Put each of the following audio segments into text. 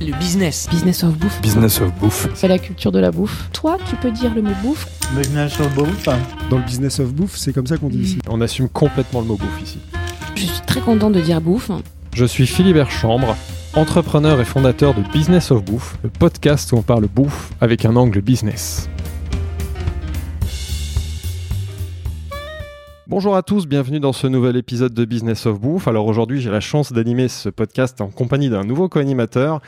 Le business. Business of bouffe. Business of bouffe. C'est la culture de la bouffe. Toi, tu peux dire le mot bouffe Business of bouffe. Dans le business of bouffe, c'est comme ça qu'on dit ici. On assume complètement le mot bouffe ici. Je suis très content de dire bouffe. Je suis Philibert Chambre, entrepreneur et fondateur de Business of Bouffe, le podcast où on parle bouffe avec un angle business. Bonjour à tous, bienvenue dans ce nouvel épisode de Business of Bouffe. Alors aujourd'hui, j'ai la chance d'animer ce podcast en compagnie d'un nouveau co-animateur.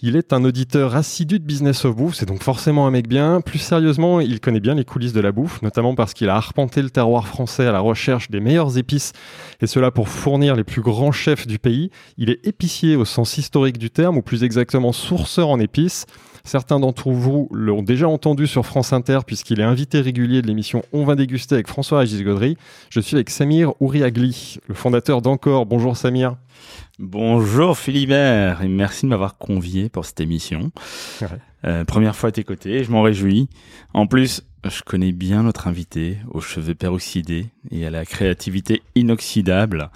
Il est un auditeur assidu de Business of Bouffe, c'est donc forcément un mec bien. Plus sérieusement, il connaît bien les coulisses de la bouffe, notamment parce qu'il a arpenté le terroir français à la recherche des meilleures épices, et cela pour fournir les plus grands chefs du pays. Il est épicier au sens historique du terme, ou plus exactement sourceur en épices. Certains d'entre vous l'ont déjà entendu sur France Inter puisqu'il est invité régulier de l'émission On va déguster avec François-Régis Gaudry. Je suis avec Samir Ouriagli, le fondateur d'Encore. Bonjour Samir. Bonjour Philibert et merci de m'avoir convié pour cette émission. Ouais. Euh, première fois à tes côtés, je m'en réjouis. En plus, je connais bien notre invité aux cheveux peroxydés et à la créativité inoxydable.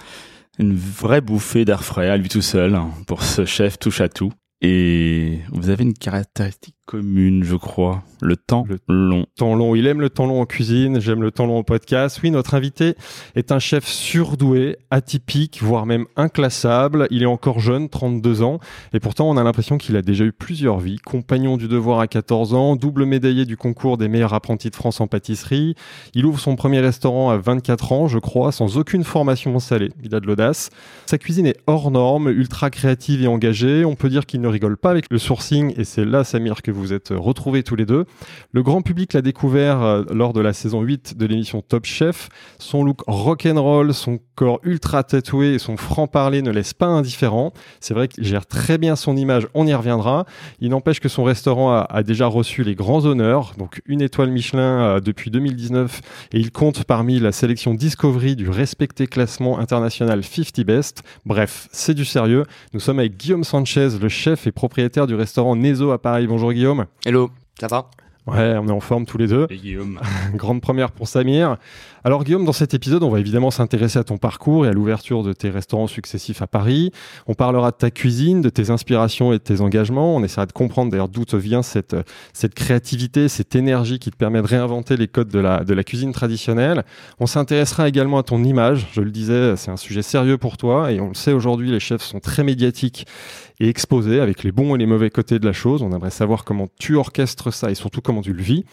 Une vraie bouffée d'air frais à lui tout seul hein, pour ce chef touche à tout. Et vous avez une caractéristique commune, je crois, le temps Le long. Temps long, il aime le temps long en cuisine, j'aime le temps long au podcast. Oui, notre invité est un chef surdoué, atypique, voire même inclassable. Il est encore jeune, 32 ans, et pourtant on a l'impression qu'il a déjà eu plusieurs vies. Compagnon du devoir à 14 ans, double médaillé du concours des meilleurs apprentis de France en pâtisserie. Il ouvre son premier restaurant à 24 ans, je crois, sans aucune formation salée. Il a de l'audace. Sa cuisine est hors norme, ultra créative et engagée. On peut dire qu'il ne rigole pas avec le sourcing, et c'est là, Samir, que vous êtes retrouvés tous les deux. Le grand public l'a découvert euh, lors de la saison 8 de l'émission Top Chef. Son look rock'n'roll, son corps ultra tatoué et son franc-parler ne laissent pas indifférent. C'est vrai qu'il gère très bien son image, on y reviendra. Il n'empêche que son restaurant a, déjà reçu les grands honneurs, donc une étoile Michelin euh, depuis 2019 et il compte parmi la sélection Discovery du respecté classement international 50 Best. Bref, c'est du sérieux. Nous sommes avec Guillaume Sanchez, le chef et propriétaire du restaurant Nezo à Paris. Bonjour Guillaume. Hello, ça va? Ouais, on est en forme tous les deux. Et Guillaume. Grande première pour Samir. Alors Guillaume, dans cet épisode, on va évidemment s'intéresser à ton parcours et à l'ouverture de tes restaurants successifs à Paris. On parlera de ta cuisine, de tes inspirations et de tes engagements. On essaiera de comprendre d'ailleurs d'où te vient cette, cette créativité, cette énergie qui te permet de réinventer les codes de la, de la cuisine traditionnelle. On s'intéressera également à ton image. Je le disais, c'est un sujet sérieux pour toi et on le sait aujourd'hui, les chefs sont très médiatiques et exposés avec les bons et les mauvais côtés de la chose. On aimerait savoir comment tu orchestres ça et surtout comment tu le vis.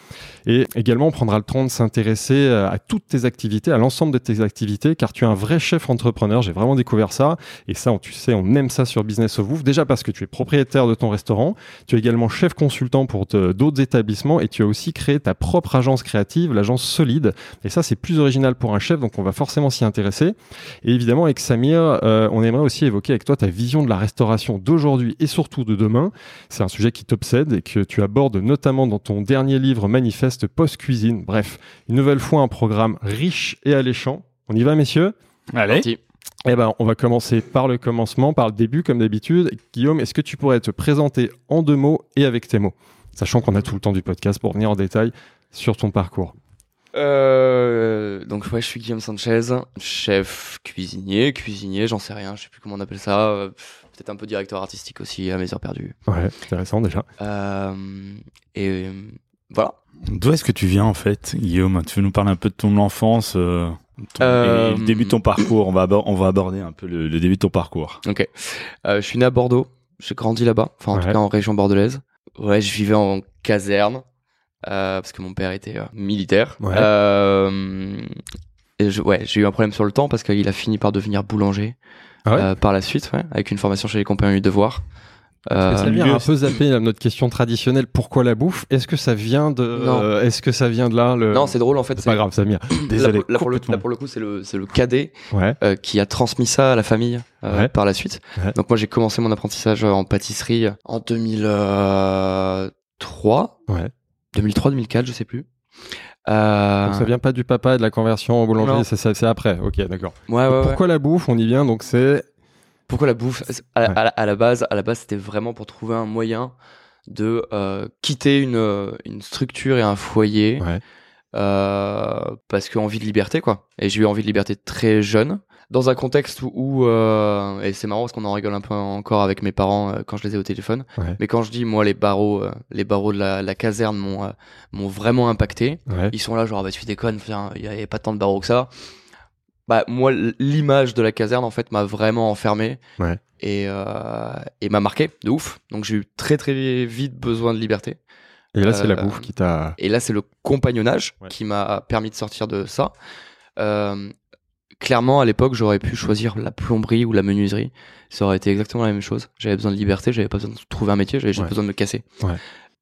Et également, on prendra le temps de s'intéresser à toutes tes activités, à l'ensemble de tes activités, car tu es un vrai chef entrepreneur. J'ai vraiment découvert ça. Et ça, tu sais, on aime ça sur Business of Bouffe. Déjà parce que tu es propriétaire de ton restaurant. Tu es également chef consultant pour d'autres établissements et tu as aussi créé ta propre agence créative, l'agence Solide. Et ça, c'est plus original pour un chef, donc on va forcément s'y intéresser. Et évidemment, avec Samir, euh, on aimerait aussi évoquer avec toi ta vision de la restauration d'aujourd'hui et surtout de demain. C'est un sujet qui t'obsède et que tu abordes notamment dans ton dernier livre manifeste post-cuisine. Bref, une nouvelle fois un programme riche et alléchant. On y va, messieurs Allez. Parti. Eh ben, on va commencer par le commencement, par le début, comme d'habitude. Guillaume, est-ce que tu pourrais te présenter en deux mots et avec tes mots? Sachant qu'on a tout le temps du podcast pour venir en détail sur ton parcours. euh, Donc ouais, je suis Guillaume Sanchez, chef cuisinier, cuisinier, j'en sais rien, je sais plus comment on appelle ça. euh, Peut-être un peu directeur artistique aussi à mes heures perdues. Ouais, intéressant déjà. Euh, et voilà. D'où est-ce que tu viens en fait, Guillaume? Tu veux nous parler un peu de ton enfance euh, ton- Euh, et le début de ton parcours? On va, abor- on va aborder un peu le, le début de ton parcours. Ok. Euh, je suis né à Bordeaux. J'ai grandi là-bas. Enfin, en Ouais. tout cas, en région bordelaise. Ouais, je vivais en caserne. euh, parce que mon père était militaire. Ouais. Et je- ouais, j'ai eu un problème sur le temps parce qu'il a fini par devenir boulanger Ah ouais? par la suite, ouais, avec une formation chez les compagnons du devoir. Euh, ça vient un peu zapper à notre question traditionnelle. Pourquoi la bouffe? Est-ce que ça vient de euh, Est-ce que ça vient de là le... non, c'est drôle en fait. c'est pas grave, Samir. Désolé. pour, là, pour le, complètement. là, pour le coup, c'est le, c'est le cadet Ouais. euh, qui a transmis ça à la famille euh, Ouais. par la suite. Ouais. Donc moi, j'ai commencé mon apprentissage en pâtisserie en 2003. Ouais. 2003-2004, je sais plus. Euh, Donc ça vient pas du papa et de la conversion en boulangerie, Non. c'est après. Ok, d'accord. ouais, ouais, ouais. Pourquoi la bouffe? On y vient. Donc c'est Pourquoi la bouffe à, Ouais. à la- à la base, à la base, c'était vraiment pour trouver un moyen de euh, quitter une, euh, une structure et un foyer Ouais. euh, parce que envie de liberté quoi. Et j'ai eu envie de liberté très jeune. dans un contexte où, où, euh, et c'est marrant parce qu'on en rigole un peu encore avec mes parents quand je les ai au téléphone. Ouais. Mais quand je dis moi les barreaux, les barreaux de la, la caserne m'ont m'ont vraiment impacté. Ils sont là genre ah bah tu déconnes, il y avait pas tant de barreaux que ça. Bah moi l'image de la caserne en fait m'a vraiment enfermé. Ouais. Et, euh, et m'a marqué de ouf. Donc j'ai eu très très vite besoin de liberté. Et là, c'est la Euh, bouffe qui t'a. Et là, c'est le compagnonnage Ouais. qui m'a permis de sortir de ça. Euh, clairement, à l'époque, j'aurais pu choisir la plomberie ou la menuiserie. Ça aurait été exactement la même chose. J'avais besoin de liberté, j'avais pas besoin de trouver un métier, j'avais juste Ouais. besoin de me casser. Ouais.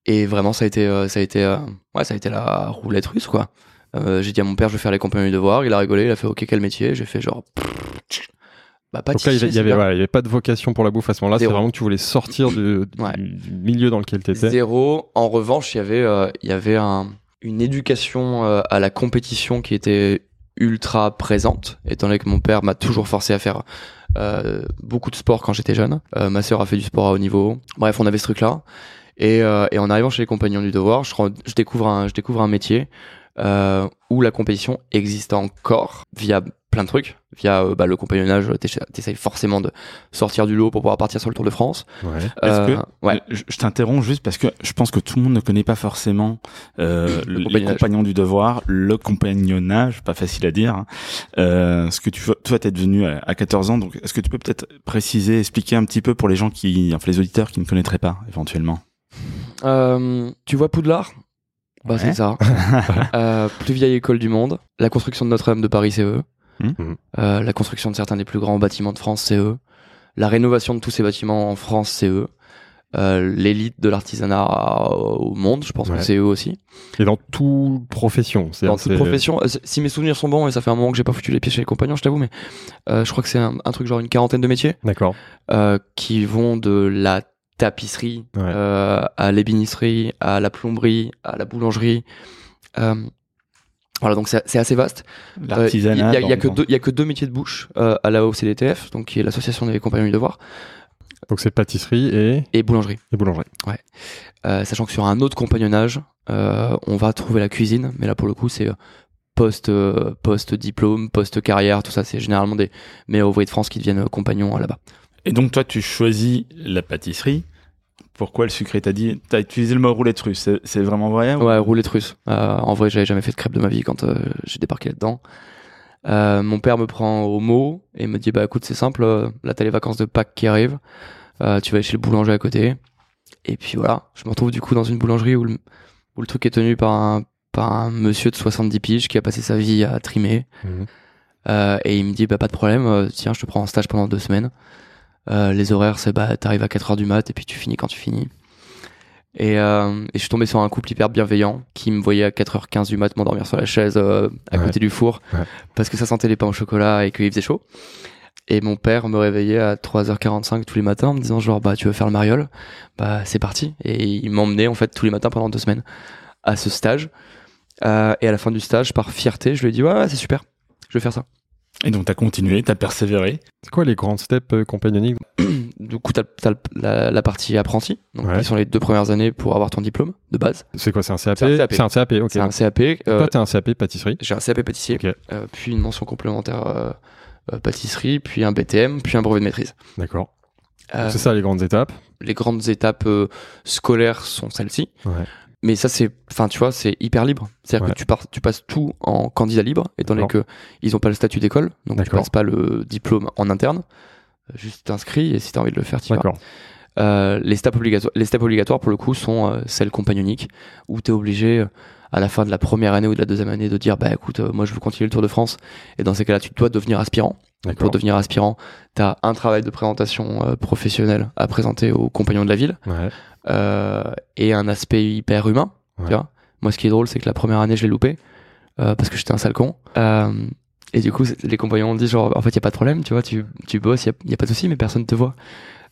Et vraiment, ça a été, ça a été, ouais, ça a été la roulette russe, quoi. Euh, j'ai dit à mon père, je vais faire les compagnons du devoir. Il a rigolé, il a fait OK, quel métier? J'ai fait genre. Bah, pas Donc là, il y avait, voilà, pas de vocation pour la bouffe à ce moment-là. C'est vraiment que tu voulais sortir du, du- Ouais. du milieu dans lequel tu étais. Zéro. En revanche, il y avait, euh, il y avait un, une éducation euh, à la compétition qui était ultra présente, étant donné que mon père m'a toujours forcé à faire euh, beaucoup de sport quand j'étais jeune. Euh, ma sœur a fait du sport à haut niveau. Bref, on avait ce truc-là. Et, euh, et en arrivant chez les compagnons du devoir, je, re- je découvre un, je découvre un métier euh, où la compétition existe encore via plein de trucs, via euh, bah, le compagnonnage. t'essa- T'essayes forcément de sortir du lot pour pouvoir partir sur le Tour de France. Ouais. Est-ce Euh, que ouais. je, je t'interromps juste parce que je pense que tout le monde ne connaît pas forcément euh, Le les compagnonnage. compagnons du devoir, le compagnonnage, pas facile à dire. hein. Euh, ce que tu toi t'es devenu à, à 14 ans, donc est-ce que tu peux peut-être préciser, expliquer un petit peu pour les gens qui, enfin les auditeurs qui ne connaîtraient pas éventuellement? Euh, tu vois Poudlard? Bah Ouais. c'est ça. Euh, plus vieille école du monde. La construction de Notre-Dame de Paris, c'est eux. Mhm. Euh, la construction de certains des plus grands bâtiments de France, c'est eux. La rénovation de tous ces bâtiments en France, c'est eux. Euh, L'élite de l'artisanat au monde, je pense Ouais. que c'est eux aussi. Et dans toute profession. Dans toute profession, euh, si mes souvenirs sont bons, et ça fait un moment que j'ai pas foutu les pieds chez les compagnons, je t'avoue, mais euh, je crois que c'est un, un truc genre une quarantaine de métiers D'accord. euh, qui vont de la tapisserie Ouais. euh, à l'ébénisterie, à la plomberie, à la boulangerie. Euh, voilà, donc c'est assez vaste. Euh, Il L'artisanat. a- il y a dans- que deux- il y a que deux métiers de bouche euh, à la OCDTF, donc qui est l'association des compagnons du devoir, Donc c'est pâtisserie et, et boulangerie. et boulangerie. Euh, sachant que sur un autre compagnonnage, euh, on va trouver la cuisine, mais là pour le coup c'est post post diplôme, post carrière, tout ça. C'est généralement des meilleurs ouvriers de France qui deviennent compagnons là-bas. Et donc toi tu choisis la pâtisserie. Pourquoi le sucré? T'as dit, t'as utilisé le mot roulette russe. C'est- vraiment vrai ou- Ouais, roulette russe. Euh, en vrai, j'avais jamais fait de crêpes de ma vie quand euh, j'ai débarqué là-dedans. Euh, mon père me prend au mot et me dit bah écoute c'est simple, là t'as les vacances de Pâques qui arrivent, Euh, tu vas aller chez le boulanger à côté. Et puis voilà, je me retrouve du coup dans une boulangerie où le, où le truc est tenu par un, par un monsieur de 70 piges qui a passé sa vie à trimer. Euh, et il me dit bah pas de problème, tiens je te prends en stage pendant deux semaines. Euh, les horaires c'est bah t'arrives à 4 heures du mat et puis tu finis quand tu finis. Et, euh, et je suis tombé sur un couple hyper bienveillant qui me voyait à 4h15 du mat m'endormir sur la chaise euh, à Ouais. côté du four Ouais. parce que ça sentait les pains au chocolat et qu'il faisait chaud. Et mon père me réveillait à 3h45 tous les matins en me disant genre bah tu veux faire le mariole? Bah c'est parti. Et il m'emmenait en fait tous les matins pendant deux semaines à ce stage. Euh, et à la fin du stage, par fierté, je lui ai dit ouais, ouais c'est super, je vais faire ça. Et donc t'as continué, t'as persévéré. C'est quoi les grandes steps euh, compagnoniques Du coup, t'as, t'as le- la, la partie apprenti, donc Ouais. qui sont les deux premières années pour avoir ton diplôme de base. C'est quoi C'est un CAP C'est un CAP. C'est un CAP, ok. C'est un CAP. euh, Toi, t'es un CAP pâtisserie. j'ai un CAP pâtissier, Ok. euh, puis une mention complémentaire euh, euh, pâtisserie, puis un BTM, puis un brevet de maîtrise. D'accord. Euh, C'est ça les grandes étapes. les grandes étapes euh, scolaires sont celles-ci. Ouais. Mais ça, c'est, enfin, tu vois, c'est hyper libre. C'est-à-dire Ouais. que tu, pars, tu passes tout en candidat libre, étant donné que ils ont pas le statut d'école, donc tu passes pas le diplôme en interne. Euh, Juste t'inscris et si t'as envie de le faire, tu vas. Euh, les steps obligatoires, les steps obligatoires pour le coup sont euh, celles compagnoniques où tu es obligé euh, à la fin de la première année ou de la deuxième année de dire bah écoute moi je veux continuer le Tour de France et dans ces cas-là tu dois devenir aspirant. Donc, pour devenir aspirant, tu as un travail de présentation euh, professionnelle à présenter aux compagnons de la ville Ouais. euh, et un aspect hyper humain. Ouais. Tu vois Moi, ce qui est drôle, c'est que la première année, je l'ai loupé euh, parce que j'étais un sale con. Euh, et du coup, les compagnons ont dit genre, en fait, il y a pas de problème, tu vois, tu, tu bosses, il y, a pas de souci, mais personne te voit.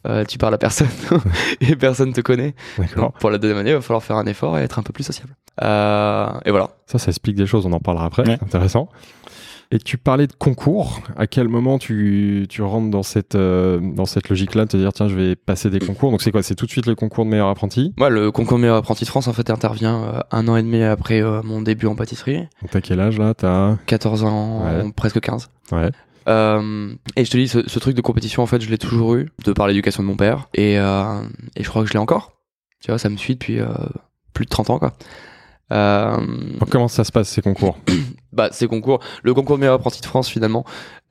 Euh, tu parles à personne et personne te connaît. Donc, pour la deuxième année, il va falloir faire un effort et être un peu plus sociable. Euh, et voilà. Ça, ça explique des choses, on en parlera après. Ouais. Intéressant. Et tu parlais de concours. À quel moment tu, tu rentres dans cette, euh, dans cette logique-là de te dire, tiens, je vais passer des concours Donc, c'est quoi? C'est tout de suite le concours de meilleur apprenti? Moi, le concours de meilleur apprenti de France, en fait, intervient euh, un an et demi après euh, mon début en pâtisserie. Donc, t'as quel âge là? T'as. 14 ans, Ouais. presque 15. Ouais. Euh, et je te dis, ce, ce truc de compétition, en fait, je l'ai toujours eu, de par l'éducation de mon père. Et, euh, et je crois que je l'ai encore. Tu vois, ça me suit depuis euh, plus de 30 ans, quoi. Euh, comment ça se passe ces concours bah, ces concours, le concours de meilleur apprenti de France, finalement,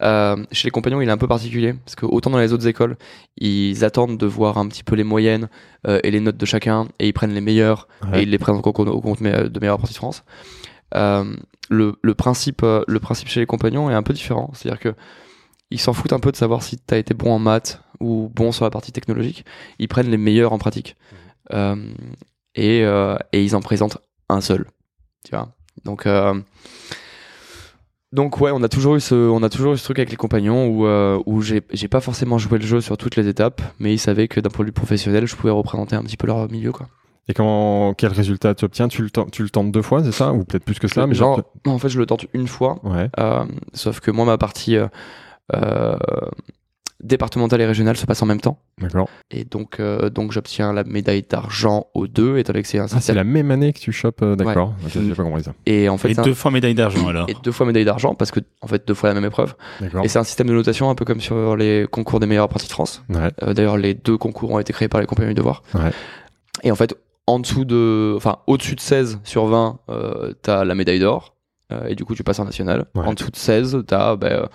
euh, chez les compagnons, il est un peu particulier. Parce que autant dans les autres écoles, ils attendent de voir un petit peu les moyennes euh, et les notes de chacun, et ils prennent les meilleurs, Ouais. et ils les prennent au concours, de me- de meilleur apprenti de France. Le, le, principe, le principe chez les compagnons est un peu différent. C'est-à-dire que ils s'en foutent un peu de savoir si tu as été bon en maths ou bon sur la partie technologique. Ils prennent les meilleurs en pratique. Euh, et, euh, et ils en présentent un seul. Tu vois Donc, euh, donc ouais, on a toujours eu ce, on a toujours eu ce truc avec les compagnons où, euh, où j'ai j'ai pas forcément joué le jeu sur toutes les étapes, mais ils savaient que d'un point de vue professionnel, je pouvais représenter un petit peu leur milieu, quoi. Et comment, quel résultat tu obtiens? Tu le, tentes- tu le tentes deux fois, c'est ça? Ou peut-être plus que ça mais Genre, en fait, je le tente une fois, Ouais, euh, sauf que moi, ma partie euh, euh, départementale et régionale se passe en même temps, d'accord. et donc, euh, donc j'obtiens la médaille d'argent aux deux, étant donné que c'est un Ah, c'est la même année que tu chopes, euh, d'accord. Ok, J'ai pas compris ça. Et en fait, Et c'est un- deux fois médaille d'argent alors. et deux fois médaille d'argent parce que en fait deux fois la même épreuve. D'accord. Et c'est un système de notation un peu comme sur les concours des meilleurs apprentis de France. Ouais, Euh, D'ailleurs, les deux concours ont été créés par les compagnons du devoir. Ouais. Et en fait, en dessous de, enfin, au-dessus de 16 sur 20, euh, t'as la médaille d'or. euh, et du coup, tu passes en national. Ouais. En dessous de 16, t'as euh,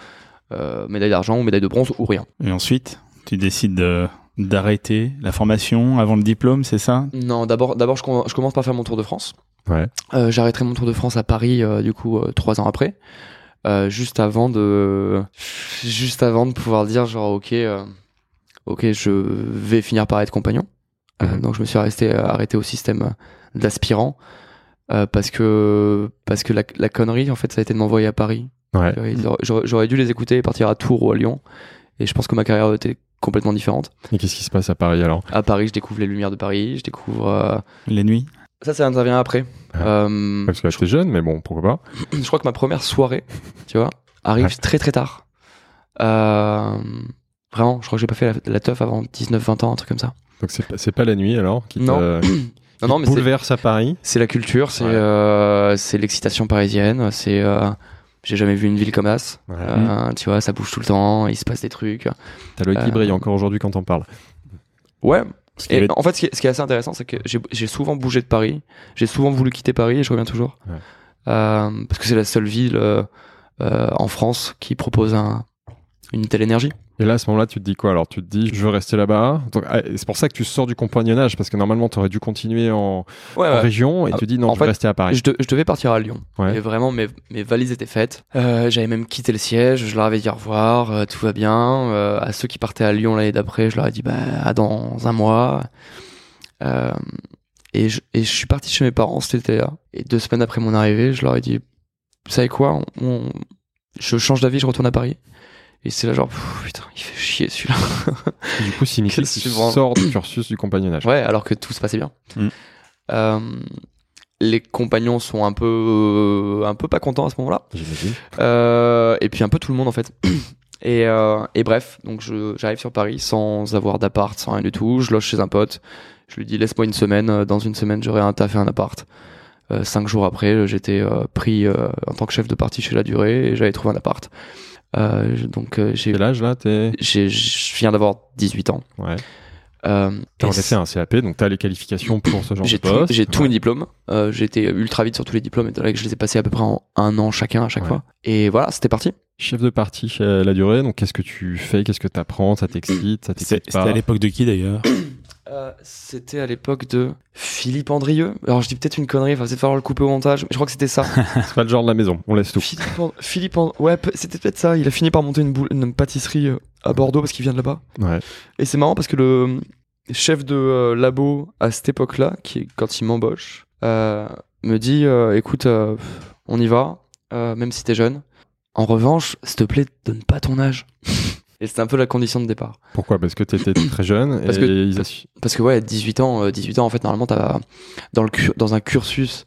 médaille d'argent ou médaille de bronze ou rien. Et ensuite, tu décides de- d'arrêter la formation avant le diplôme, c'est ça? Non, d'abord, d'abord, je, com- je commence par faire mon tour de France. ouais. Euh, J'arrêterai mon tour de France à Paris, euh, du coup, euh, trois ans après. Euh, juste avant de, juste avant de pouvoir dire genre, ok, euh, ok, je vais finir par être compagnon. Euh, Mhm. donc je me suis resté euh, arrêté au système euh, d'aspirant euh, parce que parce que la, la connerie en fait ça a été de m'envoyer à Paris. Ouais. J'aurais dû les écouter et partir à Tours ou à Lyon. Et je pense que ma carrière été complètement différente. Et qu'est-ce qui se passe à Paris alors? À Paris, je découvre les lumières de Paris, je découvre. euh, Les nuits? Ça, ça intervient après. Ah. Euh, Parce que là, t'es jeune, mais bon, pourquoi pas. je crois que ma première soirée, tu vois, arrive Ouais. très très tard. Euh, vraiment, je crois que j'ai pas fait la, la teuf avant 19-20 ans, un truc comme ça. Donc c'est pas- c'est pas la nuit alors qui Non. Non, non, mais c'est- bouleverse à Paris? c'est la culture, c'est Ouais. euh, c'est l'excitation parisienne, c'est. J'ai jamais vu une ville comme As. Ouais. Euh, tu vois, ça bouge tout le temps, il se passe des trucs. T'as l'œil qui Euh, brille encore aujourd'hui quand on parle. Ouais. Et avait- en fait, ce qui est, ce qui est assez intéressant, c'est que j'ai souvent bougé de Paris, j'ai souvent voulu quitter Paris et je reviens toujours. Ouais. Euh, parce que c'est la seule ville euh, en France qui propose un, une telle énergie. Et là, à ce moment-là, tu te dis quoi? Alors, tu te dis, je veux rester là-bas. Donc, ah, C'est pour ça que tu sors du compagnonnage, parce que normalement, tu aurais dû continuer en, Ouais, en ouais. région, et Ah, tu dis, non, en je veux fait, rester à Paris. Je, de- je devais partir à Lyon. Ouais. Et vraiment, mes, mes valises étaient faites. Euh, J'avais même quitté le siège. Je leur avais dit au revoir. euh, tout va bien. Euh, à ceux qui partaient à Lyon l'année d'après, je leur ai dit bah, à dans un mois. Et, je, et je suis parti chez mes parents cet été-là. Et deux semaines après mon arrivée, je leur ai dit Vous savez quoi? On, on- Je change d'avis, je retourne à Paris. Et c'est là genre Putain, il fait chier celui-là. Du coup, suivant. sors du cursus du compagnonnage. Ouais, alors que tout se passait bien. Mm. Euh, les compagnons sont un peu, un peu pas contents à ce moment-là. Euh, et puis un peu tout le monde en fait. Et, euh, et bref, donc je- j'arrive sur Paris sans avoir d'appart, sans rien du tout. Je loge chez un pote. Je lui dis laisse-moi une semaine. Euh, Dans une semaine, j'aurai un taf et un appart. Euh, cinq jours après, j'étais euh, pris euh, en tant que chef de partie chez La Durée et j'avais trouvé un appart. Euh, donc euh, j'ai, Quel âge là je viens d'avoir 18 ans. Ouais. Euh, T'as et fait un CAP, donc t'as les qualifications pour ce genre j'ai de tout, poste. j'ai tous Ouais. mes diplômes. Euh, j'ai été ultra vite sur tous les diplômes, étant donné que je les ai passés à peu près en un an chacun à chaque Ouais. fois. Et voilà, c'était parti. Chef de partie chez La Durée, donc qu'est-ce que tu fais Qu'est-ce que t'apprends Ça t'excite Ça t'excite C'était à l'époque de qui d'ailleurs? Euh, c'était à l'époque de Philippe Andrieux. Alors je dis peut-être une connerie, il va peut-être falloir le couper au montage, mais je crois que c'était ça. C'est pas le genre de la maison, on laisse tout. Philippe, And- Philippe And- ouais, c'était peut-être ça. Il a fini par monter une, boule- une pâtisserie euh, à Bordeaux parce qu'il vient de là-bas. Ouais. Et c'est marrant parce que le chef de euh, labo à cette époque-là, qui est quand il m'embauche, euh, me dit écoute, on y va, même si t'es jeune. En revanche, s'il te plaît, donne pas ton âge. et c'était un peu la condition de départ. Pourquoi? Parce que t'étais très jeune Parce et que- ils assu- Parce que ouais, 18 ans, euh, 18 ans en fait normalement t'as dans le dans un cursus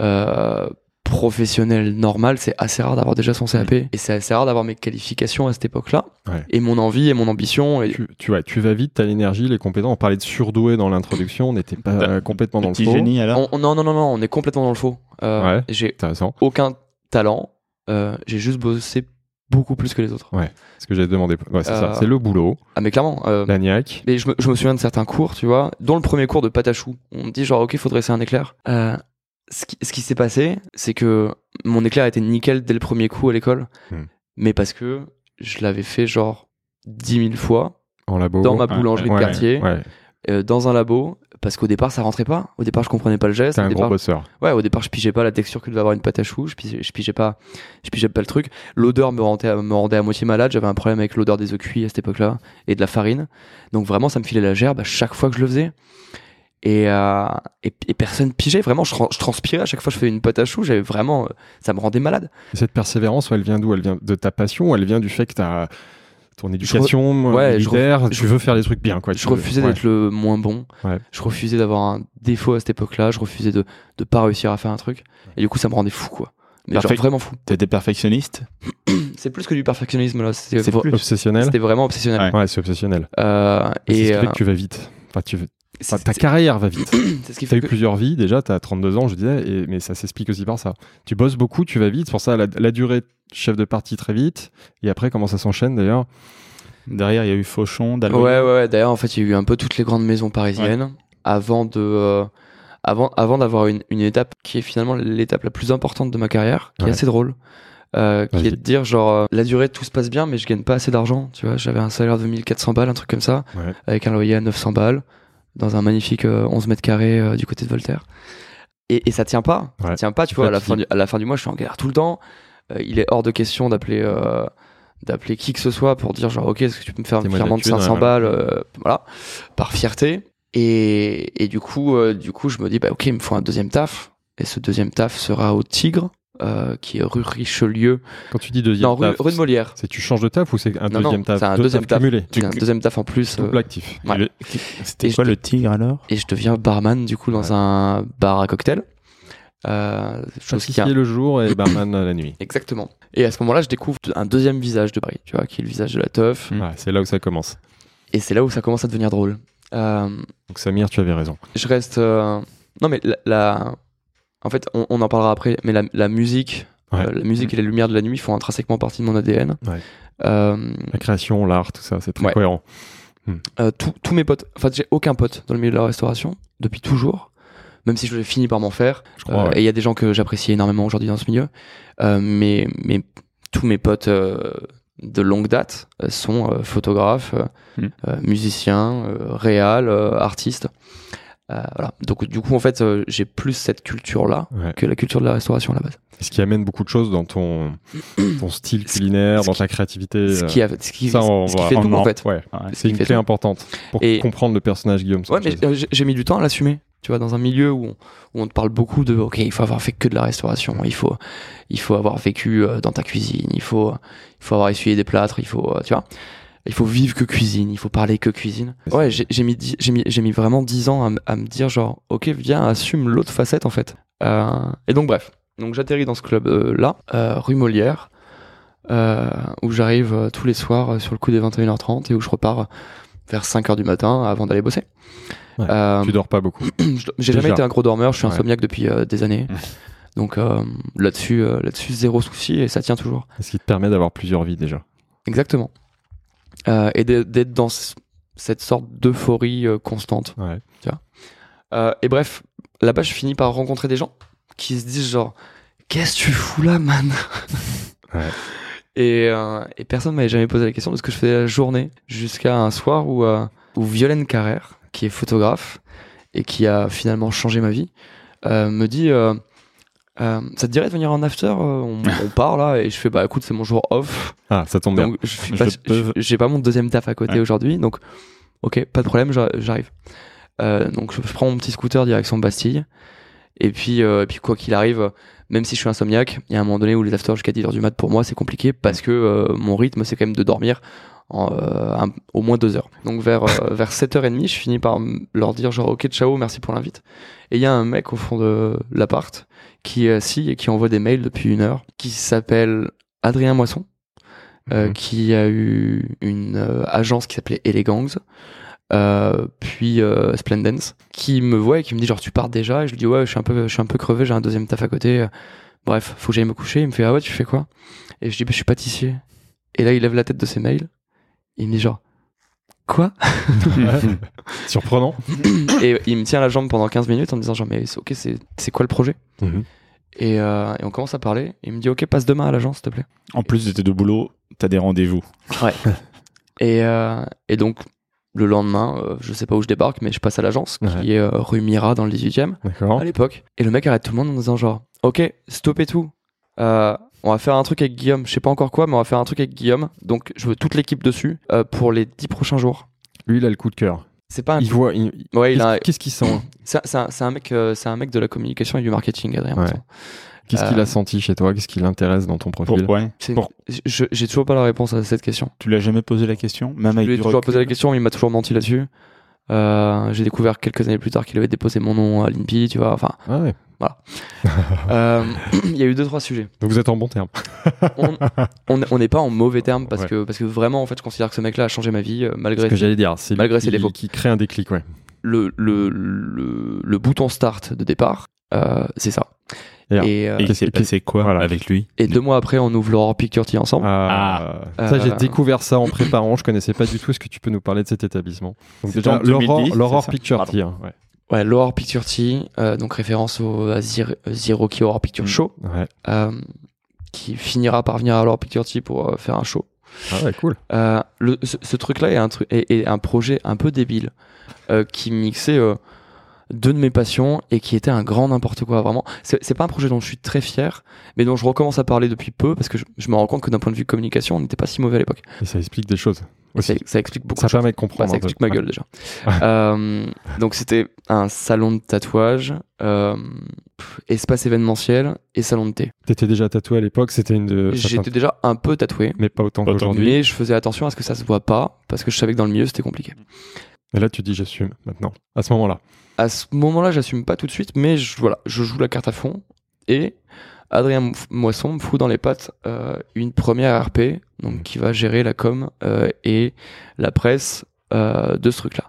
euh, professionnel normal, c'est assez rare d'avoir déjà son CAP et c'est assez rare d'avoir mes qualifications à cette époque-là Ouais. et mon envie et mon ambition et tu, tu, ouais, tu vas vite, t'as l'énergie, les compétences. On parlait de surdoué dans l'introduction, on n'était pas euh, complètement dans le Petit faux. génie alors On- on- non non non non, on est complètement dans le faux. Euh, Ouais. J'ai aucun talent, euh, j'ai juste bossé beaucoup plus que les autres. Ce que j'avais demandé. Ouais, c'est ça. Euh, C'est le boulot, Ah mais clairement. euh, la niaque. Mais je me, je me souviens de certains cours, tu vois, dont le premier cours de choux. On me dit genre, ok, faut dresser un éclair. Euh, ce qui, ce qui s'est passé, c'est que mon éclair était nickel dès le premier coup à l'école, Hmm. mais parce que je l'avais fait genre 10 000 fois En labo. dans ma ouais, boulangerie Ouais, de quartier, Ouais, euh, dans un labo, parce qu'au départ ça rentrait pas. Au départ je comprenais pas le geste. t'es Au un gros départ, bosseur. ouais, au départ je pigeais pas la texture que devait avoir une pâte à choux. Je pigeais, je pigeais pas, je pigeais pas le truc. L'odeur me rendait, me rendait à moitié malade. J'avais un problème avec l'odeur des œufs cuits à cette époque-là et de la farine. Donc vraiment ça me filait la gerbe à chaque fois que je le faisais. Et, euh, et, et personne pigeait. Vraiment, je, tran- je transpirais à chaque fois que je faisais une pâte à choux. J'avais vraiment, ça me rendait malade. Et cette persévérance, elle vient d'où? Elle vient de ta passion ou elle vient du fait que t'as ton éducation ouais, je militaire, ref- tu je- veux faire des trucs bien quoi. Je refusais d'être le moins bon. Ouais. Je refusais d'avoir un défaut à cette époque-là. Je refusais de de pas réussir à faire un truc. Et du coup, ça me rendait fou, quoi. Mais genre vraiment fou. T'étais perfectionniste? C'est plus que du perfectionnisme là. C'est plus. obsessionnel? c'était vraiment obsessionnel. Ouais. Ouais, c'est obsessionnel. Euh, Et c'est ce et qui fait euh, que tu vas vite. Enfin, tu veux- enfin, ta carrière va vite. c'est ce qui Tu as fait eu que plusieurs vies déjà, tu as 32 ans, je disais, et, mais ça s'explique aussi par ça. Tu bosses beaucoup, tu vas vite, c'est pour ça la, la durée chef de partie très vite, et après comment ça s'enchaîne d'ailleurs? Derrière, il y a eu Fauchon, Dalloy. Ouais, ouais, ouais. D'ailleurs, en fait, il y a eu un peu toutes les grandes maisons parisiennes avant de, euh, avant, avant d'avoir une, une étape qui est finalement l'étape la plus importante de ma carrière, qui Ouais. est assez drôle, euh, qui est de dire genre euh, la durée tout se passe bien, mais je gagne pas assez d'argent. Tu vois, j'avais un salaire de 1400 balles, un truc comme ça, Ouais. avec un loyer à 900 balles, dans un magnifique euh, 11 mètres carrés euh, du côté de Voltaire. Et, et ça tient pas. Ça tient pas. Tu vois, à la, fin du, à la fin du mois, je suis en galère tout le temps. Euh, il est hors de question d'appeler. euh, d'appeler qui que ce soit pour dire genre ok est-ce que tu peux me faire un Dis-moi de la virement de thune, 500 ouais, balles euh, voilà par fierté et, et du coup euh, du coup je me dis bah ok il me faut un deuxième taf et ce deuxième taf sera au Tigre euh, qui est rue Richelieu Quand tu dis deuxième non rue, taf, rue de Molière c'est tu changes de taf ou c'est un Non, deuxième non, taf c'est un Deux deuxième taf. cumulés J'ai un deuxième taf en plus euh, Double actif. ouais. Le- C'était quoi je- le tigre alors? et je deviens barman du coup dans Ouais. un bar à cocktail euh, chose qui a le jour et barman la nuit. exactement et à ce moment-là je découvre un deuxième visage de Paris tu vois qui est le visage de la teuf Mm. C'est là où ça commence. et c'est là où ça commence à devenir drôle euh, Donc Samir, tu avais raison. je reste. euh, Non, mais la, la- En fait, on, on en parlera après, mais la, la musique, Ouais. la musique et les lumières de la nuit font intrinsèquement partie de mon ADN. Ouais. La création, l'art, tout ça, c'est très Ouais. cohérent. euh, tous tous mes potes, en fait, j'ai aucun pote dans le milieu de la restauration depuis toujours, même si je l'ai fini par m'en faire. Je crois. Euh, ouais. Et il y a des gens que j'apprécie énormément aujourd'hui dans ce milieu, Euh, mais, mais tous mes potes euh, de longue date sont euh, photographes, euh, Mm. euh, musiciens, euh, réals, euh, artistes. Euh, voilà. Donc du coup, en fait, euh, j'ai plus cette culture-là Ouais. que la culture de la restauration à la base. Ce qui amène beaucoup de choses dans ton, ton style Ce- culinaire, ce dans qui- ta créativité. Ce qui, a, ce qui, ça, on ce qui va- fait tout, en en- fait. Ouais. Ouais. C'est une fait clé tout. importante pour Et- comprendre le personnage Guillaume Ouais, mais j'ai mis du temps à l'assumer. Tu vois, dans un milieu où on, où on te parle beaucoup de, ok, il faut avoir fait que de la restauration, il faut, il faut avoir vécu euh, dans ta cuisine, il faut, il faut avoir essuyé des plâtres, il faut, euh, tu vois, il faut vivre que cuisine, il faut parler que cuisine. Ouais, j'ai mis, mis, j'ai mis vraiment 10 ans à, me dire genre, ok, viens, assume l'autre facette en fait. Euh, et donc bref, donc j'atterris dans ce club euh, là, euh, rue Molière, où j'arrive tous les soirs sur le coup des 21h30 et où je repars vers 5h du matin avant d'aller bosser. Ouais, Euh, Tu dors pas beaucoup. J'ai jamais été un gros dormeur, je suis Ouais. insomniaque depuis euh, des années. Donc euh, là-dessus, là-dessus zéro souci et ça tient toujours. Ce qui te permet d'avoir plusieurs vies déjà. Exactement. Et d'être dans cette sorte d'euphorie constante. Ouais. Et bref, là-bas, je finis par rencontrer des gens qui se disent genre, qu'est-ce que tu fous là, man? Ouais. Et, euh, et personne m'avait jamais posé la question de ce que je faisais la journée jusqu'à un soir où, euh, où Violaine Carrère, qui est photographe et qui a finalement changé ma vie, euh, me dit euh, ça te dirait de venir en after on, on part là et je fais bah écoute c'est mon jour off Ah, ça tombe bien. donc je suis Je pas- peux- je- j'ai pas mon deuxième taf à côté Ouais. aujourd'hui donc ok pas de problème j'a- j'arrive donc je, prends mon petit scooter direction Bastille et puis et puis quoi qu'il arrive même si je suis insomniaque il y a un moment donné où les afters jusqu'à 10h du mat pour moi c'est compliqué parce que euh, mon rythme c'est quand même de dormir en, euh, un- au moins deux heures. Donc vers euh, vers 7h30 je finis par leur dire genre ok ciao merci pour l'invite. Et il y a un mec au fond de l'appart qui est assis et qui envoie des mails depuis une heure qui s'appelle Adrien Moisson euh, Mhm. qui a eu une euh, agence qui s'appelait Elegangs, euh, puis euh, Splendence, qui me voit et qui me dit genre tu pars déjà? Et je lui dis ouais je suis un peu je suis un peu crevé j'ai un deuxième taf à côté bref faut que j'aille me coucher il me fait ah ouais tu fais quoi? Et je dis bah, je suis pâtissier Et là, il lève la tête de ses mails. Il me dit genre, quoi? Ouais. Surprenant. Et il me tient la jambe pendant 15 minutes en me disant genre, mais c'est ok, c'est c'est quoi le projet? Mhm. et, euh, et on commence à parler. Il me dit, ok, passe demain à l'agence, s'il te plaît. En plus de tes deux boulots, t'as des rendez-vous. Et, euh, et donc, le lendemain, euh, je sais pas où je débarque, mais je passe à l'agence, qui est euh, rue Mira dans le 18e, D'accord. à l'époque. Et le mec arrête tout le monde en disant genre, ok, stoppez tout. Euh, on va faire un truc avec Guillaume, je sais pas encore quoi, mais on va faire un truc avec Guillaume. Donc, je veux toute l'équipe dessus pour les 10 prochains jours. Lui, il a le coup de cœur. C'est pas un. Il voit. il- Ouais, il a. Qu'est-ce qu'il sent C'est c'est un, mec, c'est un mec de la communication et du marketing, Adrien. Ouais. Qu'est-ce qu'il Euh, a senti chez toi? Qu'est-ce qui l'intéresse dans ton profil? Pourquoi? Pour- je- J'ai toujours pas la réponse à cette question. Tu l'as jamais posé la question? Même Je lui ai toujours recul? posé la question, mais il m'a toujours menti là-dessus. Euh, J'ai découvert quelques années plus tard qu'il avait déposé mon nom à l'INPI, tu vois. Enfin, Ah ouais. euh, il y a eu deux trois sujets. Donc vous êtes en bon terme. On n'est pas en mauvais termes parce Ouais. que parce que vraiment en fait, je considère que ce mec-là a changé ma vie euh, Ce malgré que j'allais dire, c'est malgré ses défauts. qui crée un déclic, ouais. le, le, le le bouton start de départ. euh, c'est ça. Et euh, Et il Qu'est-ce s'est qui- passé quoi voilà. avec lui et deux mois après, on ouvre l'Aurore Picture Tea ensemble. Ah, ça, j'ai Euh, découvert ça en préparant. Je connaissais pas du tout. Est-ce que tu peux nous parler de cet établissement Donc déjà, en 2010, l'Aurore. Tea. hein, ouais. Ouais, l'Aurore Picture Tea, euh, donc référence au à Zero, Zero Key Aurore Picture Mm. Show, Ouais. euh, qui finira par venir à l'Aurore Picture Tea pour euh, faire un show. Ah ouais, cool. Euh, le, ce, ce truc-là est un, truc, est, est un projet un peu débile euh, qui mixait euh, deux de mes passions et qui était un grand n'importe quoi. Vraiment, c'est c'est pas un projet dont je suis très fier, mais dont je recommence à parler depuis peu parce que je, je me rends compte que d'un point de vue communication, on n'était pas si mauvais à l'époque. Et ça explique des choses. Ça, Aussi. ça explique beaucoup Ça de choses. permet de Bah, comprendre. ça peu. explique ma gueule déjà. Euh, donc c'était un salon de tatouage, euh, espace événementiel et salon de thé. T'étais déjà tatoué à l'époque. C'était une de. J'étais déjà un peu tatoué, Mais pas autant Pas autant qu'aujourd'hui. mais je faisais attention à ce que ça se voit pas parce que je savais que dans le milieu c'était compliqué. Et là, tu dis j'assume maintenant. À ce moment-là. À ce moment-là, j'assume pas tout de suite, mais je, voilà, je joue la carte à fond et Adrien Moisson me fout dans les pattes euh, une première RP, donc qui va gérer la com euh, et la presse euh, de ce truc-là.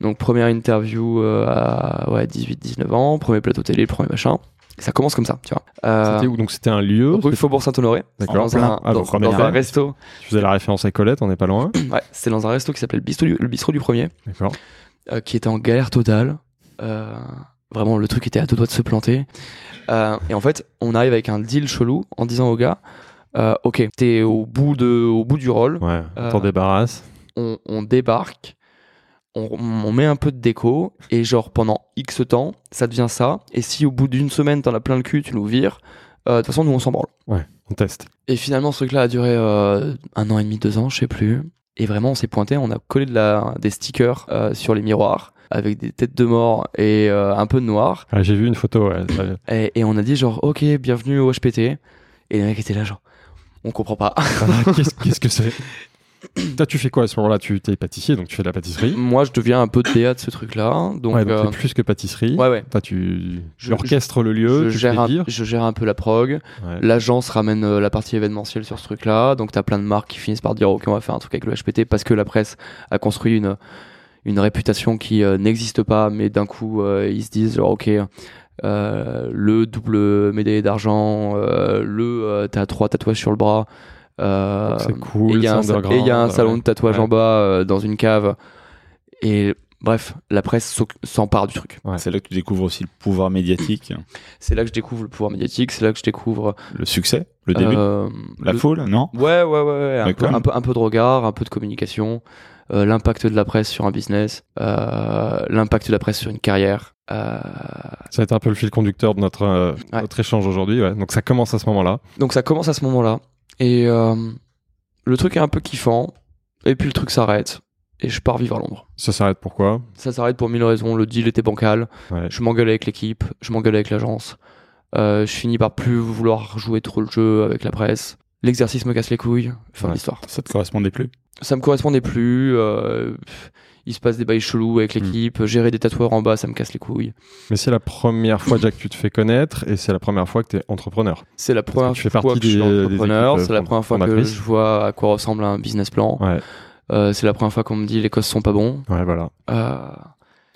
Donc première interview euh, à ouais, 18-19 ans, premier plateau télé, premier machin. Ça commence comme ça, tu vois. C'était où? Donc c'était un lieu. rue Faubourg Saint-Honoré, D'accord. dans un, Ah, dans, dans un resto. Tu faisais la référence à Colette, on n'est pas loin. Ouais, c'était dans un resto qui s'appelait le bistrot du, le bistrot du premier. D'accord. qui était en galère totale. Euh, vraiment, le truc était à deux doigts de se planter. Euh, et en fait, on arrive avec un deal chelou en disant au gars, euh, ok, t'es au bout de, au bout du rôle, Ouais. T'en débarrasses. on, on débarque, on, on met un peu de déco et genre pendant X temps, ça devient ça. Et si au bout d'une semaine t'en as plein le cul, tu nous vires. euh, De toute façon, nous on s'en branle. On teste. Et finalement, ce truc-là a duré euh, un an et demi, deux ans, je sais plus. Et vraiment, on s'est pointé, on a collé de la, des stickers euh, sur les miroirs avec des têtes de mort et euh, un peu de noir. Ah, J'ai vu une photo. ouais. Et, et on a dit genre, ok, bienvenue au HPT. Et les mecs étaient là genre, on comprend pas. Ah, Qu'est-ce que c'est? Toi, tu fais quoi à ce moment-là? Tu es pâtissier, donc tu fais de la pâtisserie. Moi, je deviens un peu de DA de ce truc-là. Donc, ouais, donc euh, plus que pâtisserie. ouais, ouais. Toi, tu Je- tu orchestres le lieu, Je tu gère, un, vivre. je gère un peu la prog. Ouais. L'agence ramène euh, la partie événementielle sur ce truc-là. Donc, t'as plein de marques qui finissent par dire, OK, on va faire un truc avec le HPT parce que la presse a construit une, une réputation qui euh, n'existe pas, mais d'un coup, euh, ils se disent, genre, OK, euh, le double médaillé d'argent, le t'as trois tatouages sur le bras. Euh, Donc, c'est cool, Et il y a un, salon ouais. de tatouage Ouais. en bas euh, dans une cave. Et bref, la presse s'empare du truc. Ouais. C'est là que tu découvres aussi le pouvoir médiatique, C'est là que je découvre le pouvoir médiatique, c'est là que je découvre le succès, le début, euh, la le- foule, non? Ouais, ouais, ouais, peu, un, peu, un peu de regard, un peu de communication, euh, l'impact de la presse sur un business, euh, l'impact de la presse sur une carrière. Euh, Ça va être un peu le fil conducteur de notre, Ouais. notre échange aujourd'hui. ouais. Donc ça commence à ce moment-là. donc ça commence à ce moment-là, et le truc est un peu kiffant, et puis le truc s'arrête, et je pars vivre à Londres. Ça s'arrête pourquoi? Ça s'arrête pour mille raisons, le deal était bancal, Ouais. je m'engueule avec l'équipe, je m'engueule avec l'agence, je finis par plus vouloir jouer trop le jeu avec la presse, l'exercice me casse les couilles, fin Ouais. l'histoire. Ça te correspondait plus ça me correspondait plus. euh, il se passe des bails chelous avec l'équipe. Gérer des tatoueurs en bas, ça me casse les couilles. Mais c'est la première fois déjà que tu te fais connaître et c'est la première fois que tu es entrepreneur. C'est la première tu fais fois partie que je suis des- des entrepreneur. C'est la première fois que je vois à quoi ressemble un business plan. Ouais, Euh, c'est la première fois qu'on me dit les costes sont pas bons. ouais, voilà. Euh,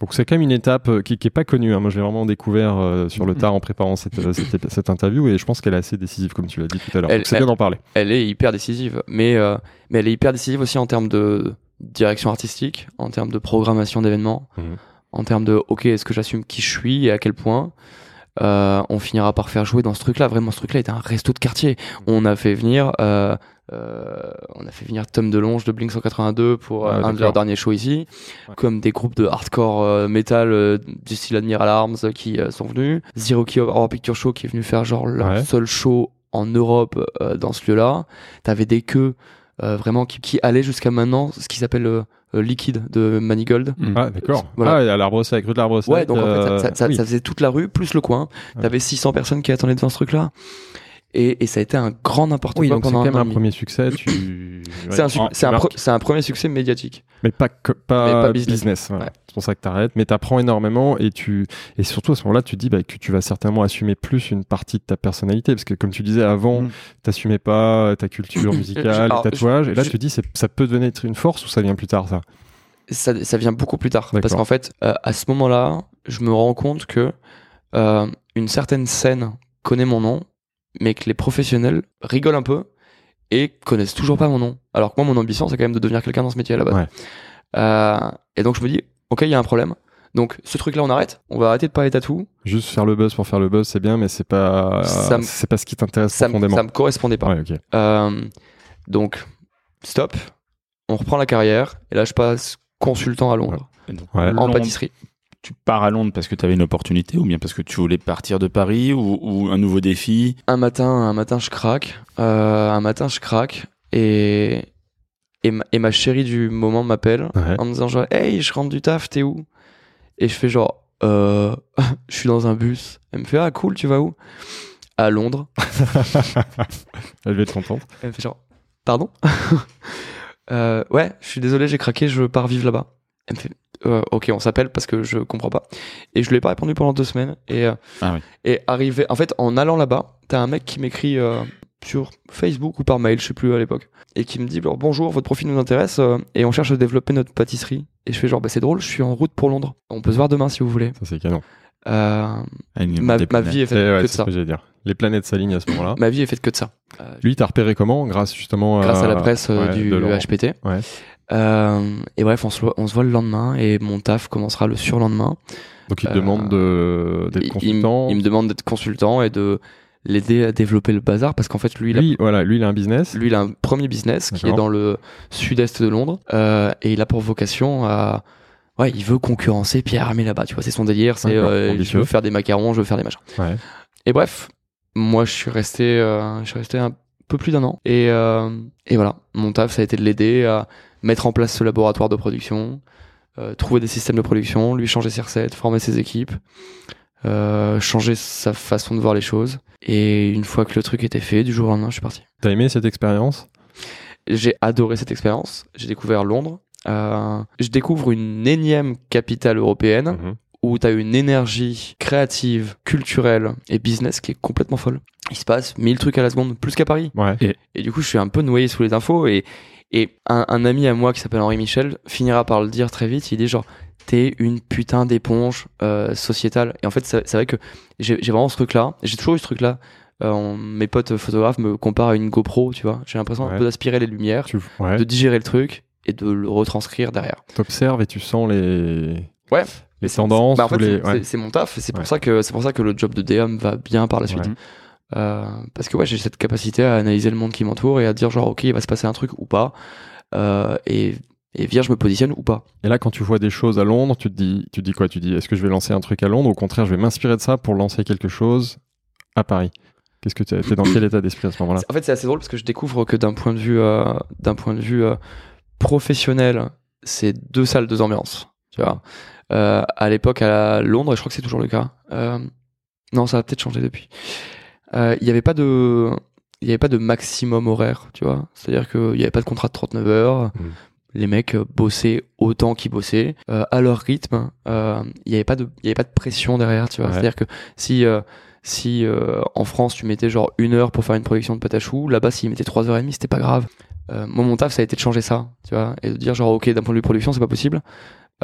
Donc c'est quand même une étape euh, qui, qui est pas connue. hein. Moi, j'ai vraiment découvert euh, sur le tard en préparant cette, euh, cette, cette interview et je pense qu'elle est assez décisive, comme tu l'as dit tout à l'heure. C'est bien d'en parler. Elle est hyper décisive, mais euh, mais elle est hyper décisive aussi en termes de direction artistique, en termes de programmation d'événements, Mhm. en termes de ok est-ce que j'assume qui je suis et à quel point? Euh, on finira par faire jouer dans ce truc-là. Vraiment, ce truc-là était un resto de quartier. On a fait venir, euh, euh, on a fait venir Tom DeLonge de Blink 182 pour un de leurs derniers shows ici, Ouais. comme des groupes de hardcore metal du style Admiral Arms qui sont venus, Zero Key Horror Picture Show qui est venu faire genre leur Ouais. seul show en Europe dans ce lieu-là. T'avais des queues euh, vraiment qui, qui allaient jusqu'à maintenant, ce qui s'appelle euh, euh, Liquid de Manigold. Ah, d'accord. Voilà. Ah, l'arbre sec, rue de l'arbre sec. Ouais, donc en fait, ça, ça- ça- oui. ça faisait toute la rue, plus le coin. Ouais. T'avais 600 personnes qui attendaient devant ce truc-là. Et, et ça a été un grand n'importe Oui, quoi donc c'est pendant quand même un demi. premier succès. Tu... C'est un, Ouais. un, pre- un premier succès médiatique. Mais pas, que- pas, Mais pas business. business. voilà. Ouais. C'est pour ça que tu arrêtes. Mais tu apprends énormément et, tu... et surtout à ce moment-là, tu te dis bah, que tu vas certainement assumer plus une partie de ta personnalité. Parce que comme tu disais avant, Mm. t'assumais pas ta culture musicale, les tatouages. Et là, je- tu te dis ça peut devenir une force ou ça vient plus tard, ça? Ça, ça vient beaucoup plus tard. Parce qu'en fait, euh, à ce moment-là, je me rends compte que euh, une certaine scène connaît mon nom, mais que les professionnels rigolent un peu et connaissent toujours pas mon nom. Alors que moi, mon ambition, c'est quand même de devenir quelqu'un dans ce métier à la base. Ouais. Euh, et donc, je me dis, ok, il y a un problème. Donc, ce truc-là, on arrête. On va arrêter de parler tatou. Juste faire le buzz pour faire le buzz, c'est bien, mais c'est pas, c'est pas ce qui t'intéresse profondément. ça me correspondait pas. Ouais. Euh, donc, stop. On reprend la carrière. Et là, je passe consultant à Londres, Ouais. en Londres, pâtisserie. Tu pars à Londres parce que tu avais une opportunité ou bien parce que tu voulais partir de Paris ou, ou un nouveau défi Un matin, un matin, je craque. Euh, un matin, je craque. Et, et, ma, et ma chérie du moment m'appelle Ouais. en me disant genre, hey, je rentre du taf, t'es où? Et je fais genre, euh, je suis dans un bus. Elle me fait, ah cool, tu vas où? À Londres. Elle va être contente. Elle me fait genre, pardon? Euh, Ouais, je suis désolé, j'ai craqué, je pars vivre là-bas. Elle me fait, euh, ok, on s'appelle parce que je comprends pas. Et je lui ai pas répondu pendant deux semaines. Et, euh, Ah oui. et arrivé, en fait, en allant là-bas, t'as un mec qui m'écrit euh, sur Facebook ou par mail, je sais plus à l'époque, et qui me dit genre, bonjour, votre profil nous intéresse et on cherche à développer notre pâtisserie. Et je fais genre, bah c'est drôle, je suis en route pour Londres. On peut se voir demain si vous voulez. Ça, c'est canon. Aligne ma, ma vie est faite ouais, que de ça. que dire. Les planètes s'alignent à ce moment-là. Ma vie est faite que de ça. Lui, t'as repéré comment? Grâce justement grâce à la presse ouais, du. HPT. Ouais. Euh, et bref, on se, voit, on se voit le lendemain et mon taf commencera le surlendemain. Donc il te Euh, demande de- d'être Il- il, consultant. il me demande d'être consultant et de l'aider à développer le bazar parce qu'en fait, lui, il a voilà, lui, il a un business. Lui, il a un premier business qui est dans le sud-est de Londres euh, et il a pour vocation à. Ouais, il veut concurrencer Pierre Hermé là-bas, tu vois, c'est son délire, c'est euh, je veux faire des macarons, je veux faire des machins. Ouais. Et bref, moi je suis resté, euh, je suis resté un peu plus d'un an et, euh, et voilà, mon taf ça a été de l'aider à mettre en place ce laboratoire de production, euh, trouver des systèmes de production, lui changer ses recettes, former ses équipes, euh, changer sa façon de voir les choses. Et une fois que le truc était fait, du jour au lendemain, je suis parti. T'as aimé cette expérience? J'ai adoré cette expérience. J'ai découvert Londres. Je découvre une énième capitale européenne Mhm. Où tu as une énergie créative, culturelle et business qui est complètement folle. Il se passe mille trucs à la seconde, plus qu'à Paris. Ouais. Et du coup, je suis un peu noyé sous les infos. Et, et un, un ami à moi qui s'appelle Henri Michel finira par le dire très vite. Il dit genre, t'es une putain d'éponge euh, sociétale. Et en fait, c'est vrai que j'ai vraiment ce truc-là. J'ai toujours eu ce truc-là. Euh, on- mes potes photographes me comparent à une GoPro, tu vois. J'ai l'impression un Ouais. peu d'aspirer les lumières, Tu ouais. de digérer le truc et de le retranscrire derrière. t'observes et tu sens les Ouais. Les tendances bah, en fait, ou les c'est- ouais. c'est- c'est mon taf. et C'est pour Ouais. ça que c'est pour ça que le job de DM va bien par la suite. Ouais. Euh, parce que ouais, j'ai cette capacité à analyser le monde qui m'entoure et à dire genre ok, il va se passer un truc ou pas. Euh, et et viens, je me positionne ou pas. Et là, quand tu vois des choses à Londres, tu te dis, tu te dis quoi? Tu te dis, est-ce que je vais lancer un truc à Londres? Au contraire, je vais m'inspirer de ça pour lancer quelque chose à Paris. Qu'est-ce que tu es dans quel état d'esprit à ce moment-là? En fait, c'est assez drôle parce que je découvre que d'un point de vue euh, d'un point de vue professionnel, c'est deux salles, deux ambiances. Tu vois. Euh, à l'époque à Londres, et je crois que c'est toujours le cas. euh, non, ça a peut-être changé depuis. Euh, Il n'y avait pas de il y avait pas de maximum horaire, tu vois. C'est-à-dire qu'il n'y avait pas de contrat de 39 heures. Mm. Les mecs bossaient autant qu'ils bossaient, euh, à leur rythme. Euh, Il n'y avait pas de, il y avait pas de pression derrière, tu vois. Ouais. C'est-à-dire que si, euh, si en France tu mettais genre une heure pour faire une production de pâte à choux, là-bas s'ils mettaient trois heures et demie, c'était pas grave. Moi mon taf ça a été de changer ça, tu vois, et de dire genre ok d'un point de vue production c'est pas possible.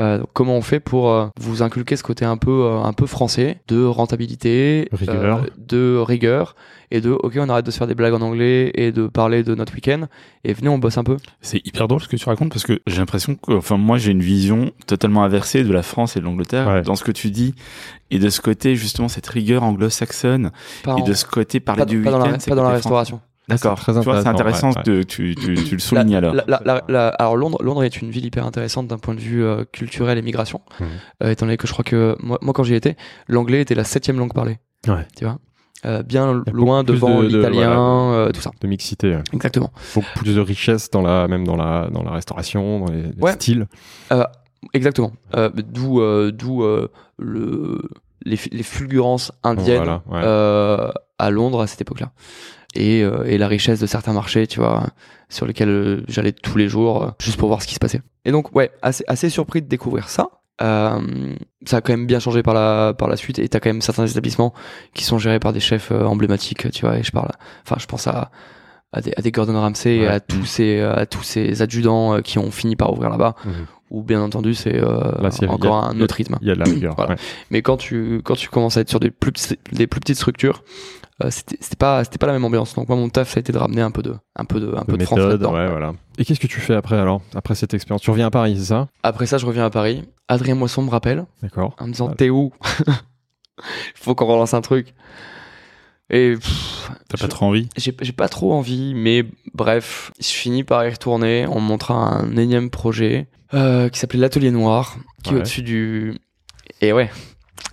Euh, comment on fait pour euh, vous inculquer ce côté un peu euh, un peu français de rentabilité, Rigueur. euh, de rigueur et de ok on arrête de se faire des blagues en anglais et de parler de notre week-end et venez on bosse un peu. C'est hyper drôle ce que tu racontes parce que j'ai l'impression que, enfin, moi j'ai une vision totalement inversée de la France et de l'Angleterre Ouais. dans ce que tu dis et de ce côté justement cette rigueur anglo-saxonne et de ce côté parler pas, du pas dans la, week-end. c'est pas dans la français. D'accord. C'est très vois, c'est intéressant, intéressant ouais, que tu, tu, tu le soulignes La- alors. la- la- la- la- alors Londres, Londres est une ville hyper intéressante d'un point de vue euh, culturel et migration, Mhm. Euh, étant donné que je crois que moi, moi quand j'y étais, l'anglais était la septième langue parlée. Ouais. Tu vois, Euh, bien loin devant de- de- l'italien, voilà. euh, tout ça. De mixité. Exactement. Beaucoup plus de richesse dans la, même dans la, dans la restauration, dans les, les Ouais. styles. Exactement. Euh, d'où euh, d'où euh, le les, fu- les fulgurances indiennes Voilà, ouais. euh, à Londres à cette époque-là. Et, euh, et la richesse de certains marchés, tu vois, sur lesquels euh, j'allais tous les jours, euh, juste pour voir ce qui se passait. Et donc, ouais, assez, assez surpris de découvrir ça. Euh, ça a quand même bien changé par la, par la suite. Et t'as quand même certains établissements qui sont gérés par des chefs emblématiques, tu vois. Et je parle, enfin, je pense à, à, des, à des Gordon Ramsay et à tous ces, à tous ces adjudants qui ont fini par ouvrir là-bas. Mhm. Où bien entendu, c'est euh, encore a- un autre rythme. Il y a de la rigueur. Voilà. ouais. Mais quand tu quand tu commences à être sur des plus des plus petites structures, euh, c'était c'était pas c'était pas la même ambiance. Donc moi mon taf ça a été de ramener un peu de un peu de un De peu de France méthode, là-dedans. ouais, voilà. Et qu'est-ce que tu fais après alors Après cette expérience? Tu reviens à Paris, c'est ça? Après ça je reviens à Paris. Adrien Moisson me rappelle D'accord. en me disant t'es où? Il faut qu'on relance un truc. Et T'as pas trop envie? j'ai pas trop envie, mais bref, je finis par y retourner. On me montra un énième projet euh, qui s'appelait l'Atelier Noir, qui est au-dessus du et ouais,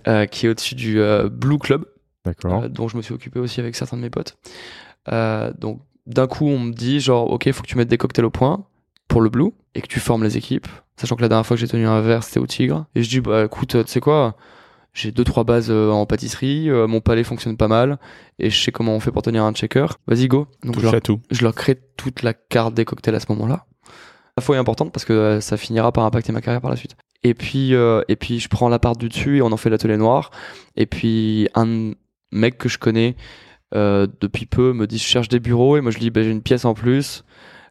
euh, qui est au-dessus du euh, Blue Club. D'accord. euh, dont je me suis occupé aussi avec certains de mes potes. Euh, donc d'un coup, on me dit genre, ok, faut que tu mettes des cocktails au point pour le Blue et que tu formes les équipes. Sachant que la dernière fois que j'ai tenu un verre, c'était au Tigre. Et je dis, bah écoute, euh, tu sais quoi, j'ai deux trois bases en pâtisserie, mon palais fonctionne pas mal et je sais comment on fait pour tenir un checker. Vas-y go. Donc je leur, à tout. je leur crée toute la carte des cocktails à ce moment-là. La fois est importante parce que ça finira par impacter ma carrière par la suite. Et puis, euh, et puis je prends la part du dessus et on en fait l'atelier noir. Et puis un mec que je connais euh, depuis peu me dit je cherche des bureaux et moi je lui dis bah, j'ai une pièce en plus.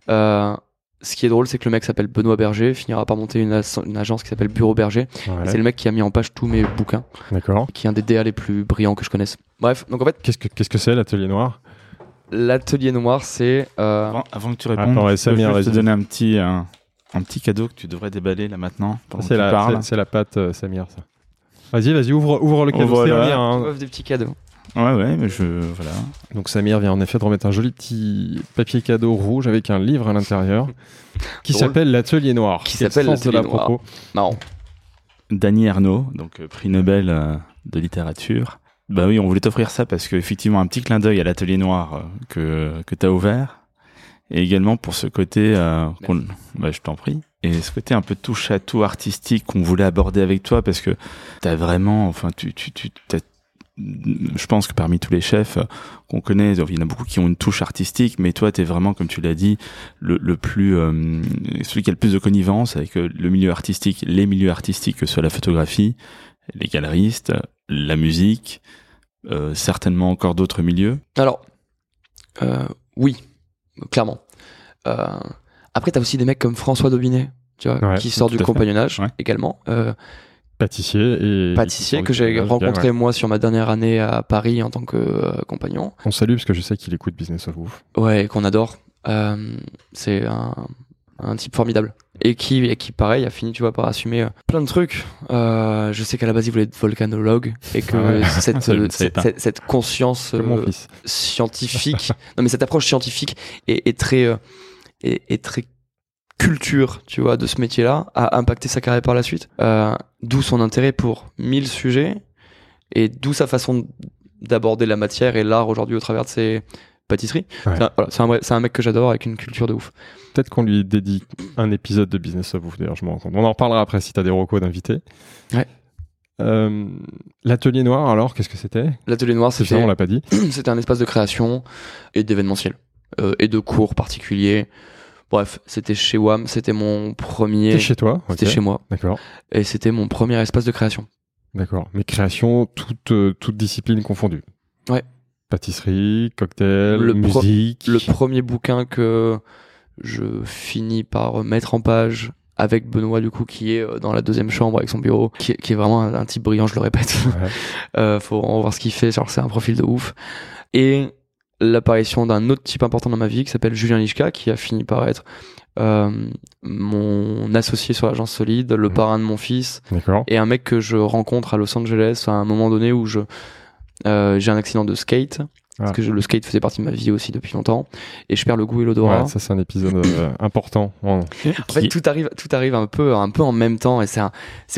Euh, ce qui est drôle c'est que le mec s'appelle Benoît Berger, finira par monter une, agence qui s'appelle Bureau Berger. Ouais, C'est le mec qui a mis en page tous mes bouquins, D'accord. qui est un des DA les plus brillants que je connaisse. Bref, donc en fait Qu'est-ce que qu'est-ce que c'est l'atelier noir? l'atelier noir c'est euh, Avant, avant que tu répondes, Attends, ouais, je juste te donner un petit, un, un petit cadeau que tu devrais déballer là maintenant que C'est la, c'est- c'est la pâte euh, Samir, ça. Vas-y, vas-y, ouvre, ouvre le cadeau. Ouvre c'est là. bien, hein. offre des petits cadeaux. Ouais, ouais, mais je. Voilà. Donc Samir vient en effet de remettre un joli petit papier cadeau rouge avec un livre à l'intérieur qui s'appelle l'atelier noir. Qui s'appelle l'Atelier la Noir. propos Marrant. Dany Ernaud, donc euh, prix Nobel euh, de littérature. Bah oui, on voulait t'offrir ça parce qu'effectivement, un petit clin d'œil à l'atelier noir euh, que, que tu as ouvert. Et également pour ce côté, euh, bah, je t'en prie. Et ce côté un peu touche à tout artistique qu'on voulait aborder avec toi parce que t'as vraiment, enfin, tu, tu, tu, t'as- je pense que parmi tous les chefs euh, qu'on connaît, il y en a beaucoup qui ont une touche artistique, mais toi, t'es vraiment, comme tu l'as dit, le, le plus, euh, celui qui a le plus de connivence avec euh, le milieu artistique, les milieux artistiques, que ce soit la photographie, les galeristes, la musique, euh, certainement encore d'autres milieux. Alors, euh, oui, clairement. Euh, après, t'as aussi des mecs comme François Dobinet, tu vois, Ouais, qui sort du compagnonnage Ouais. également. Pâtissier et pâtissier que j'ai rencontré ouais. moi sur ma dernière année à Paris en tant que euh, compagnon. On salue parce que je sais qu'il écoute Business of Wolf. Ouais, qu'on adore. Euh, c'est un, un type formidable. Et qui, et qui, pareil, a fini, tu vois, par assumer euh, plein de trucs. Je sais qu'à la base, il voulait être volcanologue et que Ah ouais. cette, cette, cette- cette conscience scientifique, non mais cette approche scientifique est, est très, est, est très culture, tu vois, de ce métier-là, a impacté sa carrière par la suite. Euh, d'où son intérêt pour mille sujets et d'où sa façon d'aborder la matière et l'art aujourd'hui au travers de ses pâtisseries. Ouais. C'est un, voilà, c'est un vrai- c'est un mec que j'adore avec une culture de ouf. Peut-être qu'on lui dédie un épisode de Business of Wolf, d'ailleurs, je m'en rends compte. On en reparlera après si tu as des recos d'invités. Ouais. Euh, L'atelier noir, alors, qu'est-ce que c'était? L'atelier noir, C'est c'était ça, on l'a pas dit. c'était un espace de création et d'événementiel euh, et de cours particuliers. Bref, c'était chez WAM, c'était mon premier. C'était chez toi C'était chez moi D'accord, et c'était mon premier espace de création. d'accord. Mais création, toute, euh, toute discipline confondue. Ouais. Pâtisserie, cocktail, Le musique. Le premier bouquin que je finis par mettre en page avec Benoît du coup qui est euh, dans la deuxième chambre avec son bureau, qui, est- qui est vraiment un, un type brillant, je le répète. Ouais. Euh, faut vraiment voir ce qu'il fait, genre c'est un profil de ouf. Et l'apparition d'un autre type important dans ma vie qui s'appelle Julien Lichka, qui a fini par être euh, mon associé sur l'agence solide, le Mhm. parrain de mon fils, et un mec que je rencontre à Los Angeles à un moment donné où je euh, j'ai un accident de skate parce que je- le skate faisait partie de ma vie aussi depuis longtemps et je perds le goût et l'odorat. Ouais, ça c'est un épisode euh, important. En- fait, tout arrive, tout arrive un peu, un peu en même temps et c'est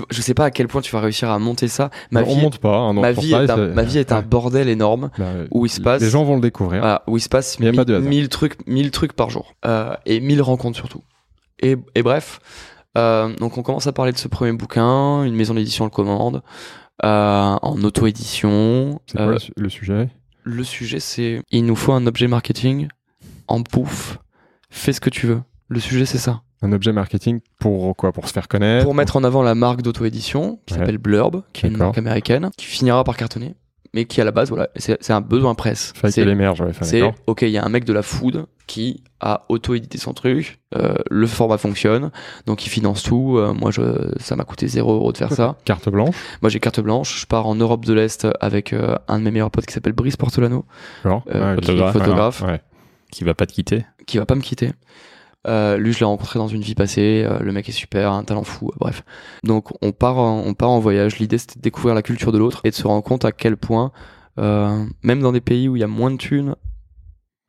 je sais pas à quel point tu vas réussir à monter ça. Ma on vie, monte pas. hein, ma vie, est un, c'est- ma vie est un ouais. bordel énorme Bah, où il se passe, Les gens vont le découvrir. voilà, où il se passe Mais y a mille, pas de mille trucs, mille trucs par jour euh, et mille rencontres surtout. Et, et bref, euh, donc on commence à parler de ce premier bouquin, une maison d'édition le commande. Euh, en auto-édition. C'est quoi Euh, le su- le sujet? Le sujet, c'est il nous faut un objet marketing en bouffe. Fais ce que tu veux. Le sujet, c'est ça. Un objet marketing pour quoi? Pour se faire connaître? Pour mettre en avant la marque d'auto-édition qui Ouais. s'appelle Blurb, qui est une marque américaine, qui finira par cartonner, mais qui à la base, voilà, c'est c'est un besoin presse. Fallait C'est qu'elle émerge, ouais, c'est ok, il y a un mec de la food qui a auto-édité son truc, euh, le format fonctionne, donc il finance tout. Euh, moi, je, ça m'a coûté 0 euros de faire ça. Carte blanche, Moi, j'ai carte blanche. Je pars en Europe de l'Est avec euh, un de mes meilleurs potes qui s'appelle Brice Portolano, euh, Ouais, qui est photographe, photographe. ouais. Qui va pas te quitter. qui va pas me quitter. Euh, lui, je l'ai rencontré dans une vie passée. euh, le mec est super, un talent fou. euh, bref, donc on part, en, on part en voyage. L'idée, c'était de découvrir la culture de l'autre et de se rendre compte à quel point, euh, même dans des pays où il y a moins de thunes,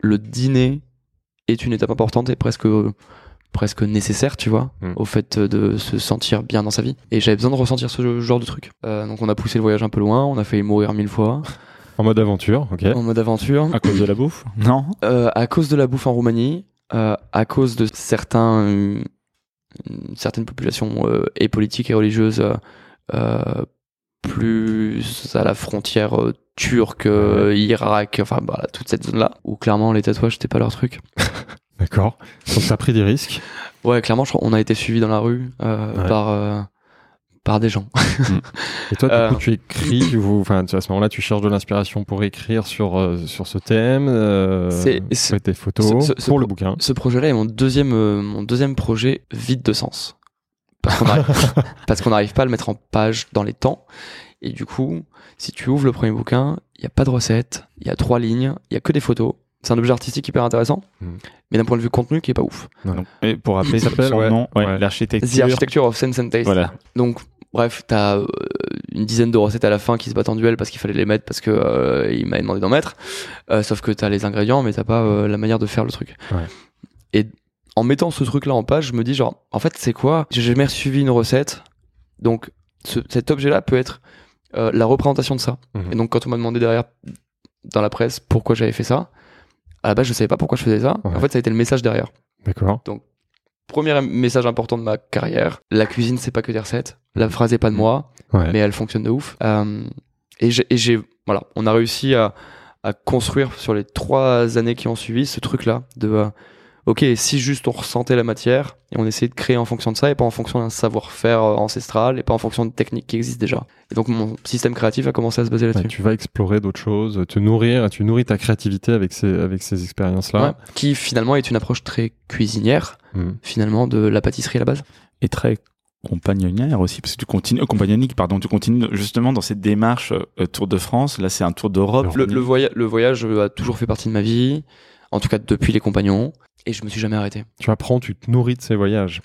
le dîner est une étape importante et presque presque nécessaire, tu vois, Mm. au fait de se sentir bien dans sa vie. Et j'avais besoin de ressentir ce genre de truc. Euh, donc on a poussé le voyage un peu loin. On a failli mourir mille fois En mode aventure, ok. en mode aventure. À cause de la bouffe? Non Euh, à cause de la bouffe en Roumanie, euh, à cause de certains, euh, une certaine population euh, et politique et religieuse euh, plus à la frontière turque, Irak, enfin voilà, toute cette zone-là, où clairement les tatouages c'était pas leur truc. D'accord. Donc t'as pris des risques. Ouais, clairement, on a été suivis dans la rue Ouais. par par des gens. Et toi, du Euh, coup, tu écris, enfin, tu- à ce moment-là, tu cherches de l'inspiration pour écrire sur, euh, sur ce thème, euh, C'est- tes photos, ce- ce- ce pour le bouquin. Ce projet-là est mon deuxième, euh, mon deuxième projet vide de sens. Parce qu'on arrive, parce qu'on n'arrive pas à le mettre en page dans les temps. Et du coup, si tu ouvres le premier bouquin, il n'y a pas de recette, il y a trois lignes, il y a que des photos. C'est un objet artistique hyper intéressant, Mhm. mais d'un point de vue contenu qui est pas ouf. Et pour rappeler Il s'appelle, ouais, ouais, ouais. The l'architecture. Architecture of Sense and Taste. Voilà. Donc, bref, t'as euh, une dizaine de recettes à la fin qui se battent en duel parce qu'il fallait les mettre parce que euh, il demandé d'en mettre. Euh, sauf que t'as les ingrédients, mais t'as pas euh, la manière de faire le truc. Ouais. Et en mettant ce truc-là en page, je me dis genre, en fait, c'est quoi? J'ai jamais suivi une recette, donc ce- cet objet-là peut être la représentation de ça. Mhm. Et donc, quand on m'a demandé derrière dans la presse pourquoi j'avais fait ça, à la base, je savais pas pourquoi je faisais ça. Ouais. En fait, ça a été le message derrière. D'accord. Premier message important de ma carrière, la cuisine c'est pas que des recettes. La phrase est pas de moi, Ouais. mais elle fonctionne de ouf. Euh, et j'ai, voilà, on a réussi à, à construire sur les trois années qui ont suivi ce truc-là de, euh, ok, si juste on ressentait la matière et on essayait de créer en fonction de ça et pas en fonction d'un savoir-faire euh, ancestral et pas en fonction de techniques qui existent déjà. Et donc mon système créatif a commencé à se baser Ouais, là-dessus. tu vas explorer d'autres choses, te nourrir, tu nourris ta créativité avec ces, avec ces expériences-là. Ouais, qui finalement est une approche très cuisinière Mhm. finalement de la pâtisserie à la base. Et très compagnonnière aussi, parce que tu continues, euh, compagnonique, pardon, tu continues justement dans cette démarche euh, Tour de France. Là, c'est un Tour d'Europe. Le, le, voya- le voyage euh, a toujours fait partie de ma vie, en tout cas depuis les compagnons, et je me suis jamais arrêté. Tu apprends, tu te nourris de ces voyages.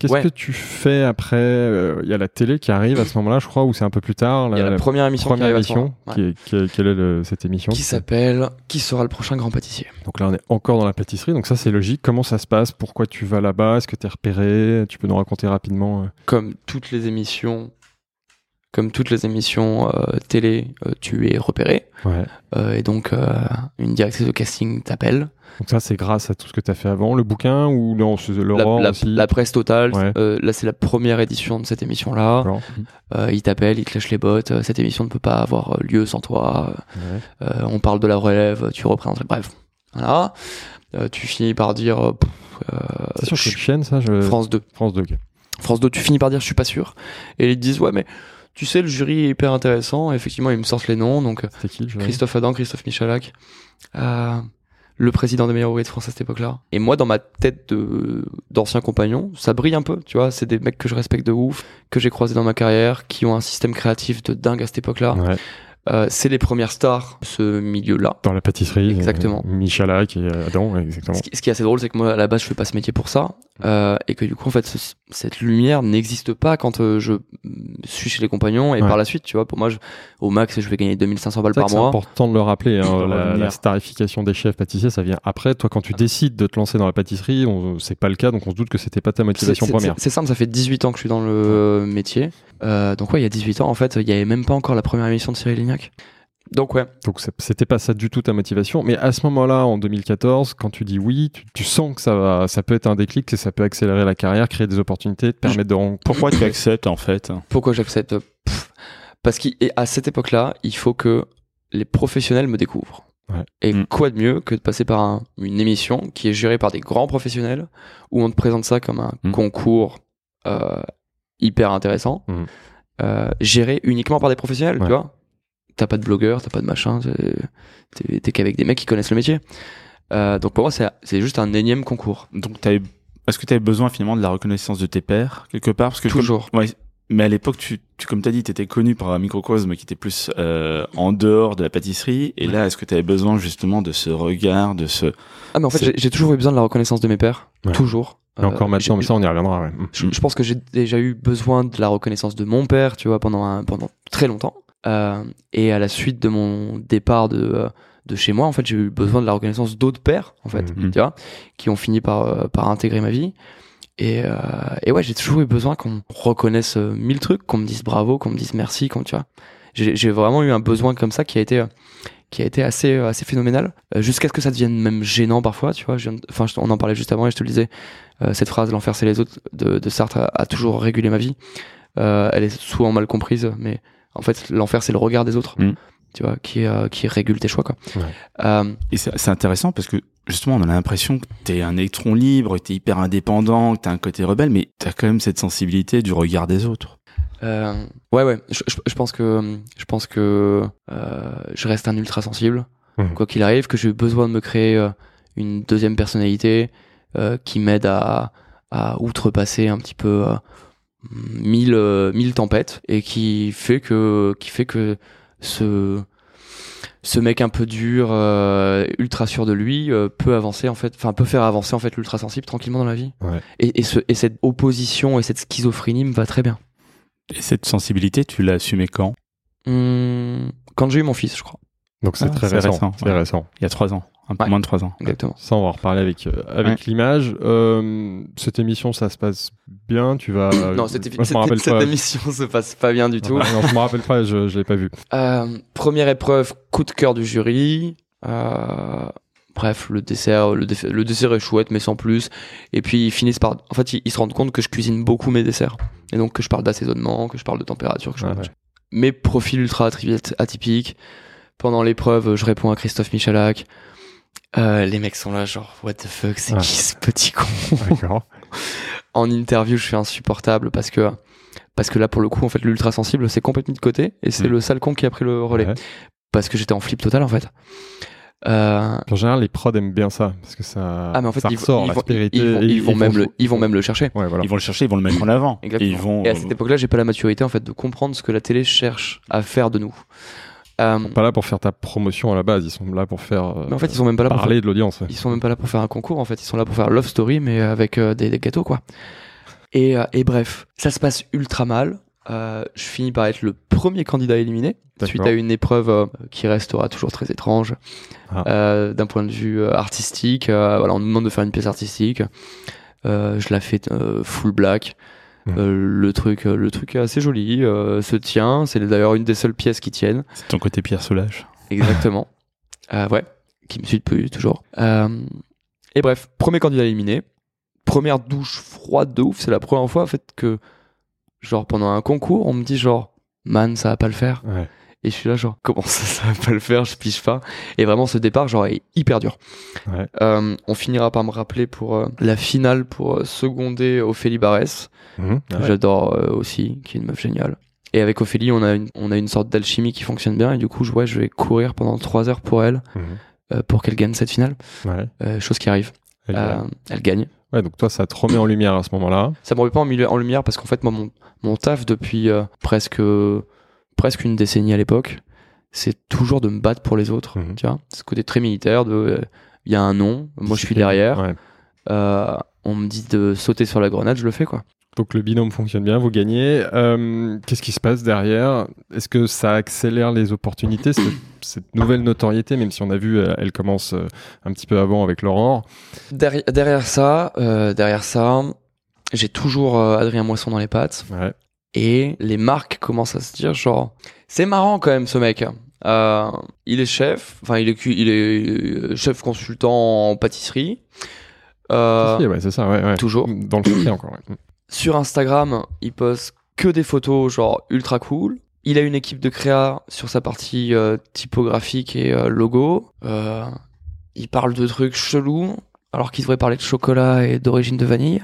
Qu'est-ce Ouais. que tu fais après euh, Il y a la télé qui arrive à ce moment-là, je crois, ou c'est un peu plus tard. Il y a la première émission qui première à émission. Qui est, qui est- quelle est le- cette émission qui s'appelle Qui sera le prochain grand pâtissier? Donc là, on est encore dans la pâtisserie, donc ça c'est logique. Comment ça se passe? Pourquoi tu vas là-bas? Est-ce que tu es repéré? Tu peux nous raconter rapidement euh, Comme toutes les émissions, comme toutes les émissions euh, télé, euh, tu es repéré, Ouais. euh, et donc une directrice de casting t'appelle. Donc ça c'est grâce à tout ce que tu as fait avant, le bouquin ou non, La, la- aussi la presse totale, Ouais. là c'est la première édition de cette émission-là. Il t'appelle, il te lèche les bottes. cette émission ne peut pas avoir lieu sans toi. Ouais. On parle de la relève, tu représentes. Bref, voilà. Tu finis par dire. C'est sur quelle chaîne ça je... France 2. France 2, ok. France 2, tu finis par dire je suis pas sûr. Et ils te disent ouais, mais tu sais, le jury est hyper intéressant. Effectivement, ils me sortent les noms. Donc, qui le jury Christophe Adam, Christophe Michalak. Euh, le président des meilleurs ouvriers de France à cette époque-là. Et moi, dans ma tête de d'anciens compagnons, ça brille un peu, tu vois. C'est des mecs que je respecte de ouf, que j'ai croisés dans ma carrière, qui ont un système créatif de dingue à cette époque-là. Ouais. Euh, c'est les premières stars de ce milieu-là. Dans la pâtisserie. Exactement. euh, Michalak et Adam, exactement. Ce qui, ce qui est assez drôle, c'est que moi, à la base, je fais pas ce métier pour ça, euh, et que du coup, en fait, ce- cette lumière n'existe pas quand euh, je suis chez les compagnons, et Ouais. par la suite, tu vois, pour moi, je- au max, je vais gagner 2500 balles par que c'est mois. important de le rappeler. hein, la, starification des chefs pâtissiers, ça vient après. Toi, quand tu décides de te lancer dans la pâtisserie, c'est pas le cas, donc on se doute que c'était pas ta motivation première. C'est simple, ça fait 18 ans que je suis dans le métier. Euh, donc ouais, il y a 18 ans, en fait, il y avait même pas encore la première émission de Cyril Lignac. Donc ouais, Donc c'était pas ça du tout ta motivation. Mais à ce moment-là, en 2014, quand tu dis oui, tu, tu sens que ça, va, ça peut être un déclic, que ça peut accélérer la carrière, créer des opportunités, te permettre de rencontrer. Pourquoi tu acceptes en fait? Pourquoi j'accepte? Parce qu'à cette époque-là, il faut que les professionnels me découvrent. Ouais. Et Mm. quoi de mieux que de passer par un- une émission qui est gérée par des grands professionnels, où on te présente ça comme un Mm. concours euh, hyper intéressant, Mm. euh, géré uniquement par des professionnels, Ouais. tu vois T'as pas de blogueur, t'as pas de machin, t'es- qu'avec des mecs qui connaissent le métier. Euh, donc pour moi, c'est c'est juste un énième concours. Donc t'avais- est-ce que tu avais besoin finalement de la reconnaissance de tes pairs quelque part? Parce que comme- Toujours. Ouais, mais à l'époque, tu, tu, comme tu as dit, tu étais connu par un microcosme qui était plus euh, en dehors de la pâtisserie. Et là, est-ce que tu avais besoin justement de ce regard, de ce... Ah mais en fait, j'ai toujours eu besoin de la reconnaissance de mes pairs. Ouais. Toujours. Et Euh, encore maintenant, j'ai- mais ça, on y reviendra. ouais. Mm. je, je pense que j'ai déjà eu besoin de la reconnaissance de mon père, tu vois, pendant, un- pendant très longtemps. Euh, et à la suite de mon départ de, euh, de chez moi, en fait, j'ai eu besoin de la reconnaissance d'autres pères, en fait, Mhm. tu vois, qui ont fini par, euh, par intégrer ma vie. Et, euh, et ouais, j'ai toujours eu besoin qu'on reconnaisse euh, mille trucs, qu'on me dise bravo, qu'on me dise merci, qu'on, tu vois. J'ai j'ai vraiment eu un besoin comme ça qui a été, euh, qui a été assez, euh, assez phénoménal, euh, jusqu'à ce que ça devienne même gênant parfois, tu vois. je viens de- Enfin, on en parlait juste avant et je te le disais, euh, cette phrase, l'enfer c'est les autres, de, de Sartre a, a toujours régulé ma vie. Euh, elle est souvent mal comprise, mais en fait, l'enfer c'est le regard des autres, Mm. tu vois, qui, euh, qui régule tes choix, quoi. Ouais. Euh, Et c'est c'est intéressant parce que justement, on a l'impression que tu es un électron libre, que tu es hyper indépendant, que tu as un côté rebelle, mais tu as quand même cette sensibilité du regard des autres. Euh, ouais, ouais. Je, je- je pense que je pense que euh, je reste un ultra sensible, Mhm. quoi qu'il arrive, que j'ai besoin de me créer euh, une deuxième personnalité euh, qui m'aide à, à outrepasser un petit peu euh, mille euh, mille tempêtes et qui fait que qui fait que ce ce mec un peu dur, euh, ultra sûr de lui, euh, peut avancer en fait, enfin peut faire avancer en fait l'ultra sensible tranquillement dans la vie. Ouais. Et, et, ce, et cette opposition et cette schizophrénie me va très bien. Et cette sensibilité, tu l'as assumée quand? Hum, quand j'ai eu mon fils, je crois. Donc c'est Ah, très c'est récent. récent, C'est ouais. récent. Il y a trois ans, un peu Ouais. moins de trois ans. Exactement. Ça, on va en reparler avec, euh, avec Ouais. l'image. Euh, cette émission, ça se passe bien. Tu vas. non, cette, Moi, cette pas. émission se passe pas bien du tout. Ah, non, je me rappelle pas. Je, je l'ai pas vu. Euh, première épreuve, coup de cœur du jury. Euh, bref, le dessert, le, dé- le dessert est chouette, mais sans plus. Et puis ils finissent par, en fait, ils, ils se rendent compte que je cuisine beaucoup mes desserts, et donc que je parle d'assaisonnement, que je parle de température, que je de- ouais. Mes profils ultra atypiques. Pendant l'épreuve, je réponds à Christophe Michalak. Euh, les mecs sont là, genre, what the fuck, c'est Ouais. qui ce petit con en interview, je suis insupportable parce que parce que là pour le coup en fait l'ultra sensible c'est complètement mis de côté et c'est Mm. le sale con qui a pris le relais Ouais. parce que j'étais en flip total en fait. Euh, En général, les prods aiment bien ça parce que ça. ah mais en fait ça ils, ressort ils vont, l'aspérité. ils vont, et ils vont même le ils vont même le chercher. Ouais, voilà. Ils vont le chercher, ils vont le mettre en avant. Exactement. Et ils vont. Et à cette époque-là, j'ai pas la maturité en fait de comprendre ce que la télé cherche à faire de nous. Euh, Pas là pour faire ta promotion à la base. Ils sont là pour faire. euh, mais en fait, ils sont même pas là pour parler de l'audience. ouais. Ils sont même pas là pour faire un concours, en fait. Ils sont là pour faire Love Story, mais avec euh, des, des gâteaux, quoi. Et, euh, et bref, ça se passe ultra mal. Euh, je finis par être le premier candidat éliminé, suite à une épreuve euh, qui restera toujours très étrange Ah. euh, d'un point de vue euh, artistique. Euh, voilà, on nous demande de faire une pièce artistique. Euh, je la fais euh, full black. Euh, le truc, euh, le truc est assez joli, euh, se tient. C'est d'ailleurs une des seules pièces qui tiennent. C'est ton côté Pierre Soulage. Exactement. ouais, qui me suit depuis toujours. Et bref, premier candidat éliminé. Première douche froide de ouf. C'est la première fois en fait que, genre pendant un concours, on me dit genre, man, ça va pas le faire. Ouais. Et je suis là genre, comment ça, ça va pas le faire Je pige pas. Et vraiment, ce départ, genre, est hyper dur. Ouais. Euh, on finira par me rappeler pour euh, la finale pour euh, seconder Ophélie Barès que Ouais. j'adore euh, aussi, qui est une meuf géniale. Et avec Ophélie, on a une, on a une sorte d'alchimie qui fonctionne bien. Et du coup, je, ouais, je vais courir pendant trois heures pour elle. Euh, pour qu'elle gagne cette finale. Ouais. Chose qui arrive. Elle- elle gagne. ouais, donc toi, ça te remet en lumière à ce moment-là. Ça me remet pas en, en lumière parce qu'en fait, moi, mon, mon taf depuis euh, presque, presque une décennie à l'époque, c'est toujours de me battre pour les autres. Mhm. Tu vois, ce côté très militaire de, euh, il y a un nom, moi je suis derrière. Ouais. Euh, on me dit de sauter sur la grenade, je le fais quoi. Donc le binôme fonctionne bien, vous gagnez. Euh, Qu'est-ce qui se passe derrière? Est-ce que ça accélère les opportunités, cette, cette nouvelle notoriété, même si on a vu, elle, elle commence un petit peu avant avec Laurent? Derrière, derrière ça, euh, derrière ça, j'ai toujours euh, Adrien Moisson dans les pattes Ouais. Et les marques commencent à se dire genre, c'est marrant quand même ce mec. Euh, il est chef, enfin il est cu- il est euh, chef consultant en pâtisserie. Euh, Si, ouais, c'est ça, ouais, ouais. toujours. Dans le secret encore. ouais. Sur Instagram, il poste que des photos genre ultra cool. Il a une équipe de créa sur sa partie euh, typographique et euh, logo. Euh, il parle de trucs chelous alors qu'il devrait parler de chocolat et d'origine de vanille.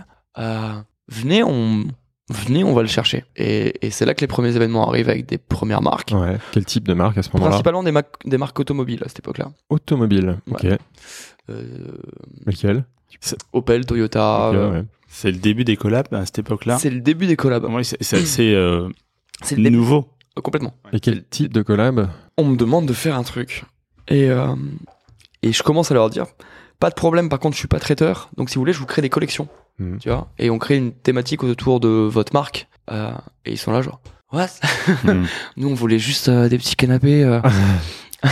Venez, on venez, on va le chercher. Et, et c'est là que les premiers événements arrivent avec des premières marques. Ouais. Quel type de marque à ce moment-là Principalement des, ma- des marques automobiles à cette époque-là. Automobile. Ok. Euh, Lesquels Opel, Toyota. Euh, ouais. C'est le début des collabs à cette époque-là. C'est le début des collabs. Ouais, c'est c'est assez euh, nouveau. euh, Complètement. Et quel type de collab on me demande de faire un truc. Et, euh, et je commence à leur dire, pas de problème, par contre, je suis pas traiteur. Donc, si vous voulez, je vous crée des collections. Mhm. Tu vois? Et on crée une thématique autour de votre marque. Euh, et ils sont là, genre, what? Mm. Nous, on voulait juste euh, des petits canapés. euh.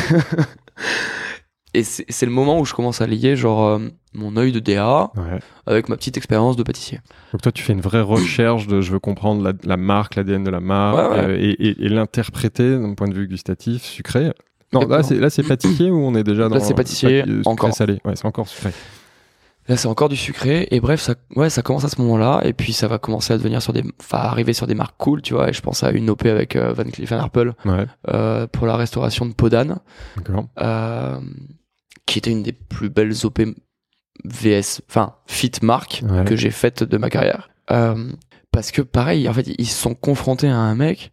et c'est le moment où je commence à lier, genre, mon œil de DA Ouais. avec ma petite expérience de pâtissier. Donc toi, tu fais une vraie recherche de je veux comprendre la, la marque, l'ADN de la marque, Ouais, ouais. et, et- et l'interpréter d'un point de vue gustatif, sucré. Non, là c'est pâtissier ou on est déjà dans Là, c'est pâtissier, pâti- sucré encore. salé? Ouais, c'est encore sucré. Là, c'est encore du sucré. Et bref, ça, ouais, ça commence à ce moment-là. Et puis, ça va commencer à devenir sur des, enfin, arriver sur des marques cool, tu vois. Et je pense à une OP avec euh, Van Cleef Arpels Ouais, euh, pour la restauration de Podane, euh, qui était une des plus belles OP VS, enfin, fit marque Ouais. que j'ai faites de ma carrière. Euh, parce que pareil, en fait, ils se sont confrontés à un mec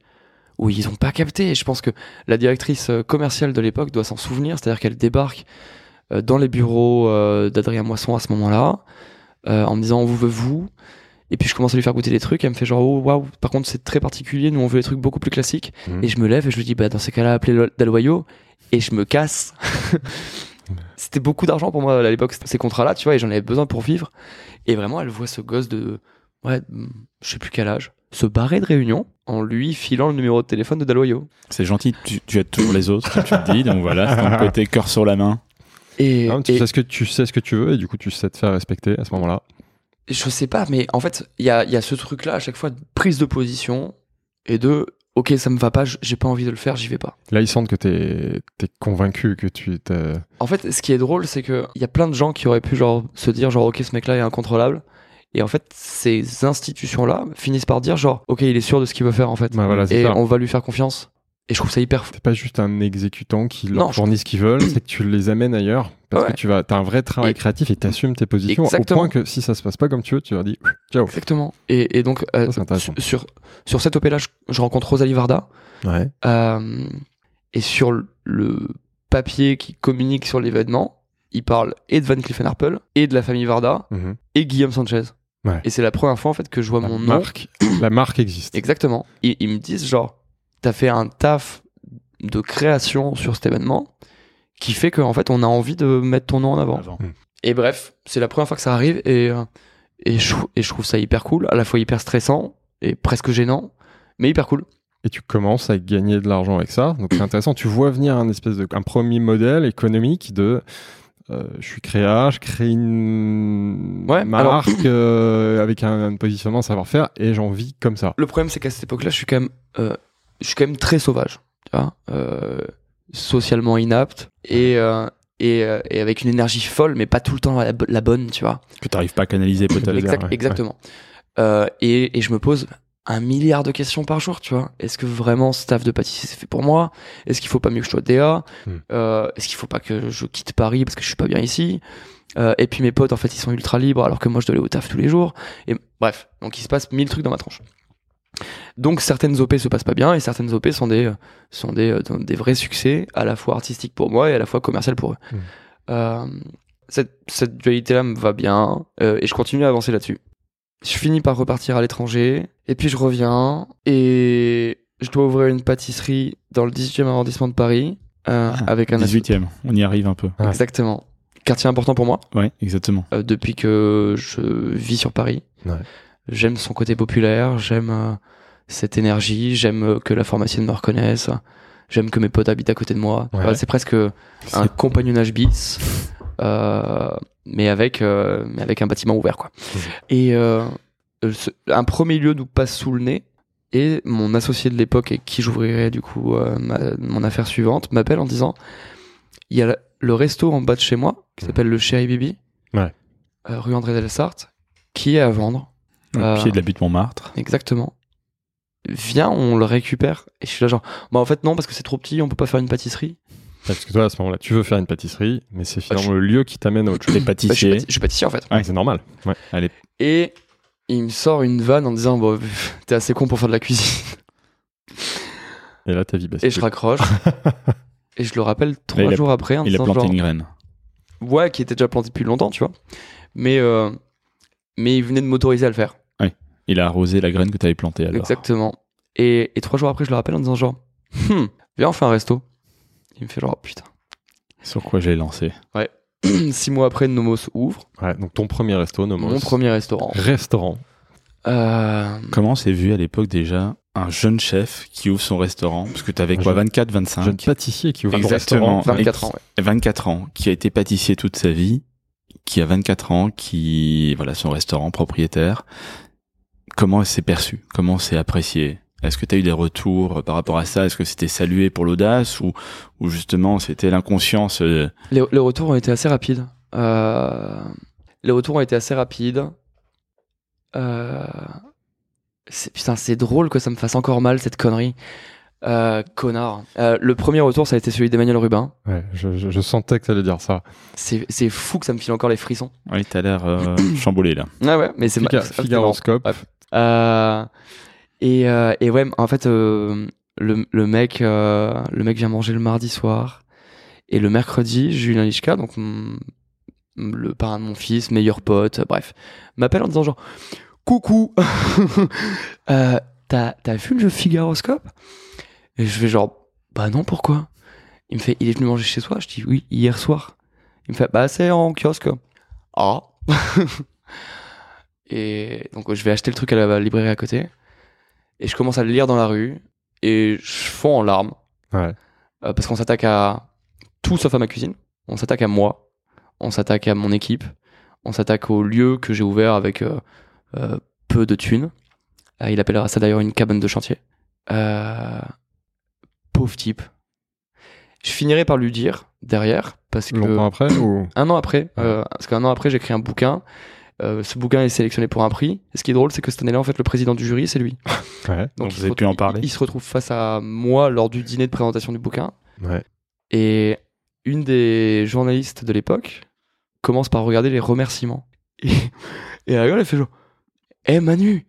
où ils ont pas capté. Et je pense que la directrice commerciale de l'époque doit s'en souvenir, c'est-à-dire qu'elle débarque dans les bureaux euh, d'Adrien Moisson à ce moment-là, euh, en me disant on vous veut vous. Et puis je commence à lui faire goûter des trucs, elle me fait genre oh waouh, par contre c'est très particulier, nous on veut des trucs beaucoup plus classiques. Mhm. Et je me lève et je lui dis bah dans ces cas-là appelez le- Dalloyo et je me casse. C'était beaucoup d'argent pour moi à l'époque ces contrats-là, tu vois, et j'en avais besoin pour vivre. Et vraiment elle voit ce gosse de ouais, je sais plus quel âge, se barrer de réunion en lui filant le numéro de téléphone de Dalloyo. C'est gentil, tu, tu aides toujours les autres, tu le dis, donc voilà, c'est ton côté cœur sur la main. Et, Non, tu, et- sais ce que, tu sais ce que tu veux et du coup tu sais te faire respecter à ce moment-là. Je sais pas, mais en fait, il y a, y a ce truc-là à chaque fois de prise de position et de ok, ça me va pas, j'ai pas envie de le faire, j'y vais pas. Là ils sentent que t'es es convaincu que tu t'es... En fait, ce qui est drôle, c'est que il y a plein de gens qui auraient pu genre se dire genre ok, ce mec-là est incontrôlable. Et en fait, ces institutions-là finissent par dire genre ok, il est sûr de ce qu'il veut faire en fait. Voilà, c'est et ça. on va lui faire confiance. Et je trouve ça hyper fou. T'es pas juste un exécutant qui leur Non, je- fournit ce qu'ils veulent, c'est que tu les amènes ailleurs parce Ouais. que tu vas, as un vrai travail Et- créatif et t'assumes tes positions Exactement. au point que si ça se passe pas comme tu veux, tu leur dis ciao. Exactement. Et, et donc euh, Ça, sur, sur cette OP là, je, je rencontre Rosalie Varda. Ouais. Euh, et sur le- papier qui communique sur l'événement, il parle et de Van Cleef Arpels et de la famille Varda Mhm. et Guillaume Sanchez. Ouais. Et c'est la première fois en fait que je vois La mon nom. marque, la marque existe. Exactement. Et ils me disent genre, t'as fait un taf de création sur cet événement qui fait qu'en fait on a envie de mettre ton nom en avant. Avant. Et bref, c'est la première fois que ça arrive et, euh, et, je, et je trouve ça hyper cool, à la fois hyper stressant et presque gênant, mais hyper cool. Et tu commences à gagner de l'argent avec ça. Donc c'est intéressant. Tu vois venir un espèce de un premier modèle économique de euh, je suis créa, je crée une Ouais, marque euh, avec un, un positionnement, savoir-faire et j'en vis comme ça. Le problème, c'est qu'à cette époque-là, je suis quand même, euh, je suis quand même très sauvage, tu vois, euh, socialement inapte et euh, et, euh, et avec une énergie folle, mais pas tout le temps la, la bonne, tu vois. Que t'arrives pas à canaliser peut-être. Exact- ouais, exactement. Euh, et, et je me pose un milliard de questions par jour, tu vois. Est-ce que vraiment ce taf de pâtissier c'est fait pour moi? Est-ce qu'il faut pas mieux que je sois DA? Hmm. Est-ce qu'il faut pas que je quitte Paris parce que je suis pas bien ici? Et puis mes potes, en fait, ils sont ultra libres alors que moi je dois aller au taf tous les jours. Et bref, donc il se passe mille trucs dans ma tronche. Donc certaines OP se passent pas bien et certaines OP sont des sont des, euh, des vrais succès à la fois artistiques pour moi et à la fois commercial pour eux. Hmm. Euh, cette, cette dualité-là me va bien euh, et je continue à avancer là-dessus. Je finis par repartir à l'étranger et puis je reviens et je dois ouvrir une pâtisserie dans le 18e arrondissement de Paris euh, Ah, avec un 18ème, on y arrive un peu. Exactement. Quartier important pour moi Ouais, exactement. euh, depuis que je vis sur Paris. Ouais. J'aime son côté populaire, j'aime euh, cette énergie, j'aime euh, que la pharmacienne me reconnaisse, j'aime que mes potes habitent à côté de moi. Ouais. C'est presque un compagnonnage bis, euh, mais avec euh, mais avec un bâtiment ouvert quoi. Et euh, ce- un premier lieu nous passe sous le nez. Et mon associé de l'époque et qui j'ouvrirai du coup ma- mon affaire suivante m'appelle en disant il y a le resto en bas de chez moi qui Mhm. s'appelle le Chéri Bibi, Ouais. rue André Delsart, qui est à vendre. Au Euh, pied de la butte Montmartre. Exactement. Viens, on le récupère. Et je suis là genre, bah en fait non parce que c'est trop petit, on peut pas faire une pâtisserie. Parce que toi, à ce moment-là, tu veux faire une pâtisserie, mais c'est finalement je- le lieu qui t'amène à autre chose. Les Bah, je, suis pâtissiers. pâti- je suis pâtissier en fait. Ouais. C'est normal. Ouais. Allez, Et il me sort une vanne en disant, bon, t'es assez con pour faire de la cuisine. Et là, ta vie bascule. Et je raccroche. et je le rappelle trois Là, il a- jours après en il a planté genre, une graine. ouais, qui était déjà planté depuis longtemps, tu vois. Mais euh, mais il venait de m'autoriser à le faire. Il a arrosé la graine que tu avais plantée alors. Exactement. Et, et trois jours après, je le rappelle en disant genre, Hmm, viens, on fait un resto. Il me fait genre, oh, putain. Sur quoi j'ai lancé. Six mois après, Nomos ouvre. Ouais, donc ton premier resto, Nomos. Mon premier restaurant. Restaurant. Euh, Comment s'est vu à l'époque déjà un jeune chef qui ouvre son restaurant? Parce que tu avais Un quoi, jeune- 24, 25 Jeune pâtissier qui ouvre Exactement. un restaurant. 24 Et ans, qui- 24 ans, qui a été pâtissier toute sa vie, qui a 24 ans, qui, voilà, son restaurant propriétaire. Comment c'est perçu Comment c'est apprécié Est-ce que tu as eu des retours par rapport à ça? Est-ce que c'était salué pour l'audace ou, ou justement c'était l'inconscience euh, Les, les retours ont été assez rapides. Euh, les retours ont été assez rapides. Euh, c'est- putain, c'est drôle que ça me fasse encore mal cette connerie. Euh, connard. Euh, le premier retour, ça a été celui d'Emmanuel Rubin. Ouais, je, je- je sentais que t'allais dire ça. C'est fou que ça me file encore les frissons. Oui, t'as l'air euh, chamboulé là. Ah ouais, mais c'est Figa- Figaroscope. Euh, et, euh, et ouais, en fait, euh, le, le mec, le mec vient manger le mardi soir. Et le mercredi, Julien Lichka, donc le parrain de mon fils, meilleur pote, bref, m'appelle en disant genre Coucou, euh, t'as vu le jeu Figaroscope? Et je fais genre Bah non, pourquoi? Il me fait Il est venu manger chez soi Je dis Oui, hier soir. Il me fait Bah c'est en kiosque. Ah Et donc je vais acheter le truc à la librairie à côté. Et je commence à le lire dans la rue. Et je fonds en larmes. Ouais. Euh, parce qu'on s'attaque à tout sauf à ma cuisine. On s'attaque à moi. On s'attaque à mon équipe. On s'attaque au lieu que j'ai ouvert avec euh, euh, peu de thunes. Il appellera ça d'ailleurs une cabane de chantier. Pauvre type. Je finirai par lui dire derrière parce que Longtemps après ou... un an après, parce qu'un an après j'ai écrit un bouquin. Euh, ce bouquin est sélectionné pour un prix. Et ce qui est drôle, c'est que cette année-là, en fait, le président du jury, c'est lui. Ouais. Donc, il vous avez pu en parler il, il se retrouve face à moi lors du dîner de présentation du bouquin. Ouais. Et une des journalistes de l'époque commence par regarder les remerciements. Et, et elle rigole, elle fait genre Eh Manu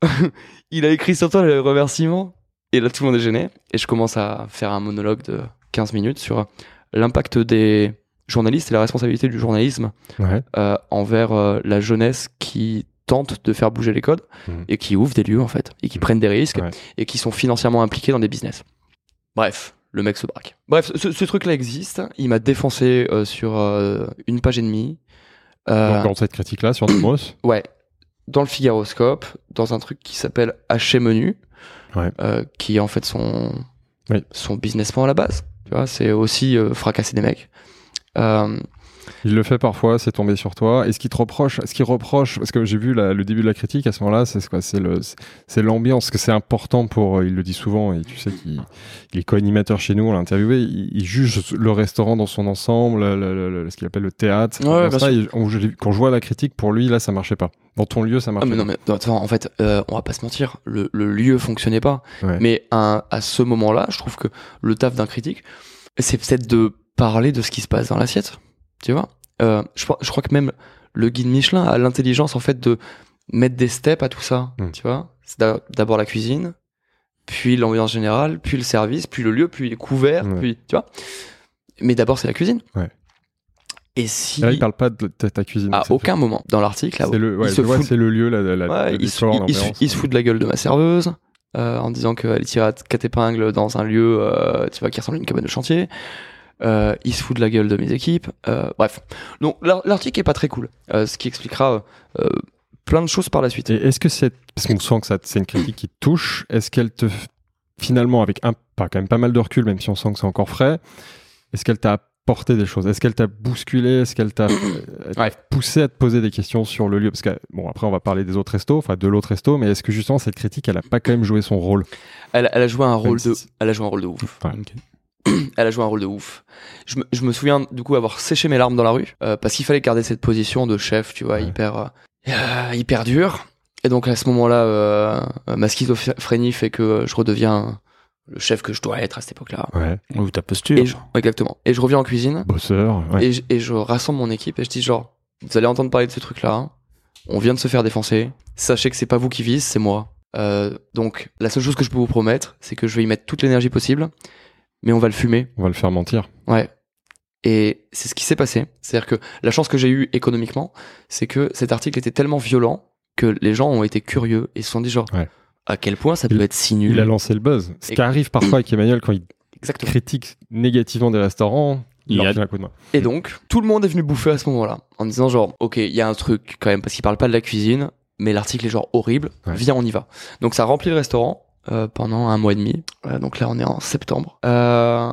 Il a écrit sur toi les remerciements Et là, tout le monde est gêné. Et je commence à faire un monologue de 15 minutes sur l'impact des journalistes et la responsabilité du journalisme Ouais. euh, envers euh, la jeunesse qui tente de faire bouger les codes Mhm. et qui ouvre des lieux en fait et qui Mhm. prennent des risques Ouais. et qui sont financièrement impliqués dans des business. Bref, le mec se braque. Bref, ce, ce truc-là existe. Il m'a défoncé euh, sur une page et demie. Donc, dans cette critique-là, sur Nomos, ouais, dans le Figaroscope, dans un truc qui s'appelle Haché Menu, Ouais. qui est en fait son Oui. son business plan à la base. Tu vois, c'est aussi fracasser des mecs. Euh, il le fait parfois, c'est tombé sur toi. Et ce qu'il te reproche, ce qu'il reproche, parce que j'ai vu la- le début de la critique à ce moment-là, c'est quoi C'est le, c'est- l'ambiance, que c'est important pour. euh, Il le dit souvent, et tu sais qu'il il est co-animateur chez nous, on l'a interviewé. Il, il juge le restaurant dans son ensemble, le- le- le- ce qu'il appelle le théâtre. Ouais, il- on- quand je vois la critique, pour lui, là, ça marchait pas. Dans ton lieu, ça Ah marchait mais non pas. mais non, attends, en fait euh, on va pas se mentir le, le lieu fonctionnait pas Ouais. mais à, à ce moment-là je trouve que le taf d'un critique c'est peut-être de parler de ce qui se passe dans l'assiette tu vois Euh, je, crois- je crois que même le guide Michelin a l'intelligence en fait de mettre des steps à tout ça Mm. tu vois c'est d'a- d'abord la cuisine puis l'ambiance générale puis le service puis le lieu puis les couverts Ouais. puis tu vois mais d'abord c'est la cuisine Ouais. Et si là, il parle pas de ta, ta cuisine. à aucun moment dans l'article, C'est le, ouais, il se fout- le lieu, la, Ouais, se, il se fout de la gueule de ma serveuse euh, en disant qu'elle tire à quatre épingles dans un lieu euh, tu vois, qui ressemble à une cabane de chantier. Euh, il se fout de la gueule de mes équipes. Euh, bref. Donc l'ar- l'article est pas très cool. Euh, ce qui expliquera euh, plein de choses par la suite. Et est-ce que c'est parce qu'on sent que ça, c'est une critique qui te touche Est-ce qu'elle te finalement avec un pas quand même pas mal de recul, même si on sent que c'est encore frais, est-ce qu'elle t'a apporté des choses? Est-ce qu'elle t'a bousculé? Est-ce qu'elle t'a Ouais. poussé à te poser des questions sur le lieu? Parce que bon, après on va parler des autres restos, enfin de l'autre resto, mais est-ce que justement cette critique, elle a pas quand même joué son rôle? Elle, elle a joué un rôle Même de, si- elle a joué un rôle de ouf. Ouais. Elle a joué un rôle de ouf. Je me, je me souviens du coup avoir séché mes larmes dans la rue euh, parce qu'il fallait garder cette position de chef, tu vois, Ouais. hyper, euh, euh, hyper dur. Et donc à ce moment-là, euh, ma schizophrénie fait que je redeviens le chef que je dois être à cette époque-là. Ouais. Ou ta posture. Et je, exactement. Et je reviens en cuisine Bosseur. Ouais. et, je, et je rassemble mon équipe et je dis genre, vous allez entendre parler de ce truc-là. hein. On vient de se faire défoncer. Sachez que c'est pas vous qui vise, c'est moi. Donc la seule chose que je peux vous promettre, c'est que je vais y mettre toute l'énergie possible, mais on va le fumer. On va le faire mentir. Ouais. Et c'est ce qui s'est passé. C'est-à-dire que la chance que j'ai eue économiquement, c'est que cet article était tellement violent que les gens ont été curieux et se sont dit genre, Ouais. à quel point ça Il- peut être si nul. Il a lancé le buzz. Ce Et- qui arrive parfois avec Emmanuel quand il Exactement. critique négativement des restaurants, il a- un coup de main. Et donc, tout le monde est venu bouffer à ce moment-là, en disant genre, ok, il y a un truc quand même, parce qu'il parle pas de la cuisine, mais l'article est genre horrible, Ouais. viens, on y va. Donc ça remplit le restaurant euh, pendant un mois et demi. Euh, donc là, on est en septembre. Euh,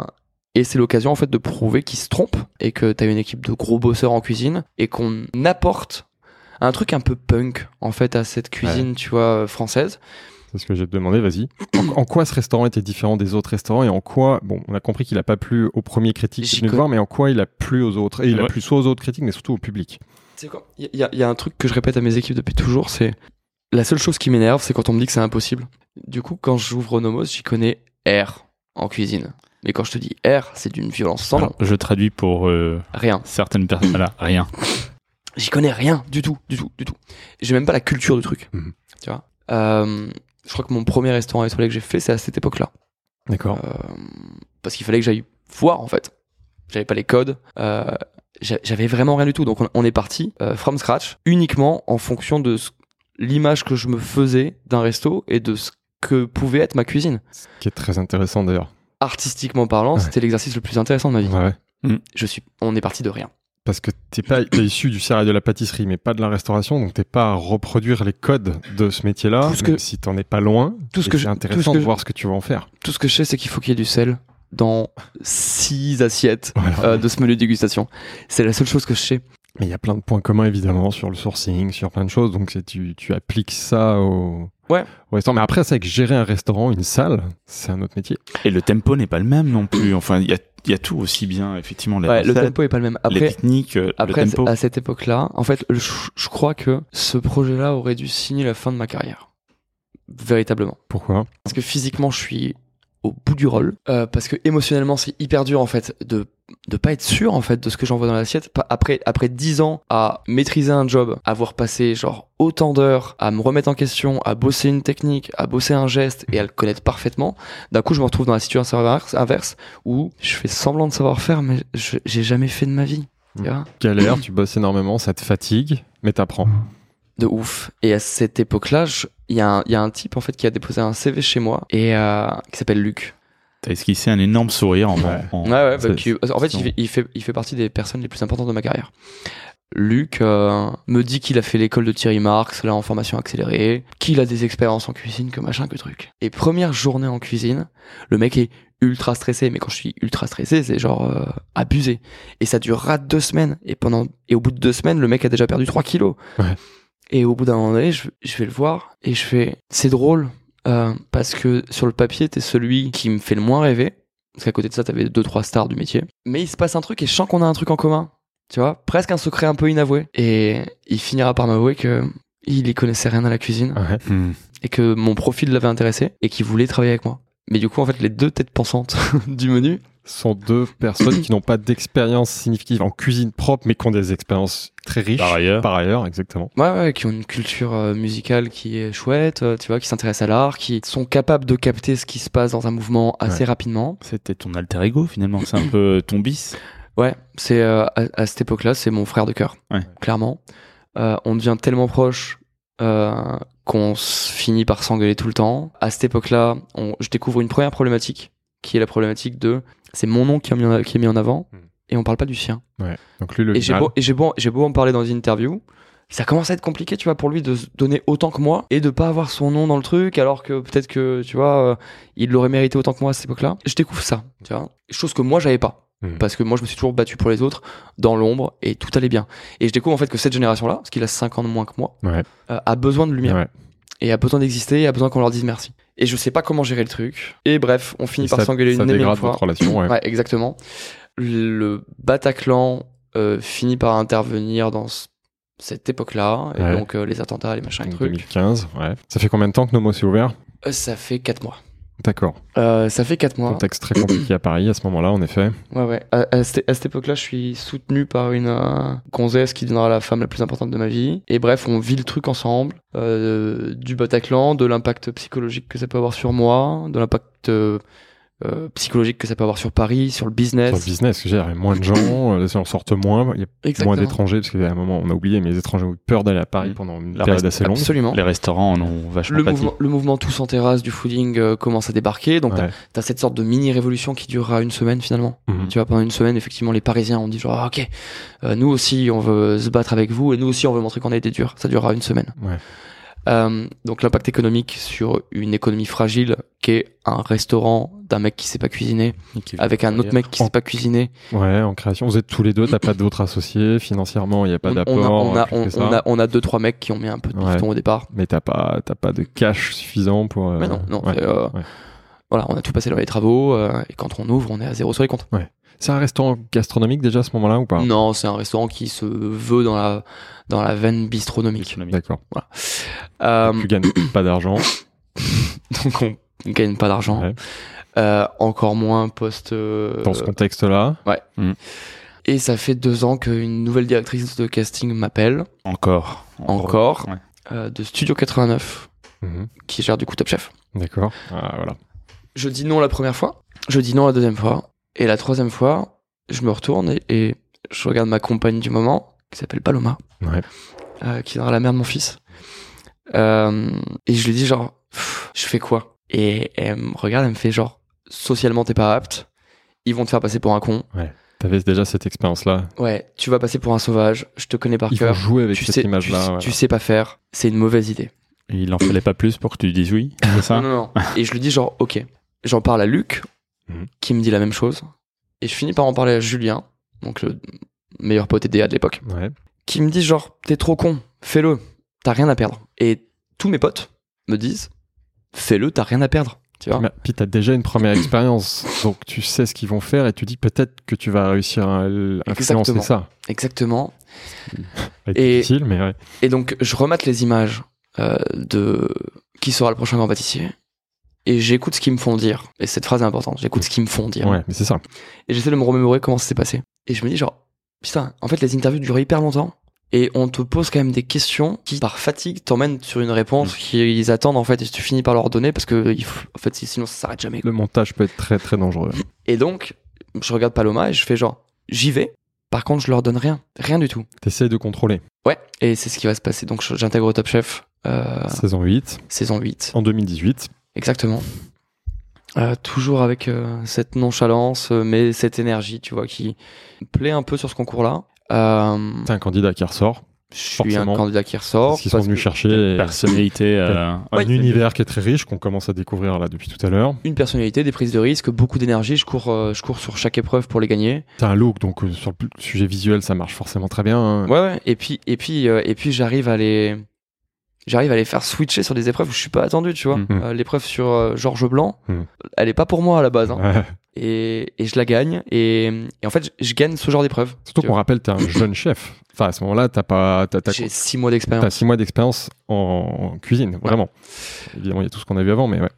et c'est l'occasion en fait de prouver qu'ils se trompent et que t'as une équipe de gros bosseurs en cuisine et qu'on apporte un truc un peu punk en fait à cette cuisine, tu vois, française. C'est ce que j'ai demandé, vas-y. En, en quoi ce restaurant était différent des autres restaurants et en quoi, bon, on a compris qu'il a pas plu aux premiers critiques qui con- voir, mais en quoi il a plu aux autres Et il a plu soit aux autres critiques, mais surtout au public? C'est quoi? Il y, a- il y a un truc que je répète à mes équipes depuis toujours, c'est la seule chose qui m'énerve, c'est quand on me dit que c'est impossible. Du coup, quand j'ouvre Nomos, j'y connais R en cuisine. Mais quand je te dis R, c'est d'une violence sans nom. Je traduis pour euh, Rien. certaines personnes. Voilà, rien. J'y connais rien du tout, du tout, du tout. J'ai même pas la culture du truc. Mhm. Tu vois? Euh, Je crois que mon premier restaurant étoilé que j'ai fait, c'est à cette époque-là. D'accord. Euh, parce qu'il fallait que j'aille voir en fait. J'avais pas les codes. Euh, j'a- j'avais vraiment rien du tout. Donc on, on est parti euh, from scratch, uniquement en fonction de ce- l'image que je me faisais d'un resto et de ce que pouvait être ma cuisine. Ce qui est très intéressant d'ailleurs. Artistiquement parlant, Ouais. c'était l'exercice le plus intéressant de ma vie. Ouais, ouais. Je suis, on est parti de rien. Parce que t'es pas t'es issu du céréal de la pâtisserie, mais pas de la restauration, donc t'es pas à reproduire les codes de ce métier-là. Que- si t'en es pas loin, Tout ce que c'est intéressant ce que de voir ce que tu vas en faire. Tout ce que je sais, c'est qu'il faut qu'il y ait du sel dans six assiettes Voilà. euh, de ce menu dégustation. C'est la seule chose que je sais. Mais il y a plein de points communs évidemment sur le sourcing, sur plein de choses. Donc tu, tu appliques ça au, Ouais. au restaurant. Mais après, c'est que gérer un restaurant, une salle, c'est un autre métier. Et le tempo n'est pas le même non plus. Enfin, il y a, il y a tout aussi bien, effectivement. La Ouais, le tempo est pas le même. les Après, techniques, euh, Après, le tempo. à cette époque-là, en fait, je, je crois que ce projet-là aurait dû signer la fin de ma carrière. Véritablement. Pourquoi? Parce que physiquement, je suis au bout du rôle. Euh, parce que émotionnellement, c'est hyper dur, en fait, de de pas être sûr, en fait, de ce que j'envoie dans l'assiette. Après, après 10 ans à maîtriser un job, avoir passé, genre, autant d'heures à me remettre en question, à bosser une technique, à bosser un geste et à le connaître parfaitement, d'un coup, je me retrouve dans la situation inverse, où je fais semblant de savoir faire, mais je- j'ai jamais fait de ma vie. Tu vois Galère, tu bosses énormément, ça te fatigue, mais t'apprends. de ouf. Et à cette époque-là, il y, a un- il y a un type en fait qui a déposé un CV chez moi et euh, qui s'appelle Luc. T'as esquissé un énorme sourire en. Ouais. en- Ouais, ouais. bah, c'est- qui- en fait, il fait, il fait, il fait partie des personnes les plus importantes de ma carrière. Luc euh, me dit qu'il a fait l'école de Thierry Marx, là en formation accélérée, qu'il a des expériences en cuisine, que machin, que truc. Et première journée en cuisine, le mec est ultra stressé, mais quand je suis ultra stressé, c'est genre euh, abusé. Et ça durera deux semaines. Et pendant et au bout de deux semaines, le mec a déjà perdu 3 kilos. Ouais. Et au bout d'un moment donné, je, je vais le voir et je fais, c'est drôle euh, parce que sur le papier, t'es celui qui me fait le moins rêver. Parce qu'à côté de ça, t'avais deux trois stars du métier. Mais il se passe un truc et je sens qu'on a un truc en commun. Tu vois, presque un secret un peu inavoué. Et il finira par m'avouer que il y connaissait rien à la cuisine Ouais. Et que mon profil l'avait intéressé et qu'il voulait travailler avec moi. Mais du coup, en fait, les deux têtes pensantes du menu, sont deux personnes qui n'ont pas d'expérience significative en cuisine propre, mais qui ont des expériences très riches. Par ailleurs. Par ailleurs, exactement. ouais, ouais, qui ont une culture euh, musicale qui est chouette, euh, tu vois, qui s'intéressent à l'art, qui sont capables de capter ce qui se passe dans un mouvement assez rapidement. C'était ton alter ego finalement. C'est un peu ton bis. Ouais, c'est euh, à, à cette époque-là, c'est mon frère de cœur, Ouais. clairement. Euh, on devient tellement proche euh, qu'on finit par s'engueuler tout le temps. À cette époque-là, on- je découvre une première problématique, qui est la problématique de c'est mon nom qui est mis en, qui est mis en avant Hmm. et on parle pas du sien. Donc lui, le Et j'ai beau, et j'ai beau, j'ai beau en parler dans une interview. Ça commence à être compliqué, tu vois, pour lui de se donner autant que moi et de pas avoir son nom dans le truc, alors que peut-être que, tu vois, euh, il l'aurait mérité autant que moi à cette époque-là. Je découvre ça, tu vois. Chose que moi, j'avais pas. Mhm. Parce que moi, je me suis toujours battu pour les autres, dans l'ombre, et tout allait bien. Et je découvre en fait que cette génération-là, parce qu'il a 5 ans de moins que moi, Ouais. euh, a besoin de lumière. Ouais. Et a besoin d'exister, et a besoin qu'on leur dise merci. Et je sais pas comment gérer le truc. Et bref, on finit Et par s'engueuler une dégrade fois. relation, ouais. Ouais, exactement. Le Bataclan euh, finit par intervenir dans ce- cette époque-là, et Ouais. donc euh, les attentats, les machins, trucs. 2015, ouais. Ça fait combien de temps que Nomo s'est ouvert Euh, ça fait 4 mois. D'accord. Euh, ça fait 4 mois. Contexte très compliqué à Paris à ce moment-là, en effet. Ouais, ouais. À, à cette, à cette époque-là, je suis soutenu par une euh, gonzesse qui deviendra la femme la plus importante de ma vie. Et bref, on vit le truc ensemble, euh, du Bataclan, de l'impact psychologique que ça peut avoir sur moi, de l'impact euh, euh, psychologique que ça peut avoir sur Paris, sur le business. Sur le business, il y a moins de gens, euh, les gens sortent moins, il y a Exactement. moins d'étrangers, parce qu'à un moment, on a oublié, mais les étrangers ont eu peur d'aller à Paris Mm. pendant une La période assez longue. Absolument. Les restaurants en ont vachement Le pâti. mouvement, le mouvement tous en terrasse du fooding euh, commence à débarquer, donc t'as- Ouais. t'as cette sorte de mini révolution qui durera une semaine finalement. Mhm. Tu vois, pendant une semaine, effectivement, les Parisiens ont dit genre, Ah, ok, euh, nous aussi, on veut se battre avec vous et nous aussi, on veut montrer qu'on a été dur. Ça durera une semaine. Ouais. Euh, donc l'impact économique sur une économie fragile qui est un restaurant d'un mec qui sait pas cuisiner Qui- avec un autre mec qui sait pas cuisiner. Ouais, en création, vous êtes tous les deux, t'as pas d'autres associés, financièrement, il n'y a pas on, on d'apport. a, on, a, on, on a, on a deux trois mecs qui ont mis un peu de Ouais. piston au départ. Mais t'as pas, t'as pas de cash suffisant pour. euh, Mais non, non. ouais. euh, ouais. Voilà, on a tout passé dans les travaux euh, et quand on ouvre, on est à zéro sur les comptes. C'est un restaurant gastronomique déjà à ce moment-là ou pas? Non, c'est un restaurant qui se veut dans la dans la veine bistronomique. D'accord. Euh, Tu gagnes pas d'argent. donc on gagne pas d'argent, Ouais. Euh, encore moins post. euh, Dans ce contexte-là. et ça fait deux ans qu'une nouvelle directrice de casting m'appelle Encore. Encore. Ouais. euh, de Studio 89 Mhm. qui gère du coup Top Chef. D'accord. Ah, voilà. Je dis non la première fois, je dis non la deuxième fois, et la troisième fois, je me retourne et, et je regarde ma compagne du moment qui s'appelle Paloma, Ouais. euh, qui est dans la mère de mon fils. Euh, et je lui dis genre, je fais quoi? Et elle me regarde, elle me fait genre, socialement t'es pas apte, ils vont te faire passer pour un con. T'avais déjà cette expérience-là. Ouais, tu vas passer pour un sauvage, je te connais par Ils vont cœur. jouer avec Tu cette tu, image-là. sais- ouais. tu sais pas faire, c'est une mauvaise idée. Et il en fallait pas plus pour que tu dises oui, c'est ça Non, non, non. Et je lui dis genre, ok. J'en parle à Luc, Mhm. qui me dit la même chose. Et je finis par en parler à Julien, donc le meilleur pote et DA de l'époque, Ouais. qui me dit genre, t'es trop con, fais-le, t'as rien à perdre. Et tous mes potes me disent, fais-le, t'as rien à perdre. Tu vois Puis t'as déjà une première expérience, donc tu sais ce qu'ils vont faire et tu dis peut-être que tu vas réussir à influencer ça. Exactement. Et- difficile, mais ouais. Et donc, je remate les images euh, de qui sera le prochain grand pâtissier. Et j'écoute ce qu'ils me font dire. Et cette phrase est importante. J'écoute ce qu'ils me font dire. Ouais, mais c'est ça. Et j'essaie de me remémorer comment ça s'est passé. Et je me dis genre, putain, en fait les interviews durent hyper longtemps. Et on te pose quand même des questions qui, par fatigue, t'emmènent sur une réponse qu'ils attendent en fait. Et tu finis par leur donner parce que il faut- en fait, sinon ça s'arrête jamais. Le montage peut être très très dangereux. Et donc, je regarde Paloma et je fais genre, j'y vais. Par contre, je leur donne rien. Rien du tout. T'essayes de contrôler. Ouais. Et c'est ce qui va se passer. Donc, j'intègre Top Chef, euh, Saison 8, saison 8. en 2018. Exactement. Euh, toujours avec euh, cette nonchalance, mais cette énergie, tu vois, qui plaît un peu sur ce concours-là. Euh, T'as un candidat qui ressort, je suis un candidat qui ressort. parce qu'ils sont venus chercher Une personnalité. euh, un ouais, univers qui est très riche, qu'on commence à découvrir là depuis tout à l'heure. Une personnalité, des prises de risque, beaucoup d'énergie. Je cours, euh, je cours sur chaque épreuve pour les gagner. T'as un look, donc euh, sur le sujet visuel, ça marche forcément très bien. hein. Ouais, ouais. Et puis, et puis, euh, et puis, j'arrive à les, j'arrive à les faire switcher sur des épreuves où je suis pas attendu, tu vois. Euh, L'épreuve sur euh, Georges Blanc, Mhm. elle est pas pour moi à la base, hein. Ouais. Et, et je la gagne. Et, et en fait, je- je gagne ce genre d'épreuve. Surtout qu'on rappelle, t'es un jeune chef. Enfin, à ce moment-là, t'as pas, t'as, t'as, J'ai six mois t'as d'expérience. six mois d'expérience en, en cuisine, vraiment. Évidemment, il y a tout ce qu'on a vu avant, mais ouais.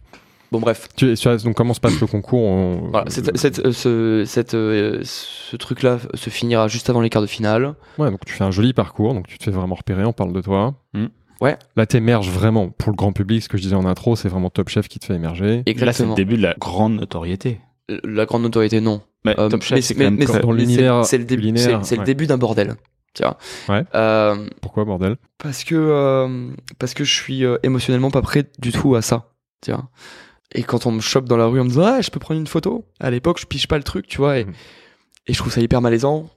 Bon, bref. Tu, tu as- donc, comment se passe le concours on- Voilà, cette- cette- euh, ce, cette, euh, ce truc-là se finira juste avant les quarts de finale. Ouais, donc tu fais un joli parcours, donc tu te fais vraiment repérer, on parle de toi. Mm. Ouais. Là, t'émerges vraiment pour le grand public. Ce que je disais en intro, c'est vraiment Top Chef qui te fait émerger. Là, c'est le Exactement. début de la grande notoriété. La grande notoriété, non. Mais Euh, Top Chef, mais c'est quand même Dans l'univers le début, c'est- le d'un bordel. Tu vois. Ouais. Euh, Pourquoi, bordel? parce que euh, parce que je suis euh, émotionnellement pas prêt du tout à ça. Tu vois. Et quand on me chope dans la rue en me disant ah je peux prendre une photo? À l'époque je piche pas le truc, tu vois. Et, Mhm. et je trouve ça hyper malaisant.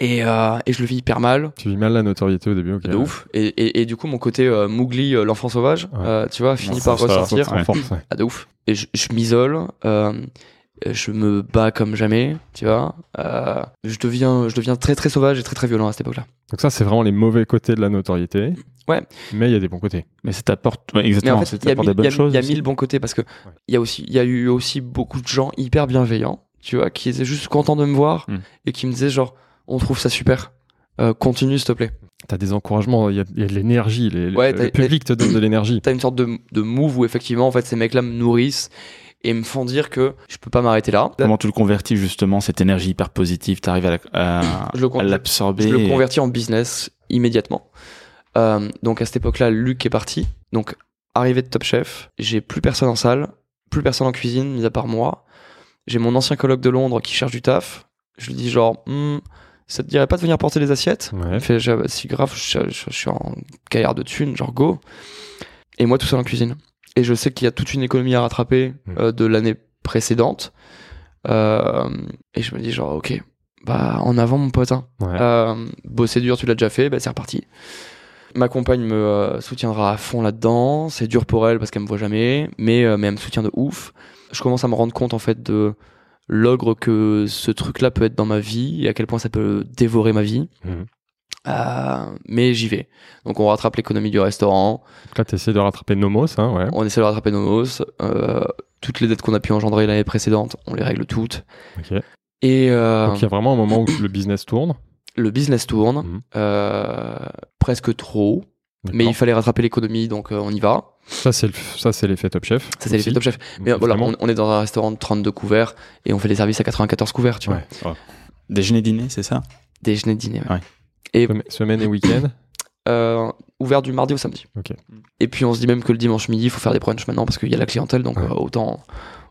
Et, euh, et je le vis hyper mal. Tu vis mal la notoriété au début, ok. De ouf. Et, et, et du coup, mon côté euh, Mougli, euh, l'enfant sauvage, Ouais. euh, tu vois, finit par ressortir. ouais. Ah, de ouf. Et je, je m'isole, euh, je me bats comme jamais, tu vois. Euh, je, deviens, je deviens très très sauvage et très très violent à cette époque-là. Donc ça, c'est vraiment les mauvais côtés de la notoriété. Ouais. Mais il y a des bons côtés. Mais ça t'apporte, exactement, en ça fait, il y a, t'apporte mille- des bonnes choses. il y a mille bons côtés parce que il y a aussi, il y a eu aussi beaucoup de gens hyper bienveillants, tu vois, qui étaient juste contents de me voir Mm. et qui me disaient genre, on trouve ça super, Euh, continue s'il te plaît. T'as des encouragements, il y a, il y a de l'énergie. les- Ouais, le t'as- public te donne de l'énergie. T'as une sorte de, de move où effectivement, en fait, ces mecs-là me nourrissent et me font dire que je peux pas m'arrêter là. Comment tu le convertis justement, cette énergie hyper positive, t'arrives à, la- à, Je le con- à l'absorber. Je le et- convertis en business immédiatement. Euh, donc à cette époque-là, Luc est parti. Donc arrivé de Top Chef, j'ai plus personne en salle, plus personne en cuisine, mis à part moi. J'ai mon ancien coloc de Londres qui cherche du taf. Je lui dis genre, Hmm, ça te dirait pas de venir porter les assiettes? Ouais. Il fait, si grave, je, je- je suis en galère de thunes, genre go. Et moi tout seul en cuisine. Et je sais qu'il y a toute une économie à rattraper Mm. euh, de l'année précédente. Euh, et je me dis genre, ok, bah en avant mon pote. hein. Ouais. Euh, bosser dur, tu l'as déjà fait, bah, c'est reparti. Ma compagne me soutiendra à fond là-dedans. C'est dur pour elle parce qu'elle me voit jamais, mais, mais elle me soutient de ouf. Je commence à me rendre compte en fait de l'ogre que ce truc-là peut être dans ma vie et à quel point ça peut dévorer ma vie. Mhm. Euh, mais j'y vais. Donc on rattrape l'économie du restaurant, Donc là, t'essaies de rattraper Nomos, hein, ouais. on essaie de rattraper nos mosses. Euh, toutes les dettes qu'on a pu engendrer l'année précédente, on les règle toutes. Et euh, Donc il y a vraiment un moment où le business tourne. le business tourne, Mhm. presque trop. Mais il fallait rattraper l'économie, donc on y va. Ça, c'est le- ça, c'est l'effet Top Chef. Ça, c'est l'effet. Top Chef. Mais voilà, on, on est dans un restaurant de 32 couverts et on fait des services à 94 couverts, tu vois. Ouais. Déjeuner, dîner, c'est ça? Déjeuner, dîner. ouais. Ouais. Et Sem- Semaine et week-end. euh, ouvert du mardi au samedi. Ok. Et puis on se dit même que le dimanche midi, il faut faire des brunchs maintenant parce qu'il y a la clientèle, donc Ouais. euh, autant,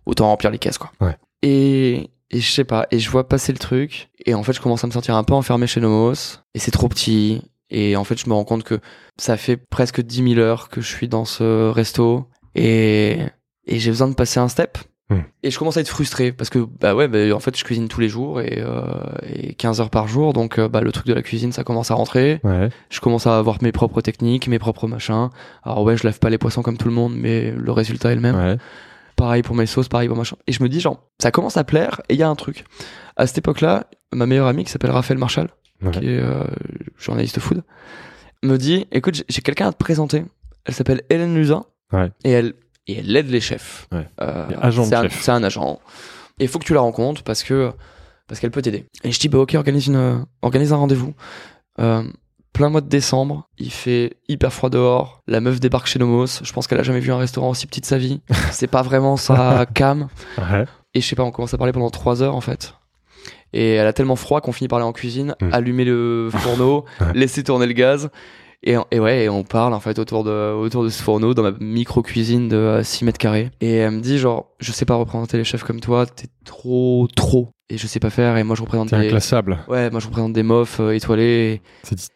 autant remplir les caisses, quoi. Ouais. Et, et je sais pas, et je vois passer le truc, et en fait, je commence à me sentir un peu enfermé chez Nomos, et c'est trop petit, et en fait, je me rends compte que ça fait presque 10 000 heures que je suis dans ce resto, et, et j'ai besoin de passer un step. Hmm. Et je commence à être frustré parce que bah ouais bah, en fait je cuisine tous les jours et, euh, et 15 heures par jour donc euh, bah, le truc de la cuisine ça commence à rentrer Ouais. je commence à avoir mes propres techniques, mes propres machins. Alors ouais, je lave pas les poissons comme tout le monde, mais le résultat est le même. Ouais. Pareil pour mes sauces, pareil pour machin. Et je me dis genre, ça commence à plaire et il y a un truc. À cette époque-là, ma meilleure amie qui s'appelle Raphaël Marshall, Ouais. qui est euh, journaliste food, me dit, écoute, j'ai- quelqu'un à te présenter. Elle s'appelle Hélène Luzin Ouais. et elle et elle aide les chefs. Ouais. Euh, c'est un, chef. c'est un agent. Et il faut que tu la rencontres parce que parce qu'elle peut t'aider. Et je dis bah ok, organise une organise un rendez-vous. Euh, plein mois de décembre, il fait hyper froid dehors. La meuf débarque chez Nomos. Je pense qu'elle a jamais vu un restaurant aussi petit de sa vie. C'est pas vraiment sa cam. Ouais. Et je sais pas, on commence à parler pendant trois heures en fait. Et elle a tellement froid qu'on finit par aller en cuisine, Mm. allumer le fourneau, Ouais. laisser tourner le gaz. Et, et ouais, et on parle en fait autour de, autour de ce fourneau dans ma micro cuisine de euh, 6 mètres carrés. Et elle me dit genre, je sais pas représenter les chefs comme toi, t'es trop, trop. Et je sais pas faire. Et moi je représente des, inclassable. ouais, moi je représente des mofs euh, étoilés.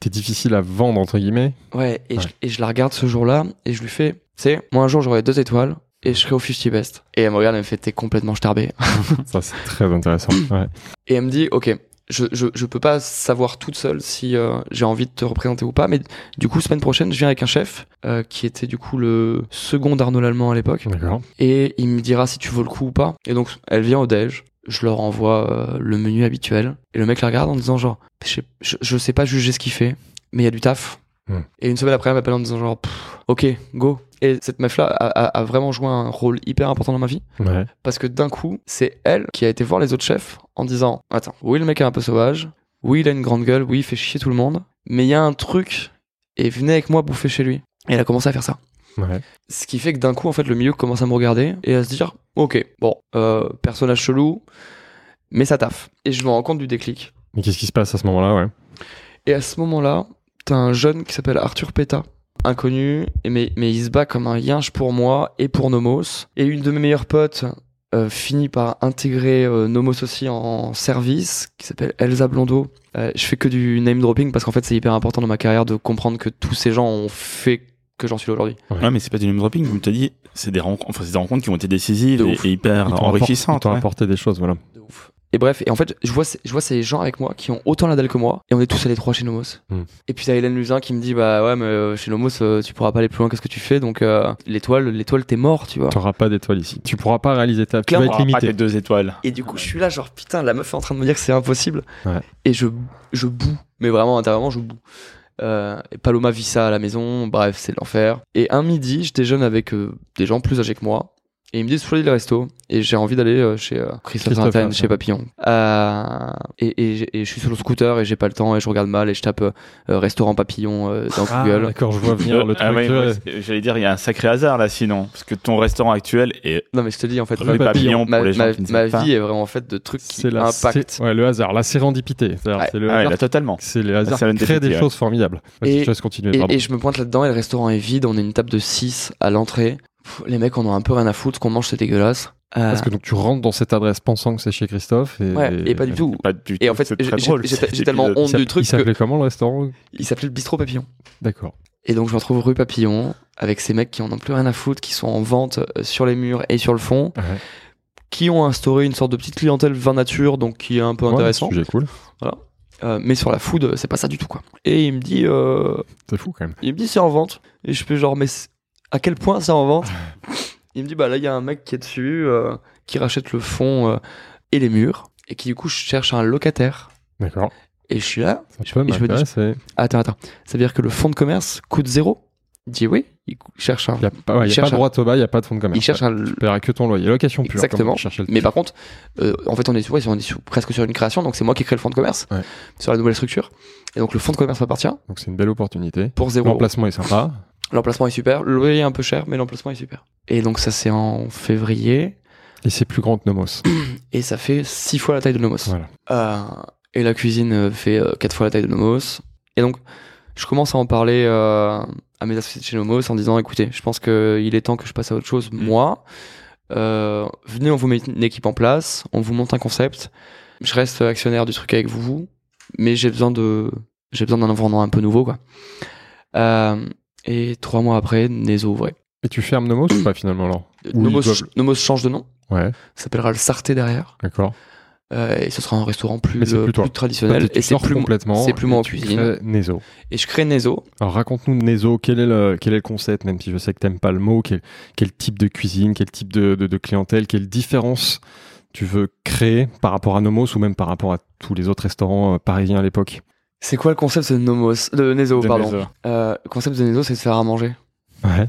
T'es difficile à vendre, entre guillemets. Et, ouais, et, Ouais. Je, et je la regarde ce jour-là et je lui fais, tu sais, moi un jour j'aurai deux étoiles et je serai au 50 best. Et elle me regarde, elle me fait, t'es complètement starbé. Ça, c'est très intéressant. Ouais. Et elle me dit, ok, je, je, je peux pas savoir toute seule si euh, j'ai envie de te représenter ou pas, mais du coup, semaine prochaine, je viens avec un chef euh, qui était du coup le second d'Arnaud Lallemand à l'époque, D'accord. et il me dira si tu veux le coup ou pas. Et donc, elle vient au déj, je leur envoie euh, le menu habituel, et le mec la regarde en disant genre, je, je, je sais pas juger ce qu'il fait, mais il y a du taf. Hmm. Et une semaine après, elle m'appelle en disant genre, ok, go. Et cette meuf-là a, a- a vraiment joué un rôle hyper important dans ma vie Ouais. parce que d'un coup, c'est elle qui a été voir les autres chefs en disant Attends, oui, le mec est un peu sauvage, oui, il a une grande gueule, oui, il fait chier tout le monde, mais il y a un truc, et venez avec moi bouffer chez lui. Et elle a commencé à faire ça. Ouais. Ce qui fait que d'un coup, en fait, le milieu commence à me regarder et à se dire Ok, bon, euh, personnage chelou, mais ça taffe. Et je me rends compte du déclic. Mais qu'est-ce qui se passe à ce moment-là, ouais? Et à ce moment-là, t'as un jeune qui s'appelle Arthur Peta, inconnu, mais, mais il se bat comme un yinche pour moi et pour Nomos. Et une de mes meilleures potes, euh, fini par intégrer euh, Nomos aussi en service, qui s'appelle Elsa Blondeau. Euh, je fais que du name dropping parce qu'en fait c'est hyper important dans ma carrière de comprendre que tous ces gens ont fait que j'en suis là aujourd'hui. Ouais, mais c'est pas du name dropping, comme tu as dit, c'est des rencontres, enfin, c'est des rencontres qui ont été décisives De et, hyper enrichissantes. ils t'ont ouais. apporté des choses, voilà. Et bref, et en fait, je vois, ces- je vois ces gens avec moi qui ont autant la dalle que moi, et on est tous allés trois chez Nomos. Hmm. Et puis t'as Hélène Luzin qui me dit, bah ouais, mais euh, chez Nomos, euh, tu pourras pas aller plus loin que ce que tu fais, donc euh, l'étoile, l'étoile, t'es mort, tu vois. Tu n'auras pas d'étoile ici. Tu pourras pas réaliser ta. Tu vas Clairement. être pas limité. tes deux étoiles. Et du coup, je suis là, genre, putain, la meuf est en train de me dire que c'est impossible. Ouais. Et je, je boue. Mais vraiment, intérieurement, je boue. Euh, et Paloma vit ça à la maison. Bref, c'est l'enfer. Et un midi, je déjeune avec euh, des gens plus âgés que moi. Et ils me disent, choisis le resto. Et j'ai envie d'aller euh, chez euh, Christophe Fontaine. chez Papillon. Euh, et, et, et je suis sur le scooter et j'ai pas le temps et je regarde mal et je tape euh, euh, restaurant Papillon euh, dans Ah, Google. d'accord, je vois venir le Ah truc. ouais, euh, ouais, c'est- J'allais dire, il y a un sacré hasard là sinon, parce que ton restaurant actuel est Non, mais je te dis, en fait, rue Papillon, Papillon ma, pour les gens ma- qui ne ma savent pas. vie est vraiment faite de trucs qui C'est la, impactent. c'est- ouais, le hasard, la sérendipité. Ouais. c'est le Ah ouais, hasard là, totalement. C'est les hasards C'est qui créent des ouais. choses formidables. Vas-y, Et- je te laisse continuer. Et, pardon. et je me pointe là-dedans et le restaurant est vide. On est une table de 6 à l'entrée. Pff, Les mecs en ont un peu rien à foutre. Ce qu'on mange, c'est dégueulasse. Euh, Parce que donc tu rentres dans cette adresse pensant que c'est chez Christophe. Et, ouais, et pas du tout. Pas du Et tout, en fait, c'est j'ai tellement honte Il du truc Il s'appelait comment le restaurant qu'il s'appelait le bistrot Papillon. D'accord. Et donc je me retrouve rue Papillon avec ces mecs qui en ont plus rien à foutre, qui sont en vente euh, sur les murs et sur le fond, Ouais. qui ont instauré une sorte de petite clientèle vin nature, donc qui est un peu Ouais, intéressant. sujet cool. Euh, mais sur la food, c'est pas ça du tout quoi. Et il me dit, euh, C'est fou quand même. Il me dit c'est en vente. Et je fais genre, mais à quel point c'est en vente Il me dit, bah là, il y a un mec qui est dessus, euh, qui rachète le fond euh, et les murs, et qui du coup cherche un locataire. D'accord. Et je suis là. Ça Je- et je me dis, attends, attends. Ça veut dire que le fonds de commerce coûte zéro Il dit oui. Il cherche un. Il n'y a, pas, ouais, il y a pas de droit au bail, il n'y a pas de fonds de commerce. Il cherche un. Tu paieras que ton loyer. Location pure. Exactement. Mais par contre, euh, en fait, on est, ouais, on est sur- presque sur une création, donc c'est moi qui crée le fonds de commerce Ouais. sur la nouvelle structure. Et donc le fonds de commerce m'appartient Donc c'est une belle opportunité. pour zéro. L'emplacement est sympa. L'emplacement est super. Le loyer est un peu cher, mais l'emplacement est super. Et donc ça, c'est en février. Et c'est plus grand que Nomos. et ça fait six fois la taille de Nomos. Voilà. Euh, et la cuisine euh, fait euh, quatre fois la taille de Nomos. Et donc, je commence à en parler euh, à mes associés de chez Nomos en disant, écoutez, je pense qu'il est temps que je passe à autre chose, moi. Euh, venez, on vous met une équipe en place, on vous monte un concept. Je reste actionnaire du truc avec vous, mais j'ai besoin de, j'ai besoin d'un environnement un peu nouveau, quoi. Euh, et trois mois après, Nezo ouvrait. Et tu fermes Nomos ou pas finalement alors Oui, Nomos, ils doivent- Nomos change de nom, Ouais, s'appellera le Sarté derrière. d'accord. Euh, et ce sera un restaurant plus, euh, plus toi. plus traditionnel. Et c'est plus, complètement. c'est plus moi en cuisine. Nezo. et je crée Nezo. Alors raconte-nous Nezo, quel est le quel est le concept, même si je sais que t'aimes pas le mot, quel, quel type de cuisine, quel type de, de, de clientèle, quelle différence tu veux créer par rapport à Nomos ou même par rapport à tous les autres restaurants euh, parisiens à l'époque? C'est quoi le concept de Nomos, de Nezo, De pardon. Nezo. Euh, le concept de Nezo, c'est de faire à manger. Ouais.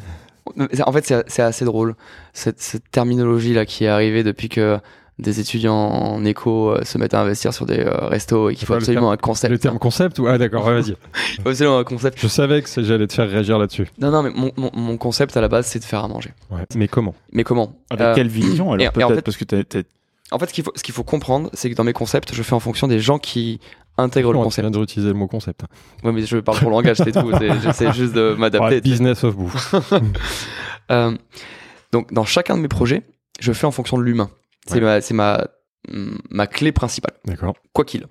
En fait, c'est assez drôle cette, cette terminologie là qui est arrivée depuis que des étudiants en éco euh, se mettent à investir sur des euh, restos et qu'il C'est faut le absolument un concept. Le terme concept ou ah d'accord, vas-y. Il faut absolument un concept. Je savais que c'est- j'allais te faire réagir là-dessus. Non, non, mais mon, mon, mon concept à la base, c'est de faire à manger. Ouais. Mais comment? Mais comment? Avec Euh, quelle vision alors et en peut-être? Fait- parce que t'as- t'as- En fait, ce qu'il faut, ce qu'il faut comprendre, c'est que dans mes concepts, je fais en fonction des gens qui intègrent le Tu concept. viens de réutiliser le mot concept. Ouais, mais je parle pour le langage, c'est tout. J'essaie juste de m'adapter. tu business of bouffe. Euh, donc, dans chacun de mes projets, je fais en fonction de l'humain. C'est Ouais. ma, c'est ma, ma clé principale, D'accord. quoi qu'il.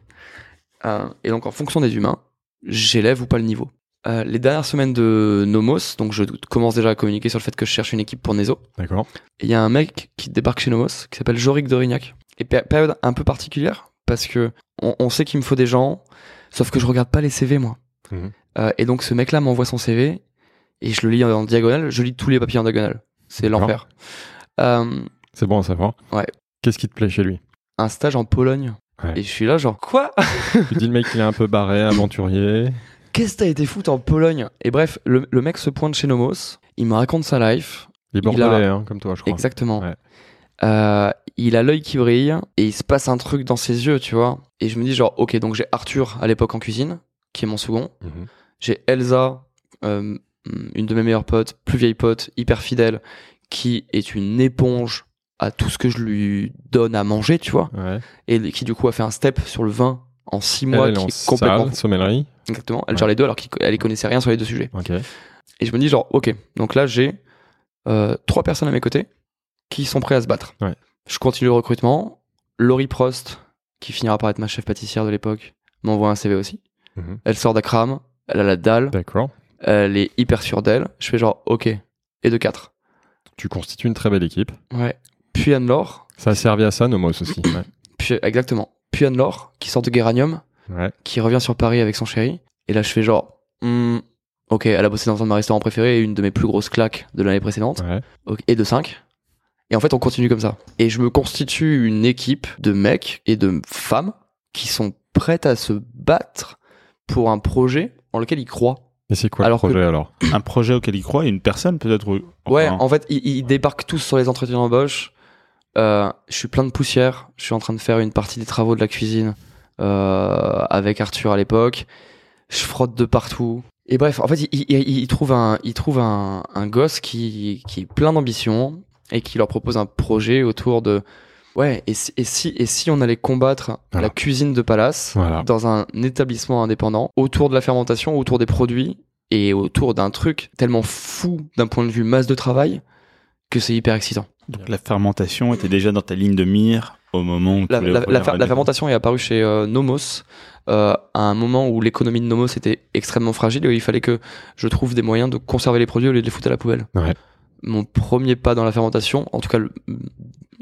Euh, et donc, en fonction des humains, j'élève ou pas le niveau. Euh, les dernières semaines de Nomos, donc je commence déjà à communiquer sur le fait que je cherche une équipe pour Nezo. D'accord. Il y a un mec qui débarque chez Nomos qui s'appelle Jorik Dorignac. Et péri- période un peu particulière parce que on, on sait qu'il me faut des gens, sauf que je regarde pas les CV moi. Mhm. Euh, et donc ce mec-là m'envoie son CV et je le lis en diagonale. Je lis tous les papiers en diagonale. C'est l'enfer. Euh, C'est bon à savoir. Ouais. Qu'est-ce qui te plaît chez lui? Un stage en Pologne. Ouais. Et je suis là genre quoi? Tu dis le mec il est un peu barré, aventurier. Qu'est-ce que t'as été foutre en Pologne? Et bref, le, le mec se pointe chez Nomos. Il me raconte sa life. Il est a- bordelais, hein, comme toi, je crois. Exactement. Ouais. Euh, il a l'œil qui brille et il se passe un truc dans ses yeux, tu vois. Et je me dis genre, ok, donc j'ai Arthur à l'époque en cuisine, qui est mon second. Mhm. J'ai Elsa, euh, une de mes meilleures potes, plus vieille pote, hyper fidèle, qui est une éponge à tout ce que je lui donne à manger, tu vois. Ouais. Et qui du coup a fait un step sur le vin en six mois, Elle, elle est qui est complètement... salle, sommellerie. Exactement. Elle Ouais. gère les deux alors qu'elle connaissait rien sur les deux sujets. Et je me dis genre, ok, donc là j'ai euh, trois personnes à mes côtés qui sont prêts à se battre. Ouais. Je continue le recrutement. Laurie Prost, qui finira par être ma chef pâtissière de l'époque, m'envoie un CV aussi. Mhm. Elle sort d'Akram, elle a la dalle, D'accord. elle est hyper sûre d'elle. Je fais genre, ok, et de 4. Tu constitues une très belle équipe. Ouais. Puis Anne-Laure, Ça a servi à ça, Nomos aussi. Ouais. puis, exactement. Puis Anne-Laure, qui sort de Geranium, Ouais. qui revient sur Paris avec son chéri. Et là, je fais genre, hmm, ok, elle a bossé dans un de mes restaurants préférés et une de mes plus grosses claques de l'année précédente. Ouais. Et de 5. Et en fait, on continue comme ça. Et je me constitue une équipe de mecs et de femmes qui sont prêtes à se battre pour un projet en lequel ils croient. Et c'est quoi Alors le projet alors? Un projet auquel il croit et une personne peut-être. ou- Ouais, enfin, en fait, ils, ils débarquent tous sur les entretiens d'embauche. Euh, je suis plein de poussière. Je suis en train de faire une partie des travaux de la cuisine euh, avec Arthur à l'époque. Je frotte de partout. Et bref, en fait, il, il, il- il trouve un, il trouve un, un gosse qui, qui est plein d'ambition et qui leur propose un projet autour de ouais. Et si, et si, et si on allait combattre Voilà. la cuisine de Palace Voilà. dans un établissement indépendant autour de la fermentation, autour des produits et autour d'un truc tellement fou d'un point de vue masse de travail que c'est hyper excitant. Donc la fermentation était déjà dans ta ligne de mire au moment où La, la- la fer- la fermentation est apparue chez euh, Nomos euh, à un moment où l'économie de Nomos était extrêmement fragile et où il fallait que je trouve des moyens de conserver les produits au lieu de les foutre à la poubelle. Ouais. Mon premier pas dans la fermentation, en tout cas le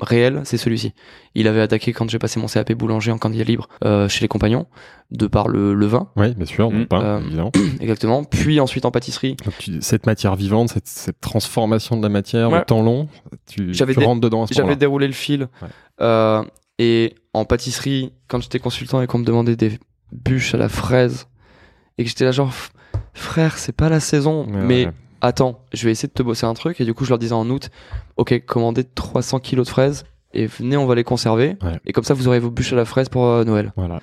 réel, c'est celui-ci. Il avait attaqué quand j'ai passé mon CAP boulanger en candidat libre euh, chez les compagnons, de par le, le vin, Oui, bien sûr, non Mm. pas, Euh, évidemment. exactement. Puis ensuite en pâtisserie, Donc, tu- cette matière vivante, cette, cette transformation de la matière Ouais. au temps long, tu, J'avais tu des- rentres dedans à ce J'avais moment-là. déroulé le fil. Ouais. Euh, et en pâtisserie, quand j'étais consultant et qu'on me demandait des bûches à la fraise, et que j'étais là genre, frère, c'est pas la saison, mais ouais. Attends, je vais essayer de te bosser un truc. Et du coup, je leur disais en août, ok, commandez 300 kilos de fraises et venez, on va les conserver. Ouais. Et comme ça, vous aurez vos bûches à la fraise pour euh, Noël. Voilà.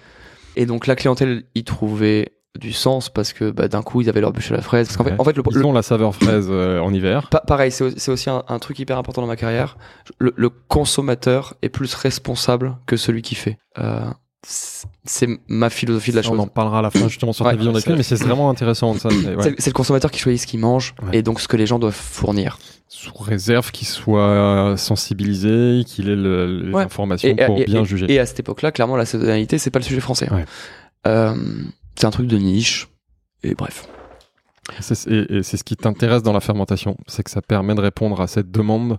Et donc, la clientèle y trouvait du sens parce que bah, d'un coup, ils avaient leurs bûches à la fraise. Parce qu'en Ouais. fait, en fait, le, Ils le- ont la saveur fraise euh, en hiver. Pa- pareil, c'est au- c'est aussi un, un truc hyper important dans ma carrière. Le, le consommateur est plus responsable que celui qui fait. Euh, c'est ma philosophie de la Ça, On chose. en parlera à la fin justement sur Ouais, ta vision cuisine, mais c'est vraiment intéressant. Ça, c'est- ouais. C'est c'est le consommateur qui choisit ce qu'il mange Ouais. et donc ce que les gens doivent fournir. Sous réserve qu'il soit sensibilisé, qu'il ait Et, pour et- bien et- juger. et à cette époque-là, clairement, la saisonnalité, c'est pas le sujet français. Ouais. Euh, c'est un truc de niche. Et bref. Et c'est ce qui t'intéresse dans la fermentation, c'est que ça permet de répondre à cette demande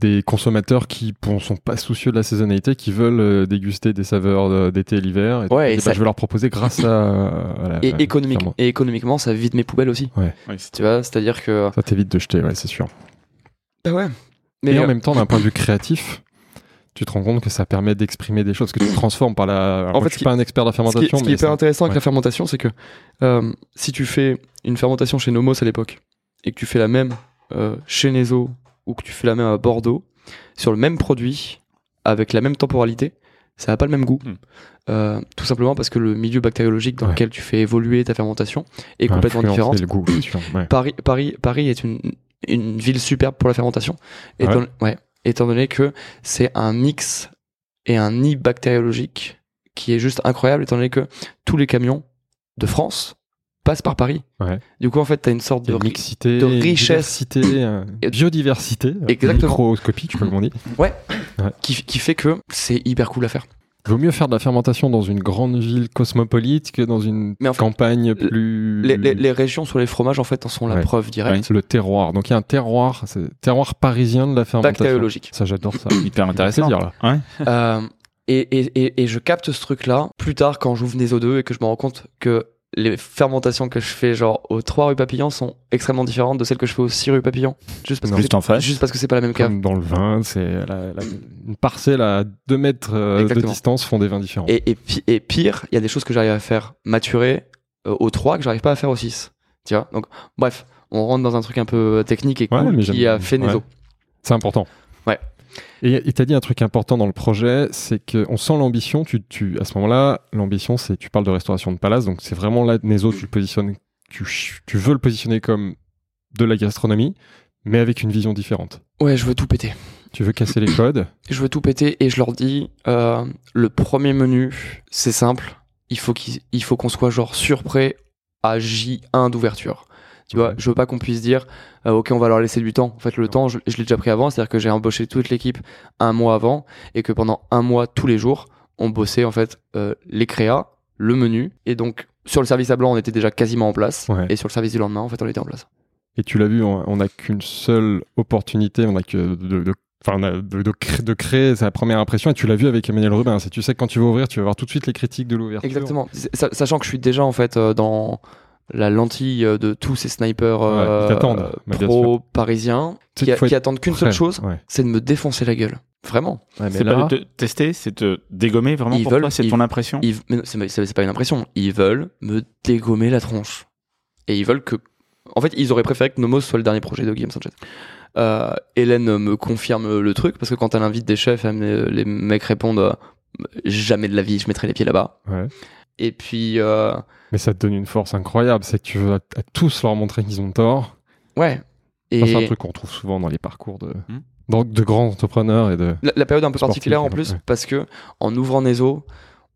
des consommateurs qui ne sont pas soucieux de la saisonnalité, qui veulent euh, déguster des saveurs de- d'été et l'hiver. Et, Ouais, et et bah, ça- je vais leur proposer grâce à, à la Et, économique, et économiquement, ça vide mes poubelles aussi. Ouais, Tu vois, c'est-à-dire que. Ça t'évite de jeter, ouais, c'est sûr. Bah ouais. Mais Mais en euh, même temps, d'un point de vue créatif, tu te rends compte que ça permet d'exprimer des choses, que tu transformes par la. Alors, En moi, fait, je suis pas un expert de la Ce qui, fermentation, ce qui est mais hyper ça- intéressant avec la fermentation, c'est que euh, si tu fais une fermentation chez Nomos à l'époque et que tu fais la même euh, chez Nezo ou que tu fais la même à Bordeaux sur le même produit avec la même temporalité, ça n'a pas le même goût. Hmm. Euh, tout simplement parce que le milieu bactériologique dans Ouais. lequel tu fais évoluer ta fermentation est complètement différent. le goût, bien sûr. ouais. Paris, Paris, Paris est une, une ville superbe pour la fermentation, étant, ouais ouais, étant donné que c'est un mix et un nid bactériologique qui est juste incroyable, étant donné que tous les camions de France passent par Paris. Ouais. Du coup, en fait, t'as une sorte de mixité, de richesse. diversité, euh, biodiversité, euh, Exactement. microscopique, comme on dit. qui, qui fait que c'est hyper cool à faire. Vaut mieux faire de la fermentation dans une grande ville cosmopolite que dans une Mais en fait, campagne plus. les, les- les régions sur les fromages, en fait, en sont la Ouais. preuve directe. Le terroir. Donc il y a un terroir, c'est le terroir parisien de la fermentation. Bactériologique. Ça, j'adore ça. hyper intéressant. plaisir, là. Ouais. Euh, et, et, et, et je capte ce truc-là plus tard quand j'ouvre des O2 et que je me rends compte que les fermentations que je fais genre aux 3 rue Papillon sont extrêmement différentes de celles que je fais aux 6 rue Papillon. Juste parce, Non. que Juste en c'est, face. juste parce que c'est pas la même cave. Comme dans le vin, c'est la- la- une parcelle à 2 mètres euh, de distance font des vins différents. Et, et, pi- et pire, il y a des choses que j'arrive à faire maturer euh, au 3 que j'arrive pas à faire au 6. Tu vois? Donc, bref, on rentre dans un truc un peu technique et cool qui a fait ouais. C'est important. Ouais. Et tu as dit un truc important dans le projet, c'est qu'on sent l'ambition. Tu, tu, à ce moment-là, l'ambition, c'est tu parles de restauration de palace, donc c'est vraiment là, Nezo, tu le positionnes, tu, tu veux le positionner comme de la gastronomie, mais avec une vision différente. Ouais, je veux tout péter. Tu veux casser les codes? Je veux tout péter et je leur dis euh, le premier menu, c'est simple. Il faut qu'on soit genre surprêt à J1 d'ouverture. Tu vois, je veux pas qu'on puisse dire, euh, ok, on va leur laisser du temps. En fait, le temps, je, je l'ai déjà pris avant, c'est-à-dire que j'ai embauché toute l'équipe un mois avant et que pendant un mois, tous les jours, on bossait en fait euh, les créas, le menu et donc sur le service à blanc, on était déjà quasiment en place Ouais. et sur le service du lendemain, en fait, on était en place. Et tu l'as vu, on n'a qu'une seule opportunité, on a que de, de- enfin, de, de cré- de créer sa première impression. Et tu l'as vu avec Emmanuel Rubin. C'est tu sais que quand tu vas ouvrir, tu vas voir tout de suite les critiques de l'ouverture. Exactement. Sa- Sachant que je suis déjà en fait euh, dans la lentille de tous ces snipers euh, Ouais, pro parisiens qui, qu'il a- faut qui être attendent qu'une seule chose, Ouais. c'est de me défoncer la gueule. Vraiment. Ouais, mais C'est là, pas de te tester, c'est te dégommer vraiment Ils pour veulent- toi, c'est ils- ton impression. Ils, c'est pas une impression. Ils veulent me dégommer la tronche. Et ils veulent que. En fait, ils auraient préféré que Nomos soit le dernier projet de Guillaume Sanchez. Euh, Hélène me confirme le truc parce que quand elle invite des chefs, elle me- les mecs répondent euh, jamais de la vie, je mettrai les pieds là-bas. Ouais. Et puis, euh, Mais ça te donne une force incroyable, c'est que tu veux à, à tous leur montrer qu'ils ont tort. ouais. C'est un truc qu'on trouve souvent dans les parcours de, Hmm. dans- de grands entrepreneurs et de. la, la période un peu particulière en plus Ouais. parce que en ouvrant Nezo,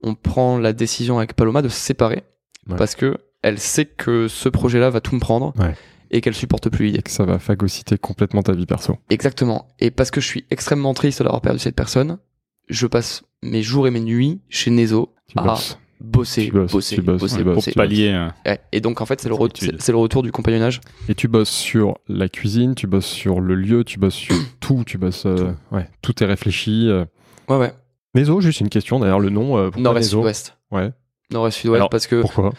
on prend la décision avec Paloma de se séparer Ouais. parce que elle sait que ce projet-là va tout me prendre Ouais. et qu'elle supporte plus l'idée. et que ça va phagocyter complètement ta vie perso. Exactement. Et parce que je suis extrêmement triste d'avoir perdu cette personne, je passe mes jours et mes nuits chez Nezo Tu à bosses. Bosser, bosses, bosser, bosses, bosser, tu Pour pallier. euh, Ouais. Et donc en fait, c'est le, re- le retour du compagnonnage. Et tu bosses sur la cuisine, tu bosses sur le lieu, tu bosses sur tout, tu bosses. euh, ouais, tout est réfléchi. euh. Ouais, ouais. Nezo, juste une question d'ailleurs, le nom. euh, Nord-est, sud-ouest. Ouais. Nord-est, sud-ouest, parce que, Pourquoi?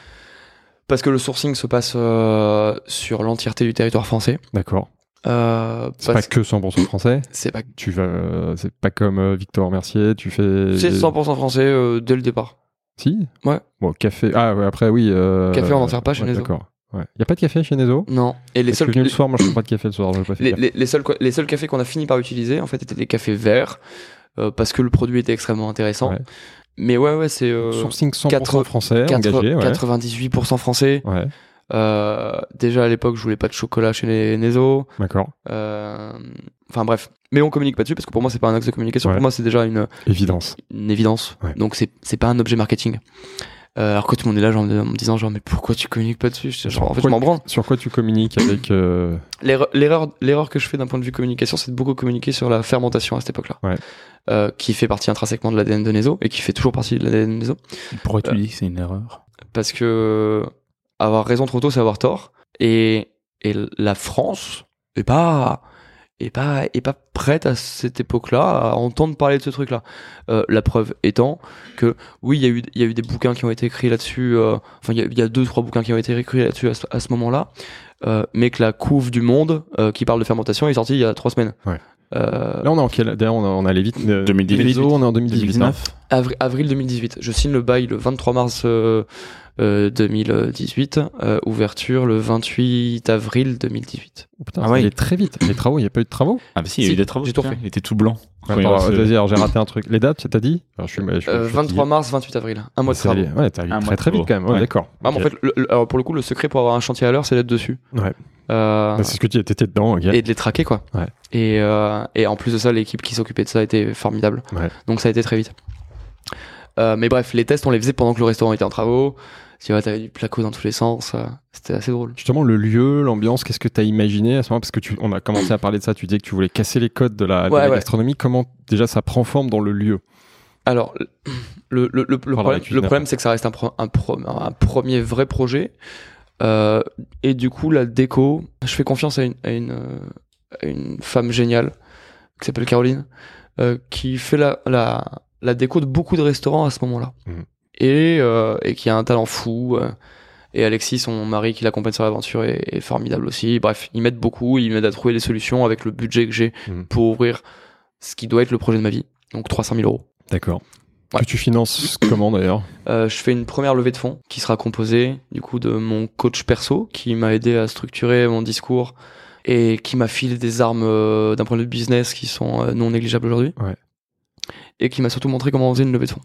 parce que le sourcing se passe euh, sur l'entièreté du territoire français. D'accord. Euh, C'est pas que 100% français? c'est pas Tu vas, c'est pas comme Victor Mercier. Tu fais. C'est 100% français euh, dès le départ. Si. Ouais. Bon, café. Ah ouais, après oui. euh, Café, on n'en sert pas chez ouais, Nezo. D'accord. Ouais. Y a pas de café chez Nezo? Non. Et les que seuls, venu le soir, moi je prends pas de café le soir. pas les, les- les seuls, les seuls cafés qu'on a fini par utiliser, en fait, étaient des cafés verts, euh, parce que le produit était extrêmement intéressant. Ouais. Mais ouais, ouais, c'est euh, Sourcing 100% quatre- français, quatre- engagé. Ouais. 98% français. ouais. Euh, déjà à l'époque, je voulais pas de chocolat chez les Nezo. D'accord. Euh, Enfin bref. Mais on communique pas dessus parce que pour moi, c'est pas un axe de communication. Ouais. Pour moi, c'est déjà une, Évidence. une évidence. Ouais. Donc c'est c'est pas un objet marketing. Euh, alors que tout le monde est là genre, en me disant genre mais pourquoi tu communiques pas dessus? Genre, En fait, je m'en branle. Sur quoi tu communiques avec euh, L'erreur- L'erreur que je fais d'un point de vue communication, c'est de beaucoup communiquer sur la fermentation à cette époque-là. Ouais. Euh, qui fait partie intrinsèquement de l'ADN de Nezo et qui fait toujours partie de l'ADN de Nezo. Pourquoi tu dis que c'est une erreur? Parce que avoir raison trop tôt, c'est avoir tort. Et, et la France est pas, est pas, est pas prête à cette époque-là à entendre parler de ce truc-là. Euh, la preuve étant que oui, il y a eu, il y a eu des bouquins qui ont été écrits là-dessus. euh, enfin, il y a, il y a deux, trois bouquins qui ont été écrits là-dessus à, ce- à ce moment-là. Euh, mais que la couve du monde euh, qui parle de fermentation est sortie il y a trois semaines. Ouais. Euh, Là, on est en quel D'ailleurs, on, a- on allait vite. euh, 2018. Nezo, on est en 2018. hein. 2019 Avri- avril 2018. Je signe le bail le 23 mars euh, euh, 2018. euh, ouverture le 28 avril 2018. Oh, putain, Ah ça ouais. allait très vite. Les travaux, il n'y a pas eu de travaux? Ah bah si, il y a Si, eu des travaux. j'ai tout refait. Il était tout blanc. Il Attends, reste- vas-y, alors j'ai raté un truc. Les dates, t'as dit? Alors, je suis, je suis- Euh, je suis 23 mars, 28 avril. Un mois de travaux. allait- Ouais, t'as allé Un mois très très vite quand même. Ouais, Ouais. D'accord. Ah, mais Ok. en fait, le- le- alors pour le coup, le secret pour avoir un chantier à l'heure, c'est d'être dessus. Ouais. Euh, Bah, c'est ce que tu étais dedans. ok. et de les traquer, quoi. Ouais. Et, euh, et en plus de ça, l'équipe qui s'occupait de ça était formidable. Ouais. Donc ça a été très vite. Euh, mais bref, les tests, on les faisait pendant que le restaurant était en travaux. Tu vois, t'avais du placo dans tous les sens. euh, C'était assez drôle. Justement, le lieu, l'ambiance, qu'est-ce que tu as imaginé à ce moment? Parce que tu, on a commencé à parler de ça, tu disais que tu voulais casser les codes de la, de Ouais, la ouais. gastronomie. Comment déjà ça prend forme dans le lieu? Alors, le, le, le, problème, le c'est que ça reste un, pro- un, pro- un premier vrai projet. Euh, et du coup, la déco, je fais confiance à une, à une, à une femme géniale qui s'appelle Caroline, euh, qui fait la, la, la déco de beaucoup de restaurants à ce moment-là. Mhm. Et, euh, et qui a un talent fou. euh, et Alexis, son mari qui l'accompagne sur l'aventure, est, est formidable aussi. Bref, ils m'aident beaucoup, ils m'aident à trouver des solutions avec le budget que j'ai Mhm. pour ouvrir ce qui doit être le projet de ma vie. Donc 300 000 euros. D'accord. Ouais. Que tu finances comment d'ailleurs Euh, je fais une première levée de fonds qui sera composée du coup de mon coach perso qui m'a aidé à structurer mon discours et qui m'a filé des armes euh, d'un point de vue business qui sont euh, non négligeables aujourd'hui. Ouais. Et qui m'a surtout montré comment on faisait une levée de fonds.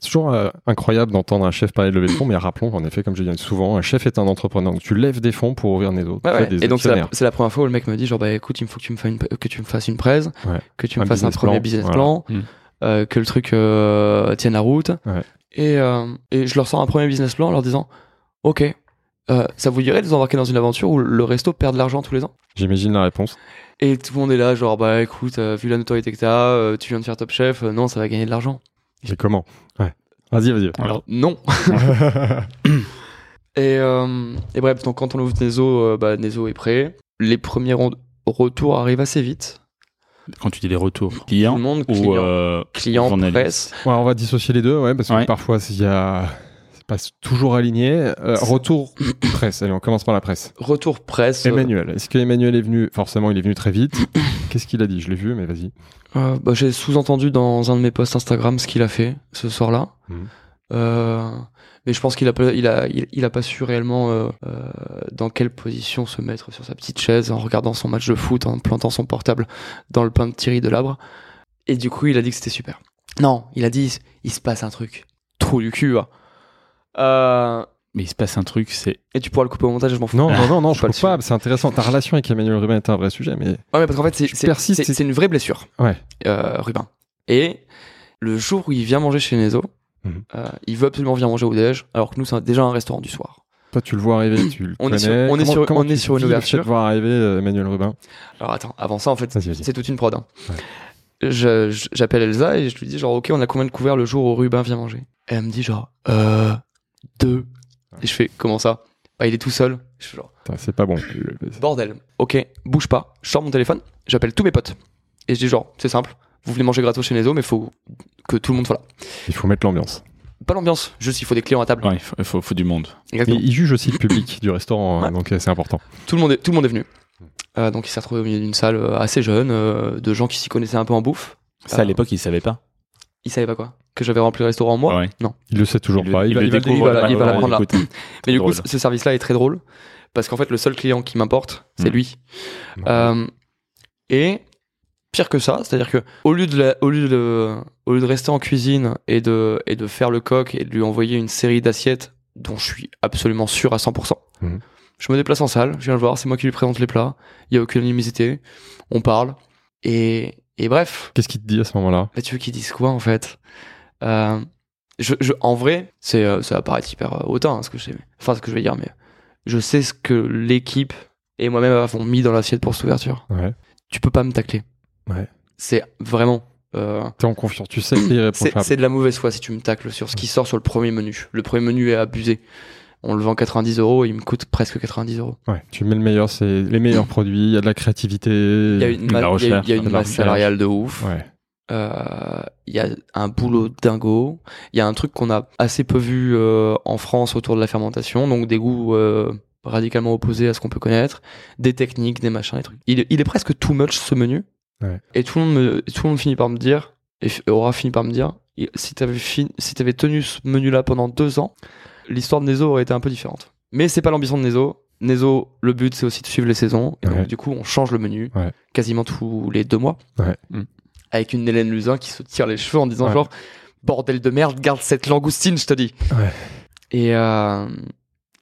C'est toujours euh, incroyable d'entendre un chef parler de levée de fonds, mais rappelons qu'en effet, comme je dis souvent, un chef est un entrepreneur. Donc tu lèves des fonds pour ouvrir des autres. Ouais, ouais. Et donc c'est la, première fois où le mec me dit genre bah écoute il me faut que tu me fasses une, que tu me fasses une presse, Ouais. que tu me fasses un business premier plan, business voilà. plan, Mm. euh, que le truc euh, tienne la route. Ouais. Et, euh, et je leur sors un premier business plan en leur disant ok euh, ça vous dirait de vous embarquer dans une aventure où le resto perd de l'argent tous les ans? J'imagine la réponse. Et tout le monde est là, genre, bah écoute, euh, vu la notoriété que t'as, euh, tu viens de faire Top Chef, euh, non, ça va gagner de l'argent. Mais comment? Ouais. Vas-y, vas-y. Alors, non. Et, euh, et bref, donc quand on ouvre Nezo, euh, bah, Nezo est prêt. Les premiers retours arrivent assez vite. Quand tu dis les retours Tout clients le monde, ou client, euh, client presse. Ouais, on va dissocier les deux, ouais, parce que Ouais. parfois, il y a. C'est pas toujours aligné. Euh, retour presse. Allez, on commence par la presse. Retour presse. euh, Emmanuel. Est-ce que Emmanuel est venu? Forcément, il est venu très vite. Qu'est-ce qu'il a dit? Je l'ai vu, mais vas-y. Euh, bah, j'ai sous-entendu dans un de mes posts Instagram ce qu'il a fait ce soir-là. Euh, mais je pense qu'il a, pas- il a, il, il a pas su réellement euh, euh, dans quelle position se mettre sur sa petite chaise en regardant son match de foot, en plantant son portable dans le pain de Thierry Delabre. Et du coup, il a dit que c'était super. Non, il a dit il se passe un truc. Trop du cul. hein. Euh, Mais il se passe un truc, c'est et tu pourras le couper au montage, je m'en fous. Non, non, non, non, je le pas. C'est intéressant. Ta relation avec Emmanuel Rubin est un vrai sujet, mais Ouais, mais parce qu'en fait, c'est, Tu c'est, persistes, c'est- c'est- c'est une vraie blessure. Ouais. Euh, Rubin. Et le jour où il vient manger chez Nezo, Mhm. euh, il veut absolument venir manger au déj, alors que nous, c'est déjà un restaurant du soir. toi, tu le vois arriver, tu le On est connais. sur- on est sur- comment on est tu sur une ouverture. de voir arriver euh, Emmanuel Rubin? Alors attends, avant ça, en fait, Vas-y, vas-y. c'est toute une prod. hein. Je- je- J'appelle Elsa et je lui dis genre, ok, on a combien de couverts le jour où Rubin vient manger? Et elle me dit genre, euh, deux. Et je fais, comment ça? Bah, il est tout seul. Je fais genre, C'est pas bon. Bordel. Ok, bouge pas. Je sors mon téléphone, j'appelle tous mes potes. Et je dis genre, c'est simple, vous voulez manger gratos chez Nezo, mais faut que tout le monde soit là. Il faut mettre l'ambiance. Pas l'ambiance, juste il faut des clients à table. ouais, il faut, il faut, faut du monde. Mais Exactement. il juge aussi le public du restaurant, hein, Ouais. donc euh, c'est important. Tout, le monde est, tout le monde est venu. Euh, donc il s'est retrouvé au milieu d'une salle euh, assez jeune, euh, de gens qui s'y connaissaient un peu en bouffe. Ça, à Ah. l'époque, il savait pas. Il savait pas quoi Que j'avais rempli le restaurant moi Ouais. Non. Il le sait toujours Il pas. le- Il, va, il il le va le découvre, va la ouais, prendre là. écoute, Mais du drôle. coup, ce service-là est très drôle. Parce qu'en fait, le seul client qui m'importe, c'est Mm. lui. Euh, et pire que ça, c'est-à-dire que au lieu de la- au lieu de au lieu de rester en cuisine et de et de faire le coq et de lui envoyer une série d'assiettes dont je suis absolument sûr à 100%. Mhm. Je me déplace en salle, je viens le voir, c'est moi qui lui présente les plats, il y a aucune animosité, on parle et et bref, Qu'est-ce qu'il te dit à ce moment-là? Bah, tu veux qu'ils disent quoi en fait? Euh, je, je, En vrai, c'est euh, ça va paraître hyper euh, hautain hein, ce que je sais, enfin ce que je vais dire, mais je sais ce que l'équipe et moi-même avons mis dans l'assiette pour cette ouverture. Ouais. Tu peux pas me tacler. Ouais. C'est vraiment. euh, T'es en confiance. Tu sais que c'est de la mauvaise foi si tu me tacles sur ce qui sort sur le premier menu. Le premier menu est abusé. On le vend 90 euros et il me coûte presque 90 euros. Ouais. Tu mets le meilleur, c'est les meilleurs produits. Il y a de la créativité. Il y a une, de la ma- il y a- recherche, il y a de une la masse salariale de ouf. Ouais. Euh, Il y a un boulot dingo. Il y a un truc qu'on a assez peu vu euh, en France autour de la fermentation, donc des goûts euh, radicalement opposés à ce qu'on peut connaître, des techniques, des machins, des trucs. Il, est- il est presque too much ce menu. Ouais. Et tout le monde, me- tout le monde finit par me dire, et aura fini par me dire, si t'avais si t'avais tenu ce menu-là pendant deux ans, l'histoire de Nezo aurait été un peu différente. Mais c'est pas l'ambition de Nezo. Nezo, le but c'est aussi de suivre les saisons. Et Ouais. donc du coup, on change le menu Ouais. quasiment tous les deux mois. Ouais. Mm. Avec une Hélène Luzin qui se tire les cheveux en disant Ouais. genre bordel de merde, garde cette langoustine, je te dis. Ouais. Et euh,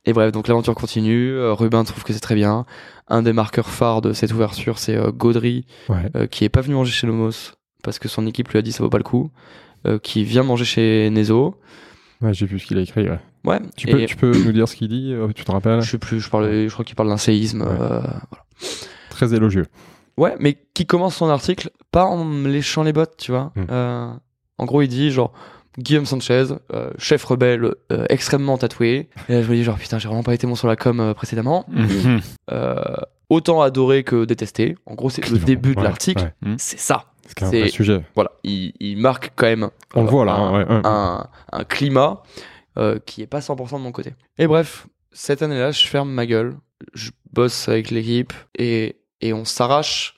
et bref, donc l'aventure continue. Euh, Rubin trouve que c'est très bien. Un des marqueurs phares de cette ouverture, c'est euh, Gaudry Ouais. euh, qui est pas venu manger chez Nomos parce que son équipe lui a dit ça vaut pas le coup. qui vient manger chez Nezo. Ouais, j'ai vu ce qu'il a écrit. ouais. Ouais. Tu peux, tu peux nous dire ce qu'il dit Tu te rappelles? Je sais plus, je parlais, je crois qu'il parle d'un séisme. Très élogieux. Ouais, mais qui commence son article pas en me léchant les bottes, tu vois. Mm. Euh, en gros, il dit genre Guillaume Sanchez, euh, chef rebelle euh, extrêmement tatoué. Et là, je me dis genre putain, j'ai vraiment pas été bon sur la com euh, précédemment. Mhm. Euh, autant adoré que détesté. En gros, c'est le début de l'article. ouais. C'est ça. C'est un sujet. Voilà, il, il marque quand même. On le euh, voit là. un- hein, ouais, ouais. un, un climat euh, qui est pas 100% de mon côté. Et bref, cette année-là, je ferme ma gueule, je bosse avec l'équipe et, et on s'arrache.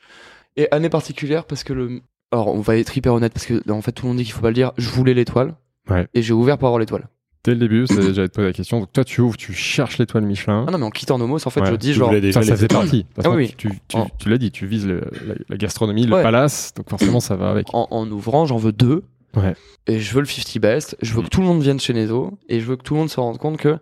Et année particulière parce que le. Alors, on va être hyper honnête parce que en fait, tout le monde dit qu'il faut pas le dire. Je voulais l'étoile. Ouais. Et j'ai ouvert pour avoir l'étoile. Dès le début, c'est- j'allais te poser la question. Donc toi, tu ouvres, tu cherches l'étoile Michelin. Ah non, mais en quittant Nomos, en fait, Ouais, je dis tu genre. Ça, ça faisait partie. Ah oui. Tu, tu, En- tu l'as dit, tu vises le- la, la gastronomie, le Ouais. palace, donc forcément ça va avec. En, en ouvrant, j'en veux deux. Ouais. Et je veux le 50 best. Je veux Mhm. que tout le monde vienne chez Nezo. Et je veux que tout le monde se rende compte que,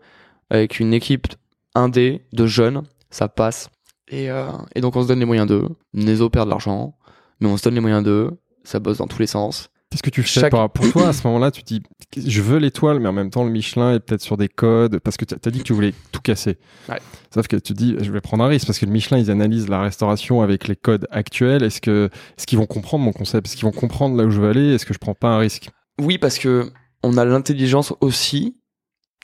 avec une équipe indé, de jeunes, ça passe. Et, euh, et donc, on se donne les moyens d'eux. Nezo perd de l'argent. Mais on se donne les moyens d'eux. Ça bosse dans tous les sens. Qu'est-ce que tu fais Chaque- par- pour toi à ce moment-là Tu te dis, je veux l'étoile, mais en même temps, le Michelin est peut-être sur des codes, parce que tu as dit que tu voulais tout casser. Ouais. Sauf que tu te dis, je vais prendre un risque, parce que le Michelin, ils analysent la restauration avec les codes actuels. Est-ce que est-ce qu'ils vont comprendre mon concept? Est-ce qu'ils vont comprendre là où je veux aller? Est-ce que je prends pas un risque? Oui, parce que on a l'intelligence aussi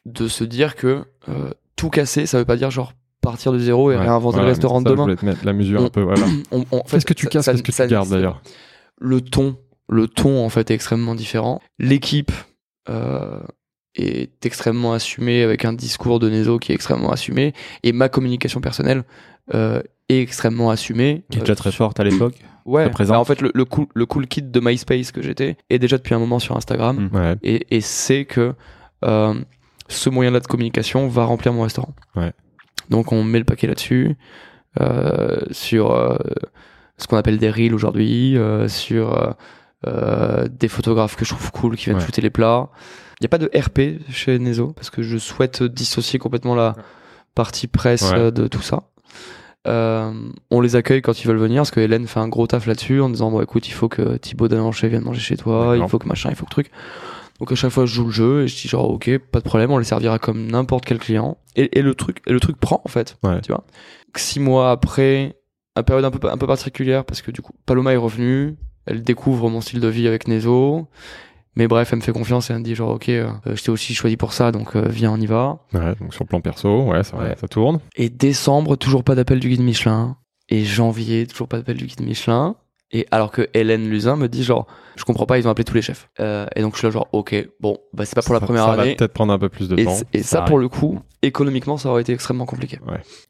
de se dire que euh, tout casser, ça veut pas dire genre partir de zéro et Ouais, réinventer voilà, le restaurant ça, de Je demain. voulais te mettre la mesure On- un peu. Voilà. On- on- en fait, Qu'est-ce que tu casses Qu'est-ce que ça- tu gardes d'ailleurs Le ton, le ton en fait est extrêmement différent. L'équipe euh, est extrêmement assumée avec un discours de Nezo qui est extrêmement assumé et ma communication personnelle euh, est extrêmement assumée. Qui est Euh, déjà très forte à l'époque. Ouais. Bah, en fait, le, le cool, le cool kid de MySpace que j'étais est déjà depuis un moment sur Instagram Mm. Ouais. et, et c'est que euh, ce moyen-là de communication va remplir mon restaurant. Ouais. Donc on met le paquet là-dessus, euh, sur euh, ce qu'on appelle des reels aujourd'hui, euh, sur des photographes que je trouve cool qui viennent Ouais. shooter les plats. Il n'y a pas de RP chez Nezo parce que je souhaite dissocier complètement la partie presse Ouais. de tout ça. On les accueille quand ils veulent venir parce que Hélène fait un gros taf là-dessus en disant bon écoute il faut que Thibaut Delancher vienne manger chez toi, il faut que machin, il faut que truc. Donc à chaque fois je joue le jeu et je dis genre ok pas de problème on les servira comme n'importe quel client et, et le truc et le truc prend en fait Ouais. tu vois. Six mois après une période un peu un peu particulière parce que du coup Paloma est revenue elle découvre mon style de vie avec Nezo mais bref elle me fait confiance et elle me dit genre ok euh, je t'ai aussi choisi pour ça donc euh, viens on y va Ouais, donc sur le plan perso, ouais, ça, Ouais. ça tourne. et décembre, toujours pas d'appel du guide Michelin. Et janvier, toujours pas d'appel du guide Michelin. Et alors que Hélène Luzin me dit genre, je comprends pas, ils ont appelé tous les chefs. Euh, et donc je suis là genre, ok, bon, bah c'est pas pour la Ça- première ça va année. peut-être prendre un peu plus de Et, temps. et Ça ça, pour le coup, économiquement, ça aurait été extrêmement compliqué.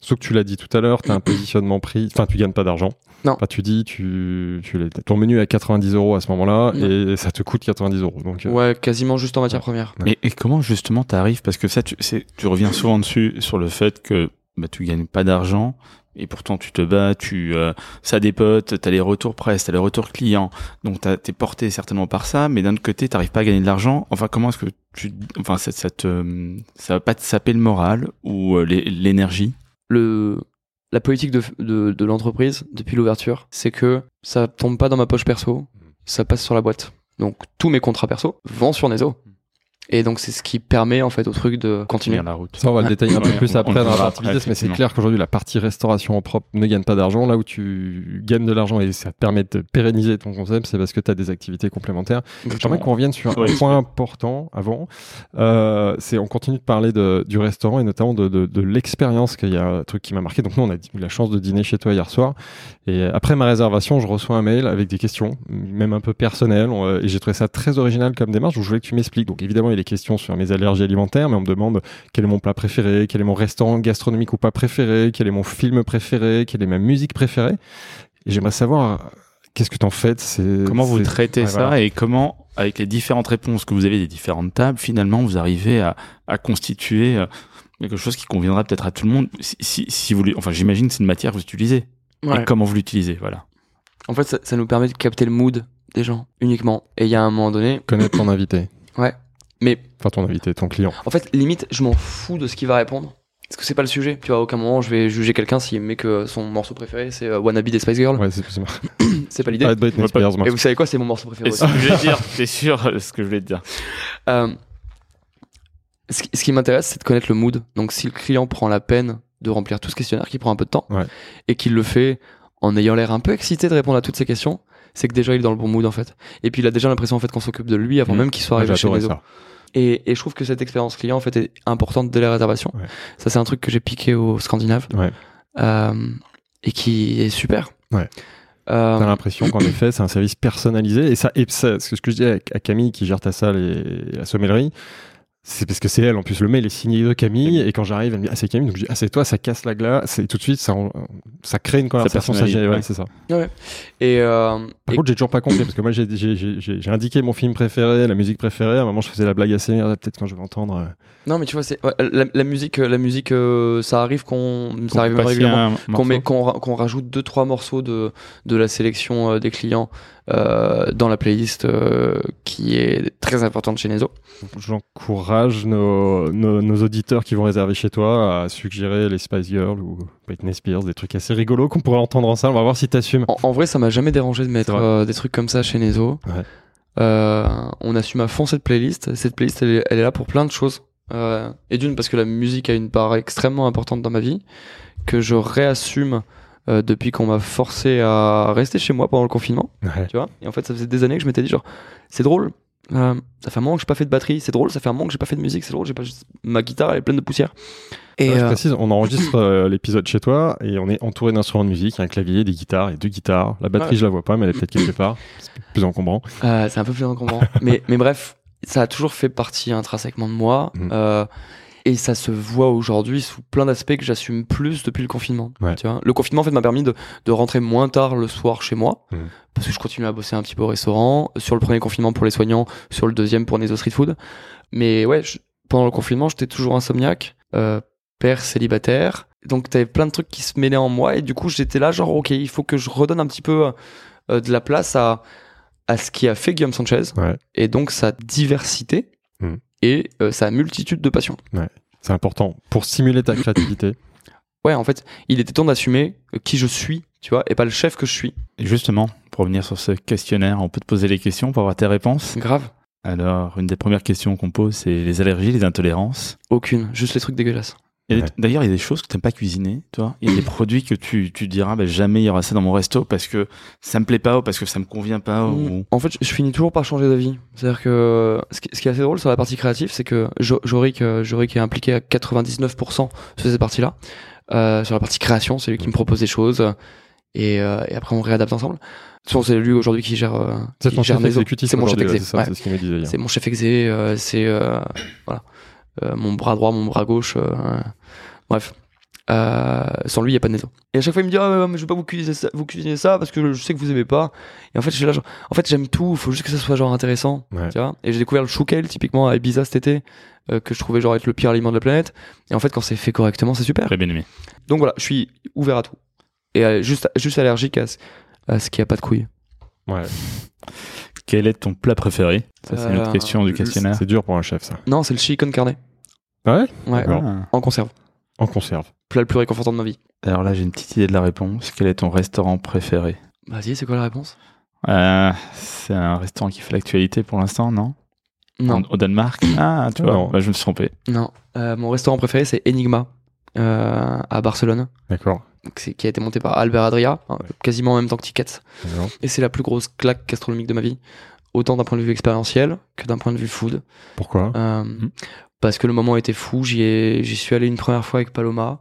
Sauf que tu l'as dit tout à l'heure, tu as un positionnement prix, enfin tu gagnes pas d'argent. Non. Enfin, tu dis, tu, tu l'as- ton menu est à 90 euros à ce moment-là et ça te coûte 90 euros. Donc, euh, Ouais, quasiment juste en matière première. Ouais. Et, et comment justement t'arrives? Parce que ça, tu, c'est- tu reviens souvent dessus sur le fait que bah, tu gagnes pas d'argent et pourtant tu te bats, tu euh, ça dépote, t'as les retours presse, t'as les retours clients, donc t'es porté certainement par ça, mais d'un autre côté t'arrives pas à gagner de l'argent. Enfin, comment est-ce que tu, enfin ça, ça te, ça va pas te saper le moral ou euh, l'é- l'énergie? Le, la politique de, de, de l'entreprise, depuis l'ouverture, c'est que ça tombe pas dans ma poche perso, ça passe sur la boîte. Donc tous mes contrats perso vont sur Nezo. Et donc c'est ce qui permet en fait au truc de continuer. La route. Ça, on va le détailler un peu plus on- après dans la partie business, mais c'est clair qu'aujourd'hui, la partie restauration en propre ne gagne pas d'argent. Là où tu gagnes de l'argent et ça te permet de pérenniser ton concept, c'est parce que tu as des activités complémentaires. J'aimerais qu'on revienne sur un point important avant. Euh, c'est on continue de parler de, du restaurant et notamment de, de, de l'expérience qu'il y a un truc qui m'a marqué. Donc nous on a eu la chance de dîner chez toi hier soir et après ma réservation je reçois un mail avec des questions, même un peu personnelles On, euh, et j'ai trouvé ça très original comme démarche. Donc je voulais que tu m'expliques. Donc évidemment il questions sur mes allergies alimentaires, mais on me demande quel est mon plat préféré, quel est mon restaurant gastronomique ou pas préféré, quel est mon film préféré, quelle est ma musique préférée. Et j'aimerais savoir qu'est-ce que t'en fais. de ces- Comment vous traitez Ouais, ça voilà. et comment, avec les différentes réponses que vous avez des différentes tables, finalement vous arrivez à, à constituer euh, quelque chose qui conviendra peut-être à tout le monde? Si, si, si vous, voulez- enfin, j'imagine que c'est une matière que vous utilisez. Ouais. Et comment vous l'utilisez, voilà. En fait, ça, ça nous permet de capter le mood des gens uniquement. Et il y a un moment donné, Connaître ton invité. ouais. Mais Enfin ton invité, ton client. en fait, limite, je m'en fous de ce qu'il va répondre. Parce que c'est pas le sujet. Tu vois, à aucun moment, je vais juger quelqu'un s'il met que son morceau préféré, c'est euh, Wannabe des Spice Girls. Ouais, c'est c'est C'est pas l'idée. Arrête Britney Ouais, pas- Spears, moi. Et vous savez quoi, c'est mon morceau préféré aussi. ce que je voulais dire, c'est sûr ce que je voulais te dire. Euh, ce qui, ce qui m'intéresse, c'est de connaître le mood. Donc, si le client prend la peine de remplir tout ce questionnaire, qui prend un peu de temps, Ouais. et qu'il le fait en ayant l'air un peu excité de répondre à toutes ces questions, c'est que déjà il est dans le bon mood en fait. Et puis il a déjà l'impression en fait qu'on s'occupe de lui avant Mhm. même qu'il soit Ouais, arrivé chez j'adorais les ça. Et, et je trouve que cette expérience client en fait est importante dès la réservation. Ouais. Ça c'est un truc que j'ai piqué aux Scandinaves Ouais. euh, et qui est super. Ouais. Euh, T'as l'impression qu'en effet, c'est un service personnalisé. Et ça, et ça, ce que je à- à Camille qui gère ta salle et la sommellerie. C'est parce que c'est elle, en plus, le mail est signé de Camille, et quand j'arrive, elle me dit, ah, c'est Camille, donc je dis, ah, c'est toi, ça casse la glace, et tout de suite, ça, ça crée une conversation, ça, ouais, ouais. c'est ça. et, euh, Par et- contre, j'ai toujours pas compris, parce que moi, j'ai, j'ai, j'ai, j'ai- j'ai indiqué mon film préféré, la musique préférée, à un moment, je faisais la blague assez, ah, peut-être quand je vais entendre, euh, non mais tu vois c'est ouais, la, la musique la musique euh, ça arrive qu'on ça arrive régulièrement. qu'on met qu'on ra- qu'on rajoute deux trois morceaux de de la sélection euh, des clients. euh, dans la playlist euh, qui est très importante chez Nezo. j'encourage nos, nos, nos auditeurs qui vont réserver chez toi à suggérer les Spice Girls ou Britney Spears, des trucs assez rigolos qu'on pourrait entendre en salle. On va voir si t'assumes. En, en vrai, ça m'a jamais dérangé de mettre euh, des trucs comme ça chez Nezo. Ouais. Euh, on assume à fond cette playlist. Cette playlist, elle est, elle est là pour plein de choses. Euh, et d'une, parce que la musique a une part extrêmement importante dans ma vie, que je réassume euh, depuis qu'on m'a forcé à rester chez moi pendant le confinement. Ouais. Tu vois Et en fait, ça faisait des années que je m'étais dit, genre, c'est drôle. euh, ça fait un moment que j'ai pas fait de batterie, c'est drôle. Ça fait un moment que j'ai pas fait de musique, c'est drôle. J'ai pas ma guitare, elle est pleine de poussière. Et Ouais, je euh, précise, on enregistre euh, l'épisode chez toi et on est entouré d'instruments de musique, un clavier, des guitares et deux guitares. La batterie, Ouais. je la vois pas, mais elle est peut-être quelque part. C'est plus encombrant. Euh, c'est un peu plus encombrant. mais, mais bref, ça a toujours fait partie intrinsèquement de moi. Mhm. Euh, et ça se voit aujourd'hui sous plein d'aspects que j'assume plus depuis le confinement. Ouais. Tu vois le confinement en fait, m'a permis de, de rentrer moins tard le soir chez moi. Mhm. Parce que je continue à bosser un petit peu au restaurant. Sur le premier confinement pour les soignants, sur le deuxième pour Neso Street Food. Mais ouais, je- pendant le confinement, j'étais toujours insomniaque, euh, père célibataire. Donc t'avais plein de trucs qui se mêlaient en moi. Et du coup, j'étais là, genre, ok, il faut que je redonne un petit peu euh, de la place à, à ce qui a fait Guillaume Sanchez Ouais. et donc sa diversité Mm. Et euh, sa multitude de passions. C'est important pour stimuler ta créativité. Ouais, en fait, il était temps d'assumer euh, qui je suis, tu vois, et pas le chef que je suis. Et justement, pour revenir sur ce questionnaire, on peut te poser les questions pour avoir tes réponses. Grave. Alors, une des premières questions qu'on pose, c'est les allergies, les intolérances. Aucune, juste les trucs dégueulasses. D'ailleurs, il y a des choses que tu n'aimes pas cuisiner, toi. Il y a des produits que tu, tu diras, bah, jamais il y aura ça dans mon resto parce que ça me plaît pas ou parce que ça me convient pas. Mm. Ou... En fait, je finis toujours par changer d'avis. C'est-à-dire que ce qui, ce qui est assez drôle sur la partie créative, c'est que Jo- Jorik, euh, Jorik est impliqué à 99% sur cette partie-là. Euh, sur la partie création, c'est lui qui me propose des choses et, euh, et après on réadapte ensemble. Souvent, c'est lui aujourd'hui qui gère. euh, C'est ton gère chef exécutif. C'est mon chef exé. ouais, c'est ça, ouais. C'est ce qu'il me disait hier. C'est mon chef exé, euh, c'est euh, voilà, Euh, mon bras droit, mon bras gauche. euh, bref, Euh, sans lui, il y a pas de Neso. Et à chaque fois, il me dit ah, mais je vais pas vous cuisiner ça, vous cuisiner ça parce que je sais que vous aimez pas. Et en fait, je suis là, genre, en fait, j'aime tout. Il faut juste que ça soit genre intéressant, Ouais. tu vois. Et j'ai découvert le choukel typiquement à Ibiza cet été, euh, que je trouvais genre être le pire aliment de la planète. Et en fait, quand c'est fait correctement, c'est super. Très bien aimé. Donc voilà, je suis ouvert à tout et euh, juste juste allergique à, ce- à ce qui a pas de couilles. Ouais. Quel est ton plat préféré? Ça, c'est une autre Euh, question du questionnaire. C'est dur pour un chef, ça. Non, c'est le chicken carne. Ah ouais? Ouais. Ah. en conserve. En conserve. Plat le plus réconfortant de ma vie. Alors là, j'ai une petite idée de la réponse. Quel est ton restaurant préféré? Vas-y, c'est quoi la réponse? Euh, C'est un restaurant qui fait l'actualité pour l'instant, non? Non. En- Au Danemark? Ah, tu vois, Non. bah, je me suis trompé. Non, Euh, mon restaurant préféré c'est Enigma euh, à Barcelone, D'accord. Qui a été monté par Albert Adria, hein, quasiment en même temps que Tickets. Et c'est la plus grosse claque gastronomique de ma vie, autant d'un point de vue expérientiel que d'un point de vue food. Pourquoi? Euh, Mhm. Parce que le moment était fou, j'y suis allé une première fois avec Paloma,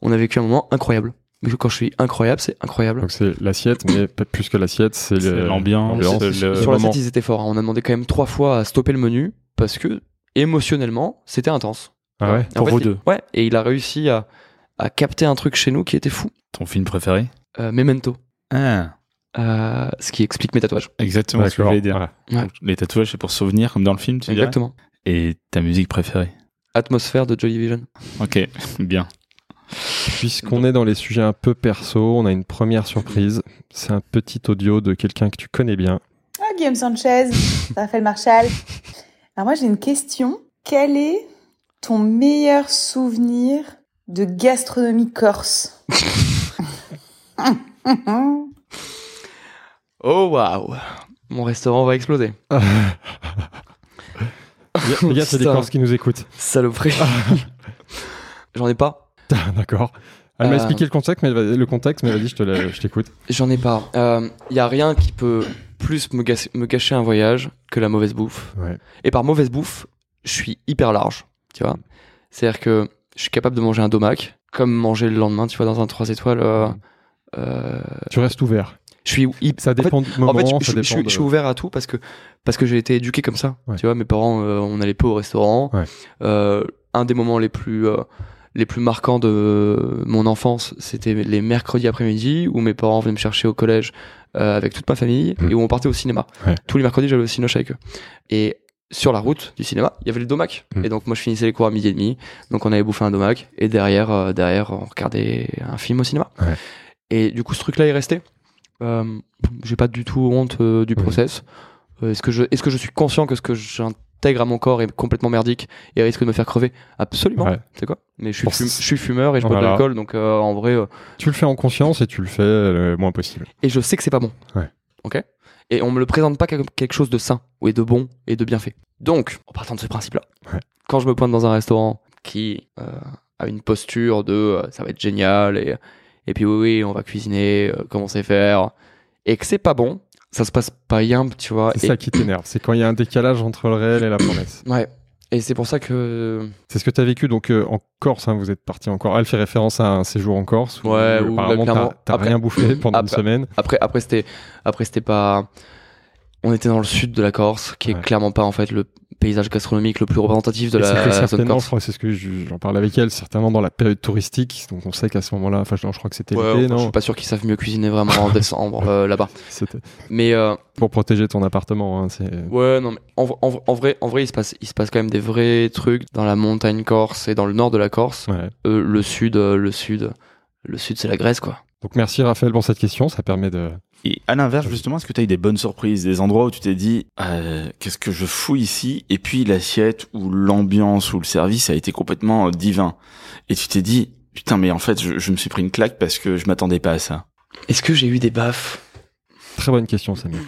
on a vécu un moment incroyable. Mais quand je suis incroyable, c'est incroyable. Donc c'est l'assiette, mais peut-être plus que l'assiette, c'est l'ambiance, l'ambiance, le- le Sur moment. la set, ils étaient forts. hein. On a demandé quand même trois fois à stopper le menu parce que émotionnellement, c'était intense. Ah ouais? En Pour fait, vous il- deux? Ouais, et il a réussi à, à capter un truc chez nous qui était fou. Ton film préféré Euh, Memento. Ah, Euh, ce qui explique mes tatouages. exactement ce que je voulais dire. voilà. Ouais. Les tatouages, c'est pour souvenir, comme dans le film, tu Exactement. Et ta musique préférée Atmosphère de Joy Division. Ok, bien. Puisqu'on est dans les sujets un peu perso, on a une première surprise. C'est un petit audio de quelqu'un que tu connais bien. Ah, Guillaume Sanchez, Raphaël Marchal. Alors moi j'ai une question. Quel est ton meilleur souvenir de gastronomie corse Oh waouh Mon restaurant va exploser. Les gars, c'est des. Corses qui nous écoutent. Saloperie. J'en ai pas. D'accord. Elle m'a Euh. expliqué le contexte, mais, le contexte, mais vas-y, je te la- je t'écoute. J'en ai pas. Il y a rien qui peut plus me, gâcher un voyage que la mauvaise bouffe. Ouais. Et par mauvaise bouffe, je suis hyper large, tu vois. C'est-à-dire que je suis capable de manger un domac, comme manger le lendemain, tu vois, dans un 3 étoiles. euh, euh, Tu restes ouvert. je suis Ça en fait, dépend du moment, en fait, je, ça je- je dépend suis- de- je suis ouvert à tout parce que parce que j'ai été éduqué comme ça. Ouais. Tu vois, mes parents, euh, on allait peu au restaurant. Ouais. Euh, un des moments les plus les plus marquants de mon enfance, c'était les mercredis après-midi où mes parents venaient me chercher au collège avec toute ma famille Mm. et où on partait au cinéma. Ouais. Tous les mercredis, j'allais au cinéma avec eux. Et sur la route du cinéma, il y avait le domac. Mm. Et donc moi, je finissais les cours à midi et demi. Donc on allait bouffer un domac et derrière, euh, derrière, on regardait un film au cinéma. Ouais. Et du coup, ce truc-là est resté. Euh, j'ai pas du tout honte euh, du process. Euh, est-ce que je, est-ce que je suis conscient que ce que j'intègre à mon corps est complètement merdique et risque de me faire crever? Absolument. Ouais. C'est quoi? Mais je suis, je fumeur et je bois de l'alcool, donc en vrai, Tu le fais en conscience et tu le fais le moins possible. et je sais que c'est pas bon. Ouais. Ok? Et on me le présente pas comme quelque chose de sain, ou de bon et de bien fait. Donc, en partant de ce principe-là, Ouais. quand je me pointe dans un restaurant qui euh, a une posture de euh, ça va être génial et, et puis oui, oui, on va cuisiner euh, comme on sait faire, et que c'est pas bon, ça se passe pas bien, tu vois. C'est et, ça qui t'énerve. C'est quand il y a un décalage entre le réel et la promesse. Ouais. Et c'est pour ça que C'est ce que tu as vécu donc euh, en Corse. hein, vous êtes parti en Corse. Elle fait référence à un séjour en Corse. où, Ouais, euh, où, apparemment t'as- rien bouffé pendant une après- semaine. Après, après c'était, après c'était pas. On était dans le sud de la Corse, qui est clairement pas en fait le paysage gastronomique le plus représentatif de Et que la zone certainement, je Corse. crois, c'est ce que je- j'en parle avec elle, certainement dans la période touristique. Donc on sait qu'à ce moment-là, enfin, je crois que c'était Ouais, l'été, enfin, je non suis pas sûr qu'ils savent mieux cuisiner vraiment en décembre euh, là-bas. Mais euh, pour protéger ton appartement. hein, c'est ouais, non, mais en, en- en vrai, en vrai, il se passe, il se passe quand même des vrais trucs dans la montagne corse et dans le nord de la Corse. ouais. Euh, le sud, le sud, le sud, c'est la Grèce, quoi. Donc merci Raphaël pour cette question. Ça permet de. Et à l'inverse, justement, est-ce que tu as eu des bonnes surprises, des endroits où tu t'es dit, euh, qu'est-ce que je fous ici? Et puis l'assiette ou l'ambiance ou le service a été complètement euh, divin. Et tu t'es dit, putain, mais en fait, je, je me suis pris une claque parce que je m'attendais pas à ça. Est-ce que j'ai eu des baffes? Très bonne question, Samir.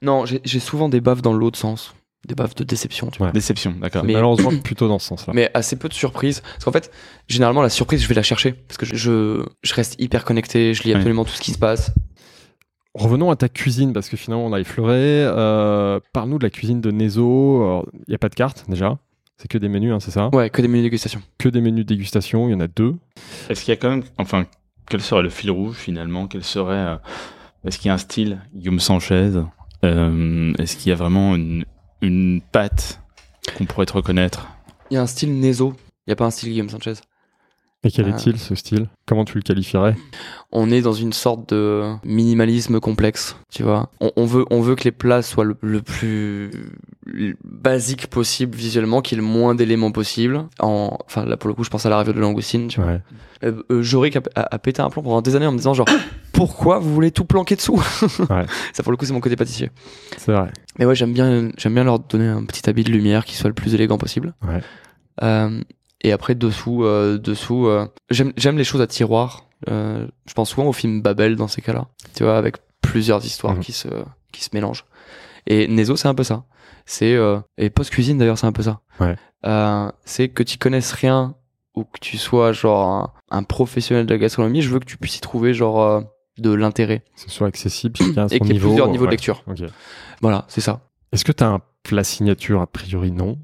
Non, j'ai j'ai souvent des baffes dans l'autre sens, des baffes de déception, tu vois. Ouais. Déception, d'accord. Mais- Malheureusement, plutôt dans ce sens-là. mais assez peu de surprises. Parce qu'en fait, généralement, la surprise, je vais la chercher. Parce que je, je, je reste hyper connecté, je lis Ouais. absolument tout ce qui se passe. Revenons à ta cuisine parce que finalement on a effleuré. Euh, Parle-nous de la cuisine de Nezo. Il n'y a pas de carte déjà. C'est que des menus, hein, c'est ça? Ouais, que des menus dégustation. Que des menus de dégustation. Il y en a deux. Est-ce qu'il y a quand même, enfin, quel serait le fil rouge finalement? Quel serait, euh, est-ce qu'il y a un style, Guillaume Sanchez Euh, Est-ce qu'il y a vraiment une, une patte qu'on pourrait te reconnaître Il y a un style Nezo. Il n'y a pas un style Guillaume Sanchez. Et quel Ah. est-il ce style? Comment tu le qualifierais? On est dans une sorte de minimalisme complexe, tu vois. On, on veut, on veut que les plats soient le, le plus basique possible visuellement, qu'il y ait le moins d'éléments possible. En, enfin, là, pour le coup, je pense à la de langoustine, tu vois. Ouais. Euh, euh, Jorik a, a- a pété un plomb pendant des années en me disant genre, pourquoi vous voulez tout planquer dessous? Ouais. Ça, pour le coup, c'est mon côté pâtissier. C'est vrai. Mais ouais, j'aime bien, j'aime bien leur donner un petit habit de lumière qui soit le plus élégant possible. Ouais. Euh, et après dessous, euh, dessous, euh, j'aime, j'aime les choses à tiroir. Euh, je pense souvent au film Babel dans ces cas-là. Tu vois, avec plusieurs histoires Mhm. qui se, qui se mélangent. Et Nezo, c'est un peu ça. C'est euh, et post cuisine d'ailleurs, c'est un peu ça. Ouais. Euh, c'est que tu connaisses rien ou que tu sois genre un, un professionnel de la gastronomie. Je veux que tu puisses y trouver genre euh, de l'intérêt Que ce soit accessible, chacun à son et qu'il y ait niveau. plusieurs niveaux de lecture. Ok. Voilà, c'est ça. Est-ce que tu as un plat signature A priori, non?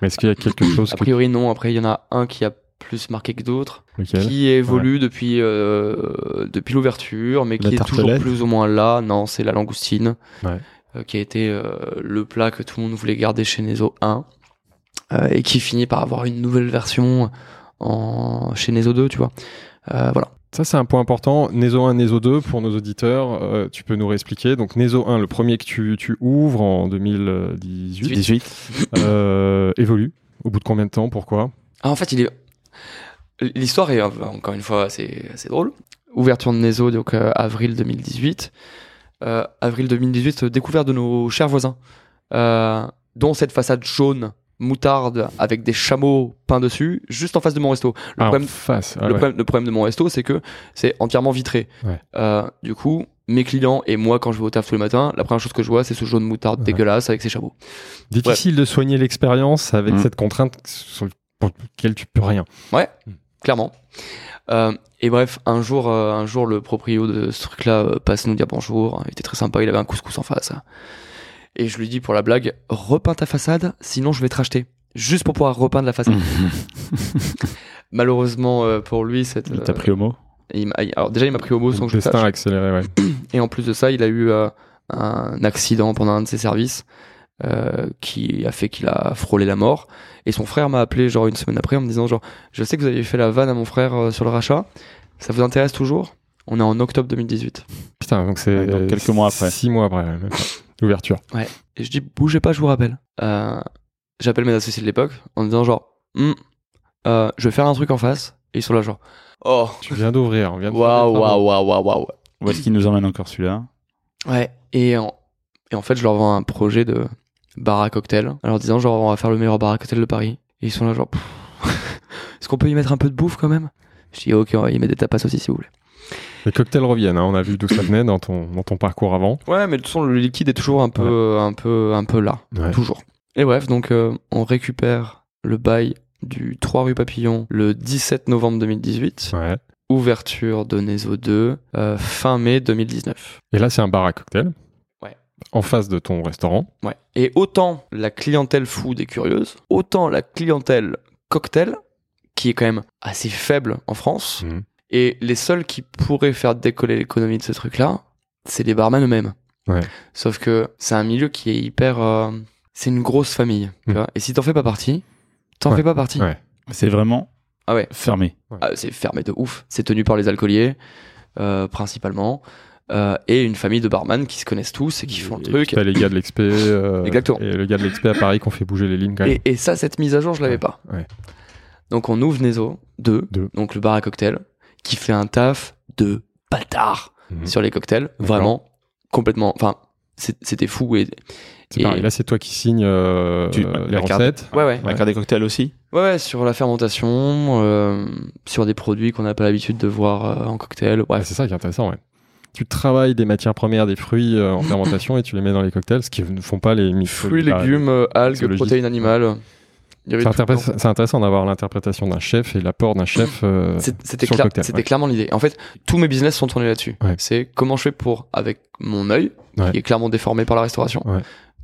Mais est-ce qu'il y a quelque chose A que... priori, non. Après, il y en a un qui a plus marqué que d'autres, qui évolue depuis euh, depuis l'ouverture, mais La qui est toujours plus ou moins là. Non, c'est la langoustine, Ouais. euh, qui a été euh, le plat que tout le monde voulait garder chez Nezo 1, euh, et qui finit par avoir une nouvelle version en chez Nezo 2, tu vois. Voilà. Ça, c'est un point important. Nezo 1, Nezo 2, pour nos auditeurs, euh, tu peux nous réexpliquer. Donc, Nezo 1, le premier que tu, tu ouvres en 2018, 18 euh, évolue. Au bout de combien de temps? Pourquoi? Ah, en fait, il est. L'histoire est encore une fois assez, assez drôle. Ouverture de Nezo, donc euh, avril 2018. Euh, avril 2018, euh, découverte de nos chers voisins, dont cette façade jaune moutarde avec des chameaux peints dessus, juste en face de mon resto. Le, Ah, en problème, face. Ah, le, ouais. problème, le problème de mon resto, c'est que c'est entièrement vitré. Ouais. Euh, du coup, mes clients et moi, quand je vais au taf tous les matins, la première chose que je vois, c'est ce jaune moutarde Ouais. dégueulasse avec ses chameaux. Difficile de soigner l'expérience avec Mm. cette contrainte sur pour laquelle tu peux rien. clairement. Euh, et bref, un jour, euh, un jour, le proprio de ce truc-là euh, passe nous dire bonjour. Il était très sympa, il avait un couscous en face. Et je lui dis pour la blague, repeins ta façade, sinon je vais te racheter. Juste pour pouvoir repeindre la façade. Malheureusement euh, pour lui, cette, Il t'a euh, pris au mot il alors déjà il m'a pris au mot sans que je le accéléré, ouais. Et en plus de ça, il a eu euh, un accident pendant un de ses services euh, qui a fait qu'il a frôlé la mort. Et son frère m'a appelé genre une semaine après en me disant genre je sais que vous avez fait la vanne à mon frère euh, sur le rachat. Ça vous intéresse toujours? On est en octobre 2018. Putain, donc c'est quelques mois après. Six mois après, ouais, l'ouverture. Et je dis bougez pas, je vous rappelle. Euh, J'appelle mes associés de l'époque en disant genre euh, je vais faire un truc en face. Et ils sont là genre oh Tu viens d'ouvrir. on vient de waouh waouh waouh waouh waouh. Où est-ce qu'il nous emmène encore celui-là? Ouais, et en, et en fait, je leur vends un projet de bar à cocktail, en leur disant genre on va faire le meilleur bar à cocktail de Paris. Et ils sont là genre, est-ce qu'on peut y mettre un peu de bouffe quand même? Je dis ok, on va y mettre des tapas aussi si vous voulez. Les cocktails reviennent, hein, on a vu d'où ça venait dans ton, dans ton parcours avant. Ouais, mais de toute façon, le liquide est toujours un peu, un peu, un peu là. Ouais. Toujours. Et bref, donc euh, on récupère le bail du 3 rue Papillon le 17 novembre 2018. Ouais. Ouverture de Nezo 2 euh, fin mai 2019. Et là, c'est un bar à cocktail. Ouais. En face de ton restaurant. Ouais. Et autant la clientèle food est curieuse, autant la clientèle cocktail, qui est quand même assez faible en France, Mhm. Et les seuls qui pourraient faire décoller l'économie de ce truc-là, c'est les barman eux-mêmes. Ouais. Sauf que c'est un milieu qui est hyper... euh, c'est une grosse famille. tu vois. Et si t'en fais pas partie, t'en Ouais. fais pas partie. Ouais. C'est vraiment Ah ouais. fermé. Ah, c'est fermé de ouf. C'est tenu par les alcooliers, euh, principalement, euh, et une famille de barman qui se connaissent tous et qui font le Et truc. les gars de l'expé. euh, Exactement. Et le gars de l'expé à Paris qui ont fait bouger les lignes quand même. Et, et ça, cette mise à jour, je l'avais Ouais, pas. ouais. Donc on ouvre Nezo 2, Deux. donc le bar à cocktail, qui fait un taf de bâtard Mhm. sur les cocktails. Vraiment, complètement. Enfin, c'était fou. Et, C'est et- pareil, là c'est toi qui signes euh, Tu- euh, les la carte. recettes. Ouais, ouais. La carte des cocktails aussi Ouais, ouais, sur la fermentation, euh, sur des produits qu'on n'a pas l'habitude de voir euh, en cocktail. Ouais, Bref, c'est ça qui est intéressant, ouais. Tu travailles des matières premières, des fruits euh, en fermentation et tu les mets dans les cocktails, ce qui ne font pas les fruits, légumes, algues, protéines animales. C'est intéressant d'avoir l'interprétation d'un chef et l'apport d'un chef. euh, C'était c'était ouais. clairement l'idée. En fait, tous mes business sont tournés là-dessus. Ouais. C'est comment je fais pour, avec mon œil, Ouais. qui est clairement déformé par la restauration,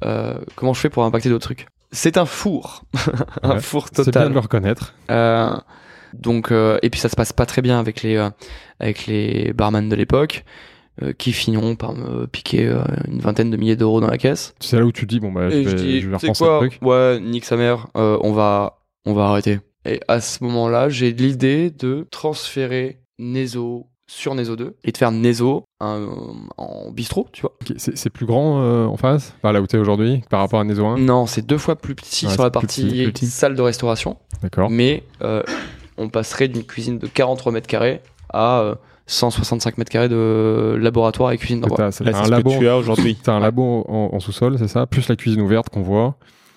euh, comment je fais pour impacter d'autres trucs. C'est un four, un four c'est bien de total. le reconnaître. Euh, donc, euh, et puis ça se passe pas très bien avec les, avec les barman de l'époque, euh, qui finiront par me piquer euh, une vingtaine de milliers d'euros dans la caisse. C'est là où tu te dis, bon, bah, je vais, je dis, je vais repenser quoi? le truc. Ouais, nique sa mère, euh, on va, on va arrêter. Et à ce moment-là, j'ai l'idée de transférer Nezo sur Nezo 2 et de faire Nezo un- en bistrot, tu vois. C'est plus grand en face, là où tu es aujourd'hui, par rapport à Nezo 1. Non, c'est deux fois plus petit Ouais, sur la plus partie petit, plus petit. salle de restauration, D'accord. mais on passerait d'une cuisine de 43 mètres carrés à 165 mètres carrés de laboratoire et cuisine Donc. T'as c'est un ce que labo, tu as aujourd'hui. t'as un labo en, en sous-sol, c'est ça Plus la cuisine ouverte qu'on voit.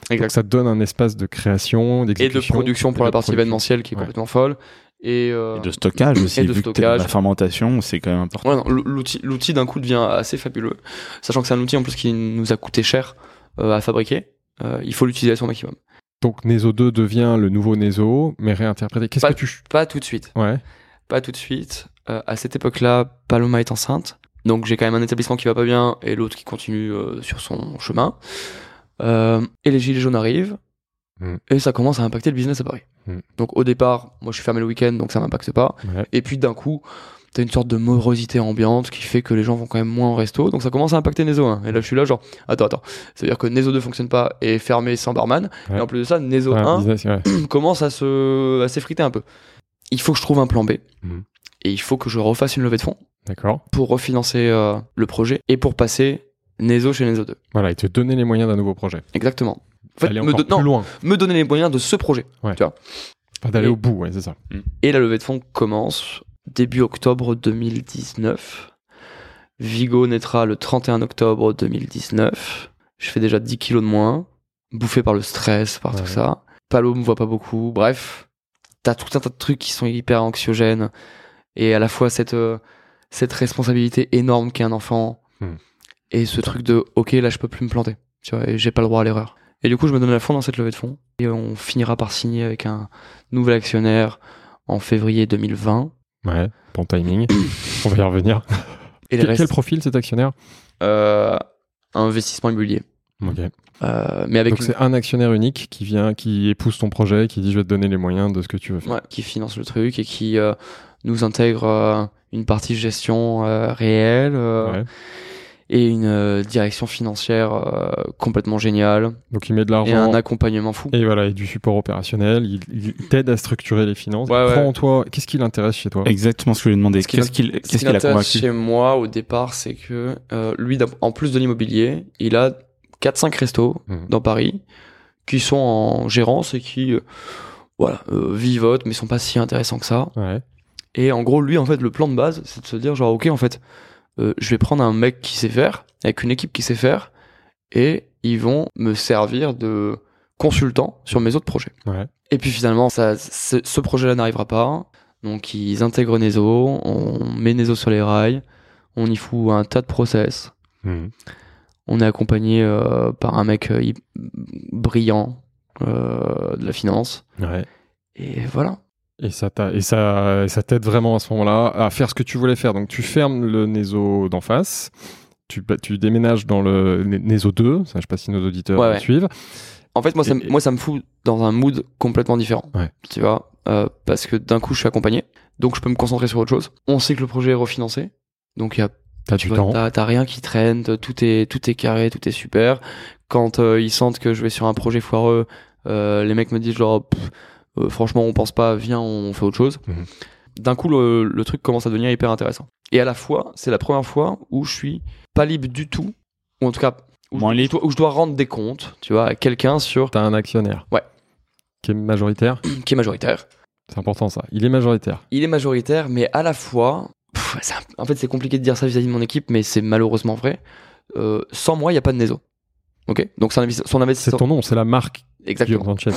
Donc Exact. ça te donne un espace de création, Et de d'exécution. production pour la partie production. événementielle qui est Ouais. complètement folle. Et, euh, Et de stockage aussi. et de vu que stockage. La fermentation, c'est quand même important. Ouais, l'outil, l'outil d'un coup devient assez fabuleux, sachant que c'est un outil en plus qui nous a coûté cher euh, à fabriquer. Euh, il faut l'utiliser à son maximum. Donc Nezo 2 devient le nouveau Nezo, mais réinterprété. Qu'est-ce Pas- que tu... Pas tout de suite. Ouais. Pas tout de suite. Euh, à cette époque-là, Paloma est enceinte, donc j'ai quand même un établissement qui va pas bien et l'autre qui continue euh, sur son chemin. Euh, et les gilets jaunes arrivent. Mm. Et ça commence à impacter le business à Paris. Mm. Donc au départ, moi je suis fermé le week-end, donc ça m'impacte pas. ouais. Et puis d'un coup, t'as une sorte de morosité ambiante qui fait que les gens vont quand même moins au resto. Donc ça commence à impacter Nezo 1. Et là je suis là genre, attends, attends. C'est-à-dire que Nezo 2 fonctionne pas et est fermé sans barman. Ouais. Et en plus de ça, Nezo Ouais, 1 business, ouais. commence à se à s'effriter un peu. Il faut que je trouve un plan B. Mhm. Et il faut que je refasse une levée de fonds D'accord. pour refinancer euh, le projet et pour passer Nezo chez Nezo 2. Voilà, et te donner les moyens d'un nouveau projet. Exactement. En fait, Aller me, encore non, plus loin. me donner les moyens de ce projet. Pas d'aller Et- au bout, ouais, c'est ça. Et la levée de fonds commence début octobre 2019. Vigo naîtra le 31 octobre 2019. Je fais déjà 10 kilos de moins, bouffé par le stress, par Ouais. tout ça. Palo me voit pas beaucoup. Bref, t'as tout un tas de trucs qui sont hyper anxiogènes. Et à la fois cette, euh, cette responsabilité énorme qu'est un enfant. Hmm. Et ce truc de, ok, là je peux plus me planter. Tu vois, et j'ai pas le droit à l'erreur. Et du coup, je me donne à fond dans cette levée de fonds. Et on finira par signer avec un nouvel actionnaire en février 2020. Ouais, bon timing. On va y revenir. Et Quel, restes, quel profil cet actionnaire? Euh, investissement immobilier. Euh, mais avec Donc une- c'est un actionnaire unique qui vient, qui épouse ton projet, qui dit je vais te donner les moyens de ce que tu veux faire. ouais, qui finance le truc et qui euh, nous intègre euh, une partie gestion euh, réelle euh, Ouais. et une euh, direction financière euh, complètement géniale Donc il met de et l'argent un accompagnement fou. et voilà, et du support opérationnel. Il, il t'aide à structurer les finances. Ouais, en toi. Qu'est-ce qui l'intéresse chez toi? Exactement ce que je lui ai demandé. Qu'est-ce qu'il qu'est-ce qui qu'il a l'intéresse convaincu? chez moi au départ, c'est que euh, lui, en plus de l'immobilier, il a 4-5 restos Mhm. dans Paris qui sont en gérance et qui euh, voilà, euh, vivotent mais sont pas si intéressants que ça. Ouais. Et en gros, lui, en fait, le plan de base, c'est de se dire genre, ok, en fait, euh, je vais prendre un mec qui sait faire, avec une équipe qui sait faire, et ils vont me servir de consultant sur mes autres projets. Ouais. Et puis finalement, ça, ce projet-là n'arrivera pas. Donc ils intègrent Nezo, on met Nezo sur les rails, on y fout un tas de process. Mhm. On est accompagné euh, par un mec euh, brillant euh, de la finance. Ouais. Et voilà. Et ça et ça, et ça t'aide vraiment à ce moment-là à faire ce que tu voulais faire. Donc tu fermes le Neso d'en face, tu, tu déménages dans le Né- Neso 2, ça, je sais pas si nos auditeurs Ouais, ouais. suivent. En fait, moi, ça, moi, ça me fout dans un mood complètement différent. Ouais. Tu vois, euh, parce que d'un coup, je suis accompagné, donc je peux me concentrer sur autre chose. On sait que le projet est refinancé, donc il y a T'as du vois, temps. t'as, t'as rien qui traîne, tout est, tout est carré, tout est super. Quand euh, ils sentent que je vais sur un projet foireux, euh, les mecs me disent genre, Pff, euh, franchement, on pense pas, viens, on fait autre chose. Mhm. D'un coup, le, le truc commence à devenir hyper intéressant. Et à la fois, c'est la première fois où je suis pas libre du tout, ou en tout cas, où, je, libre. où je dois- où je dois rendre des comptes, tu vois, à quelqu'un sur T'as un actionnaire. Ouais. Qui est majoritaire. qui est majoritaire. C'est important ça. Il est majoritaire. Il est majoritaire, mais à la fois, pff, c'est un- en fait, c'est compliqué de dire ça vis-à-vis de mon équipe, mais c'est malheureusement vrai. Euh, sans moi, il n'y a pas de Nezo. Ok? Donc son, investi- son C'est investisseur. ton nom, c'est la marque Exactement. Sanchez.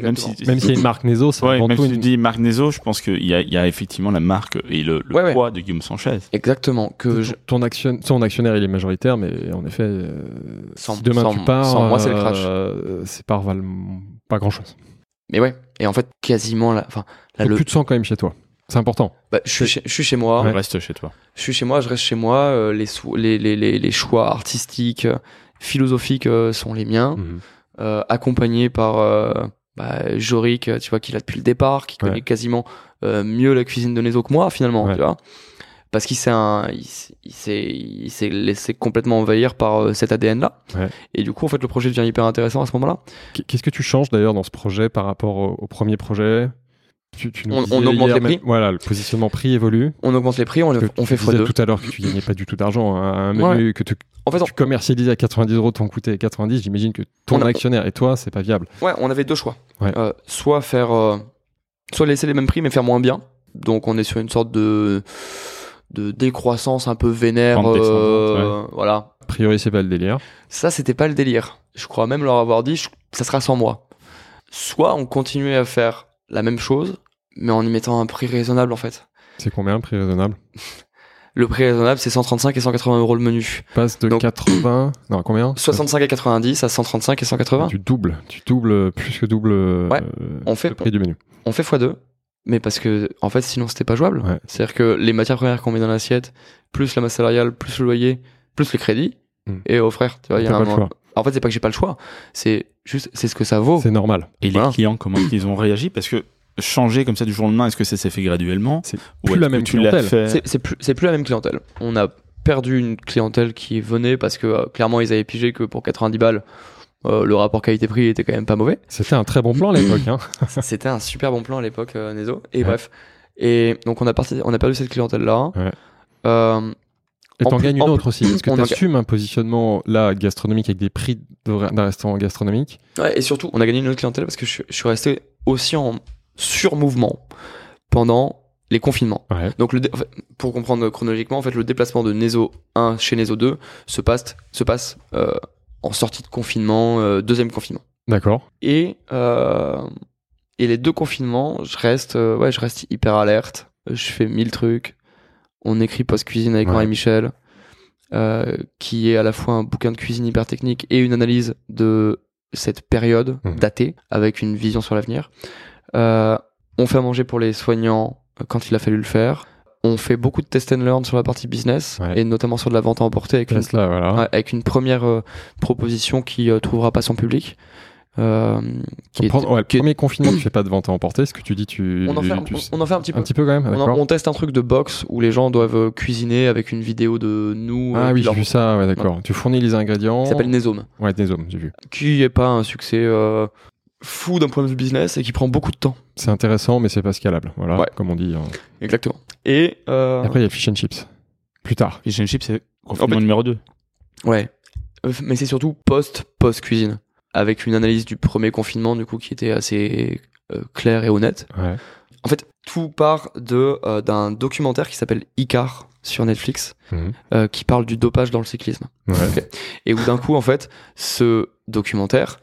Même si, Même s'il y a une marque Neso, c'est Ouais, avant même tout si tu dis Marc Nezo, je pense qu'il y a, il y a effectivement la marque et le, le Ouais, ouais. poids de Guillaume Sanchez. Exactement. Que je- ton, action, ton actionnaire il est majoritaire, mais en effet, euh, Sans- si demain sans- tu pars, sans moi, c'est le crash. euh, ses parts valent pas grand chose. Mais ouais. Et en fait, quasiment, la... enfin, Donc le... tu te sens quand même chez toi. C'est important. bah, je, suis chez, je suis chez moi. Ouais. Reste chez toi. Je suis chez moi. Je reste chez moi. euh, les, sou- les, les, les, les choix artistiques, philosophiques euh, sont les miens. Mhm. Euh, accompagné par euh, bah, Jorik, euh, tu vois, qui l'a depuis le départ, qui connaît Ouais. quasiment mieux la cuisine de Nezo que moi, finalement, Ouais. tu vois. Parce qu'il s'est il, il laissé complètement envahir par cet ADN-là. Ouais. Et du coup, en fait, le projet devient hyper intéressant à ce moment-là. Qu- Qu'est-ce que tu changes d'ailleurs dans ce projet par rapport au, au premier projet? Tu, tu nous On- on augmente hier les même- prix. Voilà, le positionnement prix évolue. On augmente les prix, on, le- on tu fait disais x2. tout à l'heure que tu gagnais pas du tout d'argent. Un, un menu que tu, En fait, on, tu commercialises à 90 euros, ton coûtait 90. J'imagine que ton a- actionnaire et toi, c'est pas viable. ouais, on avait deux choix. Ouais. Euh, soit faire, euh, soit laisser les mêmes prix mais faire moins bien. Donc, on est sur une sorte de de décroissance un peu vénère. Euh, Voilà, A priori, c'est pas le délire. Ça, c'était pas le délire. Je crois même leur avoir dit, je- ça sera sans moi. Soit on continuait à faire la même chose, mais en y mettant un prix raisonnable en fait. C'est combien le prix raisonnable? Le prix raisonnable, c'est 135 et 180 euros le menu. Passe de Donc- 80. Non, combien 65 et 90 à 135 et 180. Tu doubles. Tu doubles, plus que double Ouais, euh, on fait- le prix du menu. On fait x2, mais parce que en fait, sinon c'était pas jouable. Ouais. C'est-à-dire que les matières premières qu'on met dans l'assiette, plus la masse salariale, plus le loyer, plus les crédits, Hmm. et au frère, tu vois, il y a un pas le moment- choix. En fait, c'est pas que j'ai pas le choix, c'est juste, c'est ce que ça vaut. C'est normal. Et Voilà. les clients, comment ils ont réagi? Parce que changer comme ça du jour au lendemain, est-ce que ça s'est fait graduellement C'est Ou plus est-ce la que même tu l'as clientèle. fait C'est- plus, c'est plus la même clientèle. On a perdu une clientèle qui venait parce que euh, clairement ils avaient pigé que pour 90 balles, euh, le rapport qualité-prix était quand même pas mauvais. C'était un très bon plan à l'époque. Hein. C'était un super bon plan à l'époque, euh, Nezo. Et Ouais. bref. Et donc on a, parti, on a perdu cette clientèle-là. Ouais. Euh, Et En t'en gagnes une en autre aussi. Est-ce que on tu en- assumes un positionnement là gastronomique avec des prix de- d'un restaurant gastronomique ouais, et surtout, on a gagné une autre clientèle parce que je, suis- je suis resté aussi en surmouvement pendant les confinements. Ouais. Donc, le pour comprendre chronologiquement, en fait, le déplacement de Nezo 1 chez Nezo 2 se passe, se passe euh, en sortie de confinement, euh, deuxième confinement. D'accord. Et, euh, et les deux confinements, je reste, ouais, je reste hyper alerte. Je fais mille trucs. On écrit post-cuisine avec Ouais. Marie-Michel, euh, qui est à la fois un bouquin de cuisine hyper technique et une analyse de cette période Mhm. datée, avec une vision sur l'avenir. Euh, on fait à manger pour les soignants euh, quand il a fallu le faire. On fait beaucoup de test and learn sur la partie business, Ouais. et notamment sur de la vente à emporter avec une là, voilà. Avec une première euh, proposition qui euh, trouvera pas son public. Euh, qui est- Prendre- ouais, le qui est- premier confinement, tu fais pas de vente à emporter. Ce que tu dis, tu. on, en fait, un- tu- on en fait un petit peu. un petit peu quand même. On, en- D'accord. on teste un truc de box où les gens doivent cuisiner avec une vidéo de nous. Ah oui, j'ai vu ça. Ouais, d'accord. Tu fournis les ingrédients. qui s'appelle Nezome, Ouais, hommes, j'ai vu. qui est pas un succès fou d'un point de vue business et qui prend beaucoup de temps. C'est intéressant, mais c'est pas scalable. Voilà, Ouais. comme on dit. hein. Exactement. Et, euh, Et Après, il y a fish and chips. Plus tard. Fish and chips, c'est confinement En fait- numéro 2. ouais, Euh, mais c'est surtout post post cuisine avec une analyse du premier confinement du coup qui était assez euh, claire et honnête. Ouais. En fait, tout part de euh, d'un documentaire qui s'appelle Icar sur Netflix, Mhm. euh, qui parle du dopage dans le cyclisme. Ouais. Et où d'un coup, en fait, ce documentaire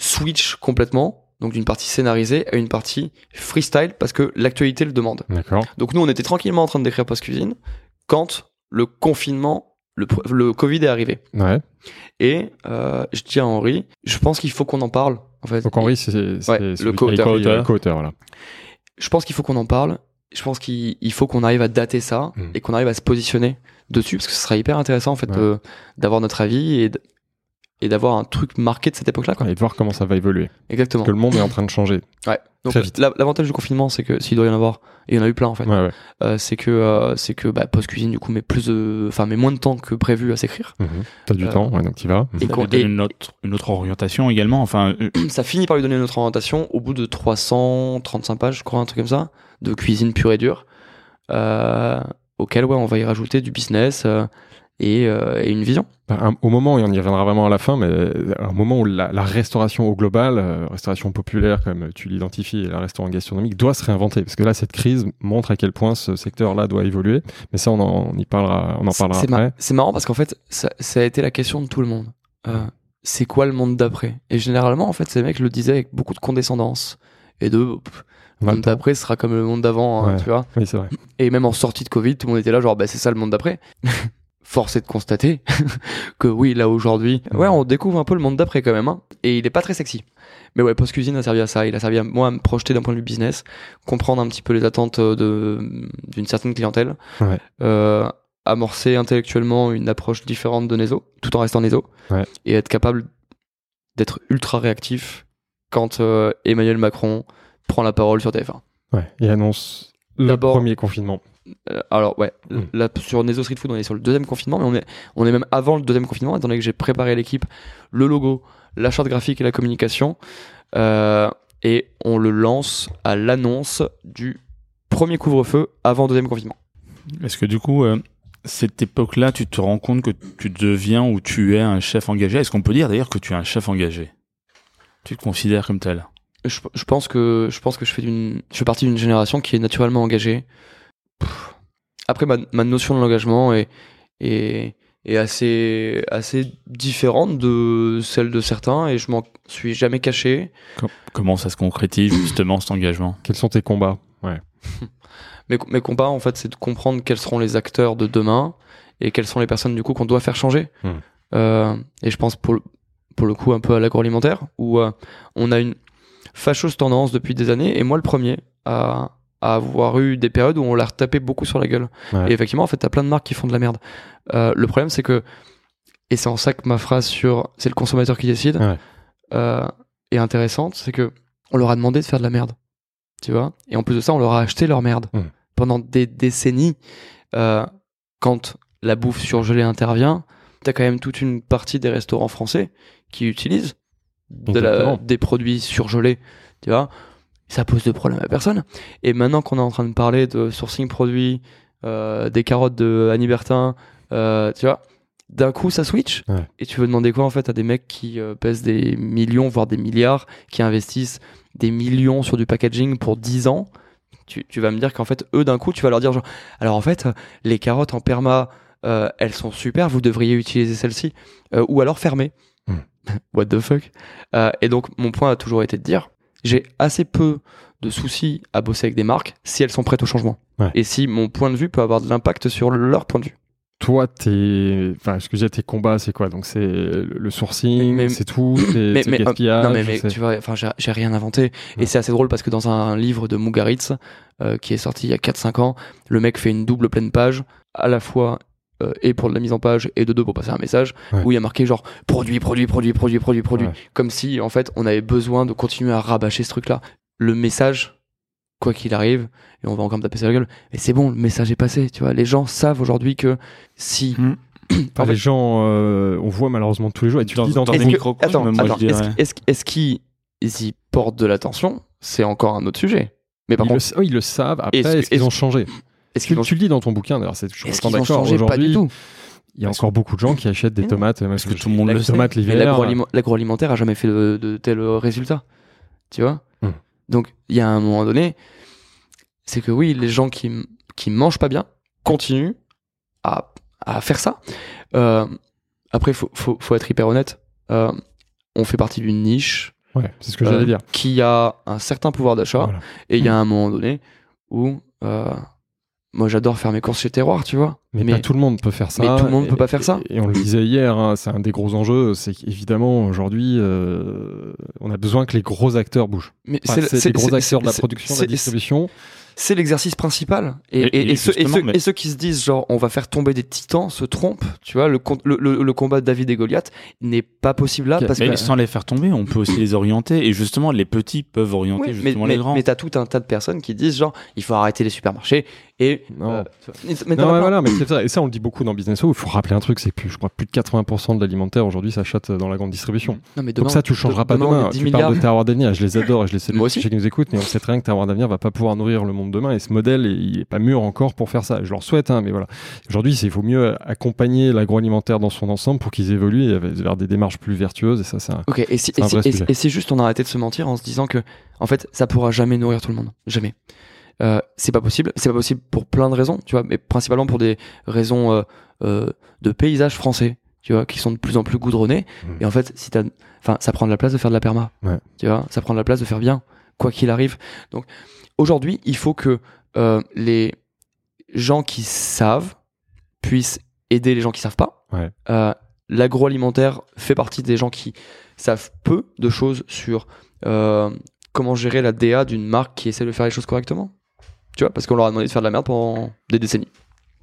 switch complètement donc d'une partie scénarisée à une partie freestyle parce que l'actualité le demande. D'accord. Donc nous, on était tranquillement en train d'écrire Post Cuisine quand le confinement, le, Covid est arrivé. Ouais. Et euh, je dis à Henri, je pense qu'il faut qu'on en parle. En fait, Donc Henri, c'est Ouais, le co-auteur. co-auteur, voilà. je pense qu'il faut qu'on en parle. Je pense qu'il il faut qu'on arrive à dater ça Mm. et qu'on arrive à se positionner dessus parce que ce sera hyper intéressant en fait Ouais. de- d'avoir notre avis et et d'avoir un truc marqué de cette époque-là. quoi. Et de voir comment ça va évoluer. Exactement. Parce que le monde est en train de changer. Ouais. Donc Très vite. la- l'avantage du confinement, c'est que s'il doit y en avoir, et il y en a eu plein en fait. Ouais, ouais. euh, c'est que euh, c'est que bah, post cuisine du coup met plus de, enfin met moins de temps que prévu à s'écrire. Mhm. T'as du Euh, temps, ouais, donc tu vas. Et Ça qu'on- lui donne et- une autre, une autre orientation également. Enfin, euh, ça finit par lui donner notre orientation au bout de 335 pages, je crois, un truc comme ça, de cuisine pure et dure, euh, auquel ouais, on va y rajouter du business euh, et, euh, et une vision. Bah, un- au moment, et on y reviendra vraiment à la fin, mais euh, un moment où la, la restauration au global, euh, restauration populaire, comme tu l'identifies, et la restauration gastronomique, doit se réinventer. Parce que là, cette crise montre à quel point ce secteur-là doit évoluer. Mais ça, on en, on y parlera, on en parlera après. c'est marrant parce qu'en fait, ça, ça a été la question de tout le monde. Euh, c'est quoi le monde d'après? Et généralement, en fait, ces mecs le disaient avec beaucoup de condescendance et de pff, le monde d'après sera comme le monde d'avant, hein, Ouais. tu vois? Oui, c'est vrai. Et même en sortie de Covid, tout le monde était là, genre, bah, c'est ça le monde d'après. Force est de constater que oui, là aujourd'hui, ouais, on découvre un peu le monde d'après quand même, hein. Et il est pas très sexy. Mais ouais, Post Cuisine a servi à ça. Il a servi à moi à me projeter d'un point de vue business, comprendre un petit peu les attentes euh, de d'une certaine clientèle, Ouais. euh, amorcer intellectuellement une approche différente de Nezo, tout en restant Nezo, Ouais. et être capable d'être ultra réactif quand euh, Emmanuel Macron prend la parole sur TF1. Ouais. Et annonce le premier confinement. Euh, alors ouais, Mm. là sur Nezo Street Food, on est sur le deuxième confinement, mais on est on est même avant le deuxième confinement, étant donné que j'ai préparé l'équipe, le logo, la charte graphique et la communication, euh, et on le lance à l'annonce du premier couvre-feu avant le deuxième confinement. est-ce que du coup, euh, cette époque-là, tu te rends compte que tu deviens ou tu es un chef engagé? Est-ce qu'on peut dire d'ailleurs que tu es un chef engagé? Tu te considères comme tel? Je, je pense que je pense que je fais d'une je fais partie d'une génération qui est naturellement engagée. Pff. Après ma, ma notion de l'engagement est, est est assez assez différente de celle de certains et je m'en suis jamais caché. Com- Comment ça se concrétise justement cet engagement? Quels sont tes combats? Ouais. Mes, mes combats en fait c'est de comprendre quels seront les acteurs de demain et quelles sont les personnes du coup qu'on doit faire changer. Hmm. Euh, et je pense pour le, pour le coup un peu à l'agroalimentaire où euh, on a une fâcheuse tendance depuis des années et moi le premier à, à avoir eu des périodes où on l'a retapé beaucoup sur la gueule. Ouais. Et effectivement en fait t'as plein de marques qui font de la merde. Euh, le problème c'est que et c'est en ça que ma phrase sur c'est le consommateur qui décide Ouais. euh, est intéressante, c'est que on leur a demandé de faire de la merde, tu vois? Et en plus de ça, on leur a acheté leur merde pendant des décennies. Euh, quand la bouffe surgelée intervient, t'as quand même toute une partie des restaurants français qui utilisent de la- Exactement. des produits surgelés, tu vois? Ça pose de problème à personne. Et maintenant qu'on est en train de parler de sourcing produits, euh, des carottes de Annie Bertin, euh, tu vois, d'un coup ça switch. Ouais. Et tu veux demander quoi en fait à des mecs qui euh, pèsent des millions, voire des milliards, qui investissent des millions sur du packaging pour 10 ans? Tu, tu vas me dire qu'en fait, eux, d'un coup, tu vas leur dire genre, alors en fait, les carottes en perma, elles sont super, vous devriez utiliser celles-ci, ou alors fermer. Hmm. What the fuck? Et donc, mon point a toujours été de dire, j'ai assez peu de soucis à bosser avec des marques si elles sont prêtes au changement. Ouais. Et si mon point de vue peut avoir de l'impact sur leur point de vue. Toi, tes, enfin, j'ai, tes combats, c'est quoi? Donc, c'est le sourcing, c'est tout, c'est mais, mais, le euh, gaspillage. non mais, tu vois enfin j'ai j'ai rien inventé Ouais. et c'est assez drôle parce que dans un livre de Mugaritz euh, qui est sorti il y a 4-5 ans le mec fait une double pleine page à la fois euh, et pour de la mise en page et de deux pour passer un message Ouais. où il y a marqué genre produit produit produit produit produit produit Ouais. comme si en fait on avait besoin de continuer à rabâcher ce truc là le message quoi qu'il arrive et on va encore me taper sur la gueule mais c'est bon le message est passé tu vois les gens savent aujourd'hui que si. Enfin, fait- les gens, euh, on voit malheureusement tous les jours, et tu Dans- le dis dans des microcosmes, moi, attends, est-ce dirais. est-ce- est-ce qu'ils y portent de l'attention? C'est encore un autre sujet. Mais par ils, le, contre, oh, ils le savent. Après, Est-ce qu'ils est-ce- ont changé? Est-ce tu, tu le dis dans ton bouquin, d'ailleurs, c'est, qu'ils ont d'accord. changé Pas du Aujourd'hui, tout. il y a encore beaucoup de gens qui achètent des tomates, même Parce que tout le monde les le sait. l'agroalimentaire a jamais fait de, de tels résultats. Tu vois Hmm. Donc, il y a un moment donné, c'est que oui, les gens qui, qui mangent pas bien continuent à, à faire ça. Euh, après, faut, faut, faut être hyper honnête. Euh, on fait partie d'une niche Ouais, c'est ce que Euh, j'allais dire. qui a un certain pouvoir d'achat. Voilà. Et il y a un moment donné où euh, moi j'adore faire mes courses chez Terroir, tu vois. Mais, pas tout le monde peut faire ça. mais tout le monde Et- peut pas faire ça. Et, on le disait hier, hein, c'est un des gros enjeux, c'est qu'évidemment aujourd'hui, euh, on a besoin que les gros acteurs bougent. mais Enfin, c'est les gros c'est- acteurs de la c'est- production, de la c'est- distribution. C'est l'exercice principal. Et, Et- et- et et ceux, et, justement, ceux, mais- et ceux qui se disent genre on va faire tomber des titans se trompent. Tu vois, le, con- le, le, le combat de David et Goliath n'est pas possible là parce Mais que sans les faire tomber, on peut aussi les orienter. Et justement, les petits peuvent orienter Oui, justement mais, les grands. mais t'as tout un tas de personnes qui disent genre il faut arrêter les supermarchés et Non. euh, mais- mais t'en Non, as ouais, plein. voilà, mais c'est ça. Et ça, on le dit beaucoup dans Business. Il faut rappeler un truc, c'est que plus, je crois plus de 80% de l'alimentaire aujourd'hui s'achète dans la grande distribution. Non, mais demain, Donc ça, tu changeras pas demain. est 10 Tu milliards. parles de Terroir d'avenir, je les adore et je les sais Moi aussi. qui nous écoutent, mais on sait très bien que Terroir d'avenir va pas pouvoir nourrir le monde demain et ce modèle, il est pas mûr encore pour faire ça. Je leur souhaite, hein, mais voilà. Aujourd'hui, c'est- il faut mieux accompagner l'agroalimentaire dans son ensemble pour qu'ils évoluent vers des démarches plus vertueuses et ça, c'est Ok, et si, et si- si juste on arrêtait de se mentir en se disant que, en fait, ça pourra jamais nourrir tout le monde. Jamais. Euh, c'est pas possible. C'est pas possible pour plein de raisons, tu vois, mais principalement pour des raisons euh, euh, de paysage français, tu vois, qui sont de plus en plus goudronnés. Mhm. Et en fait, si t'as, enfin, ça prend de la place de faire de la perma. Ouais. Tu vois, ça prend de la place de faire bien, quoi qu'il arrive. Donc, aujourd'hui, il faut que les gens qui savent puissent aider les gens qui savent pas. Ouais. L'agroalimentaire fait partie des gens qui savent peu de choses sur comment gérer la DA d'une marque qui essaie de faire les choses correctement. Tu vois, parce qu'on leur a demandé de faire de la merde pendant des décennies.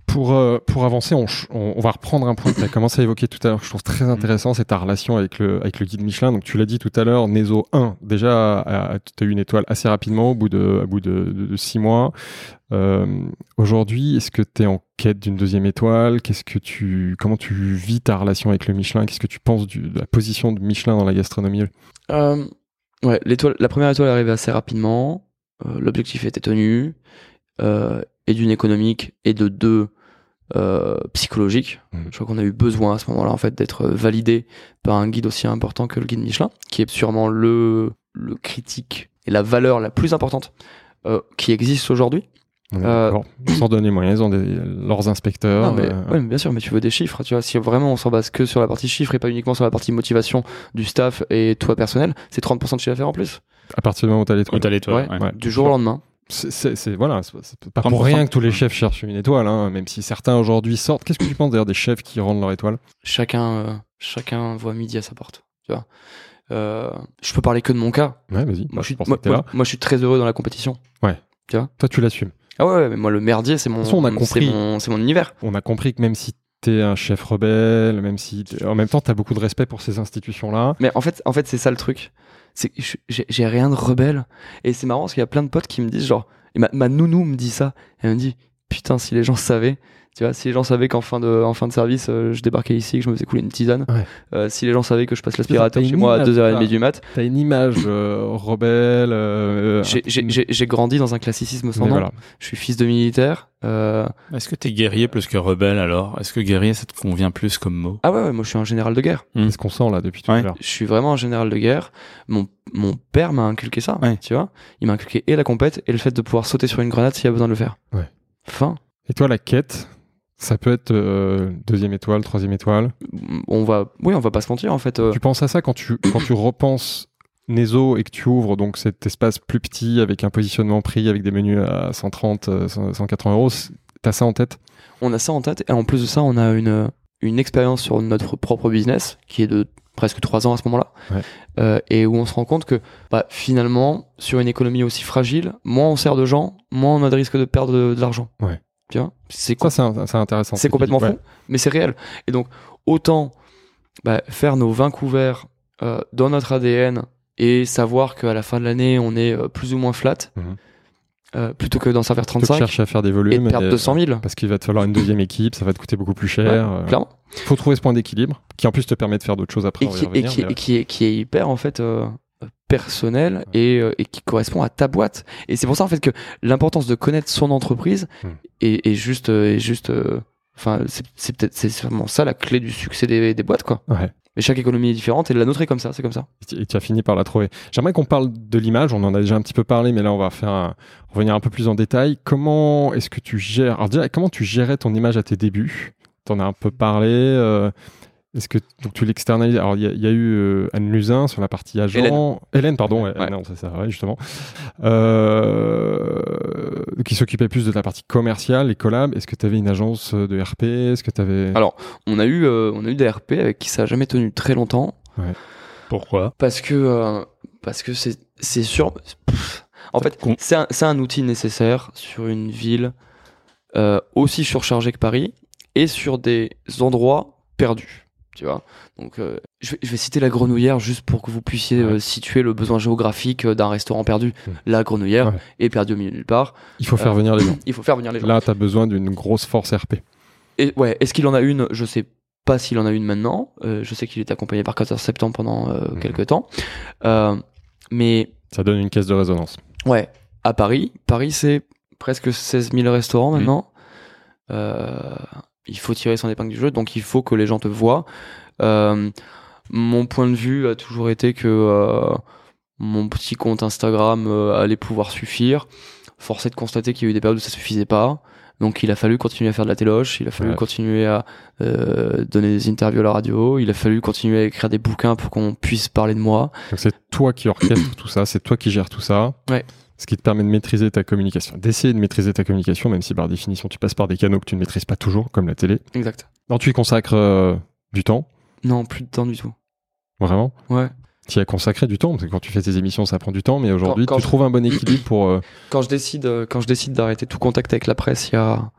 Pour, euh, pour avancer, on, ch- on, on va reprendre un point que tu as commencé à évoquer tout à l'heure, que je trouve très intéressant, c'est ta relation avec le, avec le guide Michelin. Donc, tu l'as dit tout à l'heure, Nezo 1, déjà, tu as eu une étoile assez rapidement, au bout de, au bout de, de, de six mois. Euh, Aujourd'hui, est-ce que tu es en quête d'une deuxième étoile? Qu'est-ce que tu, Comment tu vis ta relation avec le Michelin? Qu'est-ce que tu penses du, de la position de Michelin dans la gastronomie? Euh, ouais, la première étoile est arrivée assez rapidement. Euh, L'objectif était tenu. Euh, et d'une économique et de deux euh, psychologiques. Mhm. Je crois qu'on a eu besoin à ce moment-là en fait d'être validé par un guide aussi important que le guide Michelin, qui est sûrement le, le critique et la valeur la plus importante qui existe aujourd'hui. Euh, donner les moyens, ils ont des, leurs inspecteurs. Non, mais, euh, ouais, mais bien sûr, mais tu veux des chiffres, tu vois. Si vraiment on s'en base que sur la partie chiffres et pas uniquement sur la partie motivation du staff et toi personnel, c'est 30% de chiffre d'affaires en plus. À partir du moment où tu as l'étoile. Où t'as l'étoile, Ouais. ouais. Du jour au lendemain. C'est- voilà, c'est pas 30%. pour rien que tous les chefs cherchent une étoile, hein, même si certains aujourd'hui sortent. Qu'est-ce que tu penses d'ailleurs des chefs qui rendent leur étoile? Chacun, euh, chacun voit midi à sa porte, tu vois. Euh, je peux parler que de mon cas. Ouais, vas-y. Moi, Bah, je suis, moi, moi- moi, je suis très heureux dans la compétition. Toi, tu l'assumes. Ah ouais, ouais, mais moi, le merdier, c'est mon, façon, on a compris. mon, c'est mon univers. On a compris que même si t'es un chef rebelle, même si en même temps t'as beaucoup de respect pour ces institutions-là. Mais en fait, en fait, c'est ça le truc. C'est j'ai rien de rebelle. Et c'est marrant parce qu'il y a plein de potes qui me disent genre, ma, ma nounou me dit ça. Elle me dit, putain, si les gens savaient, tu vois, si les gens savaient qu'en fin de, en fin de service, euh, je débarquais ici, que je me faisais couler une tisane. Ouais. Euh, si les gens savaient que je passe l'aspirateur chez moi à image, 2h30 ça. du mat. T'as une image euh, rebelle. euh, J'ai- grandi dans un classicisme sans mais nom. voilà. Je suis fils de militaire. Euh, Est-ce que t'es guerrier plus que rebelle alors? Est-ce que guerrier ça te convient plus comme mot? Ah ouais, ouais, moi je suis un général de guerre. C'est ce qu'on sent là depuis tout Ouais. à l'heure. Je suis vraiment un général de guerre. Mon, mon père m'a inculqué ça, Ouais. tu vois. Il m'a inculqué et la compète et le fait de pouvoir sauter sur une grenade s'il y a besoin de le faire. Ouais. Fin. Et toi, la quête, ça peut être euh, deuxième étoile, troisième étoile. On va, oui, on va pas se mentir en fait. euh, Tu penses à ça quand tu, quand tu repenses Nezo et que tu ouvres donc cet espace plus petit avec un positionnement prix, avec des menus à 130, euh, 100, 180 euros. c'est- T'as ça en tête? On a ça en tête et en plus de ça, on a une, une expérience sur notre propre business qui est de presque trois ans à ce moment-là Ouais. Euh, et où on se rend compte que bah, finalement, sur une économie aussi fragile, moins on sert de gens, moins on a de risque de perdre de, de l'argent. Ouais. Tu vois C'est Ça, c'est intéressant. C'est complètement Ouais. fou, mais c'est réel. Et donc, autant bah, faire nos 20 couverts euh, dans notre ADN et savoir qu'à la fin de l'année, on est euh, plus ou moins flat, Mhm. euh, plutôt que d'en servir Plutôt que 35 chercher à faire des et volumes. de perdre et- 200 000. Parce qu'il va te falloir une deuxième équipe, ça va te coûter beaucoup plus cher. Ouais, clairement. faut trouver ce point d'équilibre qui en plus te permet de faire d'autres choses après. Et qui, et, et est, qui est hyper, en fait, personnel et, euh, et qui correspond à ta boîte. Et c'est pour ça, en fait, que l'importance de connaître son entreprise Mhm. est, est juste, euh, est juste, euh, enfin, c'est c'est peut-être, c'est vraiment ça la clé du succès des, des boîtes, quoi. Ouais. Mais chaque économie est différente et la nôtre est comme ça, c'est comme ça. Et tu- et tu as fini par la trouver. J'aimerais qu'on parle de l'image. On en a déjà un petit peu parlé, mais là, on va faire un- revenir un peu plus en détail. Comment est-ce que tu gères Alors déjà, comment tu gérais ton image à tes débuts? T'en as un peu parlé. euh, Est-ce que donc, tu l'externalises? Alors, il y, a- il y a eu euh, Anne Luzin sur la partie agent. Hélène. Hélène, pardon. ouais, Ouais. Non, c'est ça, ouais, justement. Euh, qui s'occupait plus de la partie commerciale, les collabs. Est-ce que tu avais une agence de RP Est-ce que tu avais? Alors, on a eu, euh, on a eu des RP avec qui ça a jamais tenu très longtemps Pourquoi? Parce que euh, parce que c'est c'est sûr. pff, En fait, con- c'est un, c'est un outil nécessaire sur une ville euh, aussi surchargée que Paris et sur des endroits perdus. Tu vois. Donc, euh, je, vais, je vais citer la Grenouillère juste pour que vous puissiez Ouais. euh, situer le besoin géographique euh, d'un restaurant perdu. Mm. La Grenouillère Ouais. est perdue au milieu nulle part. Il faut faire venir les gens. Il faut faire venir les gens. Là, tu as besoin d'une grosse force RP. Et ouais, est-ce qu'il en a une? Je sais pas s'il en a une maintenant. Euh, je sais qu'il est accompagné par 14 septembre pendant Mhm. quelques temps. Mais Ça donne une caisse de résonance. ouais, à Paris, Paris c'est presque 16 000 restaurants Mhm. maintenant. Euh, il faut tirer son épingle du jeu, donc il faut que les gens te voient. Euh, mon point de vue a toujours été que euh, mon petit compte Instagram euh, allait pouvoir suffire. Force est de constater qu'il y a eu des périodes où ça suffisait pas. Donc il a fallu continuer à faire de la téloche, il a fallu Ouais. continuer à euh, donner des interviews à la radio, il a fallu continuer à écrire des bouquins pour qu'on puisse parler de moi. Donc, c'est toi qui orchestre tout ça, c'est toi qui gères tout ça. Ouais. Ce qui te permet de maîtriser ta communication, d'essayer de maîtriser ta communication, même si par définition tu passes par des canaux que tu ne maîtrises pas toujours, comme la télé. Exact. Non, tu y consacres euh, du temps, Non, plus de temps du tout. vraiment? Ouais. Tu y as consacré du temps, parce que quand tu fais tes émissions, ça prend du temps, mais aujourd'hui, tu je- trouves un bon équilibre pour. euh, Quand je décide, euh, quand je décide d'arrêter tout contact avec la presse, il y a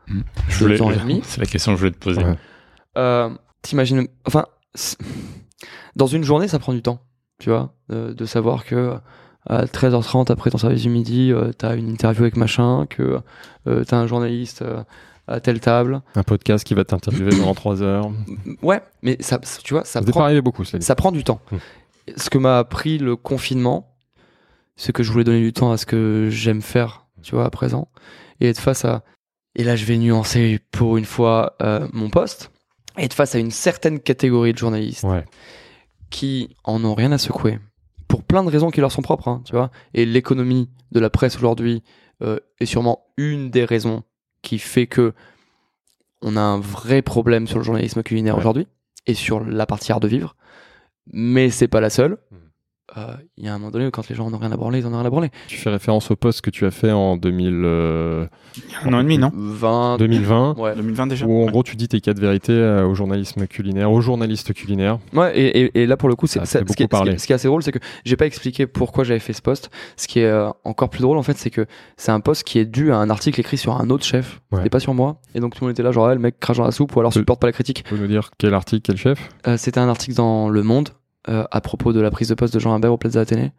Je voulais- deux ans et demi. C'est la question que je voulais te poser. Ouais. Euh, T'imagines, enfin, dans une journée, ça prend du temps, tu vois, de, de savoir que à 13h30 après ton service du midi, euh, t'as une interview avec machin, que euh, t'as un journaliste euh, à telle table. un podcast qui va t'interviewer pendant 3 heures. Ouais, mais ça, tu vois, ça Ça prend, beaucoup, ça prend du temps. Hmm. Ce que m'a appris le confinement, c'est que je voulais donner du temps à ce que j'aime faire, tu vois, à présent, et être face à. Et là, je vais nuancer pour une fois euh, mon poste, et être face à une certaine catégorie de journalistes Ouais. qui en ont rien à secouer pour plein de raisons qui leur sont propres, hein, tu vois. Et l'économie de la presse aujourd'hui euh, est sûrement une des raisons qui fait que on a un vrai problème sur le journalisme culinaire Ouais. aujourd'hui et sur la partie art de vivre. Mais c'est pas la seule. Euh, Il y a un moment donné où quand les gens en ont rien à branler, ils en ont rien à branler. Tu fais référence au poste que tu as fait en 2000, euh, Un an et demi, non 20. 2020. Ouais. 2020 déjà Où en gros tu dis tes quatre vérités euh, au journalisme culinaire, aux journalistes culinaires. Ouais, et, et, et là pour le coup, c'est ce, qui est, beaucoup ce qui est- parler. ce qui est assez drôle, c'est que j'ai pas expliqué pourquoi j'avais fait ce poste. Ce qui est euh, encore plus drôle en fait, c'est que c'est un poste qui est dû à un article écrit sur un autre chef, Ouais. c'était pas sur moi. Et donc tout le monde était là, genre ah, le mec crache dans la soupe ou alors supporte pas la critique. Tu peux nous dire quel article, quel chef? Euh, c'était un article dans Le Monde euh, à propos de la prise de poste de Jean Imbert au Plaza Athénée.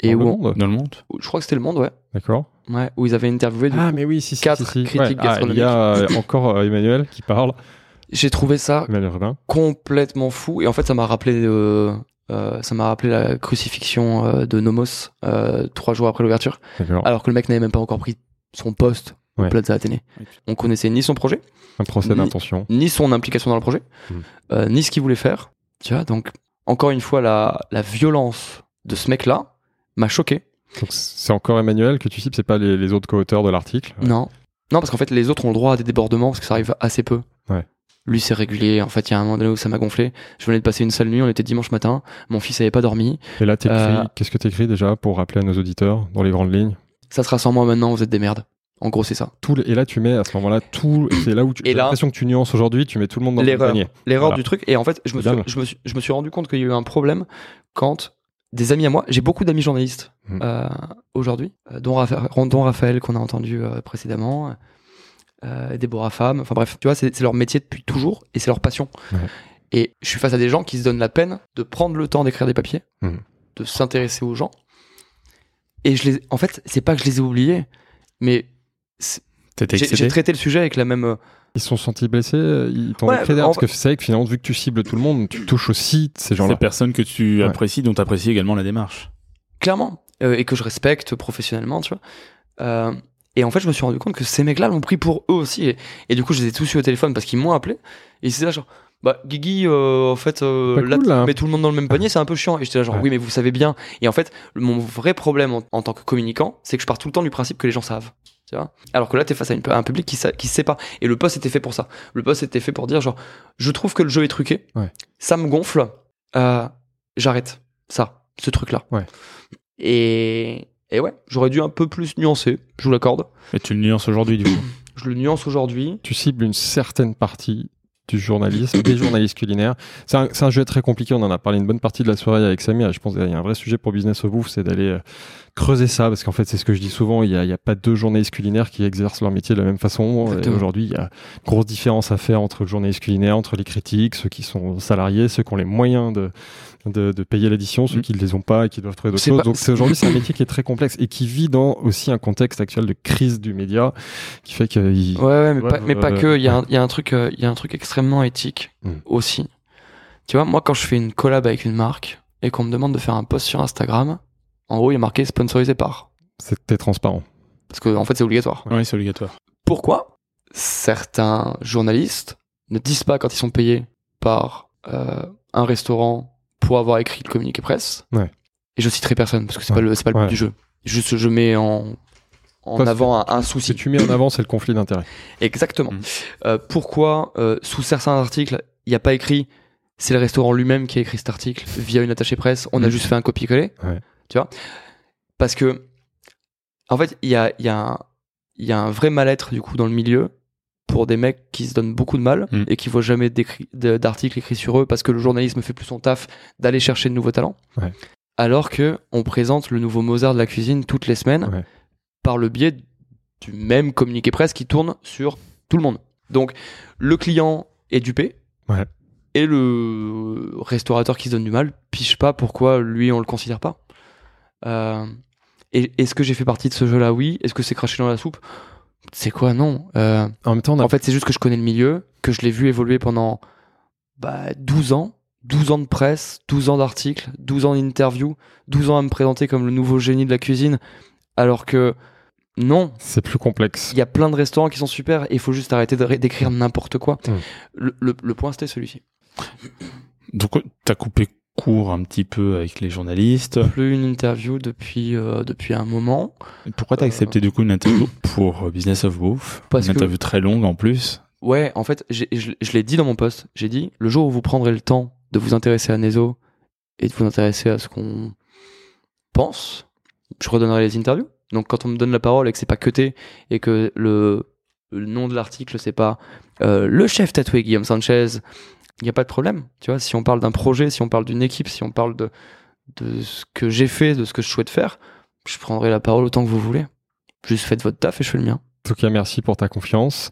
Et Dans le où, on- monde Dans le monde où- je crois que c'était Le Monde, ouais. D'accord. ouais où ils avaient interviewé. Ah coup. mais oui, si, si, quatre si, si. critiques Ah, il y a euh, encore euh, Emmanuel qui parle, J'ai trouvé ça complètement fou. Et en fait, ça m'a rappelé, euh, euh, ça m'a rappelé la crucifixion euh, de Nomos euh, trois jours après l'ouverture. Alors que le mec n'avait même pas encore pris son poste au Ouais. Plaza Athénée. On connaissait ni son projet, Un procès ni- d'intention. ni son implication dans le projet, Hmm. euh, ni ce qu'il voulait faire. Tu vois, donc encore une fois, la, la violence de ce mec-là m'a choqué. Donc c'est encore Emmanuel que tu cites, c'est pas les, les autres co-auteurs de l'article. Non, non, parce qu'en fait, les autres ont le droit à des débordements parce que ça arrive assez peu. Ouais. Lui, c'est régulier. En fait, il y a un moment donné où ça m'a gonflé. Je venais de passer une sale nuit. On était dimanche matin. Mon fils avait pas dormi. Et là, t'écris. Euh, Qu'est-ce que t'écris déjà pour rappeler à nos auditeurs dans les grandes lignes? Ça sera sans moi maintenant. Vous êtes des merdes. En gros, c'est ça. Tout le- Et là, tu mets à ce moment-là tout. C'est là où tu. J'ai l'impression que tu nuances aujourd'hui. Tu mets tout le monde dans le panier. L'erreur Voilà. du truc. Et en fait, je me, suis, dingue. je, me suis, je me suis rendu compte qu'il y a eu un problème quand des amis à moi, j'ai beaucoup d'amis journalistes Mhm. euh, aujourd'hui, euh, dont, Raphaël, dont Raphaël qu'on a entendu euh, précédemment, euh, Déborah Femme, enfin bref, tu vois, c'est leur métier depuis toujours et c'est leur passion. Et je suis face à des gens qui se donnent la peine de prendre le temps d'écrire des papiers, Mhm. de s'intéresser aux gens. Et je les, en fait, c'est pas que je les ai oubliés, mais j'ai traité le sujet avec la même. euh, Ils se sont sentis blessés. Ils t'ont Ouais, en- Parce que c'est vrai que finalement, vu que tu cibles tout le monde, tu touches aussi ces Ces gens-là. personnes que tu Ouais. apprécies, dont tu apprécies également la démarche. clairement, euh, et que je respecte professionnellement, tu vois. Euh, et en fait, je me suis rendu compte que ces mecs-là l'ont pris pour eux aussi. Et, et du coup, je les ai tous eu au téléphone parce qu'ils m'ont appelé. Et c'est là, genre, bah, Guigui, euh, en fait, euh, là, cool, tu là. mets tout le monde dans le même panier, c'est un peu chiant. Et j'étais là, genre, Ouais. oui, mais vous savez bien. Et en fait, mon vrai problème en, en tant que communicant, c'est que je pars tout le temps du principe que les gens savent. Tu vois? Alors que là, t'es face à une- un public qui, sa- qui sait pas. Et le post était fait pour ça. Le post était fait pour dire genre, je trouve que le jeu est truqué. Ouais. Ça me gonfle. euh, J'arrête ça, ce truc-là. Ouais. Et, et ouais, j'aurais dû un peu plus nuancer. Je vous l'accorde. Et tu le nuances aujourd'hui, du coup. Je le nuance aujourd'hui. tu cibles une certaine partie du journalisme, des journalistes culinaires. C'est un, un jeu très compliqué, on en a parlé une bonne partie de la soirée avec Samir, et je pense qu'il y a un vrai sujet pour Business of Bouffe, c'est d'aller euh, creuser ça, parce qu'en fait, c'est ce que je dis souvent, il n'y a, a pas deux journalistes culinaires qui exercent leur métier de la même façon. Aujourd'hui, il y a une grosse différence à faire entre le journaliste culinaire, entre les critiques, ceux qui sont salariés, ceux qui ont les moyens de, de, de payer l'édition, ceux Mm. qui ne les ont pas et qui doivent trouver d'autres choses. pas- Donc c'est aujourd'hui, c'est un métier qui est très complexe et qui vit dans aussi un contexte actuel de crise du média, qui fait qu'il Ouais, ouais, mais, pas, mais pas que. Il y, a un- il y a un truc, euh, il y a un truc extrêmement éthique Mm. aussi. Tu vois, moi, quand je fais une collab avec une marque et qu'on me demande de faire un post sur Instagram, en haut, il y a marqué sponsorisé par. c'était transparent. Parce que, en fait, c'est obligatoire. Oui, c'est obligatoire. Pourquoi certains journalistes ne disent pas quand ils sont payés par euh, un restaurant pour avoir écrit le communiqué presse Ouais. Et je citerai personne parce que c'est Ouais. pas le, c'est pas le but du jeu. Juste, je mets en, en Parce avant un, un Ce souci. que tu mets en avant, c'est le conflit d'intérêts. Exactement. Mm. Euh, pourquoi, euh, sous certains articles, il n'y a pas écrit c'est le restaurant lui-même qui a écrit cet article via une attachée presse, on a Mm. juste fait un copier-coller? Ouais. Tu vois? Parce que, en fait, il y a, il y, a un- il y a un vrai mal-être du coup dans le milieu pour des mecs qui se donnent beaucoup de mal Mm. et qui voient jamais d'articles écrits sur eux parce que le journalisme fait plus son taf d'aller chercher de nouveaux talents. Ouais. Alors que on présente le nouveau Mozart de la cuisine toutes les semaines Ouais. par le biais du même communiqué presse qui tourne sur tout le monde. Donc le client est dupé Ouais. et le restaurateur qui se donne du mal piche pas pourquoi lui on le considère pas. Euh, est-ce que j'ai fait partie de ce jeu-là Oui. Est-ce que c'est craché dans la soupe? C'est quoi? Non. Euh, En même temps, on a en fait, c'est juste que je connais le milieu, que je l'ai vu évoluer pendant bah, 12 ans. 12 ans de presse, 12 ans d'articles, 12 ans d'interviews, 12 ans à me présenter comme le nouveau génie de la cuisine. Alors que non, c'est plus complexe. il y a plein de restaurants qui sont super et il faut juste arrêter d'écrire n'importe quoi. Mm. Le, le- le point, c'était celui-ci. Donc, t'as coupé court un petit peu avec les journalistes. Plus une interview depuis, euh, depuis un moment. Pourquoi t'as accepté du coup une interview pour euh, Business of Bouffe Parce Une que- interview très longue en plus. Ouais, en fait, je, je l'ai dit dans mon post. J'ai dit, le jour où vous prendrez le temps de vous intéresser à Nezo et de vous intéresser à ce qu'on pense, je redonnerai les interviews. Donc quand on me donne la parole et que c'est pas cuté et que le, le nom de l'article c'est pas euh, le chef tatoué Guillaume Sanchez, il n'y a pas de problème. Tu vois, si on parle d'un projet, si on parle d'une équipe, si on parle de, de ce que j'ai fait, de ce que je souhaite faire, je prendrai la parole autant que vous voulez. Juste faites votre taf et je fais le mien. En tout cas, merci pour ta confiance.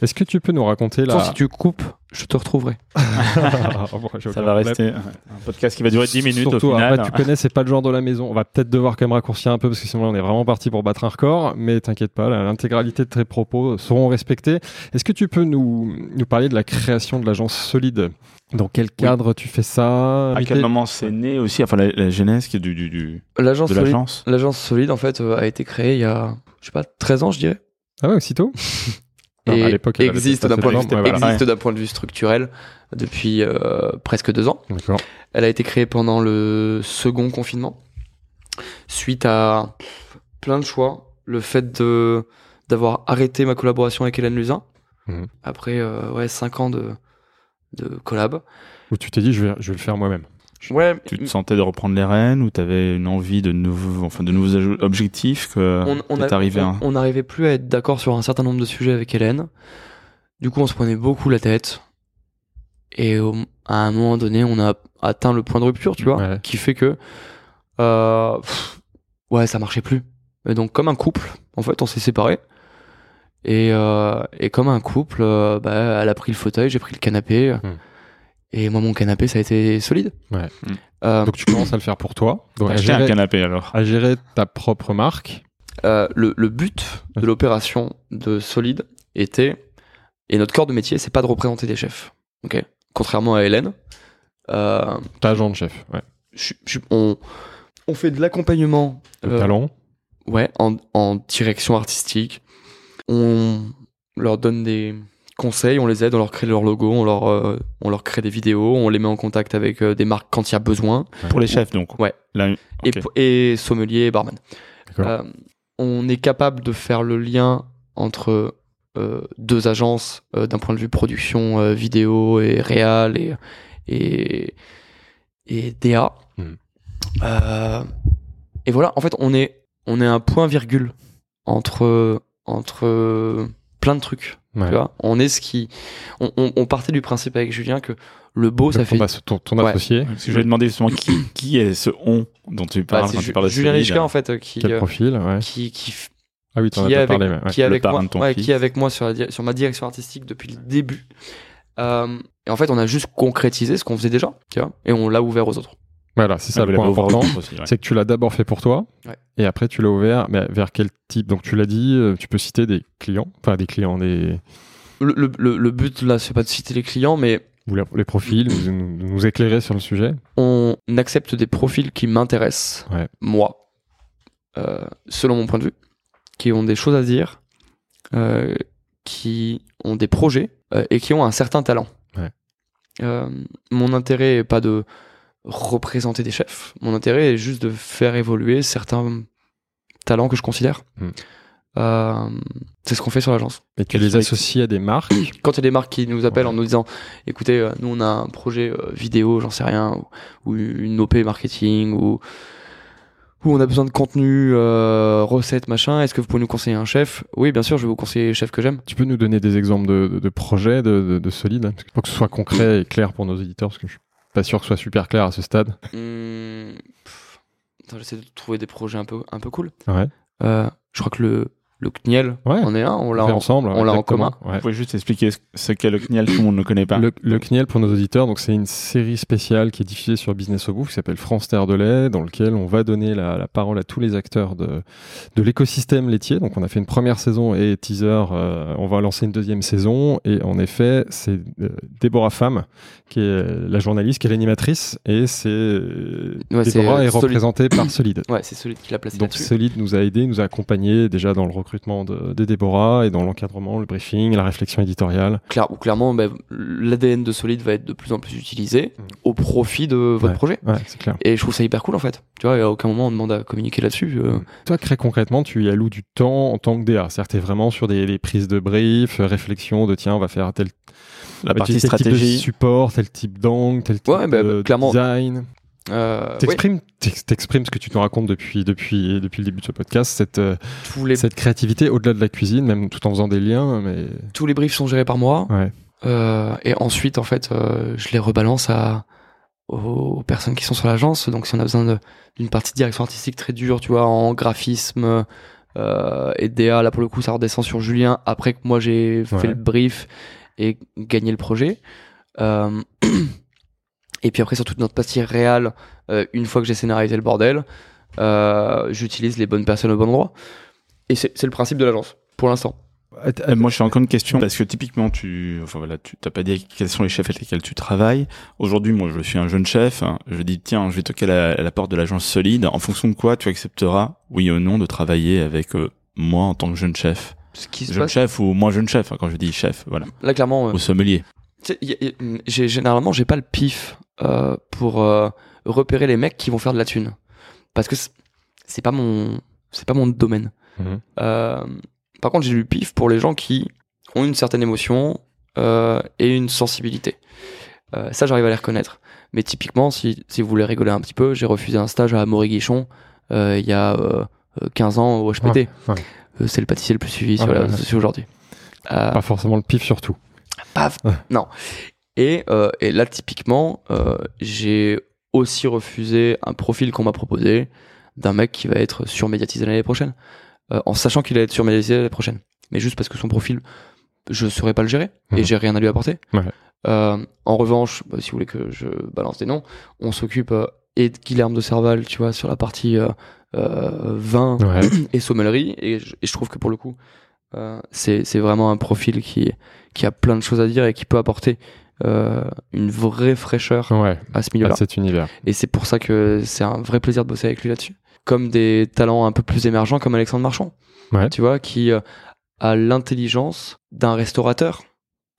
Est-ce que tu peux nous raconter la... Si tu coupes, je te retrouverai. J'ai Ça va rester un podcast qui va durer 10 minutes Surtout, au final. après, tu connais, c'est pas le genre de la maison. On va peut-être devoir quand même raccourcir un peu parce que sinon on est vraiment parti pour battre un record. Mais t'inquiète pas, l'intégralité de tes propos seront respectés. Est-ce que tu peux nous, nous parler de la création de l'agence Solide? Dans quel cadre tu fais ça? À quel moment c'est né aussi? Enfin, la, la genèse qui est du, du, du- L'agence de solide, l'agence l'agence solide en fait euh, a été créée il y a je sais pas 13 ans je dirais Ah ouais, aussitôt? Non, et à l'époque, elle avait existe d'un point, ouais, voilà. point de vue structurel depuis euh, presque deux ans. D'accord. Elle a été créée pendant le second confinement suite à plein de choix, le fait de d'avoir arrêté ma collaboration avec Hélène Luzin Mhm. après euh, ouais cinq ans de de collab. Où tu t'es dit, je vais, je vais le faire moi-même. Ouais, Tu te sentais de reprendre les rênes ou t'avais une envie de nouveaux, enfin, de nouveaux objectifs que on, on, t'es a- arrivé on- à... on n'arrivait plus à être d'accord sur un certain nombre de sujets avec Hélène. Du coup, on se prenait beaucoup la tête. Et au- à un moment donné, on a atteint le point de rupture, tu vois, Ouais. qui fait que euh, pff, ouais, ça marchait plus. Et donc, comme un couple, en fait, on s'est séparés. Et, euh, et comme un couple, euh, bah, elle a pris le fauteuil, j'ai pris le canapé. Hmm. Et moi, mon canapé, ça a été solide. Ouais. Hmm. Euh, Donc tu commences à le faire pour toi. Donc T'as à acheté un gérer, canapé alors à gérer ta propre marque. Euh, le, le but de l'opération de Solide était, et notre corps de métier, c'est pas de représenter des chefs. ok? Contrairement à Hélène, euh, Ta agent de chef. Ouais. je- je- on, on fait de l'accompagnement Le euh, talent. ouais, en, en direction artistique. On leur donne des conseils, on les aide, on leur crée leur logo, on leur, euh, on leur crée des vidéos, on les met en contact avec euh, des marques quand il y a besoin. Pour les chefs donc Ouais. Là, Et, sommelier et barman. Euh, on est capable de faire le lien entre euh, deux agences euh, d'un point de vue production euh, vidéo et réal et et et DA. Euh, et voilà, en fait, on est on est un point virgule entre entre plein de trucs. Ouais. Tu vois, on est ce qui on, on, on partait du principe avec Julien que le beau ça fait ton, as- ton, ton Ouais. associé, Parce que je vais demander justement qui, qui est ce on dont tu bah, parles quand Ju- tu parles de Julien Solide. Lichka en fait euh, qui quel euh, profil ouais. qui qui f- Ah oui, t'en as qui est avec, parlé. ouais. qui est Le avec parrain moi, de ton ouais, fils. qui est avec moi sur, la di- sur ma direction artistique depuis le début. Euh, et en fait, on a juste concrétisé ce qu'on faisait déjà, tu vois, et on l'a ouvert aux autres. Voilà, c'est ça Ah, le point important. ouais. C'est que tu l'as d'abord fait pour toi, Ouais. et après tu l'as ouvert. Mais vers quel type? Donc tu l'as dit, euh, tu peux citer des clients, enfin des clients, des Le, le, le, le but là, c'est pas de citer les clients, mais ou les profils, nous, nous- nous éclairer sur le sujet? on accepte des profils qui m'intéressent, Ouais. moi, euh, selon mon point de vue, qui ont des choses à dire, euh, qui ont des projets euh, et qui ont un certain talent. Ouais. Euh, mon intérêt est pas de représenter des chefs. Mon intérêt est juste de faire évoluer certains talents que je considère. Mm. Euh, c'est ce qu'on fait sur l'agence. Et tu les associes à des marques. Quand il y a des marques qui nous appellent Ouais. en nous disant, écoutez, euh, nous on a un projet euh, vidéo, j'en sais rien, ou, ou une OP marketing, ou on a besoin de contenu, recettes, machin, est-ce que vous pouvez nous conseiller un chef? Oui, bien sûr, je vais vous conseiller les chefs que j'aime. Tu peux nous donner des exemples de, de- de projets de, de, de solides hein, pour que ce soit concret et clair pour nos éditeurs, parce que je suis pas sûr que ce soit super clair à ce stade. Attends, J'essaie de trouver des projets un peu, un peu cool. Ouais. Euh, je crois que le, le CNIEL Ouais. en est un, on l'a On en- ensemble. on l'a en commun. Ouais. Vous pouvez juste expliquer ce- qu'est le CNIEL, tout le monde ne connaît pas. Le, le CNIEL pour nos auditeurs, donc c'est une série spéciale qui est diffusée sur Business au Bouffe qui s'appelle France Terre de lait, dans lequel on va donner la, la parole à tous les acteurs de, de l'écosystème laitier. Donc on a fait une première saison et teaser, euh, on va lancer une deuxième saison et en effet c'est euh, Déborah Femme qui est la journaliste, qui est l'animatrice et c'est euh, Ouais, Déborah est Solide. représentée par Solide. Ouais, c'est celui qui l'a placé Donc. Solide nous a aidé, nous a accompagné déjà dans le recrutement de, de Déborah et dans l'encadrement, le briefing, la réflexion éditoriale. Claire, ou clairement, bah, l'ADN de Solide va être de plus en plus utilisé Mm. au profit de votre Ouais. projet. Ouais, c'est clair. Et je trouve ça hyper cool en fait. Tu vois, à aucun moment on demande à communiquer là-dessus. euh. Toi, très concrètement, tu y alloues du temps en tant que DA. C'est-à-dire t'es vraiment sur des, des prises de brief, réflexion de tiens, on va faire tel, La tel partie type de support, tel type d'angle, tel type Ouais, bah, de clairement. design. Euh, T'exprimes, t'ex- t'exprimes ce que tu nous racontes depuis, depuis, depuis le début de ce podcast, cette, euh, tous, les, cette créativité au-delà de la cuisine, même tout en faisant des liens. Mais tous les briefs sont gérés par moi. ouais, Euh, et ensuite, en fait, euh, je les rebalance à, aux personnes qui sont sur l'agence. Donc, si on a besoin d'une partie de direction artistique très dure, tu vois, en graphisme et DA, là pour le coup, ça redescend sur Julien après que moi j'ai fait le brief et gagné le projet. Et puis après, sur toute notre partie réelle, euh, une fois que j'ai scénarisé le bordel, euh, j'utilise les bonnes personnes au bon endroit. Et c'est le principe de l'agence, pour l'instant. Euh, moi, j'ai encore une question parce que typiquement, tu, enfin voilà, tu t'as pas dit quels sont les chefs avec lesquels tu travailles. Aujourd'hui, moi, je suis un jeune chef. hein. Je dis tiens, je vais toquer à la, à la porte de l'agence solide. En fonction de quoi, tu accepteras, oui ou non, de travailler avec euh, moi en tant que jeune chef, Ce qui se jeune passe, chef ou moins jeune chef. hein, quand je dis chef, voilà, là clairement, au sommelier. J'ai généralement j'ai pas le pif euh, pour euh, repérer les mecs qui vont faire de la thune parce que c'est- pas mon c'est pas mon domaine. Mhm. Euh, par contre, j'ai du pif pour les gens qui ont une certaine émotion et une sensibilité. Ça, j'arrive à les reconnaître. Mais typiquement, si, si vous voulez rigoler un petit peu, j'ai refusé un stage à Amaury Guichon il y a euh, euh, 15 ans au HPT. Ouais, ouais. C'est le pâtissier le plus suivi sur Ouais, les ouais, aujourd'hui. Pas forcément le pif surtout. Paf non et, euh, et là typiquement euh, j'ai aussi refusé un profil qu'on m'a proposé d'un mec qui va être surmédiatisé l'année prochaine euh, en sachant qu'il va être surmédiatisé l'année prochaine mais juste parce que son profil je saurais pas le gérer Mhm. et j'ai rien à lui apporter Ouais. En revanche bah, si vous voulez que je balance des noms on s'occupe et de Guilherme de Serval tu vois sur la partie vin Ouais. et sommellerie et je, et je trouve que pour le coup c'est vraiment un profil qui qui a plein de choses à dire et qui peut apporter euh, une vraie fraîcheur ouais, à ce à milieu-là cet univers. et c'est pour ça que c'est un vrai plaisir de bosser avec lui là-dessus comme des talents un peu plus émergents comme Alexandre Marchand Ouais. tu vois qui euh, a l'intelligence d'un restaurateur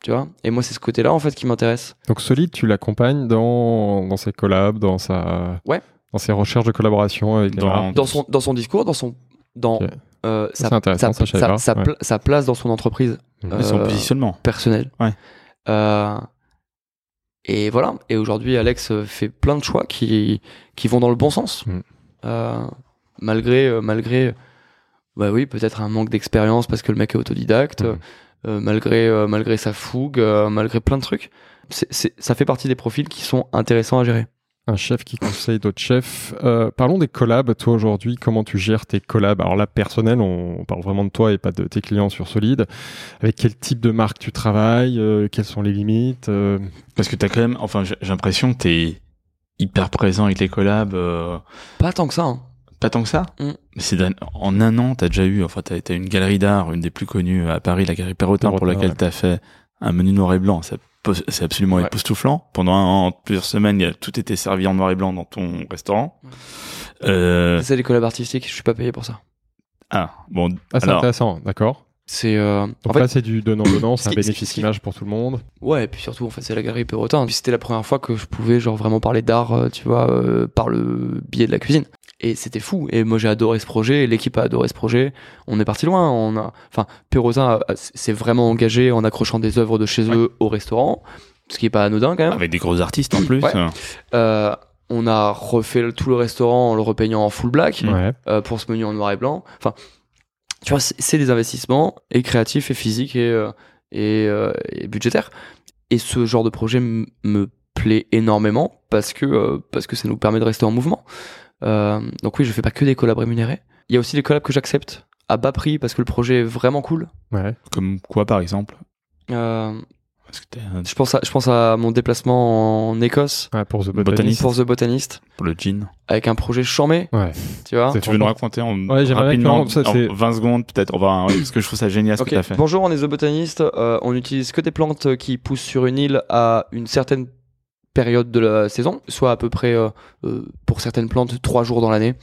tu vois? Et moi c'est ce côté-là en fait qui m'intéresse Donc Solide, tu l'accompagnes dans, dans ses collabs, dans sa Ouais. dans ses recherches de collaboration avec les Dans- marques. dans son dans son discours dans son euh, Ouais. sa place dans son entreprise Mhm. Et son euh, positionnement. personnelle. Ouais. Euh, et voilà. Et aujourd'hui, Alex fait plein de choix qui qui vont dans le bon sens, Mhm. Euh, malgré malgré bah oui peut-être un manque d'expérience parce que le mec est autodidacte, euh, malgré malgré sa fougue, euh, malgré plein de trucs. C'est, c'est- ça fait partie des profils qui sont intéressants à gérer. Un chef qui conseille d'autres chefs. Euh, parlons des collabs. Toi, aujourd'hui, comment tu gères tes collabs? Alors là, personnel, on, on parle vraiment de toi et pas de tes clients sur Solide. Avec quel type de marque tu travailles? Euh, Quelles sont les limites? Euh, Parce que t'as quand même, enfin, j'ai l'impression que t'es hyper présent avec les collabs. euh, Pas tant que ça. hein. pas tant que ça? Mm. C'est en un an, t'as déjà eu, enfin, t'as t'as une galerie d'art, une des plus connues à Paris, la galerie Perrotin, pour laquelle ouais. t'as fait un menu noir et blanc. Ça C'est absolument Ouais. époustouflant. Pendant un, an, plusieurs semaines, tout était servi en noir et blanc dans ton restaurant. Euh, C'est des collabs artistiques. Je suis pas payé pour ça. ah, bon, Ah, c'est alors, intéressant, d'accord. C'est euh, Donc en fait là, c'est du donnant-donnant, c'est ce un bénéfice image pour tout le monde. Ouais, et puis surtout, en fait, c'est la galerie Perrotin. Puis c'était la première fois que je pouvais, genre, vraiment parler d'art, euh, tu vois, euh, par le biais de la cuisine. Et c'était fou. Et moi, j'ai adoré ce projet. et L'équipe a adoré ce projet. On est parti loin. On a, enfin, Perrotin a- s'est vraiment engagé en accrochant des œuvres de chez eux au restaurant. Ce qui est pas anodin, quand même. avec des gros artistes en plus. Ouais. Euh, on a refait tout le restaurant en le repeignant en full black. Ouais. pour ce menu en noir et blanc. Enfin, tu vois, c'est des investissements et créatifs et physiques et, euh, et, euh, et budgétaires. Et ce genre de projet me plaît énormément parce que euh, parce que ça nous permet de rester en mouvement. Euh, donc oui, je fais pas que des collabs rémunérés. Il y a aussi des collabs que j'accepte à bas prix parce que le projet est vraiment cool. Ouais. Comme quoi, par exemple? Parce que t'es un- je pense à je pense à mon déplacement en Écosse Ouais, pour The. Botanist. pour The Botanist pour le jean. avec un projet chambé, Ouais. tu vois? Tu veux nous raconter en Ouais, rapidement, ça, en c'est- 20 secondes peut-être, on va, oui, parce que je trouve ça génial ce Ok, que t'as fait. Bonjour, on est The Botanist. Euh, on utilise que des plantes qui poussent sur une île à une certaine période de la saison, soit à peu près euh, euh, pour certaines plantes trois jours dans l'année.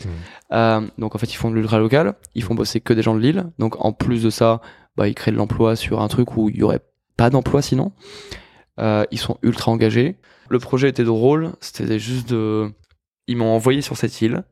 Euh, donc en fait, ils font de l'ultra local. Ils font bosser que des gens de l'île. Donc en plus de ça, bah, ils créent de l'emploi sur un truc où il y aurait pas d'emploi sinon. Euh, ils sont ultra engagés. Le projet était drôle. C'était juste de. Ils m'ont envoyé sur cette île.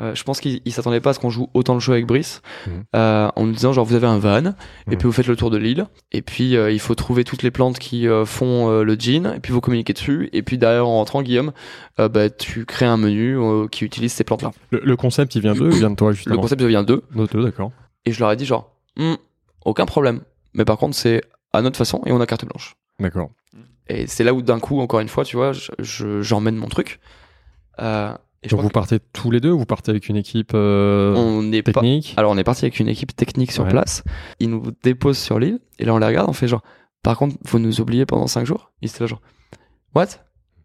Euh, je pense qu'ils ils s'attendaient pas à ce qu'on joue autant le jeu avec Brice, Mhm. euh, en nous disant genre vous avez un van, et Mhm. puis vous faites le tour de l'île, et puis il faut trouver toutes les plantes qui font le gin, et puis vous communiquez dessus, et puis derrière en rentrant Guillaume, bah, tu crées un menu qui utilise ces plantes-là. Le, le concept, il vient d'eux, il vient de toi, Le justement? concept devient deux, De deux, d'accord. et je leur ai dit genre Hmm, aucun problème, mais par contre c'est à notre façon et on a carte blanche. D'accord. Et c'est là où d'un coup, encore une fois, tu vois, je- je- j'emmène mon truc. Euh, et je Donc vous que partez tous les deux ou vous partez avec une équipe euh, on technique Alors on est parti avec une équipe technique sur Ouais. place. Ils nous déposent sur l'île et là on les regarde, on fait genre. Par contre, vous nous oubliez pendant 5 jours. Ils étaient là genre. What?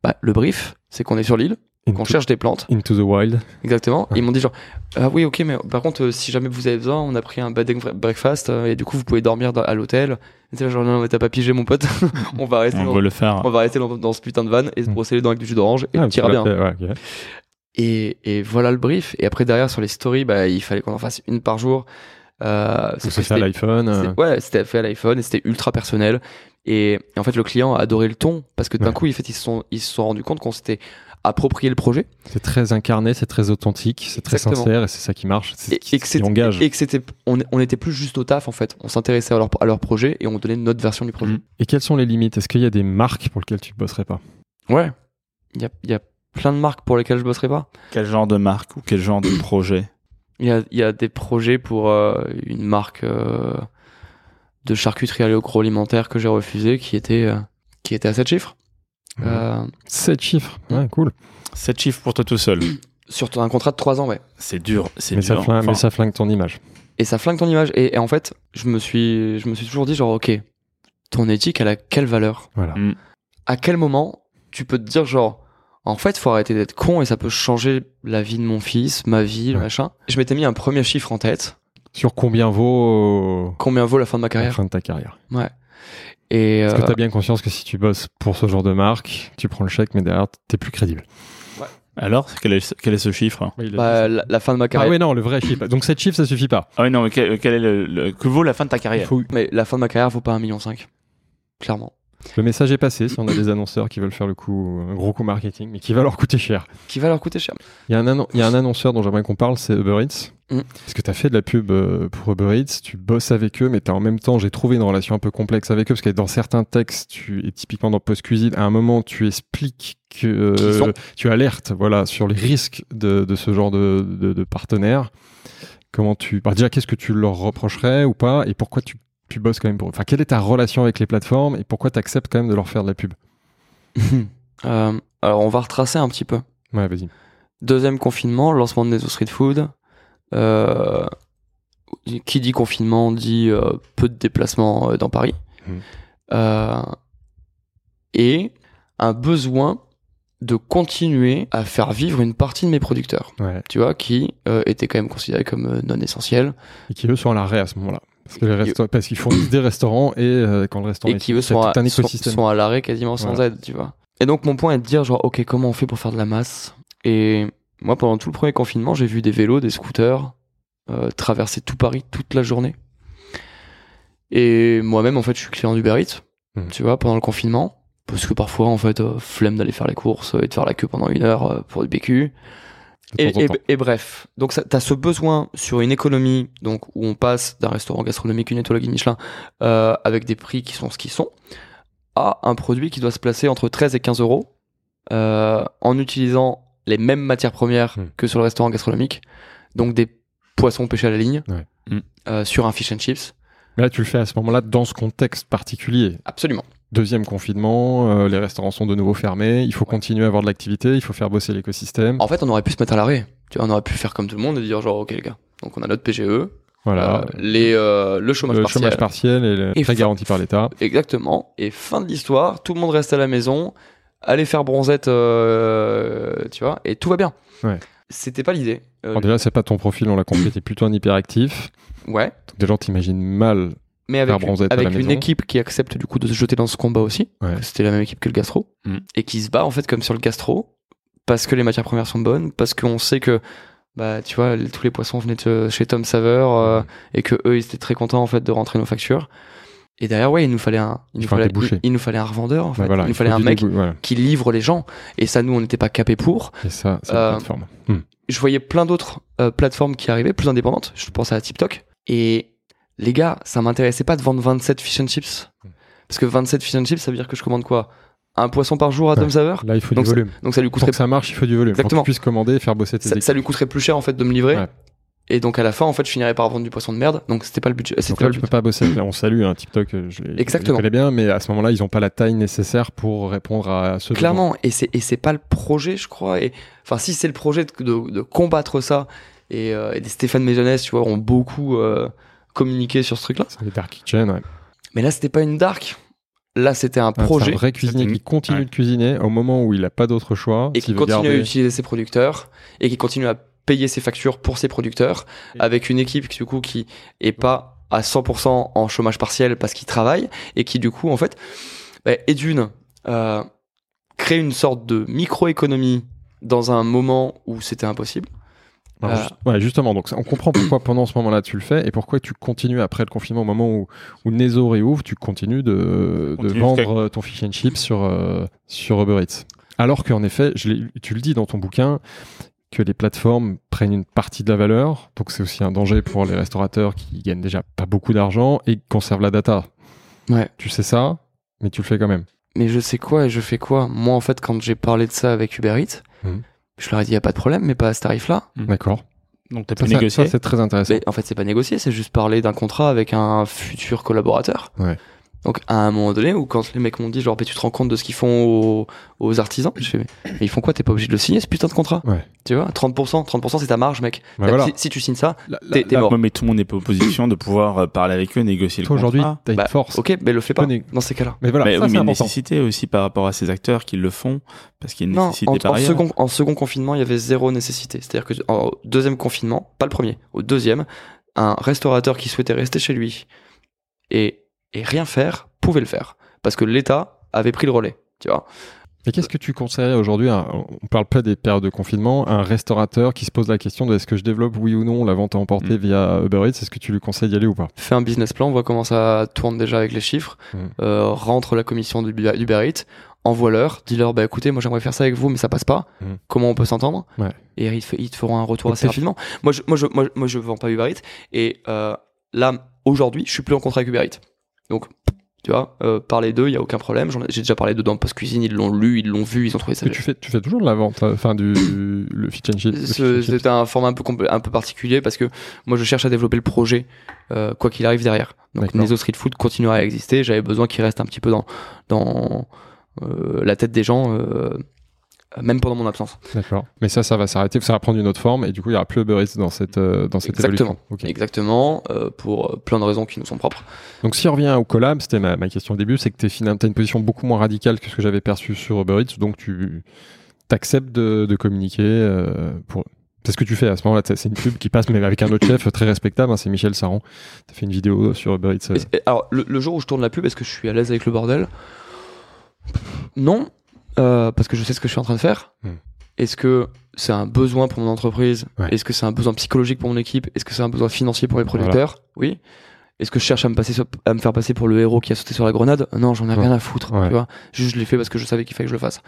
Bah le brief, c'est qu'on est sur l'île, qu'on cherche des plantes, into the wild. exactement. Ouais. Ils m'ont dit genre. Ah oui ok mais par contre euh, si jamais vous avez besoin, on a pris un bed and breakfast euh, et du coup vous pouvez dormir dans- à l'hôtel. Et là genre non mais t'as pas pigé mon pote. on va rester. On dans- va le faire. on va rester dans, dans ce putain de van et se Mm. brosser les dents avec du jus d'orange et Ah, tout ira tu l'as bien. fait, ouais, ok. Et, et voilà le brief. Et après derrière sur les stories, bah, il fallait qu'on en fasse une par jour. Euh, que fait à c'était- l'iPhone. c'était- Ouais, c'était fait à l'iPhone et c'était ultra personnel. Et, et en fait, le client a adoré le ton parce que d'un Ouais. coup, en fait, ils se sont, ils se sont rendus compte qu'on s'était approprié le projet C'est très incarné, c'est très authentique, c'est très sincère et c'est ça qui marche. C'est qui, qui engage. et que c'était, on, on était plus juste au taf en fait. On s'intéressait à leur, à leur projet et on donnait notre version du projet. Mhm. Et quelles sont les limites? Est-ce qu'il y a des marques pour lesquelles tu ne bosserais pas? Ouais. Il y a, il y a plein de marques pour lesquelles je bosserai pas. Quel genre de marque ou quel genre de projet? Il y a, il y a des projets pour euh, une marque euh, de charcuterie agroalimentaire que j'ai refusé qui était, euh, qui était à 7 chiffres. Euh, 7 chiffres, ouais, cool. 7 chiffres pour toi tout seul. sur un contrat de 3 ans, ouais. C'est dur, c'est Mais, dur. ça flingue, Enfin, mais ça flingue ton image. Et ça flingue ton image. Et, et en fait, je me suis, je me suis toujours dit genre, ok, ton éthique, elle a quelle valeur? Voilà. Mm. À quel moment tu peux te dire genre, en fait, faut arrêter d'être con et ça peut changer la vie de mon fils, ma vie, le Ouais. machin? Je m'étais mis un premier chiffre en tête. Sur combien vaut Combien vaut la fin de ma la carrière? fin de ta carrière Et Est-ce que euh, tu as bien conscience que si tu bosses pour ce genre de marque, tu prends le chèque, mais derrière, t'es plus crédible Alors, quel est, quel est ce chiffre? Bah, la, la fin de ma Ah carrière. oui, non, le vrai chiffre. Donc 7 chiffres, ça suffit pas. Ah oui, non, mais quel, quel est le, le- que vaut la fin de ta Il carrière faut- Mais la fin de ma carrière vaut pas un million cinq. Clairement. Le message est passé si on a des annonceurs qui veulent faire le coup, un gros coup marketing, mais qui va leur coûter cher. Qui va leur coûter cher. Il y a un, annon- il y a un annonceur dont j'aimerais qu'on parle, c'est Uber Eats. Mm. Parce que tu as fait de la pub euh, pour Uber Eats, tu bosses avec eux, mais tu en même temps, j'ai trouvé une relation un peu complexe avec eux, parce que dans certains textes, tu, et typiquement dans Post Cuisine, à un moment, tu expliques que euh, tu alertes voilà, sur les risques de, de ce genre de, de, de partenaires. Comment tu. bah, déjà, qu'est-ce que tu leur reprocherais ou pas, et pourquoi tu, tu bosses quand même pour eux? Enfin, quelle est ta relation avec les plateformes, et pourquoi tu acceptes quand même de leur faire de la pub? Euh, alors, on va retracer un petit peu. Ouais, vas-y. Deuxième confinement, lancement de Nezo Street Food. Euh, qui dit confinement dit euh, peu de déplacements euh, dans Paris. Mhm. Euh, et un besoin de continuer à faire vivre une partie de mes producteurs, Ouais. tu vois, qui étaient quand même considérés comme non essentiels Et qui eux sont à l'arrêt à ce moment-là. Parce que les resta- parce qu'ils fournissent des restaurants et euh, quand le restaurant et est qui eux sont à, un sont, à l'arrêt quasiment sans Voilà. aide, tu vois. Et donc mon point est de dire genre ok comment on fait pour faire de la masse? Et moi pendant tout le premier confinement j'ai vu des vélos, des scooters euh, traverser tout Paris toute la journée. Et moi-même en fait je suis client d'Uber Eats, Mhm. tu vois, pendant le confinement, parce que parfois en fait euh, flemme d'aller faire les courses et de faire la queue pendant une heure euh, pour du de Et, bref, donc t'as ce besoin sur une économie donc où on passe d'un restaurant gastronomique une étoile Michelin euh, avec des prix qui sont ce qu'ils sont à un produit qui doit se placer entre 13 et 15 euros euh, en utilisant les mêmes matières premières Hmm. que sur le restaurant gastronomique, donc des poissons pêchés à la ligne Ouais. Hmm. euh, sur un fish and chips. Mais là, tu le fais à ce moment-là dans ce contexte particulier. Absolument. Deuxième confinement, euh, les restaurants sont de nouveau fermés, il faut continuer à avoir de l'activité, il faut faire bosser l'écosystème. En fait, on aurait pu se mettre à l'arrêt. Tu vois, on aurait pu faire comme tout le monde et dire genre ok les gars, donc on a notre PGE, Voilà. euh, les euh, le chômage le partiel. chômage partiel et le Et fin- garanti par l'État. Exactement. Et fin de l'histoire, tout le monde reste à la maison, aller faire bronzette, euh, tu vois, et tout va bien. Ouais. C'était pas l'idée. Euh, Alors déjà, c'est pas ton profil, on l'a compris, t'es plutôt un hyperactif. ouais. Donc des gens t'imaginent mal. Mais avec, Faire bronzette à avec la une équipe qui accepte du coup de se jeter dans ce combat aussi. Ouais. C'était la même équipe que le gastro. Mm. Et qui se bat en fait comme sur le gastro. Parce que les matières premières sont bonnes. Parce qu'on sait que, bah, tu vois, tous les poissons venaient de chez Tom Saveur. euh, et que eux, ils étaient très contents en fait de rentrer nos factures. Et derrière, ouais, il nous fallait un, il nous fallait, il, il nous fallait un revendeur en fait. Voilà, il nous fallait un mec voilà. qui livre les gens. Et ça, nous, on n'était pas capé pour. Et ça, c'est Euh, la plateforme. Hmm. Je voyais plein d'autres euh, plateformes qui arrivaient, plus indépendantes. Je pense à TikTok. Et les gars, ça m'intéressait pas de vendre 27 fish and chips. Parce que 27 fish and chips, ça veut dire que je commande quoi? Un poisson par jour à Ouais. Tom Saveur Là, il faut donc du volume. Donc ça lui Pour coûterait que ça marche, il faut du volume. Pour que Exactement. tu puisses commander et faire bosser tes ça, équipes. ça lui coûterait plus cher en fait de me livrer. Ouais. Et donc à la fin, en fait, je finirais par vendre du poisson de merde. Donc c'était pas le budget. Donc C'était là, pas le tu peux pas bosser. On salue un TikTok, euh, je les, je les Exactement. connais bien, mais à ce moment-là, ils ont pas la taille nécessaire pour répondre à ce besoin. Clairement. Et c'est et c'est pas le projet, je crois. Et enfin, si c'est le projet de, de, de combattre ça, et, euh, et Stéphane Maisonnès, tu vois, ont beaucoup euh, communiqué sur ce truc-là. C'est les dark kitchen, ouais. Mais là, c'était pas une dark. Là, c'était un Ah, projet un vrai cuisinier qui continue ouais. de cuisiner au moment où il a pas d'autre choix. et qui continue à utiliser ses producteurs et qui continue à payer ses factures pour ses producteurs avec une équipe qui, du coup qui est pas à 100% en chômage partiel parce qu'il travaille et qui du coup en fait bah, est d'une euh, créer une sorte de microéconomie dans un moment où c'était impossible Alors, Euh, juste- ouais, justement, donc on comprend pourquoi pendant ce moment-là tu le fais et pourquoi tu continues après le confinement, au moment où, où Nezo réouvre, tu continues de, de Continue vendre jusqu'à- euh, ton fish and chips sur, euh, sur Uber Eats. Alors qu'en effet, je l'ai- tu le dis dans ton bouquin, que les plateformes prennent une partie de la valeur, donc c'est aussi un danger pour les restaurateurs qui gagnent déjà pas beaucoup d'argent et qui conservent la data. Ouais. Tu sais ça, mais tu le fais quand même. mais je sais quoi et je fais quoi moi en fait quand j'ai parlé de ça avec Uber Eats Mhm. je leur ai dit y a pas de problème mais pas à ce tarif là D'accord. Donc t'as Ça, pu ça- c'est très intéressant. Mais en fait, c'est pas négocier, c'est juste parler d'un contrat avec un futur collaborateur. Ouais. Donc, à un moment donné, où quand les mecs m'ont dit, genre, mais tu te rends compte de ce qu'ils font aux, aux artisans Je fais, mais, mais ils font quoi? T'es pas obligé de le signer, ce putain de contrat? Ouais. Tu vois? 30%, 30% c'est ta marge, mec. Bah voilà. si, si tu signes ça, t'es mort. ouais, mais tout le monde n'est pas en position de pouvoir euh, parler avec eux, négocier le Toi aujourd'hui, contrat. t'as une Bah, force. Ok, mais le fais pas Connais- dans ces cas-là. Mais voilà, mais ça, oui, mais une important. nécessité aussi par rapport à ces acteurs qui le font, parce qu'il y a une Non, nécessité en, par en ailleurs. second, en second confinement, il y avait zéro nécessité. C'est-à-dire que en deuxième confinement, pas le premier, au deuxième, un restaurateur qui souhaitait rester chez lui et, et rien faire pouvait le faire. Parce que l'État avait pris le relais. Tu vois Et qu'est-ce que tu conseillerais aujourd'hui On parle pas des périodes de confinement, un restaurateur qui se pose la question de est-ce que je développe oui ou non la vente à emporter Mm. via Uber Eats Est-ce que tu lui conseilles d'y aller ou pas? Fais un business plan, voit comment ça tourne déjà avec les chiffres, Mm. euh, rentre la commission d'Uber Eats, envoie-leur, dis-leur, bah écoutez, moi j'aimerais faire ça avec vous, mais ça passe pas. Mm. Comment on peut s'entendre? Ouais. Et ils te, ils te feront un retour assez rapidement. Moi, je, moi, je, moi, moi, je vends pas Uber Eats. Et euh, là, aujourd'hui, je suis plus en contrat avec Uber Eats. Donc, tu vois, euh, parler d'eux, il y a aucun problème. J'ai déjà parlé dedans Post Cuisine, ils l'ont lu, ils l'ont vu, ils ont trouvé ça. Mais tu fais, tu fais toujours de la vente, euh, enfin du le fit and chip. le fit Ce- and chip. C'était un format un peu, un peu particulier parce que moi je cherche à développer le projet euh, quoi qu'il arrive derrière. Donc. Nezo Street Food continuera à exister. J'avais besoin qu'il reste un petit peu dans, dans euh, la tête des gens, euh, même pendant mon absence. D'accord. Mais ça, ça va s'arrêter, ça va prendre une autre forme, et du coup, il y aura plus Uber Eats dans cette euh, dans cette Exactement. évolution. Exactement, euh, pour euh, plein de raisons qui nous sont propres. Donc si on revient au collab, c'était ma, ma question au début, c'est que tu as une position beaucoup moins radicale que ce que j'avais perçu sur Uber Eats, donc tu acceptes de, de communiquer euh, pour... C'est ce que tu fais à ce moment-là, c'est une pub qui passe, mais avec un autre chef très respectable, hein, c'est Michel Saran. Tu as fait une vidéo sur Uber Eats. euh, alors le, le jour où je tourne la pub, est-ce que je suis à l'aise avec le bordel? Non, euh, parce que je sais ce que je suis en train de faire. Hmm. Est-ce que c'est un besoin pour mon entreprise Ouais. Est-ce que c'est un besoin psychologique pour mon équipe Est-ce que c'est un besoin financier pour les producteurs Oui. Est-ce que je cherche à me, passer sur- à me faire passer pour le héros qui a sauté sur la grenade Non, j'en ai Ouais. rien à foutre. Ouais. Tu vois Juste, je l'ai fait parce que je savais qu'il fallait que je le fasse.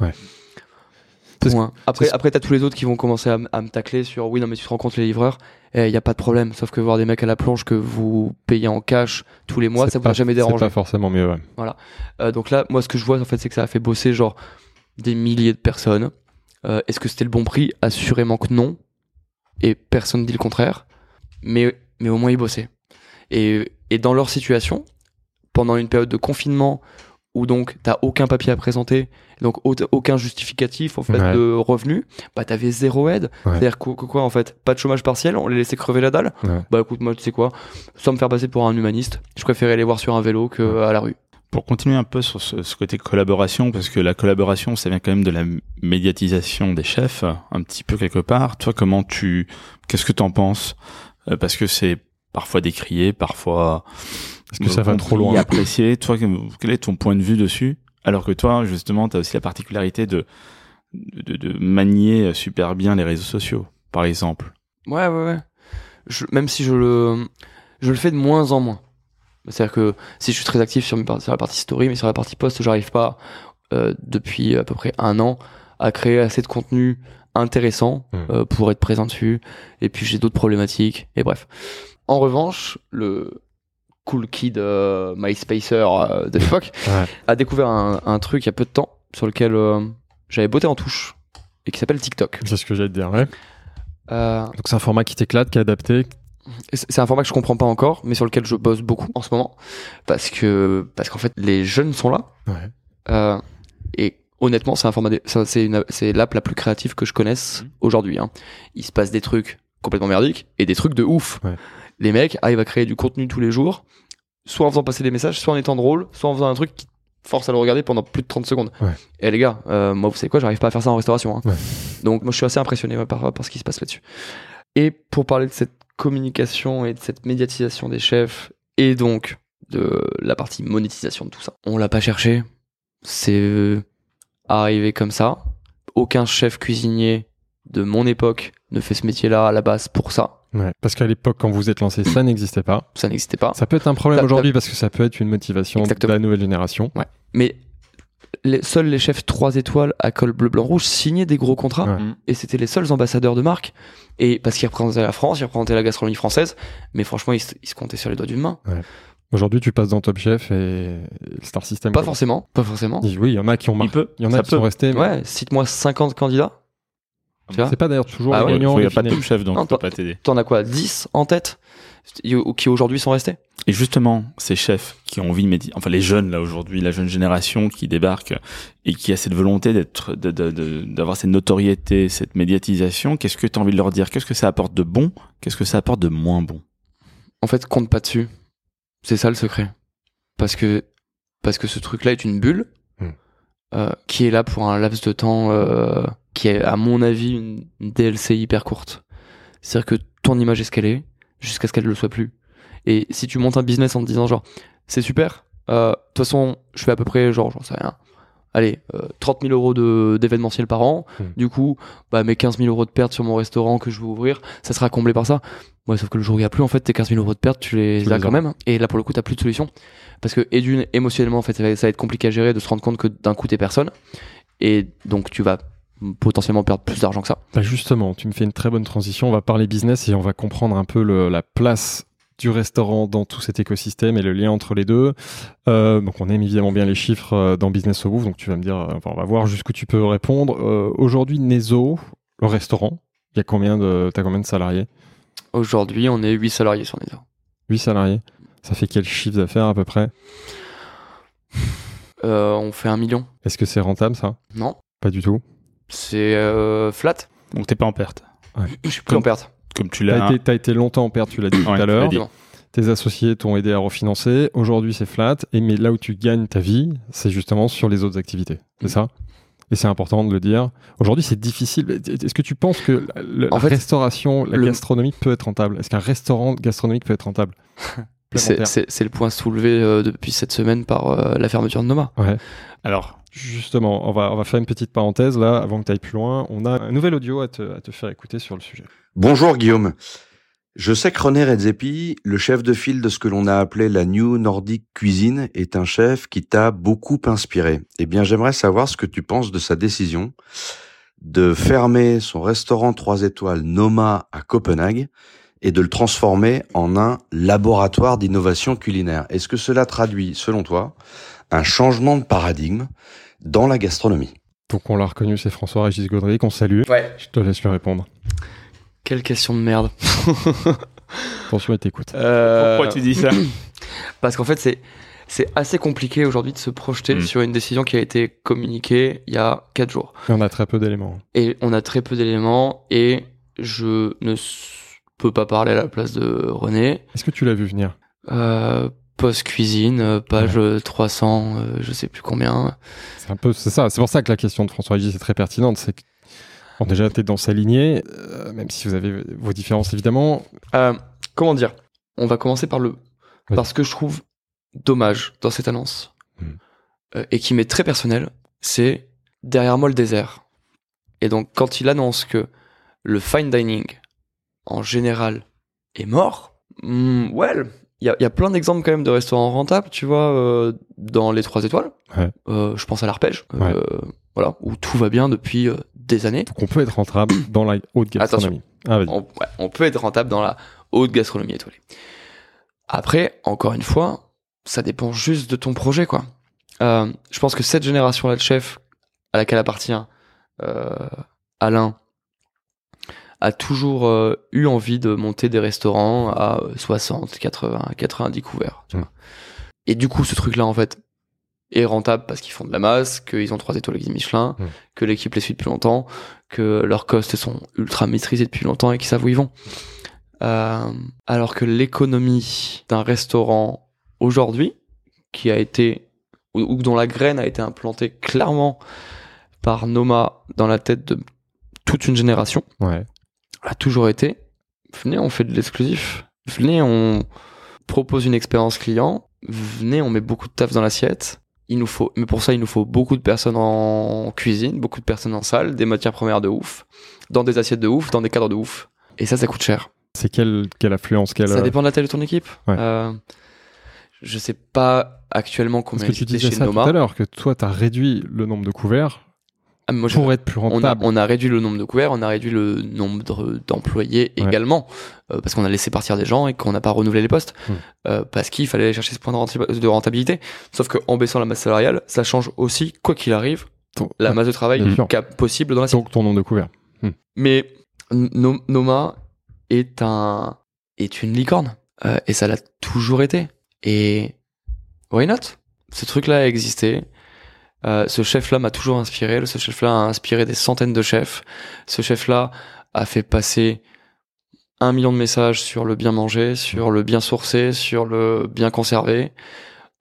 Point. Après, après t'as tous les autres qui vont commencer à, me tacler sur oui, non, mais tu te rends compte, les livreurs, il n'y a pas de problème. Sauf que voir des mecs à la plonge que vous payez en cash tous les mois, ça vous pas- a jamais dérangé. C'est pas forcément mieux, ouais. Euh, donc là, moi, ce que je vois, en fait, c'est que ça a fait bosser genre des milliers de personnes. Euh, Est-ce que c'était le bon prix? Assurément que non. Et personne dit le contraire. Mais, mais au moins, ils bossaient. Et, et dans leur situation, pendant une période de confinement où donc t'as aucun papier à présenter, donc au- aucun justificatif en fait Ouais. de revenus, bah t'avais zéro aide. Ouais. C'est-à-dire que, que quoi en fait? Pas de chômage partiel, on les laissait crever la dalle? Ouais. Bah écoute, moi tu sais quoi, sans me faire passer pour un humaniste, je préférais les voir sur un vélo que à la rue. Pour continuer un peu sur ce, ce côté collaboration, parce que la collaboration, ça vient quand même de la médiatisation des chefs, un petit peu quelque part. Toi, comment tu, qu'est-ce que t'en penses? Euh, Parce que c'est parfois décrié, parfois Est-ce que ça va trop loin apprécié. Toi, quel est ton point de vue dessus? Alors que toi, justement, tu as aussi la particularité de, de, de manier super bien les réseaux sociaux, par exemple. Ouais, ouais, ouais. Je- même si je le, je le fais de moins en moins. C'est-à-dire que si je suis très actif sur, la partie story, mais sur la partie post, j'arrive pas, euh, depuis à peu près un an, à créer assez de contenu intéressant Mm. euh, pour être présent dessus. Et puis j'ai d'autres problématiques. Et bref. En revanche, le cool kid euh, MySpacer de l'époque Ouais. a découvert un, un truc il y a peu de temps sur lequel j'avais botté en touche et qui s'appelle TikTok. C'est ce que j'allais te dire, ouais. Donc c'est un format qui t'éclate, qui est adapté. C'est un format que je comprends pas encore, mais sur lequel je bosse beaucoup en ce moment, parce que parce qu'en fait les jeunes sont là, Ouais. euh, et honnêtement c'est un format, c'est l'app la plus créative que je connaisse aujourd'hui. Hein. Il se passe des trucs complètement merdiques et des trucs de ouf. Ouais. Les mecs arrivent à créer du contenu tous les jours, soit en faisant passer des messages, soit en étant drôle, soit en faisant un truc qui force à le regarder pendant plus de 30 secondes. Ouais. Et les gars, euh, moi vous savez quoi, j'arrive pas à faire ça en restauration. Hein. Donc moi je suis assez impressionné par, par ce qui se passe là-dessus. Et pour parler de cette communication et de cette médiatisation des chefs et donc de la partie monétisation de tout ça. On l'a pas cherché, c'est euh, arrivé comme ça. Aucun chef cuisinier de mon époque ne fait ce métier-là à la base pour ça. Ouais. Parce qu'à l'époque, quand vous êtes lancé, ça n'existait pas. Ça n'existait pas. Ça peut être un problème aujourd'hui parce que ça peut être une motivation Exactement. de la nouvelle génération. Mais les, seuls les chefs 3 étoiles à col bleu, blanc, rouge signaient des gros contrats. Ouais. Et c'était les seuls ambassadeurs de marque. Et parce qu'ils représentaient la France, ils représentaient la gastronomie française. Mais franchement, ils, se- ils se comptaient sur les doigts d'une main. Aujourd'hui, tu passes dans Top Chef et Star System. Pas quoi. forcément. Pas forcément. Oui, il y en a qui ont Il marqué. peut. Il y en ça a qui peut. sont restés. mais Ouais, cite-moi 50 candidats. C'est pas d'ailleurs toujours Ah les ouais, gagnants. Il n'y a pas de top chef, donc Non, toi- pas t'aider. T'en as quoi 10 en tête? Qui aujourd'hui sont restés Et justement, ces chefs qui ont envie de médi- enfin les jeunes là aujourd'hui, la jeune génération qui débarque et qui a cette volonté d'être, d'avoir cette notoriété, cette médiatisation, qu'est-ce que tu as envie de leur dire? Qu'est-ce que ça apporte de bon? Qu'est-ce que ça apporte de moins bon? En fait, compte pas dessus. C'est ça le secret. Parce que, parce que ce truc-là est une bulle Hmm. euh, qui est là pour un laps de temps euh, qui est, à mon avis, une, une DLC hyper courte. C'est-à-dire que ton image est ce qu'elle est jusqu'à ce qu'elle ne le soit plus. Et si tu montes un business en te disant genre, c'est super, euh, de toute façon, je fais à peu près, genre, j'en sais rien, allez, euh, 30 000 euros de- d'événementiel par an. Hmm. Du coup, bah, mes 15 000 euros de perte sur mon restaurant que je veux ouvrir, ça sera comblé par ça. Ouais, sauf que le jour où il n'y a plus, en fait, tes 15 000 euros de perte, tu les Tu as les quand même. Et là, pour le coup, t'as plus de solution. Parce que, et d'une, émotionnellement, en fait, ça va, ça va être compliqué à gérer de se rendre compte que d'un coup, t'es personne. Et donc, tu vas potentiellement perdre plus d'argent que ça. Bah justement, tu me fais une très bonne transition. On va parler business et on va comprendre un peu le- la place du restaurant dans tout cet écosystème et le lien entre les deux. Euh, donc on aime évidemment bien les chiffres euh, dans Business au Bouffe, donc tu vas me dire, euh, enfin, on va voir jusqu'où tu peux répondre. Euh, Aujourd'hui, Nezo, le restaurant, il y a combien de, t'as combien de salariés? Aujourd'hui, on est 8 salariés sur Nether. 8 salariés. Ça fait quel chiffre d'affaires à peu près? Euh, on fait un million. Est-ce que c'est rentable ça? Non. Pas du tout. C'est euh, flat. Donc t'es pas en perte. Je suis plus en perte. Comme tu T'as l'as. été, t'as été longtemps en perte, tu l'as dit tout Ouais, à l'as l'heure. Tes associés t'ont aidé à refinancer. Aujourd'hui, c'est flat. Et mais là où tu gagnes ta vie, c'est justement sur les autres activités. C'est ça? Et c'est important de le dire. Aujourd'hui, c'est difficile. Est-ce que tu penses que la, la- En la fait, restauration, la le- gastronomie peut être rentable? Est-ce qu'un restaurant gastronomique peut être rentable? C'est le point soulevé euh, depuis cette semaine par euh, la fermeture de Noma. Ouais. Alors, Justement, on va, on va faire une petite parenthèse là, avant que tu ailles plus loin. On a un nouvel audio à te, à te faire écouter sur le sujet. Bonjour Guillaume. Je sais que René Redzepi, le chef de file de ce que l'on a appelé la New Nordic Cuisine, est un chef qui t'a beaucoup inspiré. Eh bien, j'aimerais savoir ce que tu penses de sa décision de fermer son restaurant 3 étoiles Noma à Copenhague et de le transformer en un laboratoire d'innovation culinaire. Est-ce que cela traduit, selon toi, un changement de paradigme dans la gastronomie? Donc on l'a reconnu, c'est François-Régis Gaudry qu'on salue. Ouais. Je te laisse lui répondre. Quelle question de merde. Attention, il t'écoute. Euh, pourquoi tu dis ça? Parce qu'en fait, c'est c'est assez compliqué aujourd'hui de se projeter Mm. sur une décision qui a été communiquée il y a 4 jours. Et on a très peu d'éléments. Et on a très peu d'éléments et je ne peux pas parler à la place de René. Est-ce que tu l'as vu venir? Euh, Post-cuisine, euh, page euh, 300, euh, je sais plus combien. C'est un peu, c'est ça. C'est pour ça que la question de François Régis est très pertinente. C'est que, bon, déjà, tu es dans sa lignée, euh, même si vous avez vos différences évidemment. Euh, comment dire? On va commencer par le Oui. parce que je trouve dommage dans cette annonce Mm. euh, et qui m'est très personnel, c'est derrière moi le désert. Et donc quand il annonce que le fine dining en général est mort, hmm, well, il y a, il y a plein d'exemples quand même de restaurants rentables, tu vois, euh, dans les trois étoiles. Ouais. Euh, je pense à l'arpège, euh, voilà, où tout va bien depuis des années. Donc on peut être rentable dans la haute gastronomie. Ah, on, ouais, on peut être rentable dans la haute gastronomie étoilée. Après, encore une fois, ça dépend juste de ton projet, quoi. Euh, je pense que cette génération-là de chefs à laquelle appartient euh, Alain a toujours euh, eu envie de monter des restaurants à 60, 80, 90 couverts. tu vois. Et du coup, ce truc-là, en fait, est rentable parce qu'ils font de la masse, qu'ils ont trois étoiles avec Michelin, que l'équipe les suit depuis longtemps, que leurs costes sont ultra maîtrisés depuis longtemps et qu'ils savent où ils vont. Euh, alors que l'économie d'un restaurant aujourd'hui, qui a été, ou, ou dont la graine a été implantée clairement par Noma dans la tête de toute une génération, Ouais. A toujours été, venez, on fait de l'exclusif. Venez, on propose une expérience client. Venez, on met beaucoup de taf dans l'assiette. Il nous faut, mais pour ça, il nous faut beaucoup de personnes en cuisine, beaucoup de personnes en salle, des matières premières de ouf, dans des assiettes de ouf, dans des cadres de ouf. Et ça, ça coûte cher. C'est quelle, quelle affluence quelle, Ça dépend de la taille de ton équipe. Ouais. Euh, je sais pas actuellement Parce combien que il tu disais chez ça tout à l'heure, que toi, tu as réduit le nombre de couverts Ah, mais moi, pour être plus on a, rentable. on a réduit le nombre de couverts, on a réduit le nombre de- d'employés Ouais. également, euh, parce qu'on a laissé partir des gens et qu'on n'a pas renouvelé les postes, Hmm. euh, parce qu'il fallait aller chercher ce point de renta- de rentabilité. Sauf qu'en baissant la masse salariale, ça change aussi, quoi qu'il arrive, Ton- la ouais. masse de travail possible dans la Donc ton nombre de couverts. Mais No- Noma est un est une licorne euh, et ça l'a toujours été. Et why not? Ce truc-là a existé. Euh, ce chef-là m'a toujours inspiré. Ce chef-là a inspiré des centaines de chefs. Ce chef-là a fait passer un million de messages sur le bien manger, sur le bien sourcé, sur le bien conservé.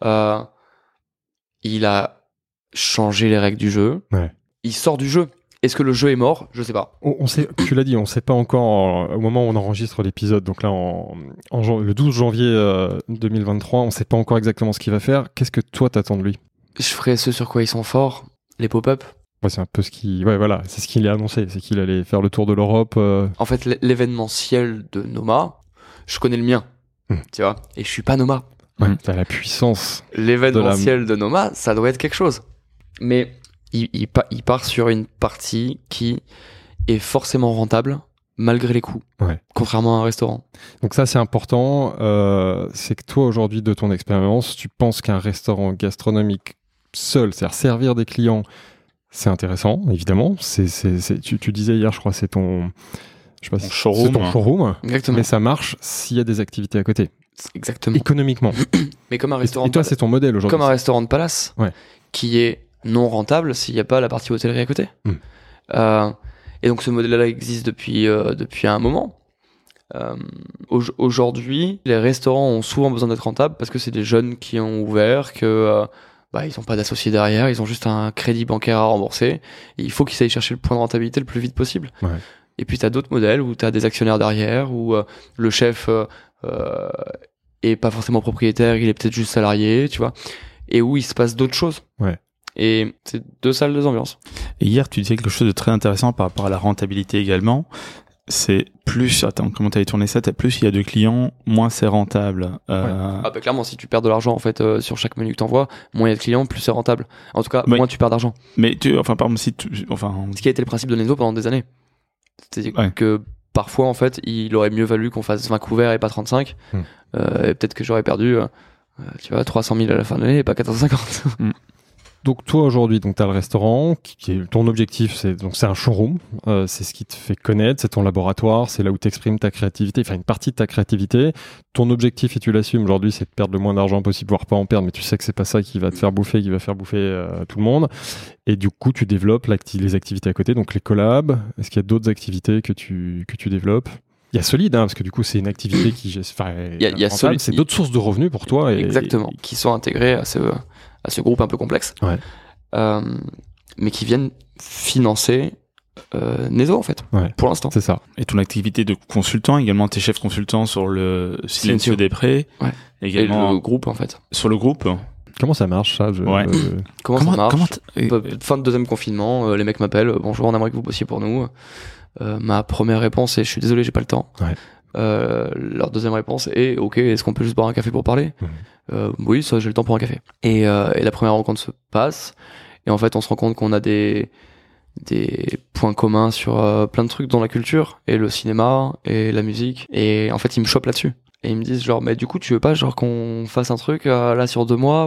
Euh, il a changé les règles du jeu. Ouais. Il sort du jeu. Est-ce que le jeu est mort? Je sais pas. On, on sait, tu l'as dit, on sait pas encore euh, au moment où on enregistre l'épisode. Donc là, en, le 12 janvier euh, 2023, on sait pas encore exactement ce qu'il va faire. Qu'est-ce que toi t'attends de lui? Je ferai ce sur quoi ils sont forts. Les pop-up. Ouais, c'est un peu ce qui, ouais, voilà, c'est ce qu'il a annoncé, c'est qu'il allait faire le tour de l'Europe. euh, En fait, l'événementiel de Noma, je connais le mien. Hmm. Tu vois Et je suis pas Noma. Ouais, Mhm. t'as la puissance. L'événementiel de, Noma, ça doit être quelque chose. Mais il, il, pa- il part sur une partie qui est forcément rentable malgré les coûts. Ouais. Contrairement à un restaurant. Donc ça, c'est important. euh, c'est que toi, aujourd'hui, de ton expérience, tu penses qu'un restaurant gastronomique seul, c'est-à-dire servir des clients, c'est intéressant, évidemment. C'est, tu, tu disais hier, je crois, c'est ton, je sais pas, Ton showroom. c'est ton showroom. Exactement. Mais ça marche s'il y a des activités à côté, Exactement. économiquement. Mais comme un restaurant. et toi, c'est ton modèle aujourd'hui. comme un restaurant de palace Ouais. qui est non rentable s'il n'y a pas la partie hôtellerie à côté. Hmm. Euh, et donc ce modèle-là existe depuis, euh, depuis un moment. Euh, au- Aujourd'hui, les restaurants ont souvent besoin d'être rentables parce que c'est des jeunes qui ont ouvert, que bah, ils n'ont pas d'associés derrière, ils ont juste un crédit bancaire à rembourser. Et il faut qu'ils aillent chercher le point de rentabilité le plus vite possible. Ouais. Et puis tu as d'autres modèles où tu as des actionnaires derrière, où euh, le chef euh, euh, est pas forcément propriétaire, il est peut-être juste salarié, tu vois, et où il se passe d'autres choses. Ouais. Et c'est deux salles, deux ambiances. Et hier, tu disais quelque chose de très intéressant par rapport à la rentabilité également. C'est plus, attends, comment t'avais tourné ça? T'as plus il y a de clients, moins c'est rentable. Euh, Ah bah clairement, si tu perds de l'argent en fait euh, sur chaque menu que t'envoies, moins il y a de clients, plus c'est rentable. En tout cas, moins tu perds d'argent. Mais tu, enfin, par exemple, si tu, enfin, Ce qui a été le principe de Nezo pendant des années. C'est Ouais. que parfois en fait, il aurait mieux valu qu'on fasse 20 couverts et pas 35. Hmm. Euh, et peut-être que j'aurais perdu, tu vois, 300 000 à la fin de l'année et pas 450. Donc toi aujourd'hui, donc tu as le restaurant, qui, est ton objectif, c'est donc c'est un showroom, euh, c'est ce qui te fait connaître, c'est ton laboratoire, c'est là où tu exprimes ta créativité, enfin une partie de ta créativité. Ton objectif, et tu l'assumes aujourd'hui, c'est de perdre le moins d'argent possible, voire pas en perdre, mais tu sais que c'est pas ça qui va te faire bouffer, qui va faire bouffer euh, tout le monde. Et du coup, tu développes les activités à côté, donc les collabs. Est-ce qu'il y a d'autres activités que tu que tu développes? Il y a Solide, hein, parce que du coup, c'est une activité qui, enfin, c'est d'autres sources de revenus pour toi. Et, Exactement. Qui sont intégrés à ce, à ce groupe un peu complexe. Ouais. Euh, mais qui viennent financer euh, en fait. Ouais. Pour l'instant. Euh, C'est ça. et ton activité de consultant, également tes chefs consultants sur le Silencio des Ouais. Et également le groupe en fait. sur le groupe. Comment ça marche ça je- Ouais. euh, Comment, ça marche comment Bah, Fin de deuxième confinement, euh, les mecs m'appellent. euh, Bonjour, on aimerait que vous bossiez pour nous. Euh, ma première réponse est je suis désolé, j'ai pas le temps. Ouais. Euh, leur deuxième réponse est ok, est-ce qu'on peut juste boire un café pour parler? Mhm. Euh, Oui, ça j'ai le temps pour un café. Et, euh, et la première rencontre se passe. Et en fait, on se rend compte qu'on a des des points communs sur euh, plein de trucs dans la culture et le cinéma et la musique. Et en fait, ils me chopent là-dessus. Et ils me disent genre, mais du coup, tu veux pas genre qu'on fasse un truc euh, là sur deux mois euh,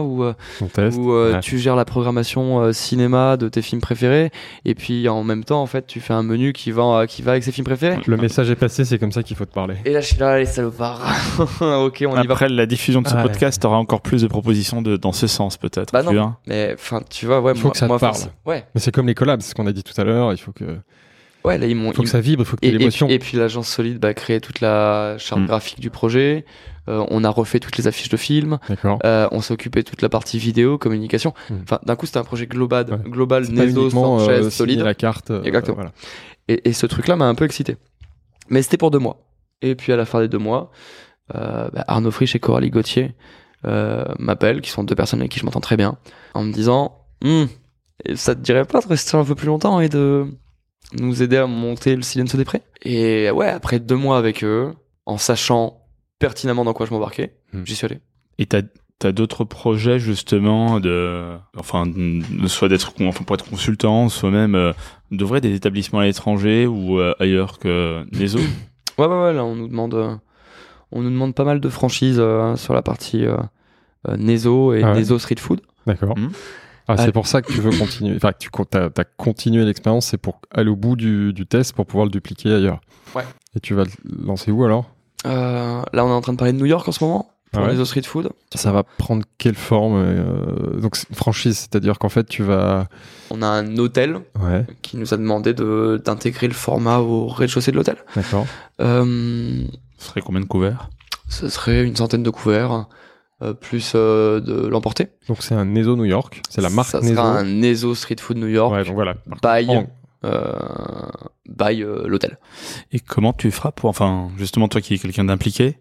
où euh, Ouais. tu gères la programmation euh, cinéma de tes films préférés et puis en même temps en fait tu fais un menu qui va euh, qui va avec ses films préférés Le message est passé, c'est comme ça qu'il faut te parler. et là je suis là les salopards ok on y va Après la diffusion de ce Ouais. podcast, tu auras encore plus de propositions de, dans ce sens peut-être. Bah non. mais enfin tu vois ouais Il faut moi, que ça te moi, parle. ouais Mais c'est comme les collabs, c'est ce qu'on a dit tout à l'heure. Il faut que, ouais là ils m'ont faut que ça vibre, il faut que tu et l'émotion. et puis l'agence solide bah, a créé toute la charte Mm. graphique du projet. Euh, on a refait toutes les affiches de films. Euh, on s'est occupé de toute la partie vidéo, communication. Mm. Enfin, d'un coup, c'était un projet global, Ouais. global, C'est pas Nezo, uniquement Sanchez, euh, solide. la carte. euh, Exactement. voilà. Et, et ce truc-là m'a un peu excité. Mais c'était pour deux mois. Et puis à la fin des deux mois, euh, bah, Arnaud Frisch et Coralie Gauthier euh, m'appellent, qui sont deux personnes avec qui je m'entends très bien, en me disant et ça te dirait pas de rester un peu plus longtemps et de nous aider à monter le Silence des Prés Et ouais, après deux mois avec eux, en sachant pertinemment dans quoi je m'embarquais, Hmm. j'y suis allé. Et t'as as, d'autres projets justement de, enfin, de- soit d'être, enfin, pour être consultant, soit même euh, d'ouvrir des établissements à l'étranger ou euh, ailleurs que Nezo. Ouais, ouais, ouais, là, on nous demande, euh, on nous demande pas mal de franchises euh, sur la partie euh, euh, Nezo et Ah ouais. Nezo Street Food. D'accord. Hmm. Ah, c'est Ah. pour ça que tu veux continuer. Enfin, que tu as, continué l'expérience, c'est pour aller au bout du, du test pour pouvoir le dupliquer ailleurs. Ouais. Et tu vas le lancer où alors? Euh, là, on est en train de parler de New York en ce moment pour Ah ouais Nezo Street Food. Ça va prendre quelle forme euh, Donc, c'est une franchise, c'est-à-dire qu'en fait, tu vas. On a un hôtel Ouais, qui nous a demandé de d'intégrer le format au rez-de-chaussée de l'hôtel. d'accord. Euh, Ce serait combien de couverts? ce serait une centaine de couverts, plus euh, de l'emporter. Donc, c'est un Nezo New York. C'est la marque Ça Nezo. sera un Nezo Street Food New York Ouais, donc voilà. by, En- euh, by euh, l'hôtel. Et comment tu feras pour, enfin, justement, toi qui es quelqu'un d'impliqué,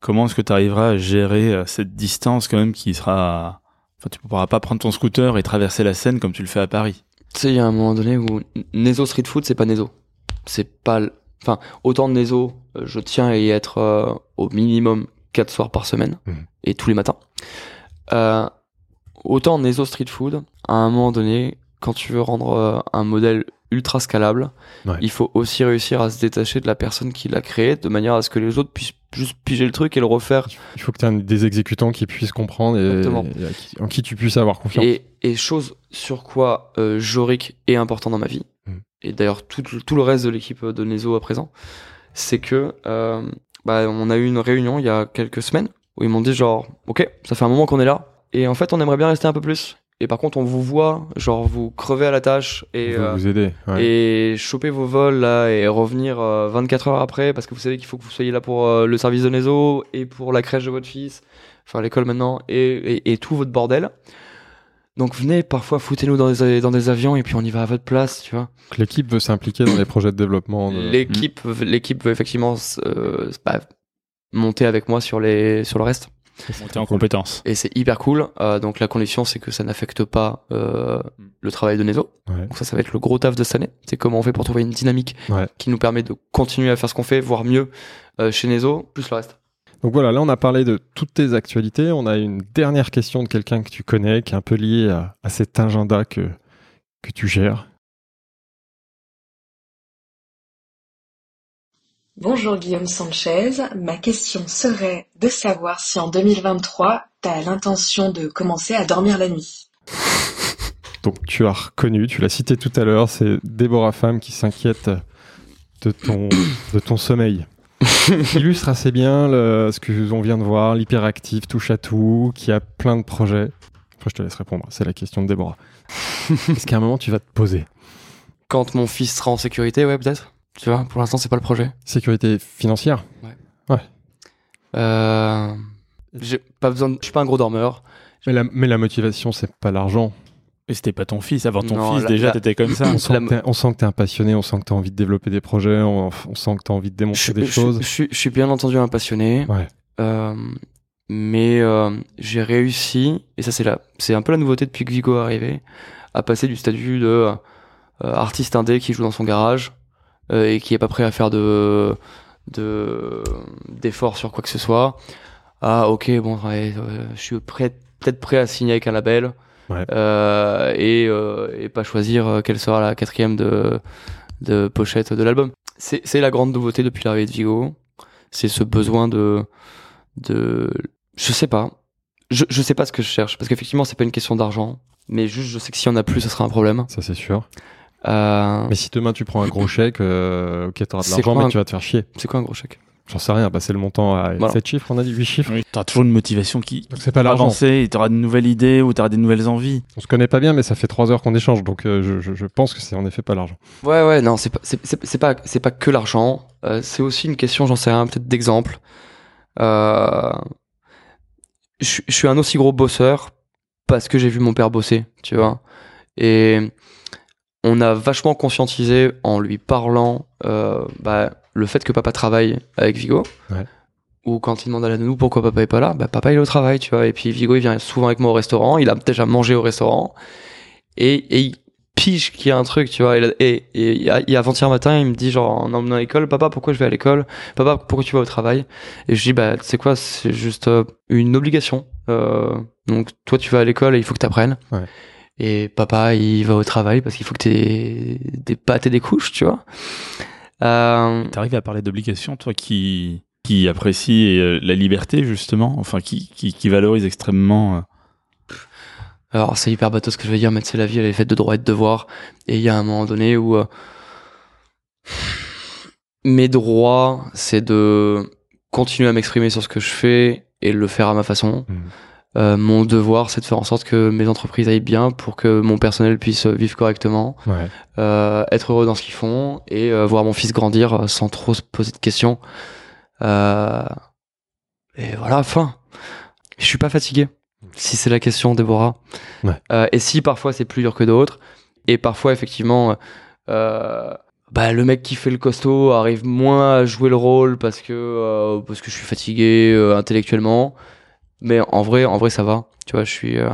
comment est-ce que tu arriveras à gérer euh, cette distance quand même qui sera Enfin, tu pourras pas prendre ton scooter et traverser la Seine comme tu le fais à Paris. Tu sais, il y a un moment donné où Nezo Street Food, c'est pas Nezo. C'est pas. l- Enfin, autant de Nezo, euh, je tiens à y être euh, au minimum 4 soirs par semaine Mhm. et tous les matins. Euh, autant Nezo Street Food, à un moment donné, quand tu veux rendre euh, un modèle ultra scalable, Ouais. il faut aussi réussir à se détacher de la personne qui l'a créé de manière à ce que les autres puissent juste piger le truc et le refaire Il faut que tu aies des exécutants qui puissent comprendre et, en qui tu puisses avoir confiance. Et, et chose sur quoi euh, Jorik est important dans ma vie, Mm. et d'ailleurs tout, tout le reste de l'équipe de Nezo à présent, c'est que euh, bah, on a eu une réunion il y a quelques semaines où ils m'ont dit genre ok ça fait un moment qu'on est là et en fait on aimerait bien rester un peu plus et par contre on vous voit genre vous crever à la tâche et Vous euh, vous aider. ouais. et choper vos vols là et revenir euh, 24 heures après parce que vous savez qu'il faut que vous soyez là pour euh, le service de Nezo et pour la crèche de votre fils, enfin l'école maintenant et, et, et tout votre bordel. Donc venez parfois foutez-nous dans des, dans des avions et puis on y va à votre place, tu vois. Donc, L'équipe veut s'impliquer dans les projets de développement. de- L'équipe l'équipe veut effectivement euh, bah, monter avec moi sur les sur le reste Monter en compétence. et c'est hyper cool. Euh, donc la condition c'est que ça n'affecte pas euh, le travail de Nezo. Ouais. Donc ça, ça va être le gros taf de cette année. C'est comment on fait pour trouver une dynamique Ouais. qui nous permet de continuer à faire ce qu'on fait, voire mieux euh, chez Nezo, plus le reste. Donc voilà, là on a parlé de toutes tes actualités. On a une dernière question de quelqu'un que tu connais, qui est un peu lié à, à cet agenda que, que tu gères. Bonjour Guillaume Sanchez, ma question serait de savoir si en 2023, tu as l'intention de commencer à dormir la nuit. Donc tu as reconnu, tu l'as cité tout à l'heure, c'est Déborah Femme qui s'inquiète de ton, de ton sommeil. Qui illustre assez bien le- ce que on vient de voir, l'hyperactif, touche à tout, qui a plein de projets. Après, je te laisse répondre, c'est la question de Déborah. Est-ce qu'à un moment tu vas te poser? Quand mon fils sera en sécurité, ouais, peut-être. Tu vois, pour l'instant, c'est pas le projet. Sécurité financière? Euh, j'ai pas besoin. De... Je suis pas un gros dormeur. mais la, mais la motivation, c'est pas l'argent. Et c'était pas ton fils. Avant ton Non, fils, la- déjà, la- t'étais comme ça. On sent, La- que t'es- on sent que t'es un passionné, on sent que t'as envie de développer des projets, on, on sent que t'as envie de démontrer Je, des je- choses. je suis- je suis bien entendu un passionné. Ouais. Euh, mais euh, j'ai réussi, et ça c'est la, c'est un peu la nouveauté depuis que Vigo est arrivé, à passer du statut de euh, artiste indé qui joue dans son garage euh, et qui est pas prêt à faire de de d'efforts sur quoi que ce soit. Ah ok bon ouais, euh, je suis prêt peut-être prêt à signer avec un label Ouais. euh, et euh, et pas choisir euh, quelle sera la quatrième de de pochette de l'album. C'est la grande nouveauté depuis l'arrivée de Vigo. C'est ce besoin de de je sais pas. Je je sais pas ce que je cherche parce qu'effectivement c'est pas une question d'argent, mais juste je sais que s'il y en a plus, ça sera un problème. Ça, c'est sûr. Euh, Mais si demain tu prends un gros chèque, euh, ok, t'auras de l'argent, mais un- tu vas te faire chier. c'est quoi un gros chèque? J'en sais rien, c'est le montant à Voilà. 7 chiffres, on a dit 8 chiffres. Oui, t'auras toujours une motivation qui c'est pas l'argent. avancer, t'auras de nouvelles idées ou t'auras des nouvelles envies. On se connaît pas bien, mais ça fait 3 heures qu'on échange, donc euh, je, je- je pense que c'est en effet pas l'argent. Ouais, ouais, non, c'est pas, c'est, pas, c'est pas que l'argent. Euh, c'est aussi une question, j'en sais rien, peut-être d'exemple. Euh, je, suis- je suis un aussi gros bosseur parce que j'ai vu mon père bosser, tu vois. Et on a vachement conscientisé en lui parlant euh, bah, le fait que papa travaille avec Vigo. Ouais. Ou quand il demande à la nounou pourquoi papa est pas là, bah papa il est au travail, tu vois. Et puis Vigo il vient souvent avec moi au restaurant, il a déjà mangé au restaurant. Et, et il pige qu'il y a un truc, tu vois. Et, et, avant-hier matin, il me dit genre en emmenant à l'école, papa pourquoi je vais à l'école? Papa pourquoi tu vas au travail? Et je dis bah tu sais quoi, c'est juste euh, une obligation. Euh, donc toi tu vas à l'école et il faut que tu apprennes. Ouais. Et papa il va au travail parce qu'il faut que tu des pâtes et des couches, tu vois. Euh, T'arrives à parler d'obligation, toi qui qui apprécie euh, la liberté justement, enfin qui qui, qui valorise extrêmement. euh, Alors c'est hyper bateau ce que je veux dire, mais c'est la vie, elle est faite de droits et de devoirs. Et il y a un moment donné où euh, mes droits, c'est de continuer à m'exprimer sur ce que je fais et le faire à ma façon. Mhm. Euh, mon devoir, c'est de faire en sorte que mes entreprises aillent bien pour que mon personnel puisse vivre correctement, Ouais. euh, être heureux dans ce qu'ils font et euh, voir mon fils grandir sans trop se poser de questions. Et voilà, fin. Je suis pas fatigué. Si c'est la question, Déborah. Ouais. Et si parfois c'est plus dur que d'autres, et parfois effectivement, bah, le mec qui fait le costaud arrive moins à jouer le rôle parce que parce que je suis fatigué intellectuellement. Mais en vrai, en vrai, ça va. Tu vois, je suis, euh,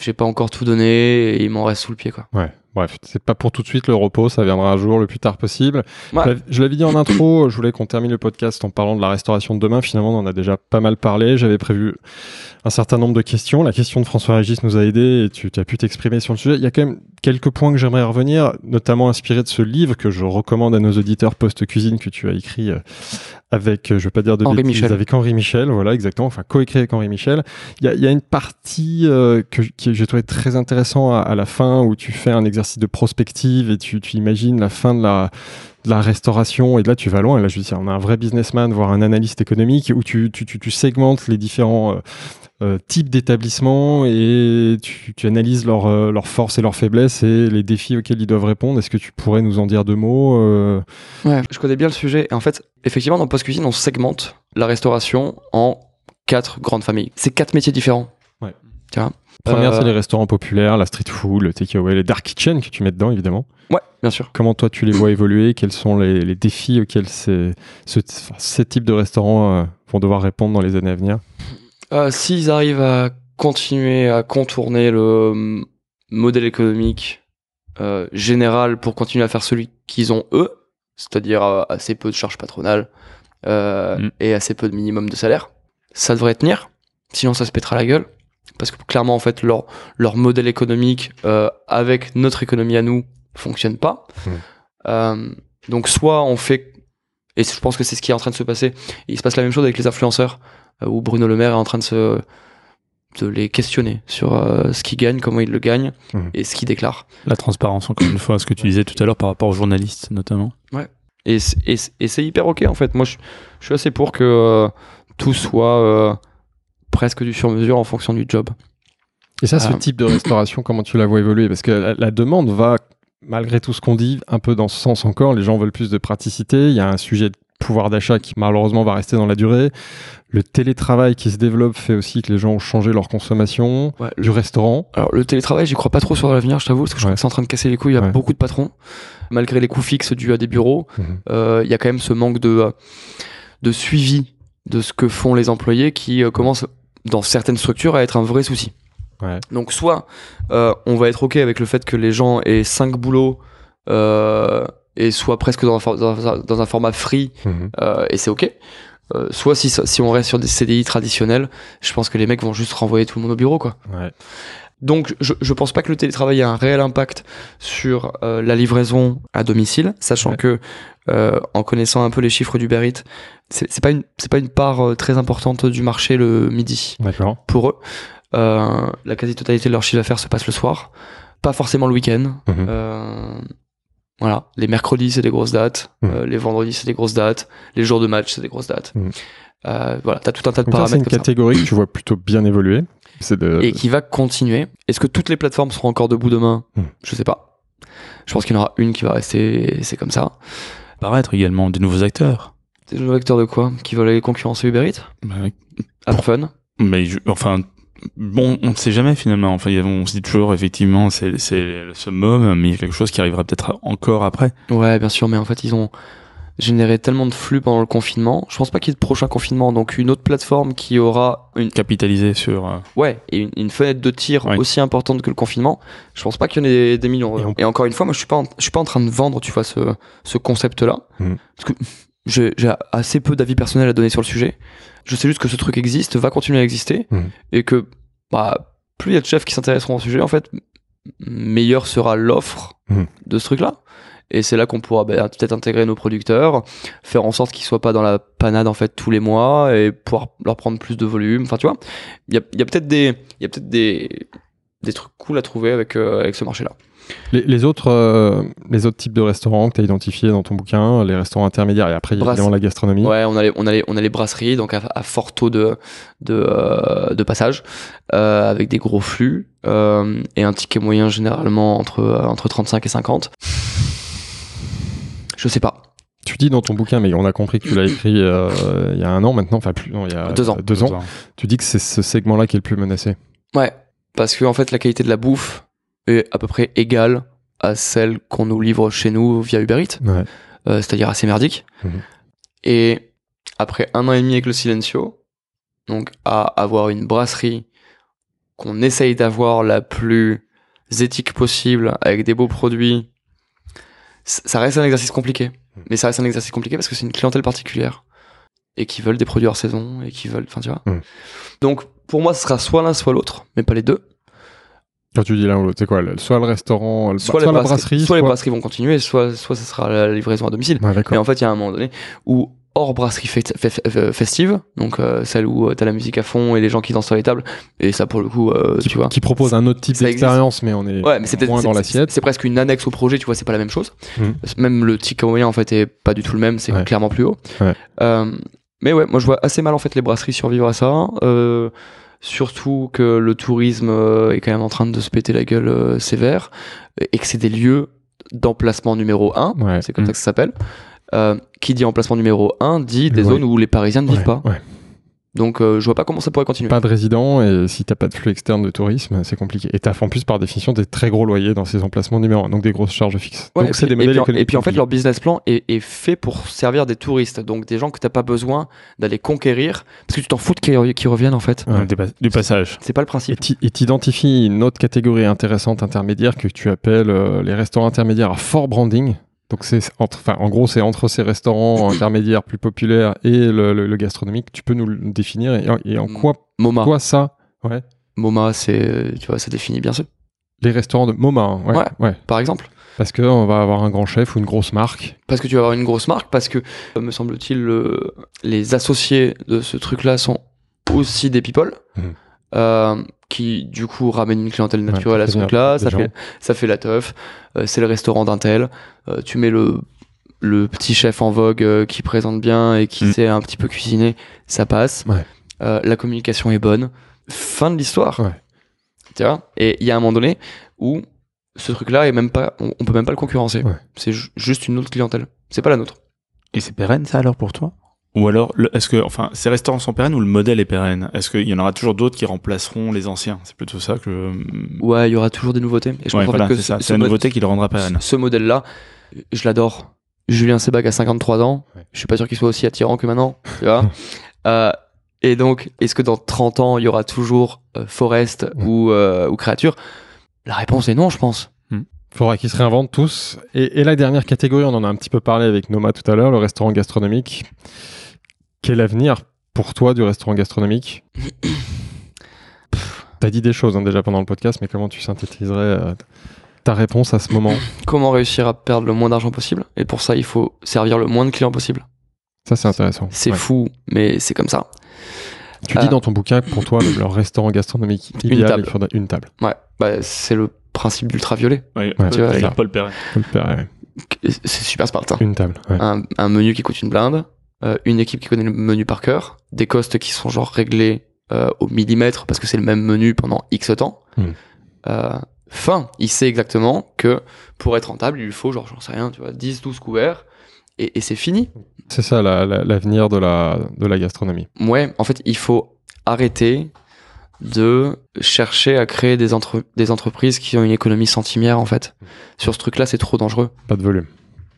j'ai pas encore tout donné et il m'en reste sous le pied, quoi. Ouais. Bref, c'est pas pour tout de suite le repos, ça viendra un jour le plus tard possible. Ouais. Je l'av- Je l'avais dit en intro, je voulais qu'on termine le podcast en parlant de la restauration de demain. Finalement, on en a déjà pas mal parlé. J'avais prévu un certain nombre de questions. La question de François Régis nous a aidés et tu, tu as pu t'exprimer sur le sujet. Il y a quand même quelques points que j'aimerais revenir, notamment inspiré de ce livre que je recommande à nos auditeurs post-cuisine que tu as écrit euh, avec, euh, je vais pas dire de Henri bêtises, Michel. avec Henri Michel, voilà, exactement, enfin coécrit avec Henri Michel. Il y a, il y a une partie euh, que, que j'ai trouvé très intéressant à, à la fin où tu fais un exercice de prospective et tu, tu imagines la fin de la, de la restauration et là tu vas loin et là je veux dire on a un vrai businessman voire un analyste économique où tu, tu, tu, tu segmentes les différents euh, euh, types d'établissements et tu, analyses leurs euh, forces et leurs faiblesses et les défis auxquels ils doivent répondre. Est-ce que tu pourrais nous en dire deux mots euh, Ouais, je connais bien le sujet. Et en fait, effectivement, dans Post Cuisine, on segmente la restauration en quatre grandes familles. C'est quatre métiers différents. Ouais. Tu vois? Première, Euh, c'est les restaurants populaires, la street food, le takeaway, les dark kitchen que tu mets dedans évidemment. Ouais, bien sûr. Comment toi tu les vois évoluer? Quels sont les, les défis auxquels ces, ce, enfin, ces types de restaurants euh, vont devoir répondre dans les années à venir? Euh, S'ils arrivent à continuer à contourner le hum, modèle économique euh, général pour continuer à faire celui qu'ils ont eux, c'est-à-dire euh, assez peu de charges patronales euh, Mm. et assez peu de minimum de salaire, ça devrait tenir. Sinon, ça se pètera la gueule. Parce que clairement, en fait, leur, leur modèle économique euh, avec notre économie à nous fonctionne pas. Mm. Euh, donc, soit on fait, et je pense que c'est ce qui est en train de se passer, il se passe la même chose avec les influenceurs, euh, où Bruno Le Maire est en train de se de les questionner sur euh, ce qu'ils gagnent, comment ils le gagnent Mhm. et ce qu'ils déclarent. La transparence, encore une fois, ce que tu disais tout à l'heure par rapport aux journalistes, notamment. Et, c- et, c'est hyper ok en fait. Moi, je, je suis assez pour que euh, tout soit euh, presque du sur-mesure en fonction du job. Et ça, ce Ah. type de restauration, comment tu la vois évoluer? Parce que la, la demande va, malgré tout ce qu'on dit, un peu dans ce sens encore. Les gens veulent plus de praticité. Il y a un sujet de pouvoir d'achat qui malheureusement va rester dans la durée. Le télétravail qui se développe fait aussi que les gens ont changé leur consommation Ouais, du restaurant. Alors le télétravail, j'y crois pas trop sur l'avenir, je t'avoue, parce que je Ouais. crois que c'est en train de casser les couilles à Ouais. beaucoup de patrons. Malgré les coûts fixes dus à des bureaux, Mhm. euh, il y a quand même ce manque de, euh, de suivi de ce que font les employés qui euh, commence dans certaines structures à être un vrai souci. Ouais. Donc soit euh, on va être ok avec le fait que les gens aient cinq boulots euh, et soient presque dans un, for- dans un- dans un format free Mhm. euh, et c'est ok. Soit si, si on reste sur des CDI traditionnels, je pense que les mecs vont juste renvoyer tout le monde au bureau quoi. Ouais. Donc, je, je pense pas que le télétravail ait un réel impact sur la livraison à domicile, sachant Ouais. que, en connaissant un peu les chiffres du Berit, c'est c'est pas une c'est pas une part euh, très importante du marché le midi D'accord. pour eux. Euh, la quasi-totalité de leur chiffre d'affaires se passe le soir, pas forcément le week-end. Mhm. Euh, voilà, les mercredis c'est des grosses dates, Mhm. euh, les vendredis c'est des grosses dates, les jours de match c'est des grosses dates. Mhm. Euh, voilà, t'as tout un tas de Donc ça, c'est une paramètres ça catégorie que tu vois plutôt bien évoluer. C'est de... et qui va continuer. Est-ce que toutes les plateformes seront encore debout demain Hmm. Je sais pas. Je pense qu'il y en aura une qui va rester, et c'est comme ça. Paraître également des nouveaux acteurs. Des nouveaux acteurs de quoi Qui veulent aller concurrencer Uber Eats Bah, Fun. Mais je- enfin, bon, on ne sait jamais finalement. Enfin, on se dit toujours effectivement, c'est c'est le summum, mais il y a quelque chose qui arrivera peut-être encore après. Ouais, bien sûr, mais en fait, ils ont généré tellement de flux pendant le confinement. Je pense pas qu'il y ait de prochain confinement, donc une autre plateforme qui aura une, Capitaliser sur. euh, ouais, et une, une fenêtre de tir Ouais. aussi importante que le confinement. Je pense pas qu'il y en ait des millions. Et encore une fois, moi, je suis pas, en, je suis pas en train de vendre, tu vois, ce, ce concept-là, Mhm. parce que j'ai assez peu d'avis personnels à donner sur le sujet. Je sais juste que ce truc existe, va continuer à exister, Mhm. et que bah, plus il y a de chefs qui s'intéresseront au sujet, en fait, meilleure sera l'offre Mhm. de ce truc-là. Et c'est là qu'on pourra bah, peut-être intégrer nos producteurs, faire en sorte qu'ils soient pas dans la panade en fait tous les mois et pouvoir leur prendre plus de volume. Enfin, tu vois, il y a, il y a peut-être des, il y a peut-être des, des trucs cool à trouver avec euh, avec ce marché-là. Les, les autres, euh, les autres types de restaurants que tu as identifiés dans ton bouquin, les restaurants intermédiaires et après il y a Brasse- évidemment la gastronomie. Ouais, on a les, on a les, on a les brasseries donc à, à fort taux de de, euh, de passage euh, avec des gros flux euh, et un ticket moyen généralement entre euh, entre 35 et 50. Je sais pas. Tu dis dans ton bouquin, mais on a compris que tu l'as écrit euh, il y a un an maintenant, enfin plus, non, il y a Deux ans. Deux ans. Tu dis que c'est ce segment-là qui est le plus menacé. Ouais, parce que en fait la qualité de la bouffe est à peu près égale à celle qu'on nous livre chez nous via Uber Eats, Ouais. euh, c'est-à-dire assez merdique. Mhm. Et après un an et demi avec le Silencio, donc à avoir une brasserie qu'on essaye d'avoir la plus éthique possible avec des beaux produits, ça reste un exercice compliqué. Mais ça reste un exercice compliqué parce que c'est une clientèle particulière et qui veulent des produits hors saison et qui veulent, enfin tu vois. Mm. Donc pour moi, ce sera soit l'un, soit l'autre, mais pas les deux. Quand tu dis l'un ou l'autre, c'est quoi? Soit le restaurant, le- Soit, soit les la brasseries, brasserie, soit les brasseries vont continuer, soit soit ce sera la livraison à domicile. Ouais, Mais en fait, il y a un moment donné où hors brasserie fe- festive, donc euh, celle où euh, t'as la musique à fond et les gens qui dansent sur les tables, et ça pour le coup, euh, Qui, tu vois. qui propose un autre type d'expérience, mais on est Ouais, mais c'est peut-être moins dans l'assiette. C'est presque une annexe au projet, tu vois, c'est pas la même chose. Mhm. Même le ticket moyen en fait est pas du tout le même, c'est Ouais. clairement plus haut. Ouais. Euh, mais ouais, moi je vois assez mal en fait les brasseries survivre à ça. Surtout que le tourisme euh, est quand même en train de se péter la gueule euh, sévère et que c'est des lieux d'emplacement numéro 1, Ouais. c'est comme Mm. ça que ça s'appelle. Euh, qui dit emplacement numéro 1 dit des Ouais. zones où les Parisiens ne vivent Ouais, pas. ouais. Donc euh, je vois pas comment ça pourrait continuer. Pas de résidents et si t'as pas de flux externe de tourisme, c'est compliqué. Et t'as en plus par définition des très gros loyers dans ces emplacements numéro 1, donc des grosses charges fixes. Ouais, donc c'est puis- des modèles et puis, et puis en fait, leur business plan est, est fait pour servir des touristes, donc des gens que t'as pas besoin d'aller conquérir, parce que tu t'en fous de qu'ils reviennent en fait. Ouais. Du, pas- du passage. C'est pas le principe. et t'identifies une autre catégorie intéressante intermédiaire que tu appelles euh, les restaurants intermédiaires à fort branding. Donc c'est entre, enfin en gros c'est entre ces restaurants intermédiaires plus populaires et le, le- le gastronomique. Tu peux nous le définir et, et en quoi, MoMA, quoi ça Ouais. MoMA, c'est, tu vois, ça définit bien ça. Les restaurants de MoMA, hein, ouais, Ouais. ouais. Par exemple, Parce qu'on va avoir un grand chef ou une grosse marque. parce que tu vas avoir une grosse marque, parce que euh, me semble-t-il, le- les associés de ce truc-là sont aussi des people. Mhm. Euh, qui du coup ramènent une clientèle naturelle à ce truc-là, ça gens. fait, ça fait la teuf, euh, c'est le restaurant d'un tel, euh, tu mets le, le petit chef en vogue euh, qui présente bien et qui Mm. sait un petit peu cuisiner, ça passe. Ouais. Euh, la communication est bonne. Fin de l'histoire. Ouais. Tu vois? Et il y a un moment donné où ce truc-là est même pas, on, on peut même pas le concurrencer. Ouais. C'est ju- juste une autre clientèle. C'est pas la nôtre. Et c'est pérenne ça alors pour toi? Ou alors, est-ce que, enfin, ces restaurants sont pérennes ou le modèle est pérenne? Est-ce qu'il y en aura toujours d'autres qui remplaceront les anciens? C'est plutôt ça que. Ouais, il y aura toujours des nouveautés. Et je Ouais, pense en fait voilà, que c'est ce- ça. ce C'est la nouveauté qui le rendra pérenne. ce modèle-là, je l'adore. Julien Sebag a 53 ans. Ouais. Je suis pas sûr qu'il soit aussi attirant que maintenant. Tu vois Euh, et donc, est-ce que dans 30 ans, il y aura toujours euh, Forest Ouais. ou, euh, ou Créature? La réponse est non, je pense. Faudra qu'ils se réinventent tous. Et, et la dernière catégorie, on en a un petit peu parlé avec Noma tout à l'heure, le restaurant gastronomique. Quel avenir pour toi du restaurant gastronomique T'as dit des choses hein, déjà pendant le podcast, mais comment tu synthétiserais euh, ta réponse à ce moment Comment réussir à perdre le moins d'argent possible Et pour ça, il faut servir le moins de clients possible. Ça, c'est intéressant. C'est Ouais. fou, mais c'est comme ça. Tu Euh, dis dans ton bouquin que pour toi, le, restaurant gastronomique Une idéal, table. il faudrait une table. Ouais, bah, c'est le principe d'ultraviolet. Ouais, Ouais, Tu vois. Paul le faire, ouais. C'est super smart. hein. Une table. ouais. un, un menu qui coûte une blinde, euh, une équipe qui connaît le menu par cœur, des costes qui sont genre réglés euh, au millimètre parce que c'est le même menu pendant X temps. Hmm. Euh, fin, il sait exactement que pour être rentable, il lui faut genre, j'en sais rien, tu vois, 10, 12 couverts et, et c'est fini. C'est ça la- la- l'avenir de, la, de la gastronomie. Ouais, en fait, il faut arrêter de chercher à créer des, entre- des entreprises qui ont une économie centimière en fait. Sur ce truc-là, c'est trop dangereux. Pas de volume.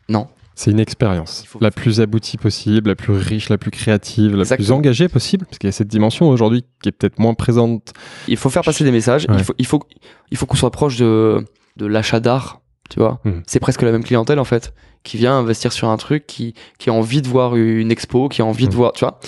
Non. C'est une expérience. La plus aboutie possible, la plus riche, la plus créative, la plus engagée possible. Parce qu'il y a cette dimension aujourd'hui qui est peut-être moins présente. Il faut faire passer des messages. Ouais. Il faut, il faut, il faut qu'on soit proche de, de l'achat d'art. Tu vois, Mhm. c'est presque la même clientèle en fait, qui vient investir sur un truc, qui, qui a envie de voir une expo, qui a envie de Mhm. voir, tu vois.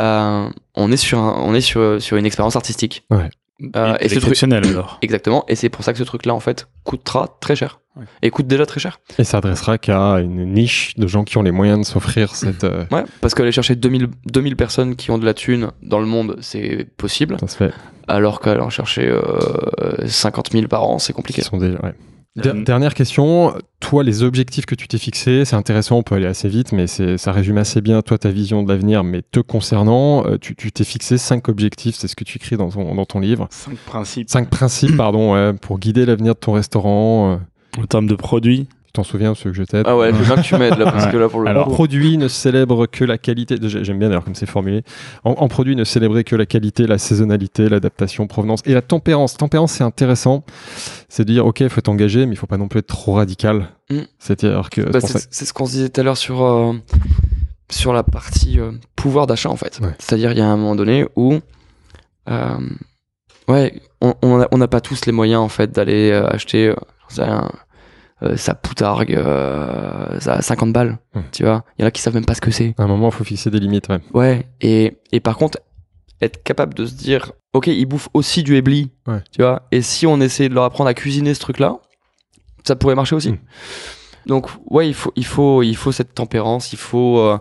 Euh, on est sur, un, on est sur, sur une expérience artistique. Ouais. Euh, et et ce truc, exceptionnel alors. exactement. Et c'est pour ça que ce truc-là en fait coûtera très cher. Ouais. Et coûte déjà très cher. Et ça adressera qu'à une niche de gens qui ont les moyens de s'offrir cette. euh, Ouais, parce qu'aller chercher 2000, 2000 personnes qui ont de la thune dans le monde, c'est possible. ça se fait. Alors qu'aller en chercher euh, 50 000 par an, c'est compliqué. Sont des- ouais. Euh, Dernière question, toi les objectifs que tu t'es fixés, c'est intéressant, on peut aller assez vite, mais ça résume assez bien toi ta vision de l'avenir, mais te concernant, euh, tu tu t'es fixé cinq objectifs, c'est ce que tu écris dans ton, dans ton livre. Cinq principes. Cinq principes, pardon, ouais, pour guider l'avenir de ton restaurant. euh, En termes de produits, t'en souviens, ceux que je t'aide Ah ouais, je veux bien que tu m'aides là, parce Ouais. que là pour le Alors, coup- En produit ne célèbre que la qualité. j'ai- J'aime bien d'ailleurs comme c'est formulé. En, en produit ne célébrer que la qualité, la saisonnalité, l'adaptation, provenance et la tempérance. Tempérance, c'est intéressant. C'est de dire, ok, il faut être engagé, mais il faut pas non plus être trop radical. Mm. C'est-à-dire que. Bah, c'est ça- ce qu'on se disait tout à l'heure sur, euh, sur la partie euh, pouvoir d'achat en fait. Ouais. C'est-à-dire il y a un moment donné où euh, Ouais, on on a- on n'a pas tous les moyens en fait d'aller euh, acheter, euh, euh, sa poutargue, euh, ça à 50 balles. Hmm. Tu vois, il y en a qui savent même pas ce que c'est. À un moment, il faut fixer des limites. Ouais. Ouais, et, et par contre, être capable de se dire, ok, ils bouffent aussi du Ouais. tu vois, et si on essayait de leur apprendre à cuisiner ce truc-là, ça pourrait marcher aussi. Mm. Donc, ouais, il faut, il faut, il faut cette tempérance, il faut, euh,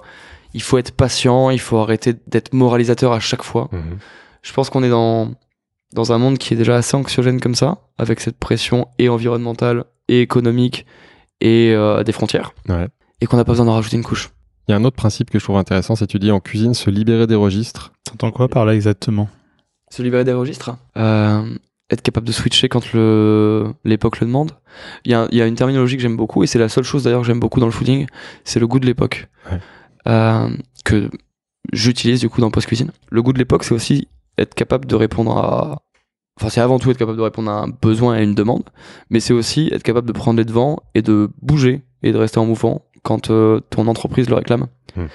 il faut être patient, il faut arrêter d'être moralisateur à chaque fois. Mhm. Je pense qu'on est dans, dans un monde qui est déjà assez anxiogène comme ça, avec cette pression et environnementale et économique et euh, des frontières, Ouais. et qu'on n'a pas besoin d'en rajouter une couche. Il y a un autre principe que je trouve intéressant, c'est tu dis en cuisine se libérer des registres. T'entends quoi par là exactement? Se libérer des registres. Euh, être capable de switcher quand l'époque le demande. Il y a, il y a une terminologie que j'aime beaucoup et c'est la seule chose d'ailleurs que j'aime beaucoup dans le fooding, c'est le goût de l'époque. Ouais. Euh, que j'utilise du coup dans Post Cuisine. Le goût de l'époque, c'est aussi être capable de répondre à. Enfin, c'est avant tout être capable de répondre à un besoin et à une demande, mais c'est aussi être capable de prendre les devants et de bouger et de rester en mouvement quand euh, ton entreprise le réclame. Hmm.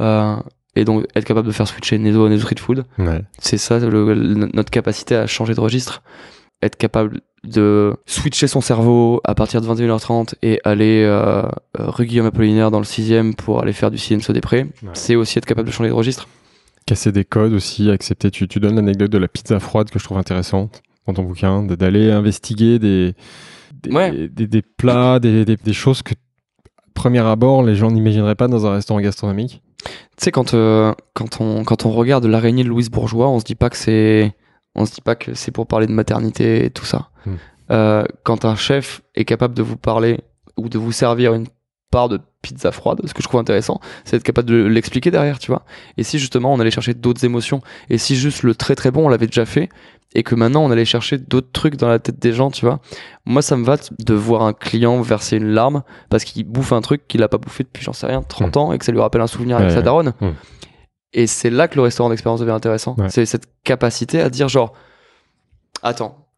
Euh, et donc être capable de faire switcher Nezo à Street Food, Ouais. c'est ça le- le- notre capacité à changer de registre. Être capable de switcher son cerveau à partir de 21h30 et aller euh, euh, rue Guillaume Apollinaire dans le 6ème pour aller faire du CNC des Prés, Ouais. c'est aussi être capable de changer de registre. Casser des codes aussi, accepter. Tu, tu donnes l'anecdote de la pizza froide que je trouve intéressante dans ton bouquin, d'aller investiguer des, des, Ouais. des, des plats, des, des, des choses que, premier abord, les gens n'imagineraient pas dans un restaurant gastronomique. Tu sais, quand, euh, quand, on, quand on regarde l'araignée de Louise Bourgeois, on se dit pas que c'est. On se dit pas que c'est pour parler de maternité et tout ça. Hmm. Euh, quand un chef est capable de vous parler ou de vous servir une part de pizza froide, ce que je trouve intéressant, c'est être capable de l'expliquer derrière, tu vois. Et si justement on allait chercher d'autres émotions, et si juste le très très bon on l'avait déjà fait, et que maintenant on allait chercher d'autres trucs dans la tête des gens, tu vois. Moi ça me va de voir un client verser une larme parce qu'il bouffe un truc qu'il a pas bouffé depuis, j'en sais rien, 30 ans, et que ça lui rappelle un souvenir avec sa daronne. Hmm. Et c'est là que le restaurant d'expérience devient intéressant. Ouais. C'est cette capacité à dire genre, attends,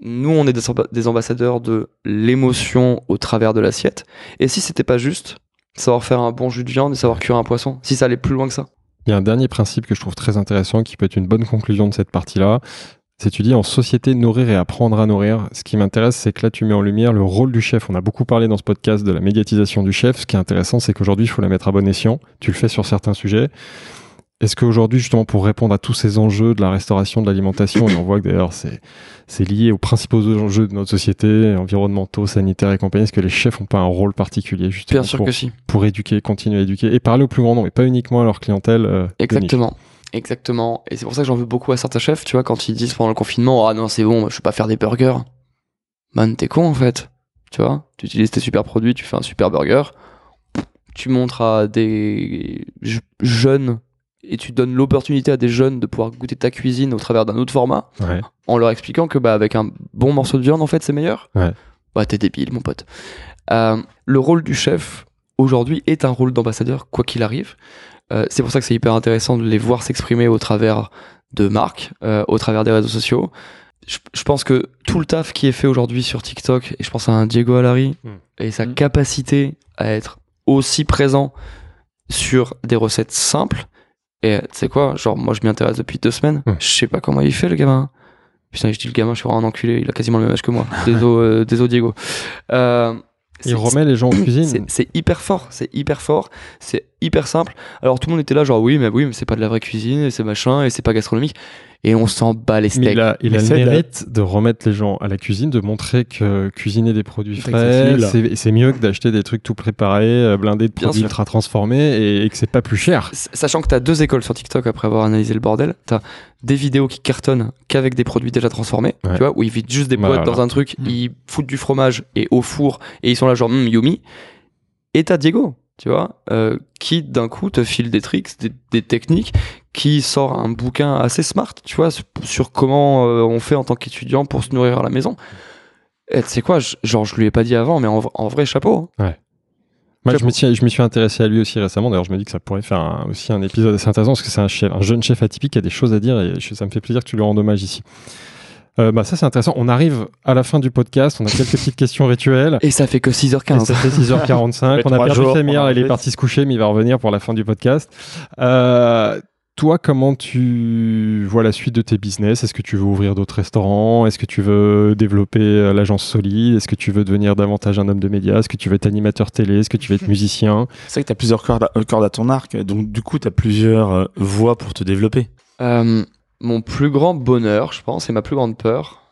nous on est des ambassadeurs de l'émotion au travers de l'assiette. Et si c'était pas juste savoir faire un bon jus de viande et savoir cuire un poisson, si ça allait plus loin que ça. Il y a un dernier principe que je trouve très intéressant qui peut être une bonne conclusion de cette partie-là. C'est tu dis en société nourrir et apprendre à nourrir. Ce qui m'intéresse, c'est que là tu mets en lumière le rôle du chef. On a beaucoup parlé dans ce podcast de la médiatisation du chef. Ce qui est intéressant, c'est qu'aujourd'hui il faut la mettre à bon escient. Tu le fais sur certains sujets. Est-ce qu'aujourd'hui, justement, pour répondre à tous ces enjeux de la restauration, de l'alimentation, et on voit que d'ailleurs c'est c'est lié aux principaux enjeux de notre société, environnementaux, sanitaires et compagnie, est-ce que les chefs n'ont pas un rôle particulier justement Bien sûr pour, que si. pour éduquer, continuer à éduquer et parler au plus grand nombre et pas uniquement à leur clientèle euh. Exactement. Exactement. Et c'est pour ça que j'en veux beaucoup à certains chefs, tu vois, quand ils disent pendant le confinement, ah non, c'est bon, je vais pas faire des burgers. Man, t'es con en fait. Tu vois, tu utilises tes super produits, tu fais un super burger, tu montres à des je- jeunes et tu donnes l'opportunité à des jeunes de pouvoir goûter ta cuisine au travers d'un autre format Ouais. en leur expliquant que bah avec un bon morceau de viande en fait c'est meilleur. Ouais. Bah t'es débile mon pote. Euh, le rôle du chef aujourd'hui est un rôle d'ambassadeur quoi qu'il arrive. Euh, c'est pour ça que c'est hyper intéressant de les voir s'exprimer au travers de marques, euh, au travers des réseaux sociaux. Je, je pense que tout le taf qui est fait aujourd'hui sur TikTok, et je pense à un Diego Alari Mm. et sa Mm. capacité à être aussi présent sur des recettes simples. Et tu sais quoi, genre moi je m'y intéresse depuis deux semaines. Mm. Je sais pas comment il fait le gamin. Putain, je dis le gamin, je suis vraiment un enculé. Il a quasiment le même âge que moi. Désolé, euh, désolé Diego. Euh, Il remet les gens en cuisine. C'est hyper fort, c'est hyper fort, c'est hyper simple. Alors tout le monde était là genre oui mais oui mais c'est pas de la vraie cuisine et c'est machin et c'est pas gastronomique et on s'en bat les Mais steaks. il a, il a le mérite de remettre les gens à la cuisine, de montrer que cuisiner des produits frais, c'est c'est mieux que d'acheter des trucs tout préparés, euh, blindés de produits ultra transformés et, et que c'est pas plus cher. S- Sachant que t'as deux écoles sur TikTok après avoir analysé le bordel, t'as des vidéos qui cartonnent qu'avec des produits déjà transformés, Ouais. tu vois, où ils vident juste des Bah, boîtes dans voilà. un truc, Mm. ils foutent du fromage et au four et ils sont là genre Hum, yummy. Et t'as Diego, tu vois, euh, qui d'un coup te file des tricks, des, des techniques, qui sort un bouquin assez smart, tu vois, sur, comment euh, on fait en tant qu'étudiant pour se nourrir à la maison. Et tu sais quoi, je- genre je lui ai pas dit avant, mais en, vrai chapeau. hein. Moi, je me, suis, je me suis intéressé à lui aussi récemment. D'ailleurs, je me dis que ça pourrait faire un- aussi un épisode assez intéressant parce que c'est un, chef, un jeune chef atypique qui a des choses à dire et ça me fait plaisir que tu lui rendes hommage ici. Euh, bah, ça, c'est intéressant. On arrive à la fin du podcast. On a quelques petites questions rituelles. Et ça fait que Et 6h15. ça fait 6h45. fait On a perdu jours Samir. Elle est le partie se coucher, mais il va revenir pour la fin du podcast. Euh, Toi, comment tu vois la suite de tes business? Est-ce que tu veux ouvrir d'autres restaurants? Est-ce que tu veux développer euh, l'agence solide Est-ce que tu veux devenir davantage un homme de médias? Est-ce que tu veux être animateur télé? Est-ce que tu veux être musicien? C'est vrai que tu as plusieurs cordes à, cordes à ton arc, donc du coup, tu as plusieurs voies pour te développer. Euh, mon plus grand bonheur, je pense, et ma plus grande peur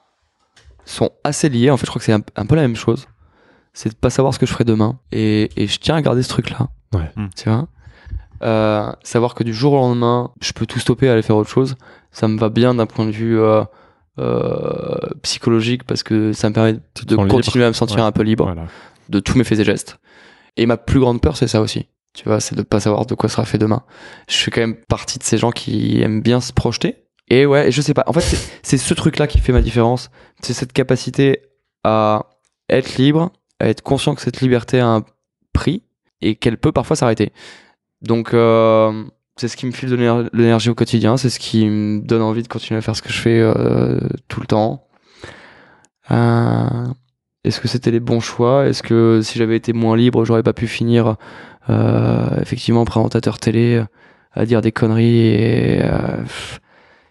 sont assez liés. En fait, je crois que c'est un, un peu la même chose. C'est de pas savoir ce que je ferai demain. Et, et je tiens à garder ce truc-là. Ouais. Hmm. Tu vois? Euh, Savoir que du jour au lendemain, je peux tout stopper et aller faire autre chose. Ça me va bien d'un point de vue euh, euh, psychologique parce que ça me permet de continuer libre. à me sentir Ouais. un peu libre Voilà. de tous mes faits et gestes. Et ma plus grande peur, c'est ça aussi. Tu vois, c'est de pas savoir de quoi sera fait demain. Je fais quand même partie de ces gens qui aiment bien se projeter. Et ouais, je sais pas. En fait, c'est- ce truc-là qui fait ma différence. C'est cette capacité à être libre, à être conscient que cette liberté a un prix et qu'elle peut parfois s'arrêter. Donc, euh, c'est ce qui me file de l'éner- l'énergie au quotidien. C'est ce qui me donne envie de continuer à faire ce que je fais euh, tout le temps. Euh, est-ce que c'était les bons choix? Est-ce que si j'avais été moins libre, j'aurais pas pu finir euh, effectivement présentateur télé à dire des conneries et, euh,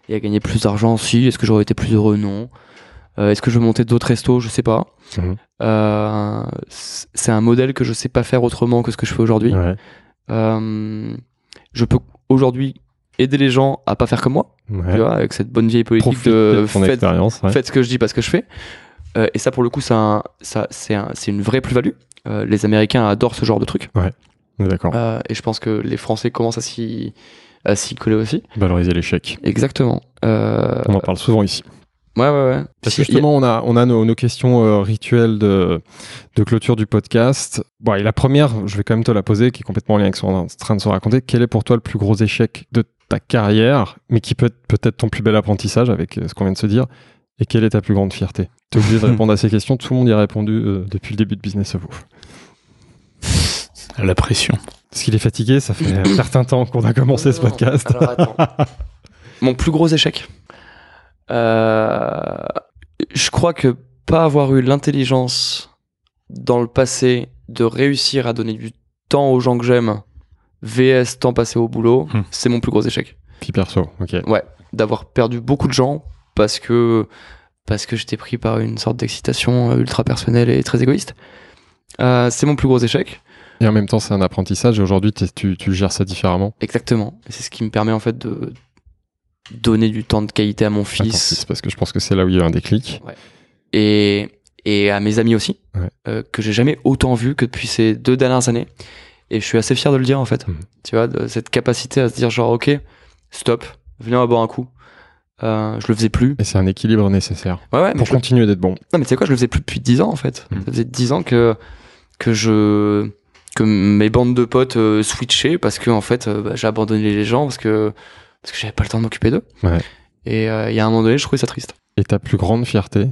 et à gagner plus d'argent Si. Est-ce que j'aurais été plus heureux? Non. Euh, Est-ce que je vais monter d'autres restos? Je sais pas. Mhm. Euh, c'est un modèle que je sais pas faire autrement que ce que je fais aujourd'hui. Ouais. Euh, je peux aujourd'hui aider les gens à pas faire comme moi, Ouais. tu vois, avec cette bonne vieille politique Profite de de faites, expérience. ouais. faites ce que je dis parce que je fais. Et ça, pour le coup, c'est un- un- une vraie plus-value. Les Américains adorent ce genre de truc. D'accord. Et je pense que les Français commencent à s'y à s'y coller aussi. Valoriser l'échec. Exactement. Euh, On en parle souvent ici. ouais, ouais, ouais. Parce que justement, on a, on a nos, nos questions euh, rituelles de, de clôture du podcast. Bon, et la première, je vais quand même te la poser, qui est complètement en lien avec ce qu'on est en train de se raconter. Quel est pour toi le plus gros échec de ta carrière, mais qui peut être peut-être ton plus bel apprentissage avec euh, ce qu'on vient de se dire Et quelle est ta plus grande fierté? Tu es obligé de répondre à ces questions. Tout le monde y a répondu euh, depuis le début de Business of La pression. Parce qu'il est fatigué, ça fait un certain temps qu'on a commencé ce podcast. alors attends. Mon plus gros échec. Euh, je crois que pas avoir eu l'intelligence dans le passé de réussir à donner du temps aux gens que j'aime, VS temps passé au boulot, Hmm. c'est mon plus gros échec. Puis perso, ok. D'avoir perdu beaucoup de gens parce que parce que j'étais pris par une sorte d'excitation euh, ultra personnelle et très égoïste. Euh, c'est mon plus gros échec. Et en même temps, c'est un apprentissage. Et aujourd'hui, tu, tu gères ça différemment. Exactement. C'est ce qui me permet en fait de donner du temps de qualité à mon à ton fils, parce que je pense que c'est là où il y a eu un déclic. et, et à mes amis aussi, Ouais. euh, que j'ai jamais autant vu que depuis ces deux dernières années. Et je suis assez fier de le dire en fait. Mhm. Tu vois, de cette capacité à se dire genre ok, stop, viens à boire un coup. Euh, je le faisais plus. Et c'est un équilibre nécessaire Ouais, ouais, mais pour continuer d'être bon. non mais tu sais quoi, je le faisais plus depuis 10 ans en fait. Mhm. Ça faisait 10 ans que que je que mes bandes de potes euh, switchaient parce que en fait euh, bah, j'ai abandonné les gens parce que parce que j'avais pas le temps de m'occuper d'eux. Ouais. Et euh, il y a un moment donné, je trouvais ça triste. Et ta plus grande fierté?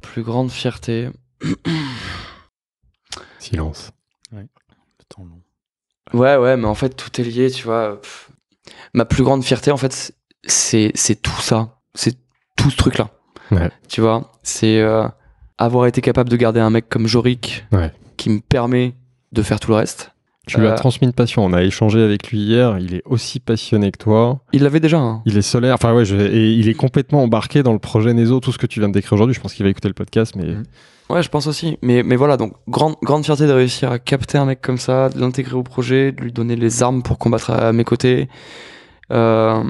Plus grande fierté. Silence. Le temps long. Ouais, ouais, mais en fait, tout est lié, tu vois. Pff. Ma plus grande fierté, en fait, c'est c'est tout ça. C'est tout ce truc-là. Ouais. Tu vois, c'est euh, avoir été capable de garder un mec comme Jorik Ouais. qui me permet de faire tout le reste. Tu lui as Euh, transmis une passion. On a échangé avec lui hier. Il est aussi passionné que toi. Il l'avait déjà. hein. Il est solaire. Enfin, ouais, je- et il est complètement embarqué dans le projet Nezo. Tout ce que tu viens de décrire aujourd'hui. Je pense qu'il va écouter le podcast, mais Mhm. Ouais, je pense aussi. Mais, mais voilà, donc, grande, grande fierté de réussir à capter un mec comme ça, de l'intégrer au projet, de lui donner les armes pour combattre à mes côtés. Euh,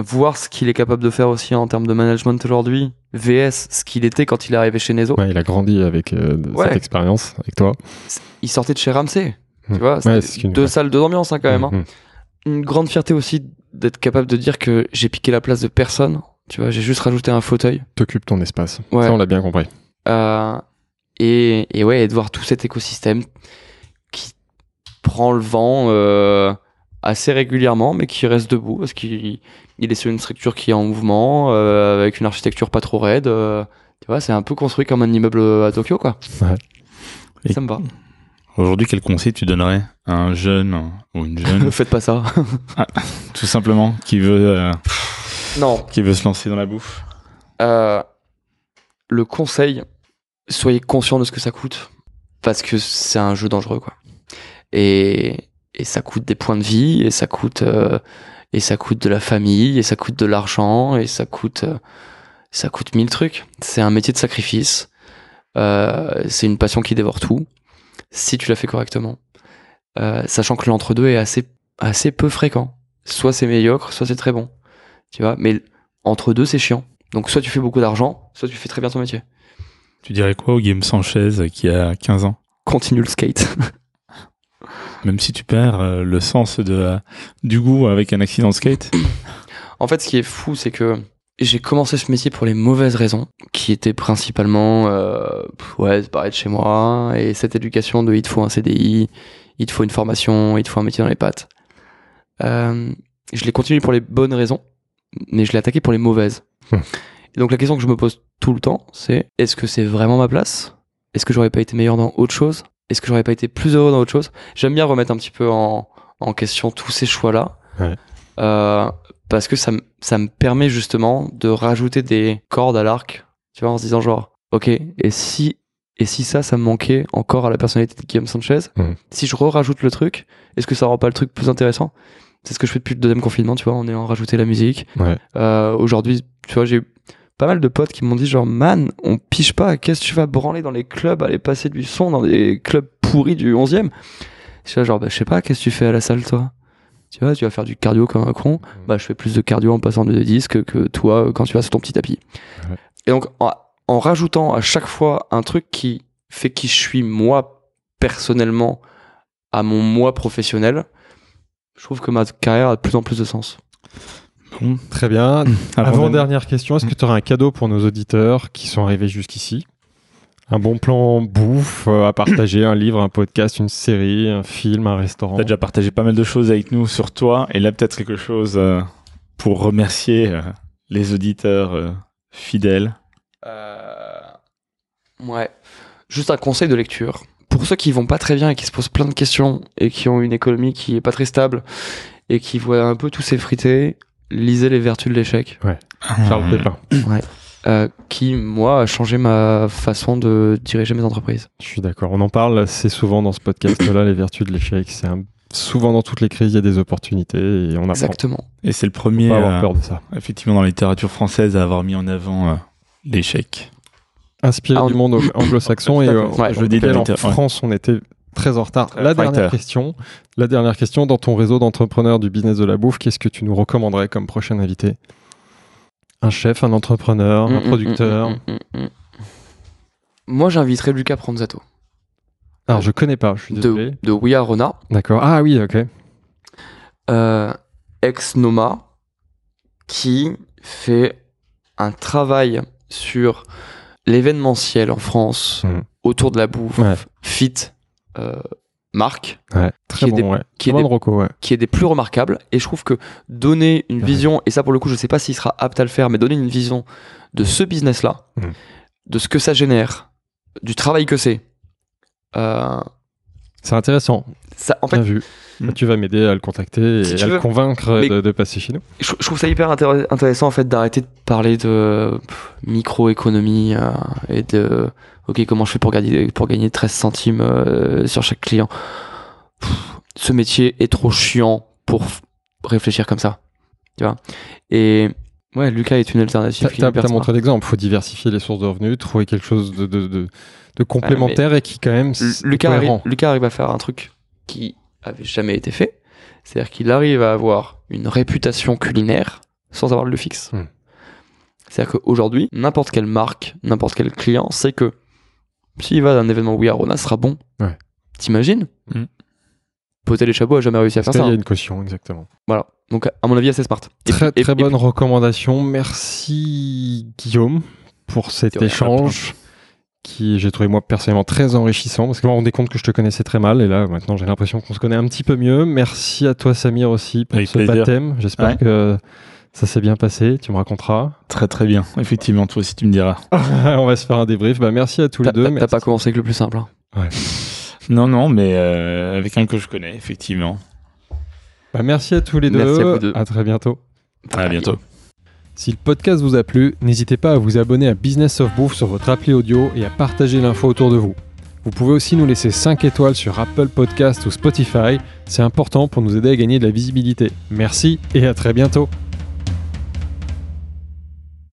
voir ce qu'il est capable de faire aussi en termes de management aujourd'hui. VS, ce qu'il était quand il est arrivé chez Nezo. ouais, il a grandi avec euh, Ouais. cette expérience avec toi. Il sortait de chez Ramsey. Tu vois, Ouais, c'est une- deux salles, deux ambiances hein, quand même. hein. Mhm. Une grande fierté aussi d'être capable de dire que j'ai piqué la place de personne. Tu vois, j'ai juste rajouté un fauteuil. T'occupes ton espace. Ouais. Ça, on l'a bien compris. Euh, et, et ouais, et de voir tout cet écosystème qui prend le vent euh, assez régulièrement, mais qui reste debout parce qu'il il est sur une structure qui est en mouvement, euh, avec une architecture pas trop raide. euh, tu vois, c'est un peu construit comme un immeuble à Tokyo, quoi. Ouais. Et- Ça me va. Aujourd'hui, quel conseil tu donnerais à un jeune ou une jeune, Ne faites pas ça. tout simplement, qui veut, euh, non. qui veut se lancer dans la bouffe? Le conseil, soyez conscient de ce que ça coûte, parce que c'est un jeu dangereux, quoi. Et, et ça coûte des points de vie, et ça coûte, et ça coûte de la famille, et ça coûte de l'argent, et ça coûte, euh, ça coûte mille trucs. C'est un métier de sacrifice. Euh, c'est une passion qui dévore tout, si tu la fais correctement. Euh, sachant que l'entre-deux est assez, assez peu fréquent. Soit c'est médiocre, soit c'est très bon. Tu vois, mais entre deux, c'est chiant. Donc soit tu fais beaucoup d'argent, soit tu fais très bien ton métier. Tu dirais quoi au Guillaume Sanchez qui a 15 ans? Continue le skate. Même si tu perds euh, le sens de, la- du goût avec un accident de skate. En fait, ce qui est fou, c'est que j'ai commencé ce métier pour les mauvaises raisons, qui étaient principalement, euh, ouais, se barrer de chez moi, et cette éducation de il te faut un CDI, il te faut une formation, il te faut un métier dans les pattes. Euh, je l'ai continué pour les bonnes raisons, mais je l'ai attaqué pour les mauvaises. Et donc la question que je me pose tout le temps, c'est est-ce que c'est vraiment ma place? Est-ce que j'aurais pas été meilleur dans autre chose? Est-ce que j'aurais pas été plus heureux dans autre chose? J'aime bien remettre un petit peu en, en question tous ces choix-là. Ouais. Euh, parce que ça, me- ça me permet justement de rajouter des cordes à l'arc, tu vois, en se disant genre, ok, et si, et si ça, ça me manquait encore à la personnalité de Guillaume Sanchez, si je re-rajoute le truc, est-ce que ça rend pas le truc plus intéressant? C'est ce que je fais depuis le deuxième confinement, tu vois, en ayant rajouté la musique. Ouais. Euh, Aujourd'hui, tu vois, j'ai eu pas mal de potes qui m'ont dit genre, man, on piche pas, qu'est-ce que tu vas branler dans les clubs, aller passer du son dans des clubs pourris du 11e Je suis là, genre, bah, je sais pas, qu'est-ce que tu fais à la salle, toi tu vois, tu vas faire du cardio comme un con. Bah, je fais plus de cardio en passant des disques que toi euh, quand tu vas sur ton petit tapis. Ouais. Et donc, en, en rajoutant à chaque fois un truc qui fait qui je suis moi personnellement à mon moi professionnel, je trouve que ma carrière a de plus en plus de sens. Bon, Très bien. avant Avant-dernière question, est-ce que tu auras un cadeau pour nos auditeurs qui sont arrivés jusqu'ici? Un bon plan bouffe euh, à partager, un livre, un podcast, une série, un film, un restaurant? T'as déjà partagé pas mal de choses avec nous sur toi, et là peut-être quelque chose euh, pour remercier euh, les auditeurs fidèles. Euh, Ouais. Juste un conseil de lecture. Pour ceux qui vont pas très bien et qui se posent plein de questions et qui ont une économie qui est pas très stable et qui voient un peu tout s'effriter, lisez Les Vertus de l'échec. Charles Mmh. Pépin. euh, qui, moi, a changé ma façon de diriger mes entreprises. Je suis d'accord. On en parle assez souvent dans ce podcast-là, les vertus de l'échec. C'est un- souvent dans toutes les crises, il y a des opportunités et on apprend. Exactement. Et c'est le premier, pas avoir euh, peur de ça. effectivement, dans la littérature française à avoir mis en avant euh, l'échec. Inspiré Ah, on- du monde anglo-saxon et euh. Ouais, je je dis dis la en ouais. France, on était très en retard. Très La dernière question, la dernière question dans ton réseau d'entrepreneurs du business de la bouffe, qu'est-ce que tu nous recommanderais comme prochain invité? Un chef, un entrepreneur, Mm, un mm, producteur. mm. Moi, j'inviterais Lucas Pronzato Alors je connais pas, je suis désolé. de, de We Are Rona, D'accord. Ah oui, ok. euh, ex-Noma, qui fait un travail sur l'événementiel en France autour de la bouffe, Ouais. fit, euh, marque, Ouais, très Qui est des- ouais. qui est Très des- bon Rocco, ouais. qui est des plus remarquables. Et je trouve que donner une vision, et ça pour le coup, je sais pas s'il sera apte à le faire, mais donner une vision de ce business-là, Mhm. de ce que ça génère, du travail que c'est. euh, C'est intéressant. Ça, en fait, Bien vu. Mm. Tu vas m'aider à le contacter et Si à le convaincre de, de passer chez nous. je, je trouve ça hyper intér- intéressant en fait d'arrêter de parler de microéconomie euh, et de ok comment je fais pour gagner pour gagner 13 centimes euh, sur chaque client. Pff, ce métier est trop chiant pour réfléchir comme ça, tu vois? Et ouais, Lucas est une alternative. T'as montré l'exemple. Il faut diversifier les sources de revenus, trouver quelque chose de, de, de, de complémentaire et qui quand même Lucas, arrive. Lucas arrive à faire un truc qui avait jamais été fait. C'est-à-dire qu'il arrive à avoir une réputation culinaire sans avoir le fixe. Hmm. C'est-à-dire qu'aujourd'hui, n'importe quelle marque, n'importe quel client sait que s'il va à un événement We Are Rona, ce sera bon. Ouais. T'imagines Hmm. Potel et Chabot a jamais réussi à faire ça. y a hein. une caution, exactement? Voilà. Donc, à mon avis, assez smart. Et Très, puis- et- très et bonne puis- recommandation. Merci Guillaume pour cet échange qui j'ai trouvé moi personnellement très enrichissant parce que je me rendais compte que je te connaissais très mal et là maintenant j'ai l'impression qu'on se connaît un petit peu mieux. Merci à toi Samir aussi pour Avec ce plaisir. baptême. J'espère Ouais. que ça s'est bien passé. Tu me raconteras. Très très bien. Effectivement, toi aussi tu me diras. On va se faire un débrief. Bah, merci à tous les deux. t'as- pas commencé avec le plus simple. hein. Non, non, mais euh, avec un que je connais, effectivement. Bah, merci à tous les deux. Merci à vous deux. À très bientôt. À bientôt. Si le podcast vous a plu, n'hésitez pas à vous abonner à Business of Bouffe sur votre appli audio et à partager l'info autour de vous. Vous pouvez aussi nous laisser 5 étoiles sur Apple Podcast ou Spotify. C'est important pour nous aider à gagner de la visibilité. Merci et à très bientôt.